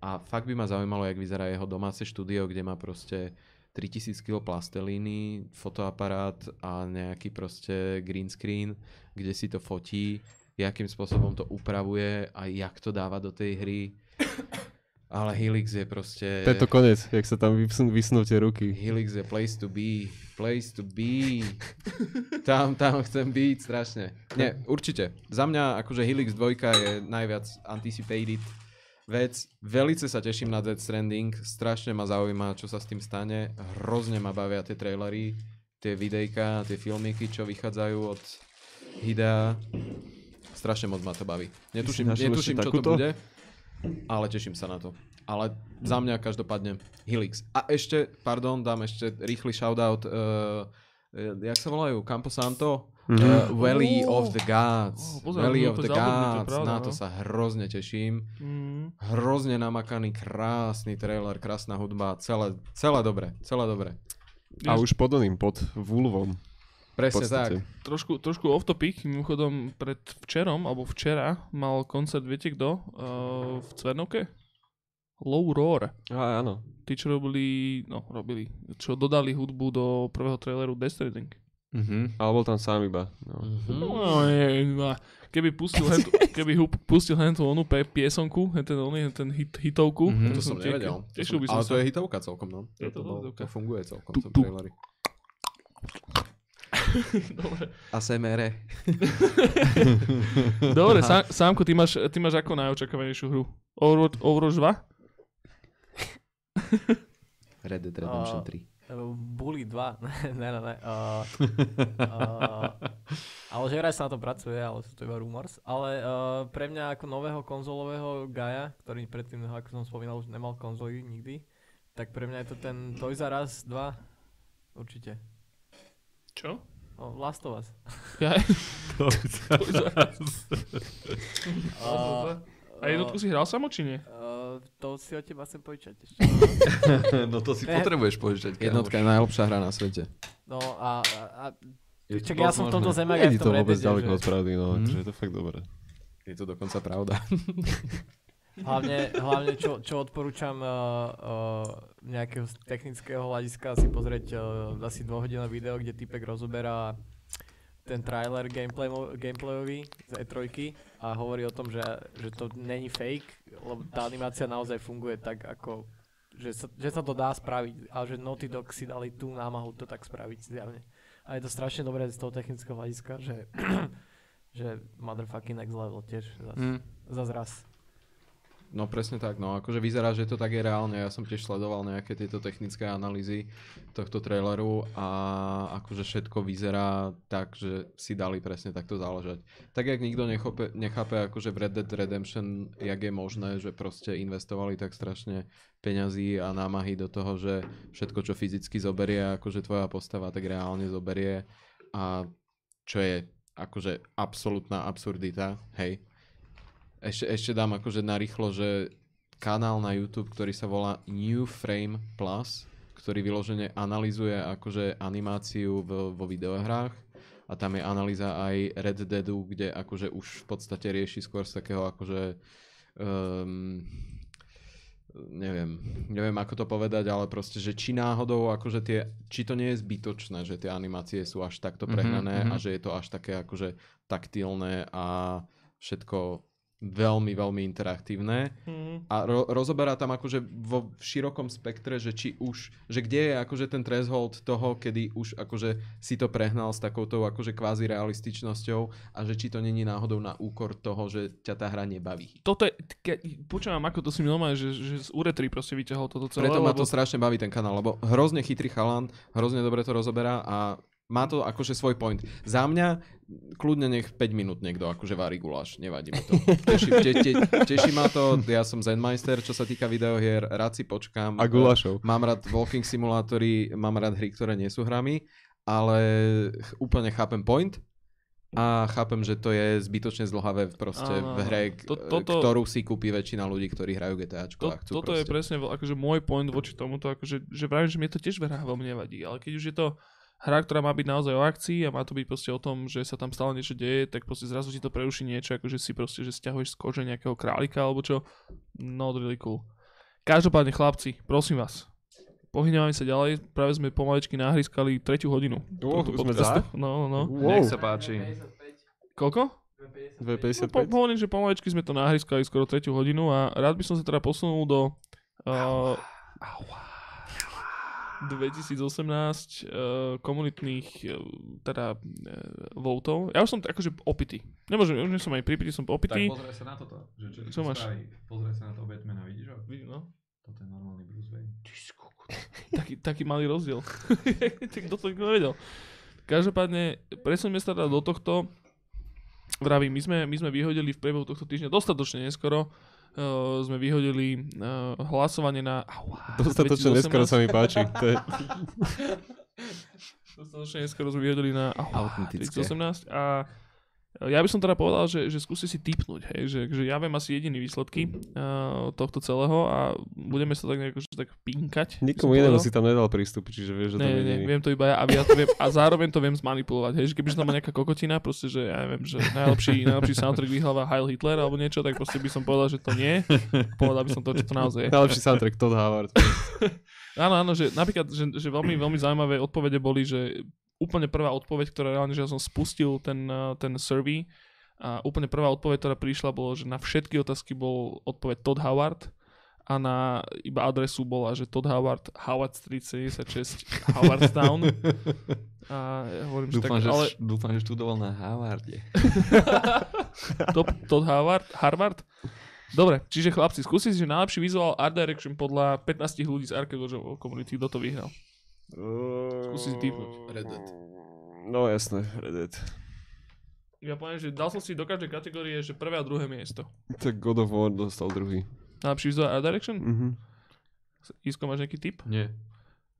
A fakt by ma zaujímalo, jak vyzerá jeho domáce štúdio, kde má proste 3000 kg plastelíny, fotoaparát a nejaký proste green screen, kde si to fotí, jakým spôsobom to upravuje a jak to dáva do tej hry. Ale Helix je proste...
To je to konec, jak sa tam vysnú, vysnú tie ruky.
Helix je place to be. Place to be. (laughs) Tam, tam chcem byť strašne. Nie, určite. Za mňa akože Helix 2 je najviac anticipated vec. Velice sa teším na Death Stranding. Strašne ma zaujíma, čo sa s tým stane. Hrozne ma bavia tie trailery, tie videjka, tie filmiky, čo vychádzajú od Hidea. Strašne moc ma to baví. Netuším, netuším čo to bude, ale teším sa na to. Ale za mňa každopádne Helix. A ešte, pardon, dám ešte rýchly shoutout. Uh, jak sa volajú? Camposanto?
Mhm.
Uh, Valley
Oh.
of the Gods.
Oh, pozor,
Valley
to
of the Gods.
pravda,
na to
no.
sa hrozne teším.
Mm.
Hrozne namakaný, krásny trailer, krásna hudba. Celé, celé dobre, celé dobre.
A už pod oným, pod Vulvom.
Presne tak.
Trošku, trošku off topic, mimochodom pred včerom, alebo včera mal koncert, viete kto? Uh, v Cvernovke? Low Roar.
Á, áno.
Tí, čo robili, no robili, čo dodali hudbu do prvého traileru Death Stranding.
Mhm.
Ale bol tam sám iba. No.
No, no. Keby pustil hen, (laughs) keby hu, pustil hen tú onú pe, piesonku, hen ten, oný, hen ten hit, hitovku,
Mhm, to
to
som
tie-
nevedel.
Tešil by som
Ale
sa.
to je hitovka celkom, no.
Je to
bol-
hitovka.
to funguje celkom
Tu, tu.
traileri. (laughs)
Dobre,
ASMR. (laughs)
Dobre Sá, Sámko, ty máš, ty máš ako najočakávanejšiu hru? Overwatch, Overwatch 2? (laughs)
Red Dead
Redemption
3.
Uh, Bully 2, ne, ne, ne. Uh, uh, ale že vraj sa na to pracuje, ale sú to iba rumors. Ale uh, pre mňa ako nového konzolového gaja, ktorý predtým, ako som spomínal, už nemal konzoly nikdy, tak pre mňa je to ten Toys R Us 2. Určite.
Čo?
Oh, Last of Us.
Ja, (laughs) (laughs)
Uh,
a jednotku si hral samo, či nie?
Uh, to si od teba chcem požičať ešte.
no to si
Ne.
potrebuješ požičať.
Jednotka je najlepšia hra na svete.
No a, a, a
Je
čak
to
ja som v tomto
Nie
aj
je
v
to
tom Red
vôbec ďaleko od pravdy, no.
Mhm.
Je to fakt dobré.
Je to dokonca pravda. (laughs)
Hlavne, hlavne čo, čo odporúčam uh, uh, nejakého technického hľadiska si pozrieť uh, asi dvohodinový video, kde typek rozoberá ten trailer gameplay, gameplayový z E3 a hovorí o tom, že, že to není fake, lebo tá animácia naozaj funguje tak ako že sa, že sa to dá spraviť a že Naughty Dog si dali tú námahu to tak spraviť zjavne. A je to strašne dobré z toho technického hľadiska, že, (clears throat) že motherfucking next level tiež zas,
Mm.
zas raz.
No presne tak, no akože vyzerá, že to tak je reálne. Ja som tiež sledoval nejaké tieto technické analýzy tohto traileru a akože všetko vyzerá tak, že si dali presne takto záležať. Tak jak nikto nechope, nechápe akože v Red Dead Redemption, jak je možné, že proste investovali tak strašne peňazí a námahy do toho, že všetko, čo fyzicky zoberie, akože tvoja postava, tak reálne zoberie a čo je akože absolútna absurdita, hej. Ešte, ešte dám akože narýchlo, že kanál na YouTube, ktorý sa volá New Frame Plus, ktorý vyložene analizuje akože animáciu v, vo videohrách a tam je analýza aj Red Deadu, kde akože už v podstate rieši skôr z takého akože um, neviem, neviem ako to povedať, ale proste, že či náhodou, akože tie, či to nie je zbytočné, že tie animácie sú až takto
Mhm,
prehnané
mhm.
a že je to až také akože taktilné a všetko veľmi, veľmi interaktívne a ro- rozoberá tam akože vo širokom spektre, že či už, že kde je akože ten threshold toho, kedy už akože si to prehnal s takouto akože kvázi realističnosťou a že či to není náhodou na úkor toho, že ťa tá hra nebaví.
Toto je, ke, počúvam, ako to si mi normálne, že, že z Uretry proste vyťahol toto celé.
Preto ma to
lebo-
strašne baví ten kanál, lebo hrozne chytrý chalan, hrozne dobre to rozoberá a má to akože svoj point. Za mňa kľudne nech 5 minút niekto akože varí guláš, nevadí mi to. Teší, te, te, teší ma to, ja som Zenmeister, čo sa týka videohier, rád si počkám.
A gulášov.
Mám rád walking simulátory, mám rád hry, ktoré nie sú hrami, ale úplne chápem point a chápem, že to je zbytočne zdlhavé proste
Áno,
v hre,
to- toto-
ktorú si kúpi väčšina ľudí, ktorí hrajú GTAčko
To,
a chcú
toto je
proste.
presne veľ- akože môj point voči tomuto, akože, že vravím, že mne to tiež veľa veľmi nevadí, ale keď už je to hra, ktorá má byť naozaj o akcii a má to byť proste o tom, že sa tam stále niečo deje, tak proste zrazu ti to preruší niečo, akože si proste, že stiahuješ z kože nejakého králika alebo čo. Not really cool. Každopádne chlapci, prosím vás, pohyneme sa ďalej, práve sme pomaličky nahryskali tretiu hodinu.
Oh, sme za?
No, no.
Nech sa páči.
Koľko?
2,55?
No, po, hovorím, že pomaličky sme to nahryskali skoro tretiu hodinu a rád by som sa teda posunul do uh, 2018 uh, komunitných uh, teda uh, votov. Ja už som akože opitý. Nemôžem, už nie som aj pripitý, som opitý.
pozrieť sa na toto. Že čo,
Čo máš?
Pozrieť sa na toho Batmana, vidíš ho?
Vidím, no.
Toto je normálny Bruce Wayne. (laughs)
taký, taký malý rozdiel. (laughs) tak to nikto nevedel. Každopádne, presuňme sa teda do tohto. Vravím, my sme, my sme vyhodili v priebehu tohto týždňa dostatočne neskoro. Uh, sme vyhodili uh, hlasovanie na Aua, (laughs)
Dostatočne
2018.
neskoro sa mi páči. To je, (laughs)
Dostatočne neskoro sme vyhodili na Aua,
Autentické.
2018 a Ja by som teda povedal, že, že skúsi si typnúť, hej, že, že ja viem asi jediný výsledky uh, tohto celého a budeme sa tak nejako že tak pinkať.
Nikomu inému si tam nedal prístup, čiže vieš, že je
ne,
iný.
viem to iba ja a, ja to viem, a zároveň to viem zmanipulovať. Hej, že kebyže tam má nejaká kokotina, proste, že ja neviem, že najlepší, najlepší soundtrack vyhráva Heil Hitler alebo niečo, tak proste by som povedal, že to nie. Povedal by som to, čo to naozaj je.
Najlepší soundtrack Todd Howard.
Áno, áno, že napríklad, že, že veľmi, veľmi zaujímavé odpovede boli, že úplne prvá odpoveď, ktorá reálne, že ja som spustil ten, uh, ten survey a úplne prvá odpoveď, ktorá prišla, bolo, že na všetky otázky bol odpoveď Todd Howard a na iba adresu bola, že Todd Howard, Howard Street 76, Howardstown. A ja hovorím, že
Dúfam,
tak,
že,
ale
dúfam, že študoval na Harvarde. (laughs)
top, Todd Howard, Harvard. Dobre, čiže chlapci, skúsi si, že najlepší visuál art direction podľa 15 ľudí z Dojo community, kto to vyhral. Skúsi si typnúť.
Red Dead.
No jasné, Red Dead.
Ja poviem, že dal som si do každej kategórie, že prvé a druhé miesto.
Tak God of War dostal druhý.
Najlepší visuál art direction?
Mhm.
Isko, máš nejaký tip?
Nie.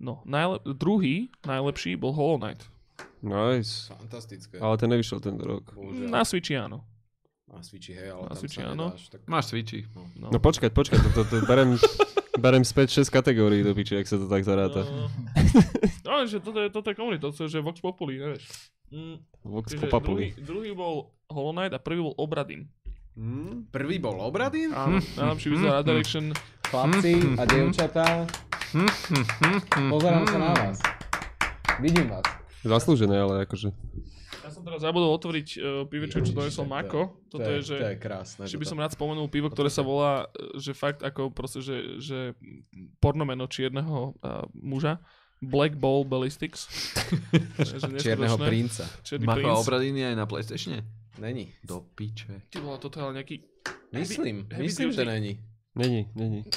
No, najle- druhý, najlepší bol Hollow Knight.
Nice.
Fantastické.
Ale ten nevyšiel tento rok.
Bohužiaľ.
Na Switchi áno.
Na Switchi, hej, ale
Na
tam
Switchi,
sa
áno.
nedáš, tak...
Máš switchy.
No.
No počkať, počkať, to, to, to berem, (laughs) berem späť 6 kategórií do piči, ak sa to tak zaráta.
No, no že toto je, toto je komunita, to je že Vox Populi, nevieš. Mm,
Vox
čiže druhý,
Populi.
druhý bol Hollow Knight a prvý bol Obradin.
Prvý bol Obradin?
Áno, najlepší visuál art direction.
Chlapci a dievčatá, pozerám sa na vás. Vidím vás.
Zaslúžené, ale akože.
Ja som teraz zabudol otvoriť uh, pivečku, čo donesol
to
Mako. Toto je, že...
To je krásne.
Ešte by som rád spomenul pivo, ktoré sa volá, e, že fakt ako proste, že, že pornomeno čierneho uh, muža. Black Ball Ballistics. (laughs)
Čierneho princa.
Čierny
Mako
princ.
obradiny aj na Playstatione?
Není.
Do piče.
Ty vole, toto je ale nejaký...
Myslím,
heavy
myslím,
duty.
že není.
Není, není. (laughs)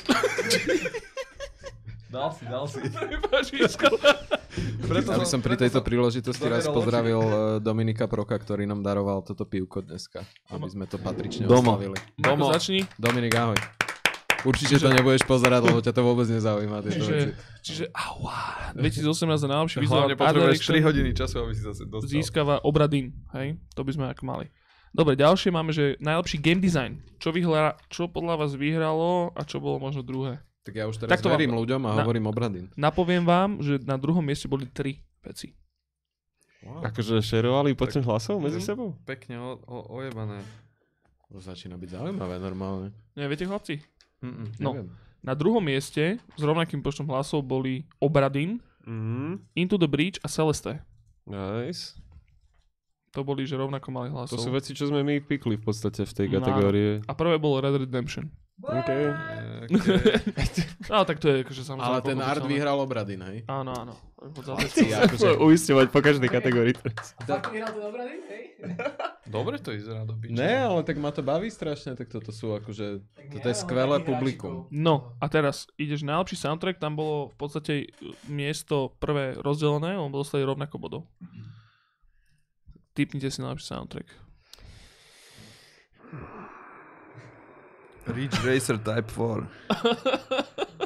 Dal si, dal si. (laughs)
Ja by som pri tejto príležitosti raz pozdravil eh, Dominika Proka, ktorý nám daroval toto pivko dneska, aby sme to patrične
Domo.
oslavili.
Domo.
začni.
Dominik, ahoj. Určite to nebudeš pozerať, lebo ťa to vôbec nezaujíma. Tieto
Čiže,
veci.
čiže aua, 2018 je najlepší visuál
Hlavne potrebuješ
direction
3 hodiny času, aby si zase dostal.
získava Obradin, hej? To by sme ak mali. Dobre, ďalšie máme, že najlepší game design. Čo, vyhla, čo podľa vás vyhralo a čo bolo možno druhé?
Tak ja už teraz
Takto vám-
verím ľuďom a
na-
hovorím Obradin.
Napoviem vám, že na druhom mieste boli tri veci.
Akože šerovali počet hlasov medzi
Mhm.
sebou?
Pekne o, o, ojebané.
To začína byť zaujímavé normálne.
Neviete, chlapci?
Mm-mm.
No.
Neviem.
Na druhom mieste s rovnakým počtom hlasov boli Obradin,
Mhm.
Into the Breach a Celeste.
Nice.
To boli, že rovnako mali
To
hlasov.
sú veci, čo sme my pikli v podstate v tej kategórie.
A prvé bolo Red Redemption. (laughs)
OK.
No tak to je akože samozrejme.
Ale ten art vyhral Obradin, hej?
Áno, áno.
Chlapci, (laughs) akože,
Uisťovať po každej kategórii.
Fakt vyhral ten obrady? Hej?
Dobre to vyzerá do piče.
ne, ale tak ma to baví strašne, tak toto sú akože, toto je skvelé publikum.
No a teraz ideš najlepší soundtrack, tam bolo v podstate uh, miesto prvé rozdelené, on dostali rovnako bodov. Typnite si najlepší soundtrack.
Ridge Racer Type 4.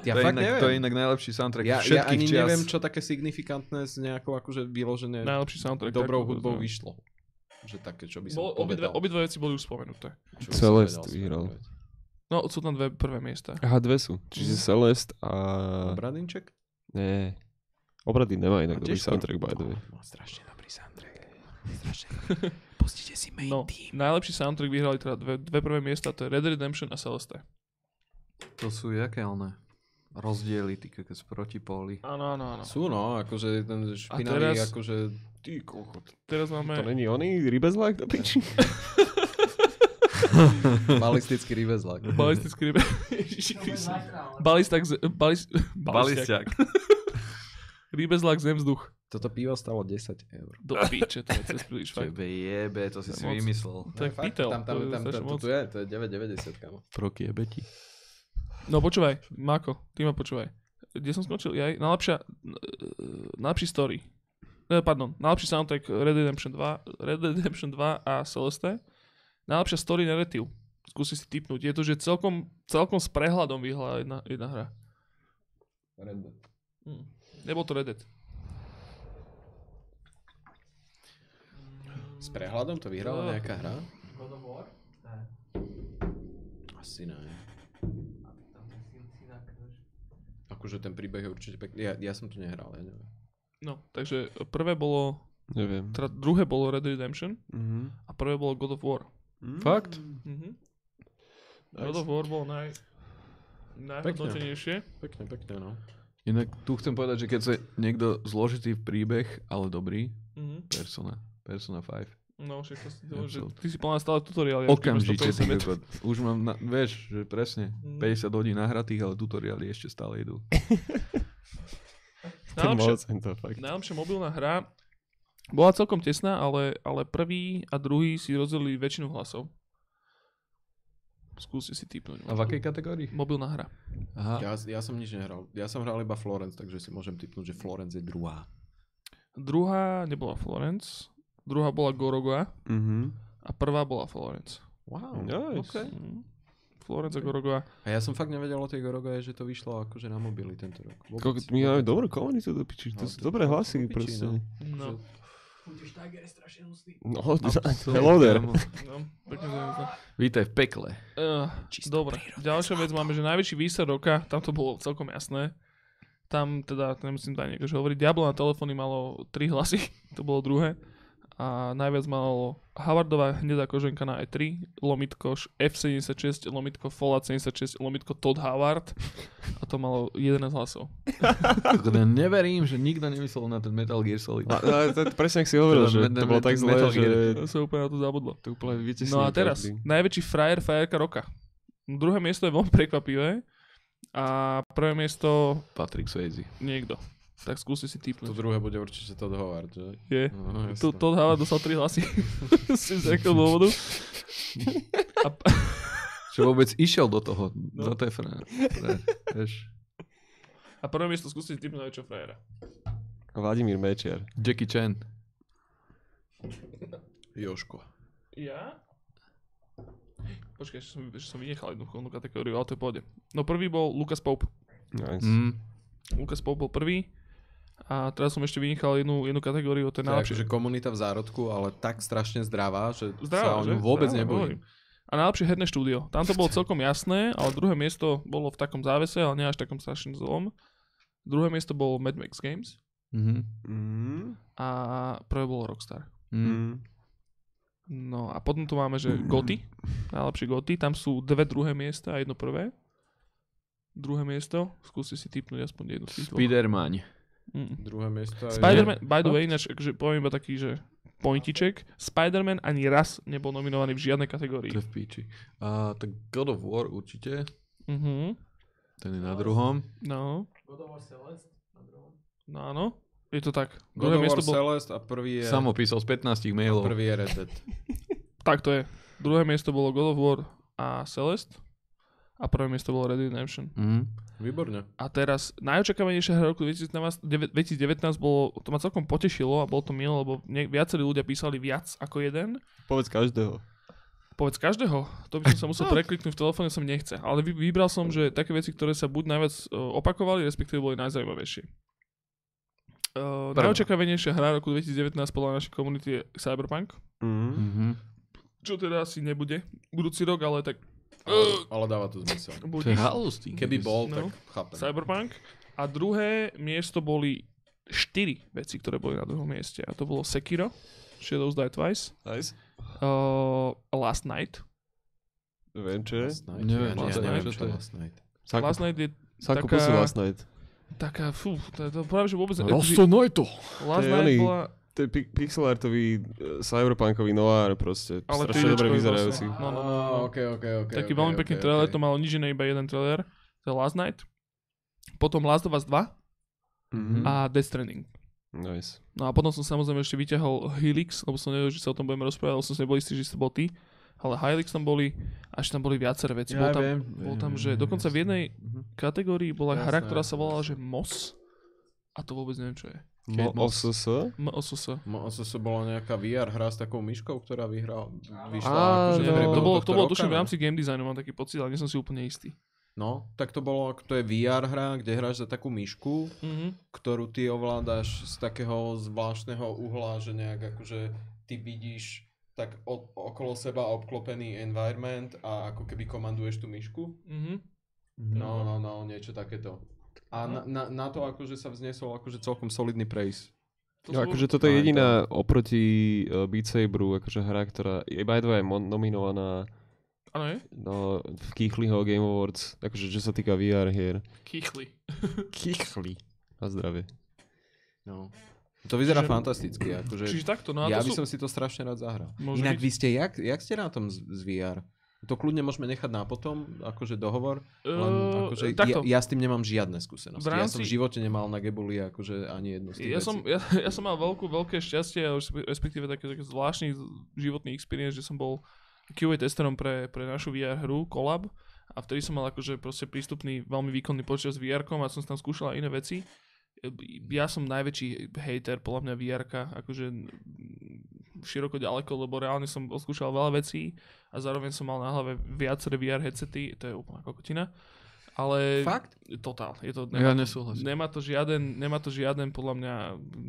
Ja
to, je
fakt
inak,
neviem.
to je inak najlepší soundtrack
Ja, ja
všetkých
ani
čias.
neviem, čo také signifikantné s nejakou akože vyložené
Najlepší soundtrack.
dobrou hudbou
uh,
vyšlo. Že také, čo by som
Bol,
povedal.
obidve veci boli už spomenuté.
Čo
Celest vyhral.
No, sú tam dve prvé miesta.
Aha, dve sú. Čiže Celest a...
Obradinček?
Nie. Obrady nemá inak
A
dobrý soundtrack, by the way.
No, strašne dobrý soundtrack. (laughs)
Pustite si main
No, najlepší soundtrack vyhrali teda dve, dve prvé miesta, to je Red Redemption a Celeste.
To sú jaké one? Rozdiely, ty kokos protipóly.
Áno, áno, áno.
Sú no, akože ten špinavý,
teraz-
akože...
Ty kokot.
Teraz
To
máme...
není oný rybezlák do piči?
Balistický rivezlak.
Balistický rybe... Ježiši Kriste. Balistak z... Balis... Balistiak. Rybezlak zem vzduch.
Toto pivo stalo 10 eur.
Do piče, to je cez príliš fakt.
Tebe jebe, to si
To
si
moc.
vymyslel.
To je
Fakt,
pytel.
Tam, tam,
to
tam, tam, to je, to je 9,90 kamo.
Proky jebeti.
No počúvaj, Mako, ty ma počúvaj. Kde som skončil? Ja, najlepšia, eh, najlepší story. Eh, pardon, najlepší soundtrack Red Redemption 2, Red Redemption 2 a Celeste. Najlepšia story narrative. Skúsi si typnúť. Je to, že celkom, celkom s prehľadom vyhla jedna, jedna hra. Hm. Nebol to Red Dead.
S prehľadom to vyhrala
No.
nejaká hra?
God of War? Ne.
Asi ne. Akože ten príbeh je určite pekný. Ja, ja som to nehral, ja neviem.
No, takže prvé bolo,
Neviem.
teda druhé bolo Red Redemption
Mhm.
a prvé bolo God of War.
Fakt?
Mhm. God of War bolo naj... najhodnotenejšie.
Pekne, pekne, no.
Inak tu chcem povedať, že keď sa niekto zložitý príbeh, ale dobrý,
Mhm.
Persona. Persona 5.
No, však to, si-
Ja
že
to-
ty si plná stále tutoriály.
Okamžite, ty. Už mám, na, vieš, že presne,
Mm.
50 hodín nahratých, ale tutoriály ešte stále idú. (laughs)
To
najlepšia mobilná hra bola celkom tesná, ale, ale prvý a druhý si rozdelili väčšinu hlasov. Skúste si typnúť.
A v akej kategórii?
Mobilná hra.
Aha.
Ja, ja som nič nehral. Ja som hral iba Florence, takže si môžem typnúť, že Florence je druhá.
Druhá nebola Florence, druhá bola Gorogoa
Mhm.
a prvá bola Florence.
Wow.
Nice.
Okay.
Mm. Florence a Gorogoa.
A ja som fakt nevedel o tej Gorogoje, že to vyšlo akože na mobily tento rok. Vôbec,
Koľko, my máme dobrú komunitu do piči, to
No,
sú dobré hlasy
piči,
proste.
No,
Fuji Tiger je strašne hustý.
No, hello there.
no.
Vítaj v pekle.
Uh, dobre, ďalšia vec máme, že najväčší výsad roka, tam to bolo celkom jasné. Tam teda, nemusím dať niekto hovoriť, Diablo na telefóny malo 3 hlasy, (laughs) to bolo druhé. A najviac malo Havardová hnedá koženka na E3, lomitko š- F76, lomitko Fallout 76, lomitko Todd Howard. A to malo 11 hlasov.
Neverím, že nikto nemyslel na ten Metal Gear Solid.
A, a to, presne, ak si hovoril, že to bolo tak
Metal
že
sa úplne na to zabudlo.
to úplne.
No a teraz, najväčší frajer, frajerka roka. Druhé miesto je veľmi prekvapivé. A prvé miesto
Patrick Swayze.
niekto. Tak skúste si
To
typnúť.
druhé bude určite Todd Howard, že?
Je.
No.
Todd Howard dostal 3 hlasy. (laughs) Z nejakého dôvodu. A, (laughs)
Že vôbec išiel do toho,
No.
do tej fra. fra- vieš.
a prvé miesto skúste si typnúť najväčšieho frajera.
Vladimír Mečiar.
Jackie Chan.
Joško.
Ja? Počkaj, ešte som, ešte som vynechal jednu kategóriu, ale to je pôjde. No prvý bol Lucas Pope.
Nice.
Mm.
Lucas Pope bol prvý. A teraz som ešte vynechal jednu, jednu kategóriu, to je najlepšie.
akože komunita v zárodku, ale tak strašne zdravá, že
Zdravá,
sa o ňu vôbec
Zdravá,
nebojím.
A najlepšie herné štúdio. Tam to bolo celkom jasné, ale druhé miesto bolo v takom závese, ale nie až takom strašne zlom. Druhé miesto bol Mad Max Games
Mhm.
Mm.
a prvé bolo Rockstar.
Mm.
Mm.
No a potom tu máme, že Goty, najlepšie Goty, tam sú dve druhé miesta a jedno prvé. Druhé miesto, skúste si typnúť aspoň jednu z tých dvoch. Mm.
Druhé miesto je...
Spider-Man, by the way, ináč, akože poviem iba taký, že pointiček, Spider-Man ani raz nebol nominovaný v žiadnej kategórii.
To je v píči. A tak God of War určite.
Mhm.
Ten je na druhom.
No,
God of War Celeste na druhom.
no áno, je to tak.
God
Druhé
of War
bol...
Celeste a prvý je...
Sam opísal z 15
a
mailov.
prvý je Red Dead.
Tak to je. Druhé miesto bolo God of War a Celeste. A prvé miesto bolo Red Dead Redemption.
Mm.
Výborne.
A teraz najočakávanejšia hra roku 2019, deve- 2019 bolo, to ma celkom potešilo a bolo to milé, lebo nie, viacerí ľudia písali viac ako jeden.
Povedz každého.
Povedz každého, to by som sa musel (laughs) prekliknúť v telefóne, som nechce. Ale vy, vybral som, že také veci, ktoré sa buď najviac uh, opakovali, respektíve boli najzaujímavejšie. Uh, najočakávanejšia hra roku 2019 podľa našej komunity je Cyberpunk,
Mm.
Mhm.
čo teda asi nebude budúci rok, ale tak
Ale, ale dáva to zmysel.
To je halus.
Keby bol,
No.
tak chápem.
Cyberpunk. A druhé miesto boli štyri veci, ktoré boli na druhom mieste. A to bolo Sekiro, Shadows Die Twice,
Nice.
uh, Last Night.
Viem, čo je.
Last Night?
Neviem,
je,
neviem,
čo to je.
Last Night.
Last Night je
Sako
taká-
Last Night.
taká, fú, to, to práve, že vôbec... Last
To je
Night bola...
To je pi- pixelartový cyberpunkový noir proste.
Ale
strašne dobre vyzerajúci.
vlastne. No, no, no,
Á,
no.
ok, ok, ok.
Taký
ok,
veľmi
ok,
pekný
ok.
trailer, to malo nič iné, iba jeden trailer. To je Last Night. Potom Last of Us 2
Mhm.
a Death Stranding.
Nice.
No a potom som samozrejme ešte vyťahol Helix, lebo som nevedel, že sa o tom budeme rozprávať, ale som si nebol istý, že to bol ty. Ale Helix tam boli, až tam boli viaceré veci. bol tam, bol tam že dokonca v jednej kategórii bola
Jasné,
hra, ktorá sa volala, že MOS. A to vôbec neviem, čo je.
Moss.
OSS?
MOSS.
Mo- Asi to bola nejaká VR hra s takou myškou, ktorá vyhral, vyšla
Á,
akože
no.
To bolo, to bolo tuším v
ne?
rámci game designu, mám taký pocit, ale nie som si úplne istý.
No, tak to bolo, to je VR hra, kde hráš za takú myšku,
Mhm.
ktorú ty ovládaš z takého zvláštneho uhla, že nejak akože ty vidíš tak o, okolo seba obklopený environment a ako keby komanduješ tú myšku.
Mhm.
No, no, no, niečo takéto. A na, na, na to akože sa vznesol akože celkom solidný praise.
To
No,
sú-
akože toto je
Aj
jediná oproti uh, Beat Saberu, akože hra, ktorá je by the way nominovaná
Áno, je?
no, v Kichliho Game Awards, akože čo sa týka VR hier.
Kýchli. (laughs)
Kichli. Na zdravie.
No. To vyzerá
Čiže-
fantasticky. Akože
Čiže takto, no
ja
to
by
sú...
som si to strašne rád zahral.
Môže
Inak
byť.
vy ste, jak, jak ste na tom z, z VR? To kľudne môžeme nechať na potom, akože dohovor, len akože
takto.
ja, ja s tým nemám žiadne skúsenosti.
V
Ja som
rámci-
v živote nemal na Gebuli akože ani jednu z tých
Ja
vecí.
som, ja, ja som mal veľkú, veľké šťastie, respektíve také, také zvláštny životný experience, že som bol QA testerom pre, pre našu VR hru Collab a vtedy som mal akože proste prístupný veľmi výkonný počítač s vr a som tam skúšal aj iné veci. Ja som najväčší hater podľa mňa vr akože široko ďaleko, lebo reálne som skúšal veľa vecí a zároveň som mal na hlave viaceré VR headsety, to je úplná kokotina. Ale
Fakt?
Totál, je to,
Ja
nemá,
nesúhlasím.
nemá to žiaden, nemá to žiaden, podľa mňa,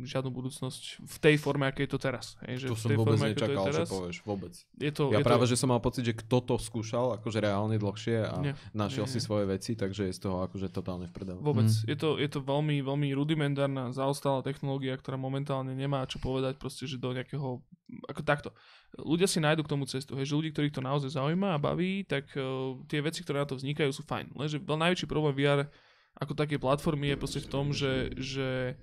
žiadnu budúcnosť v tej forme, aké je to teraz. Hej, že
To som vôbec
forme, ako to je
nečakal, že
teraz,
povieš. Vôbec.
Je to,
Ja
je
práve,
to,
že som mal pocit, že kto to skúšal, akože reálne dlhšie a
Nie,
našiel
nie,
si
nie.
svoje veci, takže je z toho akože totálne v prdele.
Vôbec.
Mm.
Je, to, je to veľmi, veľmi rudimentárna, zaostalá technológia, ktorá momentálne nemá čo povedať proste, že do nejakého, ako takto. Ľudia si nájdu k tomu cestu, hej, že ľudí, ktorých to naozaj zaujíma a baví, tak uh, tie veci, ktoré na to vznikajú, sú fajn. Lenže najväčší problém VR ako také platformy je proste v tom, že, že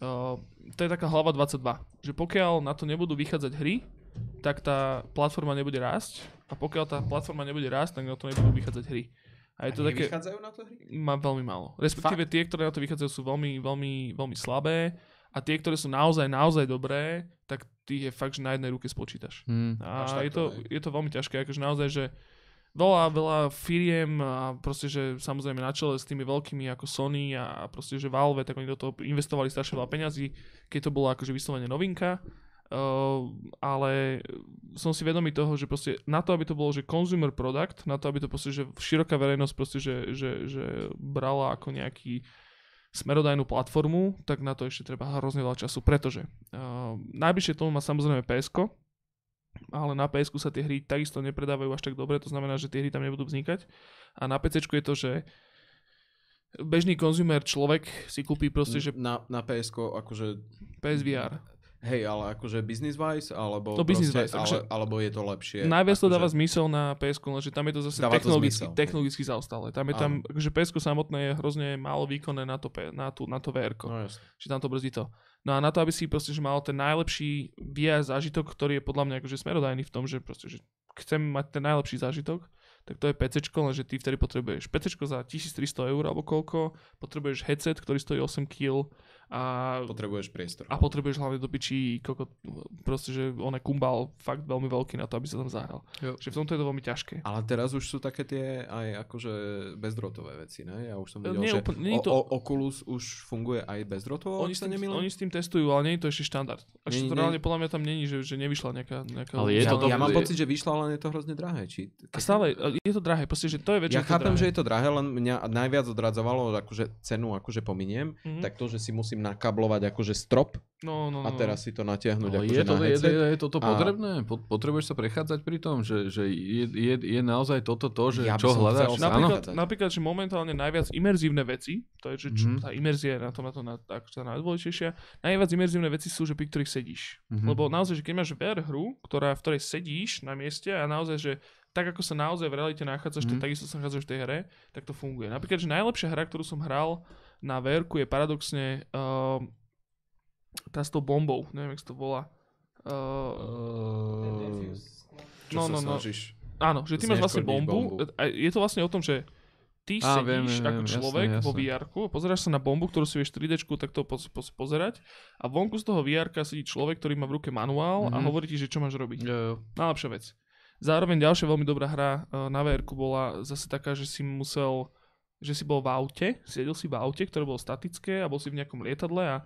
uh, to je taká hlava 22. Že pokiaľ na to nebudú vychádzať hry, tak tá platforma nebude rásť a pokiaľ tá platforma nebude rásť, tak na to nebudú vychádzať hry. A je to také...
Vychádzajú na to hry?
Má veľmi málo. Respektíve tie, ktoré na to vychádzajú, sú veľmi, veľmi, veľmi slabé a tie, ktoré sú naozaj, naozaj dobré, tak tých je fakt, že na jednej ruke spočítaš.
Hm.
Až
A je to, je to veľmi ťažké, akože naozaj, že veľa, veľa firiem a proste, že samozrejme na čele s tými veľkými ako Sony a proste, že Valve, tak oni do toho investovali strašne veľa peňazí, keď to bola akože vyslovene novinka. Uh, ale som si vedomý toho, že proste na to, aby to bolo, že consumer product, na to, aby to proste, že široká verejnosť proste, že, že, že brala ako nejaký smerodajnú platformu, tak na to ešte treba hrozne veľa času, pretože uh, najbližšie tomu má samozrejme PSK, ale na PSK sa tie hry takisto nepredávajú až tak dobre, to znamená, že tie hry tam nebudú vznikať. A na PC je to, že bežný konzumer človek si kúpi proste, že
Na, na PSK akože
PSVR.
Hej, ale akože business wise, alebo,
No, business
proste,
wise,
ale, alebo je to lepšie.
Najviac to
akože,
dáva zmysel na PSK, lenže tam je to zase
Dáva to
technologicky,
zmysel, hej.
technologicky zaostalé. Tam je tam, akože PSK samotné je hrozne málo výkonné na to, na, tú, na to VR.
No jasne.
že tam to brzdí to. No a na to, aby si proste, že mal ten najlepší VR zážitok, ktorý je podľa mňa akože smerodajný v tom, že proste, že chcem mať ten najlepší zážitok, tak to je PC, lenže ty vtedy potrebuješ PC za 1300 eur alebo koľko, potrebuješ headset, ktorý stojí 8 kg a,
Potrebuješ priestor.
a potrebuješ hlavne do pičí koko, proste, že on je kumbal fakt veľmi veľký na to, aby sa tam zahral.
Jo.
Že v tomto je to veľmi ťažké.
Ale teraz už sú také tie aj akože bezdrotové veci, ne? Ja už som
E,
videl,
nie
že
úplne- nie
o,
to-
o, Oculus už funguje aj bezdrotovo,
Oni
ak
s,
sa
tým,
nemýlim?
oni s tým testujú, ale nie je to ešte štandard.
Nie,
to reálne podľa mňa tam není, že, že nevyšla nejaká... nejaká
Ale je
ja,
to
ja
dobre-
mám
je-
pocit, že vyšla, len je to hrozne drahé. Či...
A stále, je to drahé, proste, že to je väčšia
Ja chápem, že je to drahé, len mňa najviac odradzovalo, akože cenu akože pominiem,
Mhm.
tak to, že si musím nakablovať akože strop
No, no, no.
a teraz si to natiahnuť
Ale
akože
je, to,
na
je,
headset.
je, je toto
a-
potrebné? Po- Potrebuješ sa prechádzať pri tom, že, že je, je, je naozaj toto to, že
Ja
čo hľadáš?
Napríklad,
Áno.
napríklad, že momentálne najviac imerzívne veci, to je, že čo,
Mhm.
tá imerzia je na tom, na tom na, tak, tá najdôležitejšia, najviac imerzívne veci sú, že pri ktorých sedíš.
Mhm.
Lebo naozaj, že keď máš VR hru, ktorá, v ktorej sedíš na mieste a naozaj, že tak ako sa naozaj v realite nachádzaš, tak takisto sa nachádzaš v tej hre, tak to funguje. Napríklad, že najlepšia hra, ktorú som hral na VR je paradoxne uh, tá s tou bombou, neviem, jak to volá. Uh,
Čo
no,
sa
no, no.
snažíš?
Áno, že ty máš vlastne bombu.
bombu.
A je to vlastne o tom, že ty
Á,
sedíš
viem, viem,
ako človek
jasné,
vo
jasné.
vr pozeráš sa na bombu, ktorú si vieš 3D takto poz, poz, pozerať a vonku z toho vr sedí človek, ktorý má v ruke manuál a
Mhm.
hovorí ti, že čo máš robiť.
Jo, jo.
Najlepšia vec. Zároveň ďalšia veľmi dobrá hra eh, na vr bola zase taká, že si musel že si bol v aute, sedel si v aute, ktoré bolo statické a bol si v nejakom lietadle a,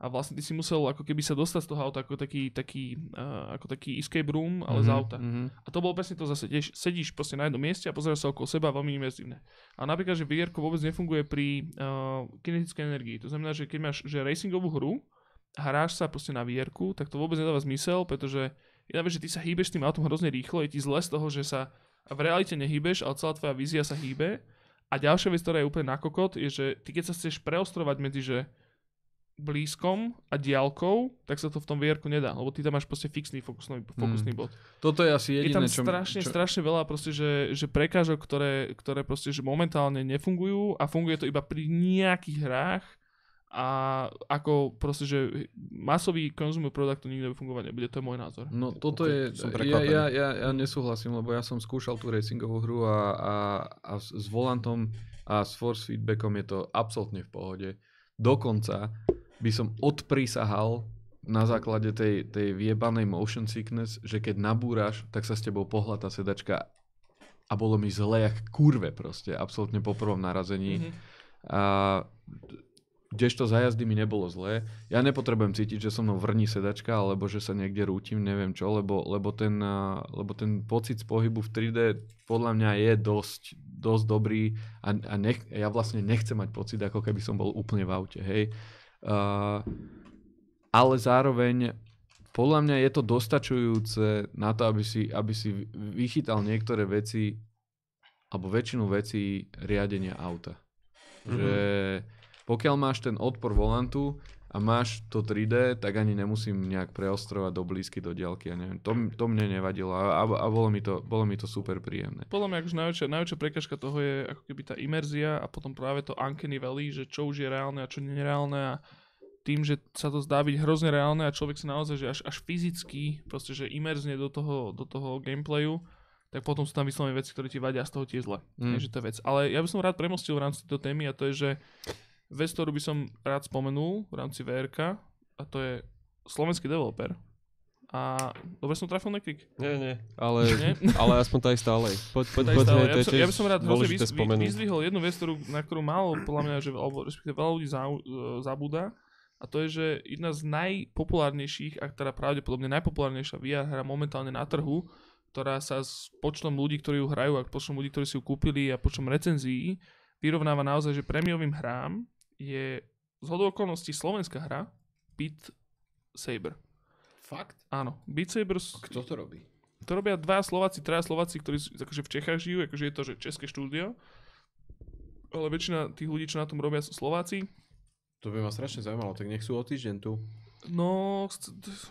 a vlastne ty si musel ako keby sa dostať z toho auta ako taký, taký, uh, ako taký escape room, ale z
Mhm,
auta.
mhm.
A to bolo presne to zase, sedíš, sedíš proste na jednom mieste a pozeráš sa okolo seba veľmi imerzívne. A napríklad, že VR vôbec nefunguje pri uh, kinetickej energii. To znamená, že keď máš že racingovú hru hráš sa proste na VR, tak to vôbec nedáva zmysel, pretože jedna vec, že ty sa hýbeš tým autom hrozne rýchlo, je ti zle z toho, že sa v realite nehýbeš, ale celá tvoja vízia sa hýbe. A ďalšia vec, ktorá je úplne na kokot, je, že ty keď sa chceš preostrovať medzi, že blízkom a diálkou, tak sa to v tom vr nedá, lebo ty tam máš proste fixný fokusný, fokusný bod.
Toto je asi
Je
jediné,
tam
čo...
strašne,
čo...
strašne veľa proste, že, že prekážok, ktoré, ktoré proste, že momentálne nefungujú a funguje to iba pri nejakých hrách a ako proste, že masový consumer product to nikdy fungovať nebude, to je môj názor.
No toto je, ja, ja, ja, ja nesúhlasím, lebo ja som skúšal tú racingovú hru a, a, a s, volantom a s force feedbackom je to absolútne v pohode. Dokonca by som odprísahal na základe tej, tej vyjebanej motion sickness, že keď nabúraš, tak sa s tebou pohľa tá sedačka a bolo mi zle jak kurve proste, absolútne po prvom narazení.
Mhm.
A kdežto za jazdy mi nebolo zlé. Ja nepotrebujem cítiť, že so mnou vrní sedačka, alebo že sa niekde rútim, neviem čo, lebo, lebo, ten, lebo ten pocit z pohybu v 3D podľa mňa je dosť, dosť dobrý a, a nech, ja vlastne nechcem mať pocit, ako keby som bol úplne v aute, hej. Uh, ale zároveň podľa mňa je to dostačujúce na to, aby si, aby si vychytal niektoré veci alebo väčšinu vecí riadenia auta. Mm-hmm. Že pokiaľ máš ten odpor volantu a máš to 3D, tak ani nemusím nejak preostrovať do blízky, do diaľky. Ja neviem. To, to mne nevadilo a, a bolo, mi to, bolo mi to super príjemné.
Podľa mňa akože najväčšia, najväčšia prekažka toho je ako keby tá imerzia a potom práve to uncanny valley, že čo už je reálne a čo nie je reálne a tým, že sa to zdá byť hrozne reálne a človek sa naozaj, že až, až fyzicky, proste, že imerzne do toho, do toho gameplayu, tak potom sú tam vyslovené veci, ktoré ti vadia a z toho ti je zle.
Mm.
Mm. že to je vec. Ale ja by som rád premostil v rámci tejto témy a to je, že vec, ktorú by som rád spomenul v rámci VRK a to je slovenský developer. A dobre som trafil nekrik?
Nie, nie, ale,
Nie? (laughs)
ale aspoň to aj stále. Poď, poď,
Tak
poď,
stále, ja, by som, ja by som rád
dôležité
vys, vy,
spomenúť.
vyzdvihol jednu vec, ktorú, na ktorú málo, podľa mňa, že, alebo respektíve veľa ľudí zau, zabúda. A to je, že jedna z najpopulárnejších, a ktorá pravdepodobne najpopulárnejšia VR hra momentálne na trhu, ktorá sa s počtom ľudí, ktorí ju hrajú a počtom ľudí, ktorí si ju kúpili a počtom recenzií vyrovnáva naozaj, že prémiovým hrám je z okolností slovenská hra Beat Saber.
Fakt?
Áno, Beat Saber
Kto to robí?
to robia dva Slováci, traja Slováci, ktorí akože v Čechách žijú, akože je to, že české štúdio. Ale väčšina tých ľudí, čo na tom robia, sú Slováci.
To by ma strašne zaujímalo, tak nech sú o týždeň tu.
No,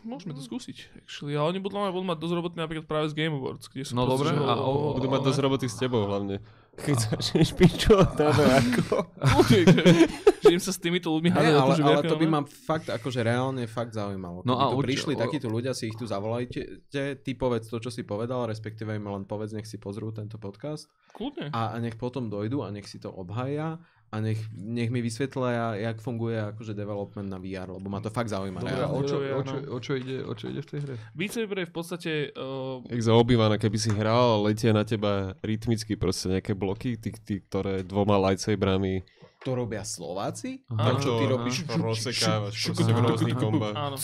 môžeme to skúsiť. Actually. Ale oni budú, budú mať dosť roboty napríklad práve z Game Awards, kde sú
No dobre, a
o-
Budú mať dosť roboty s tebou hlavne. Keď začneš pičo od tebe ako.
že, že im sa s týmito ľuďmi hádať
ale,
to,
ale to by ma fakt, akože reálne fakt zaujímalo.
No a
tu prišli takíto ľudia, si ich tu zavolajte, ty povedz to, čo si povedal, respektíve im len povedz, nech si pozrú tento podcast
Kľudne.
a, a nech potom dojdu a nech si to obhaja a nech, nech mi vysvetlia, jak funguje akože development na VR, lebo ma to fakt zaujíma.
Dobre, o čo, o, čo, o, čo ide, o čo ide v tej hre?
Beat Saber je v podstate... Uh,
Jak za obývané, keby si hral, letia na teba rytmicky proste nejaké bloky, tí, tí ktoré dvoma lightsaberami.
To robia Slováci?
Aha.
To, čo ty robíš?
Rozsekávaš proste
šuk-
komba.
áno,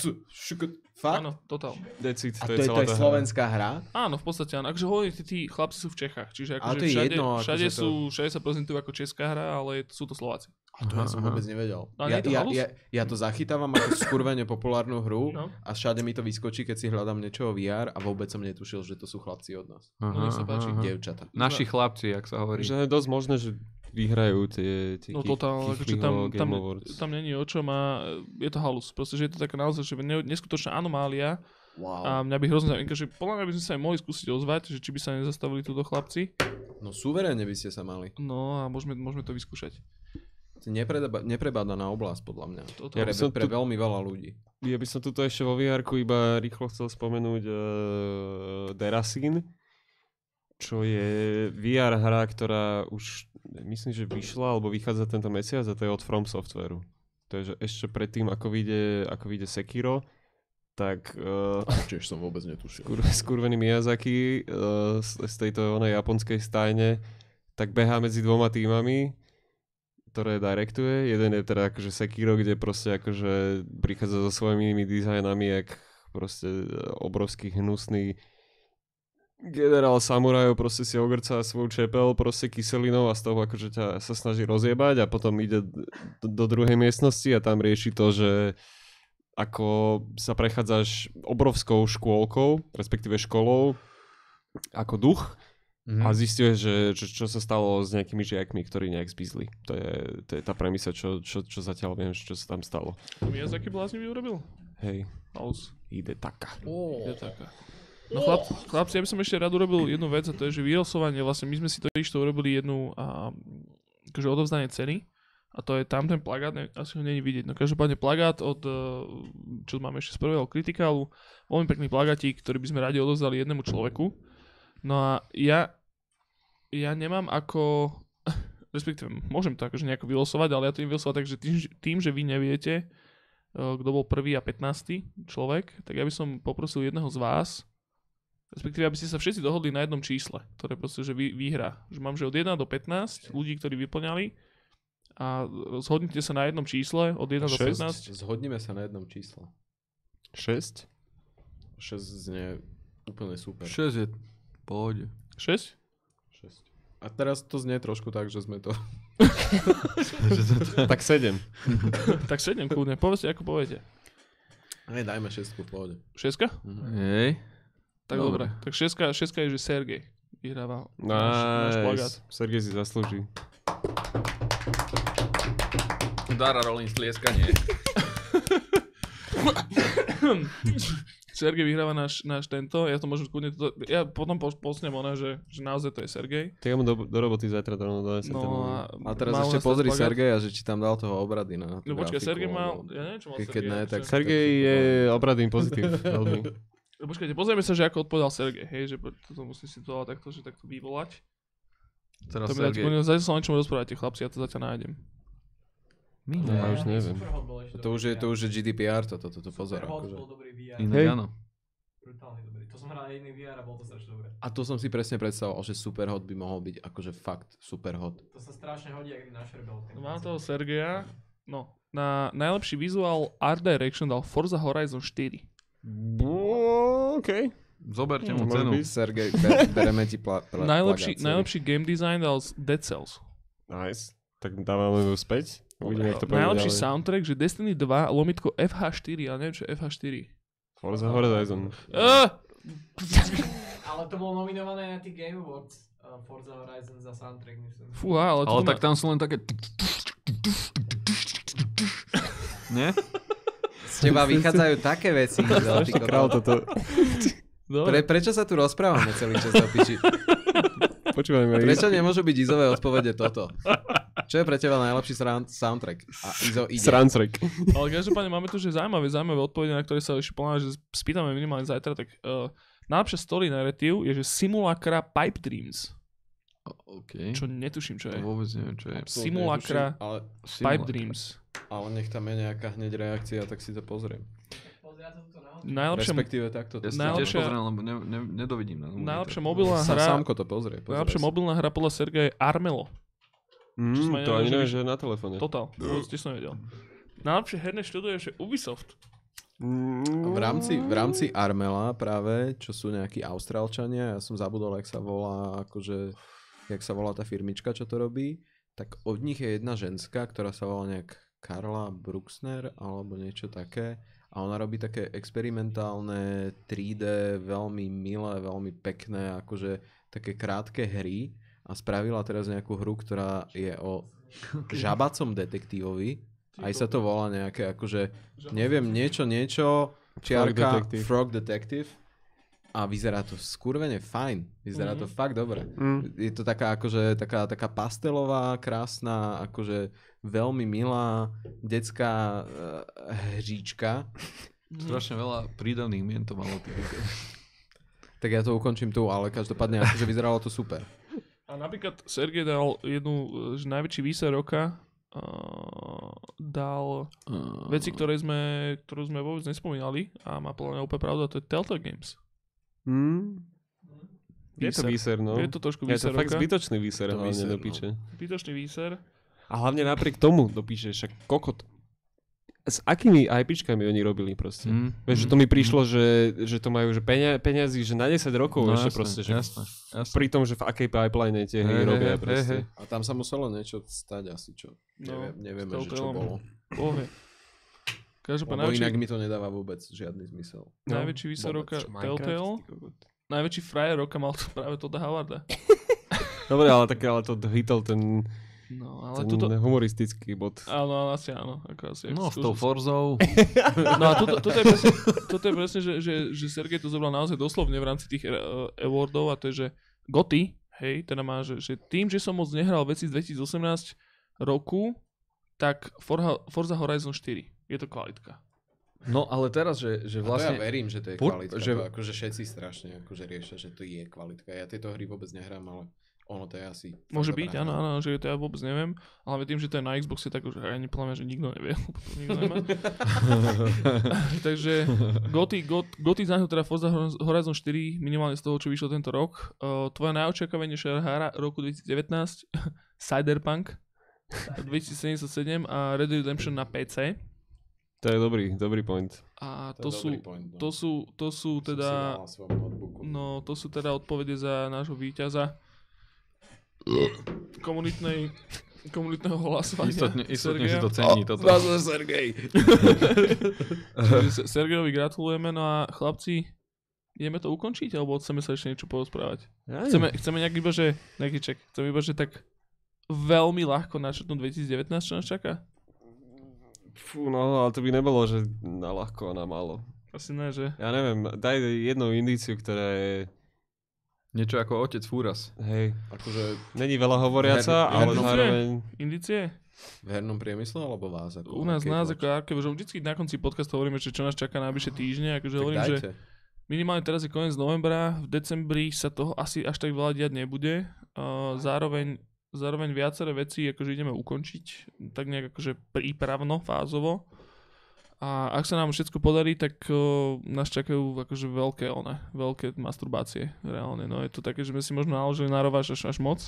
Fakt?
áno, totál.
Decid,
A
to,
to je, to je slovenská hra?
Áno, v podstate áno. Akože hovorím, tí, tí chlapci sú v Čechách, čiže akože
to je
všade,
jedno, akože
všade,
to-
sú, všade sa prezentujú ako česká hra, ale sú to Slováci.
A to ja som vôbec nevedel.
A
Ja,
je to
ja, ja, ja to zachytávam ako skurvene populárnu hru
No.
a všade mi to vyskočí, keď si hľadám niečo o VR a vôbec som netušil, že to sú chlapci od nás.
No, nech sa páči.
Dievčata.
Naši chlapci, jak sa hovorí.
Že je dosť možné, že vyhrajú tie, tie
No totál, akože tam, tam, tam není o čom a je to halus. Proste, že je to taká naozaj že ne, neskutočná anomália
Wow.
a mňa by hrozne zaujímalo, že podľa mňa by sme sa aj mohli skúsiť ozvať, že či by sa nezastavili túto chlapci.
No suverénne by ste sa mali.
No a môžeme, môžeme to vyskúšať.
To je Nepredeba, neprebádaná oblasť podľa mňa.
Toto.
Ja
Pre,
by som
pre
tu-
veľmi veľa ľudí.
Ja by som tuto ešte vo vr iba rýchlo chcel spomenúť uh, Derasin, čo je VR hra, ktorá už myslím, že vyšla alebo vychádza tento mesiac a to je od From Softwareu. To je, že ešte predtým, ako vyjde, ako vyjde Sekiro, tak uh,
Tiež som vôbec netušil.
skur, skurvený Miyazaki uh, z, z tejto onej japonskej stajne tak behá medzi dvoma týmami, ktoré direktuje. Jeden je teda akože Sekiro, kde proste akože prichádza so svojimi dizajnami, jak proste e, obrovský hnusný generál samurajov proste si ogrcá svoju čepel proste kyselinou a z toho akože ťa sa snaží rozjebať a potom ide do, do druhej miestnosti a tam rieši to, že ako sa prechádzaš obrovskou škôlkou, respektíve školou, ako duch
Mhm.
a zistuješ, že, že čo sa stalo s nejakými žiakmi, ktorí nejak zmizli. To je, to je tá premisa, čo, čo, čo zatiaľ viem, čo sa tam stalo.
To Miyazaki bláznivý urobil?
Hej,
House.
ide taká.
Je taká. No chlap, chlapci, ja by som ešte rád urobil jednu vec a to je, že vyrosovanie, vlastne my sme si to to urobili jednu a, akože odovzdanie ceny a to je tam ten plagát, ne, asi ho není vidieť, no každopádne plagát od, eh, čo máme ešte z prvého kritikálu, veľmi pekný plagátik, ktorý by sme radi odovzdali jednému človeku. No a ja, ja nemám ako, (laughs) respektíve môžem to akože nejako vylosovať, ale ja to im vylosovať tak, že tým, tým, že vy neviete, eh, kto bol prvý a 15. človek, tak ja by som poprosil jedného z vás, respektíve aby ste sa všetci dohodli na jednom čísle, ktoré proste, že vy, vyhrá. Že mám, že od 1 do 15 ľudí, ktorí vyplňali a zhodnite sa na jednom čísle od 1 do
Šesť?
15.
Zhodnime sa na jednom čísle.
6?
6 znie úplne super.
6 je pohode.
6?
6. A teraz to znie trošku tak, že sme to... (laughs)
Tak 7. (laughs)
tak 7 kľudne, povedzte ako poviete.
Hej, dajme 6 v pohode.
6?
Hej.
Tak
Dobre.
dobre. Tak 6, 6 je, že Sergej vyhráva náš, náš plagát.
Nice. Sergej si zaslúži.
Dara Rolling tlieskanie. (coughs)
Sergej vyhráva náš, náš tento, ja to môžem kľudne, to, ja potom po, posnem ona, že, že naozaj to je Sergej.
Tak ja mu do, do roboty zajtra rovno donesem.
No
ten-
a,
A teraz ešte pozri
plagát.
Sergeja, že či tam dal toho obrady na tú
No počkaj, Sergej mal, ja neviem, čo mal
Keď
Sergej.
ne,
akože-
tak-
Sergej je obradný pozitív. veľmi. (laughs)
Počkajte, pozrieme sa, že ako odpovedal Sergej, hej, že toto musím si to takto, že takto vyvolať.
Teraz
To mi dáte,
Sergej.
zatiaľ sa o niečom rozprávate, chlapci, ja to zatiaľ nájdem.
My
No, ja už neviem.
To už je, to už je GDPR, toto, toto, pozor.
Superhot
Akože.
bol dobrý VR.
Inak
Hej.
áno.
Brutálne dobrý. To som hral jediný VR a bol to strašne dobré.
A to som si presne predstavoval, že Superhot by mohol byť akože fakt Superhot.
To sa strašne hodí, ak na šerbel.
No, Mám toho Sergeja, no, na najlepší vizuál Art Direction dal Forza Horizon 4.
OK.
Zoberte
Hmm,
mu cenu.
Sergej, ber, bereme ti pla, pla, (laughs)
Najlepší, najlepší game design dal Dead Cells.
Nice. Tak dávame ju späť. Uvidíme, jak to
Najlepší
ďalej.
soundtrack, že Destiny 2, lomitko FH4, ale neviem, čo je FH4.
Forza Horizon.
Uh, (laughs)
Ale to bolo nominované na tých Game Awards. Uh, Forza Horizon za soundtrack, myslím.
fúha, ale,
Ale tak tam sú len také... (laughs) Nie?
Z teba vychádzajú také veci.
Král toto.
Pre, prečo sa tu rozprávame celý čas do piči?
Počúvajme.
Prečo nemôžu byť Izové odpovede toto? Čo je pre teba najlepší sran- soundtrack? A Izo ide.
Srancrek.
Ale každopádne máme tu že zaujímavé, zaujímavé odpovede, na ktoré sa ešte plánujem, že spýtame minimálne zajtra, tak uh, najlepšia story narratív je, že Simulacra Pipe Dreams,
OK.
čo netuším, čo je.
To vôbec neviem, čo je.
Simulacra
netuším, Ale,
Pipe
Simulacra.
Dreams.
ale nech tam je nejaká hneď reakcia, tak si to pozriem.
Najlepšia,
Respektíve takto.
Ja
to
si to tiež
Najlepšia-
pozriem, lebo ne, ne, nedovidím. Na
najlepšia mobilná
Sa,
hra,
Samko to pozrie. pozrie
najlepšia
si.
mobilná hra podľa Sergeja je Armelo.
Mm, to ani neviem,
že
na telefóne.
Total, tiež som nevedel. Najlepšie herné štúdio je že Ubisoft.
V rámci, v rámci Armela práve, čo sú nejakí Austrálčania, ja som zabudol, jak sa volá, akože, jak sa volá tá firmička, čo to robí, tak od nich je jedna ženská, ktorá sa volá nejak Karla Bruxner, alebo niečo také. A ona robí také experimentálne 3D, veľmi milé, veľmi pekné, akože také krátke hry a spravila teraz nejakú hru, ktorá je o (laughs) žabacom detektívovi. Aj sa to volá nejaké akože, neviem, niečo, niečo, čiarka
Detective.
Frog Detective. A vyzerá to skurvene fajn. Vyzerá to fakt dobre.
Mm.
Je to taká akože, taká, taká pastelová, krásna, akože veľmi milá detská uh, hříčka. (laughs)
Strašne veľa prídavných mien to malo. (laughs)
Tak ja to ukončím tu, ale každopádne akože vyzeralo to super.
A napríklad Sergej dal jednu, že najväčší výser roka, uh, dal veci, ktoré sme, ktorú sme vôbec nespomínali a má mňa úplne pravdu, a to je Telltale Games.
Mm. Je to výser, no.
Je to trošku
je to
výser
fakt zbytočný výser,
To
hlavne
výser,
do
no.
piče.
Zbytočný výser.
A hlavne napriek tomu do piče, však kokot. S akými IPčkami oni robili proste?
Mm,
Vieš, že to mi prišlo, že, že to majú že peňa, peniazy, že na 10 rokov
No,
ešte
jasné,
proste, že
jasné, jasné.
pri tom, že v akej pipeline tie hry robia proste.
hej, hej.
A tam sa muselo niečo stať asi, čo
No,
neviem, nevieme, že čo bolo.
Bohe. Každopádne
Lebo
najväčší,
inak mi to nedáva vôbec žiadny zmysel.
najväčší výsor roka Telltale, najväčší frajer roka mal to (laughs) práve Toda Howarda. (laughs)
Dobre, ale tak ale to hitol ten,
No, ale
ten
tuto...
humoristický bod.
Áno, áno, asi áno. Ako asi,
No, s tou Forzou. (laughs)
No a toto, toto, je presne, toto je presne, že, že, že Sergej to zobral naozaj doslovne v rámci tých uh, awardov a to je, že Goty, hej, teda má, že, že tým, že som moc nehral veci z 2018 roku, tak Forza, Forza Horizon 4 je to kvalitka.
No ale teraz, že, že
Vlastne,
vlastne...
to ja verím, že to je kvalitka.
že-
To akože všetci strašne akože riešia, že to je kvalitka. Ja tieto hry vôbec nehrám, ale ono to je asi...
Môže byť, áno, áno, že to ja vôbec neviem, ale tým, že to je na Xboxe, tak už ani podľa že nikto nevie, (laughs) nikto nemá. (laughs) Takže Goty, Got, Goty za teda Forza Horizon 4, minimálne z toho, čo vyšlo tento rok. Uh, tvoja najočakávanejšia hra roku 2019, (laughs) Cyberpunk 2077 a Red Dead Redemption na PC.
To je dobrý, dobrý point.
A
To,
to,
je
sú,
dobrý point, no.
to sú, to sú teda, no to sú teda odpovede za nášho víťaza komunitnej, komunitného hlasovania.
Istotne, istotne si to cení toto.
Sergej. (laughs)
Takže Se- Sergejovi gratulujeme, no a chlapci, ideme to ukončiť, alebo chceme sa ešte niečo porozprávať?
Ja
Chceme, chceme nejak iba, že, nejaký ček, chceme iba, že tak veľmi ľahko načrtnúť 2019, čo nás čaká?
Fú, no, ale to by nebolo, že na ľahko a na málo.
Asi ne, že?
Ja neviem, daj jednu indíciu, ktorá je,
Niečo ako otec Fúras.
hej,
Akože
není veľa hovoriaca,
Her-
ale
hernom-
zároveň...
Indície?
v hernom priemysle, alebo vás? Ako
U nás, nás ako Arkev, že vždycky na konci podcastu hovoríme, že čo nás čaká najbližšie týždne, akože
Tak
hovorím, že
dajte.
minimálne teraz je koniec novembra, v decembri sa toho asi až tak veľa diať nebude. Uh, zároveň, zároveň viaceré veci akože ideme ukončiť, tak nejak akože prípravno, fázovo. A ak sa nám všetko podarí, tak uh, nás čakajú akože veľké one, veľké masturbácie reálne. No je to také, že sme si možno naložili na rováš až, až moc.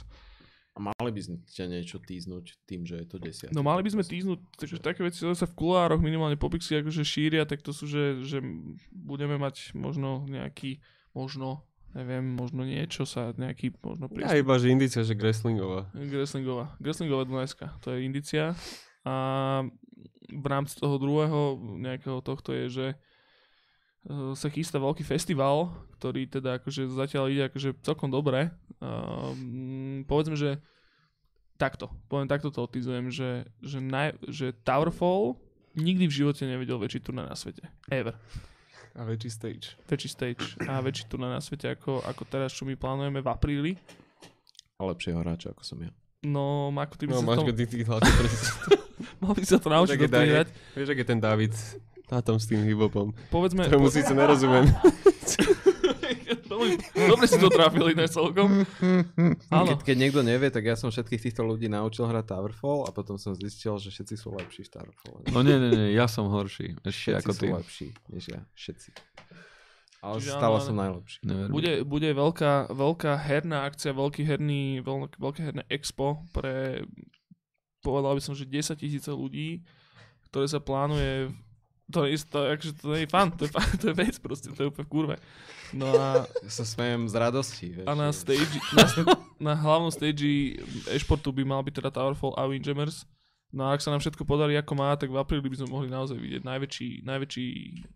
A mali by ste niečo týznúť tým, že je to desiatý.
No mali by sme týznúť, takže také veci, sa v kulároch minimálne po Pixi akože šíria, tak to sú, že, že budeme mať možno nejaký, možno, neviem, možno niečo sa, nejaký, možno
Ja
prístup.
iba, že indícia, že Greslingová.
Greslingová. Greslingová Dunajska, to je indícia. A v rámci toho druhého nejakého tohto je, že eh, sa chystá veľký festival, ktorý teda akože zatiaľ ide akože celkom dobre. Um, povedzme, že takto, poviem takto to otizujem, že, že, naj, že Towerfall nikdy v živote nevidel väčší turnaj na svete. Ever.
A väčší stage.
Väčší stage a väčší turnaj na svete ako, ako teraz, čo my plánujeme v apríli.
A lepšieho hráča, ako som ja.
No, ako ty by
No,
sa
máš
to,
tých (laughs)
mal by sa to naučiť do hrať.
Vieš, ak je ten David, tá tam s tým hip-hopom,
Povedzme,
ktorému síce nerozumiem. (laughs)
Dobre, dobre si to trafili, ne celkom. Áno.
Keď, keď niekto nevie, tak ja som všetkých týchto ľudí naučil hrať Towerfall a potom som zistil, že všetci sú lepší v Towerfall.
No nie, nie, nie, ja som horší. Ešte
Všetci
ako
sú
ty.
lepší, než ja. Všetci. Ale
Čiže
stále
áno,
som najlepší.
Bude, bude veľká, veľká herná akcia, veľký herný, veľk, veľké herné expo pre, povedal by som, že 10 tisíce ľudí, ktoré sa plánuje, to je, to, akože to nie je fan, to je, fan, to je vec proste, to je úplne v kurve. No a,
Ja sa smejem z radosti. Vieš,
a na stage, na, na hlavnom stage e-športu by mal byť teda Towerfall a Windjammers. No a ak sa nám všetko podarí ako má, tak v apríli by sme mohli naozaj vidieť najväčší, najväčší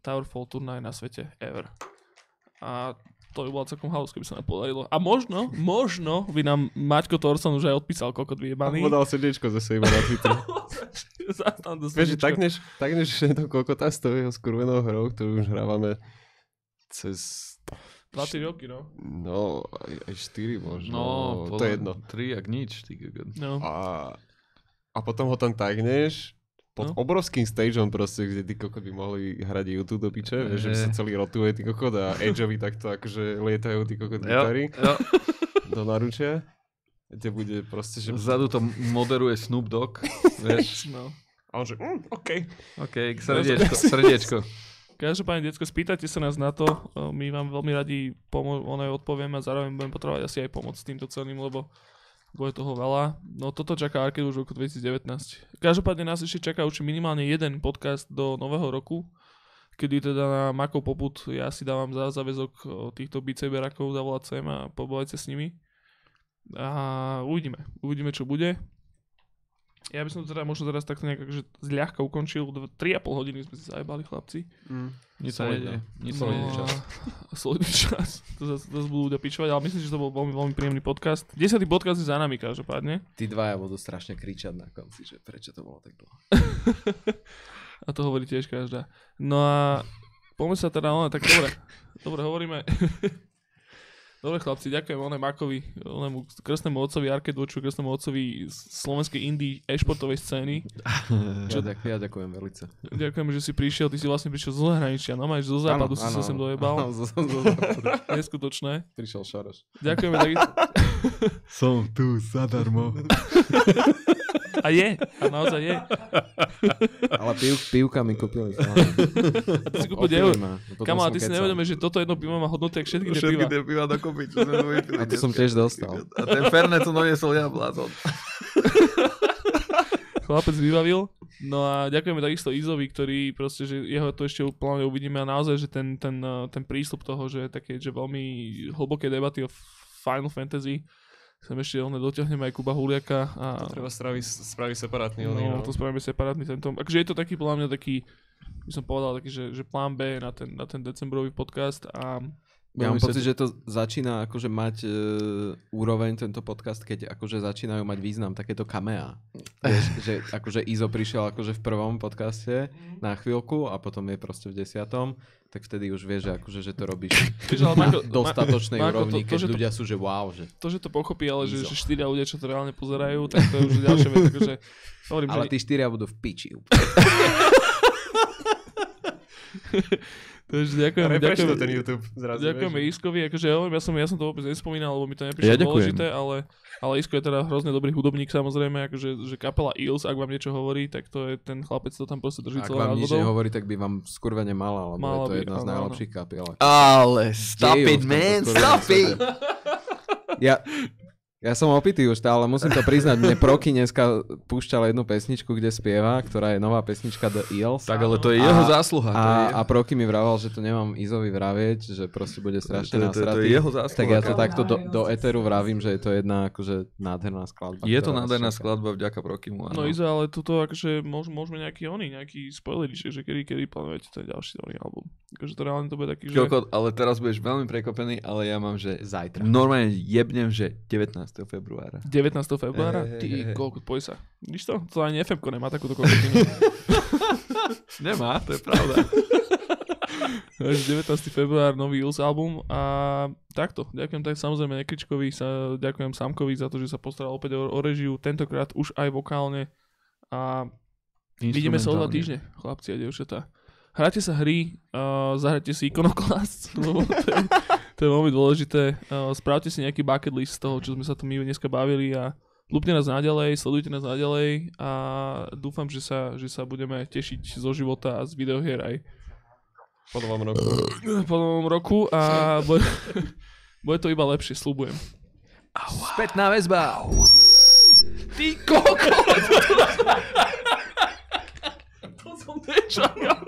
Towerfall turnaj na svete ever. A to by bola celkom halus, keby sa nám podarilo. A možno, možno by nám Maťko Thorson už aj odpísal kokot vyjebaný.
Podal srdiečko ze seba na Twitter. (laughs)
Zas tam do
Vieš, že
srdiečka.
takneš, takneš to kokota s tou jeho skurvenou hrou, ktorú už hrávame cez...
20 roky, no.
No, aj, aj 4 možno.
No,
to je jedno.
Tri, ak nič. Ty
no.
A, a potom ho tam tagneš pod
No.
obrovským stageom proste, kde ty kokot by mohli hrať YouTube do piče, vieš, že
Eh.
sa celý rotuje ty kokot a Edgeovi takto akože lietajú ty kokot
Jo,
gitary
jo.
do naručia. Kde bude proste, že...
Vzadu to moderuje Snoop Dogg. (laughs) Vieš.
no.
A on že, mm, OK.
OK, srdiečko, srdiečko.
Každopádne, decko, spýtajte sa nás na to, e, my vám veľmi radi pomo- ono odpovieme a zároveň budeme potrebovať asi aj pomoc s týmto celým, lebo bude toho veľa. No toto čaká Arcade už v roku 2019. Každopádne nás ešte čaká už minimálne jeden podcast do nového roku, kedy teda na Makov poput ja si dávam za záväzok týchto Beat Saberakov zavolať sem a pobavať sa s nimi. A uvidíme. Uvidíme, čo bude. Ja by som to teda možno teraz takto nejak že zľahka ukončil. Dv- 3,5 hodiny sme si zajebali, chlapci.
Nič sa nedie. Nič sa nedie.
čas. (laughs)
Solidný čas. To zase, zase budú ľudia pičovať, ale myslím, že to bol veľmi, veľmi príjemný podcast. Desiatý podcast je za nami každopádne.
Tí dvaja budú strašne kričať na konci, že prečo to bolo tak dlho. (laughs)
A to hovorí tiež každá. No a poďme sa teda, no, tak dobre. Dobre, hovoríme. (laughs) Dobre chlapci, ďakujem oné Makovi, onému krstnému otcovi Arkedoču, krstnému otcovi slovenskej indie e-športovej scény. (laughs)
Ja, ďak, ja ďakujem veľmi.
Ďakujem, že si prišiel, ty si vlastne prišiel zo zahraničia, no máš zo západu si sa sem dojebal.
Áno, zo, zo, západu. (laughs)
Neskutočné.
Prišiel Šoroš.
Ďakujeme takisto. (laughs)
Som tu zadarmo.
A je, a naozaj je.
Ale piv, pivka mi kúpili.
A ty si kúpil 9 eur. Kamo, a ty si neuvedomuješ, že toto jedno pivo má hodnotu, jak všetky tie
Všetky
piva.
tie piva dokopy, čo sme vypili.
A to som tiež dostal.
A ten Fernet som doniesol ja, blázon.
Chlapec vybavil. No a ďakujeme takisto Izovi, ktorý proste, že jeho to ešte úplne uvidíme a naozaj, že ten, ten, eh, ten prístup toho, že také, že veľmi hlboké debaty o Final Fantasy sem ešte oné dotiahneme aj Kuba Huliaka a
To treba spraviť, spraviť separátny
no,
no.
to spravíme separátny tento. Akože je to taký podľa mňa taký, by som povedal taký, že, že plán B na ten, na ten decembrový podcast a
Ja mám pocit, že to začína akože mať e, úroveň tento podcast, keď akože začínajú mať význam takéto kamea. Vieš, (laughs) že akože Izo prišiel akože v prvom podcaste na chvíľku a potom je proste v desiatom, tak vtedy už vieš, že akože, že to robíš (laughs)
ale
na
Marko-
dostatočnej
Marko, to-
úrovni,
to,
keď
že to-
ľudia sú, že wow, že...
to, že to pochopí, ale že,
Izo.
že štyria ľudia, čo to reálne pozerajú, tak to je už ďalšia vec. Akože, hovorím,
Ale
že,
tí štyria budú v piči. (laughs)
takže ďakujem, ďakujem,
to ten YouTube zrazu,
ďakujeme
vieš.
Iskovi, akože ja, ja, som, ja som to vôbec nespomínal, lebo mi to neprišlo
Ja ďakujem.
dôležité, ale, ale Isko je teda hrozne dobrý hudobník samozrejme, akože že kapela Eels, ak vám niečo hovorí, tak to je ten chlapec, to tam proste drží
Ak
celé
vám
nad
nič nehovorí, tak by vám skurve nemala, lebo
Mala
je to
by,
jedna z najlepších kapiel.
Ale stop it, man, stop it!
Ja, ja som opitý už, ale musím to priznať, mne Proky dneska púšťal jednu pesničku, kde spieva, ktorá je nová pesnička The Eels.
Tak ale to je jeho
A-
zásluha. to je
A, a Proky mi vraval, že to nemám Izovi vravieť, že proste bude
to,
strašne
to, to, to je
nasratý.
jeho zásluha.
Tak ja to takto do, do Eteru vravím, že je to jedna akože nádherná skladba.
Je to nádherná
čaká.
skladba vďaka Prokimu. áno.
No Izo, ale tuto akože môž, môžeme nejaký oný, nejaký spoiler, že kedy, kedy plánujete ten ďalší dobrý album. Akože to reálne to bude taký, že...
Kokot, ale teraz budeš veľmi prekopený, ale ja mám, že
Zajtra.
normálne jebnem, že 19. februára.
19. februára?
Hej, hej,
Ty koľko, poj sa. Vidíš to? To ani FMko nemá takúto kokotinu. (laughs)
Nemá, to je pravda. (laughs)
Takže 19. február, nový Ills album a takto. Ďakujem tak samozrejme Nekričkovi, sa, ďakujem Samkovi za to, že sa postaral opäť o, o režiu, tentokrát už aj vokálne a vidíme sa o dva týždne, chlapci a devčatá. Hráte sa hry, uh, zahrajte si Iconoclast, (laughs) lebo to je, to je veľmi dôležité. Uh, spravte si nejaký bucket list z toho, čo sme sa tu my dneska bavili a lúpte nás naďalej, sledujte nás naďalej a dúfam, že sa, že sa budeme tešiť zo života a z videohier aj
Po novom roku. (clears throat)
po novom roku a bude, (laughs) bude to iba lepšie, slúbujem.
Spätná väzba.
Ty kokot! (laughs) to som nečakal.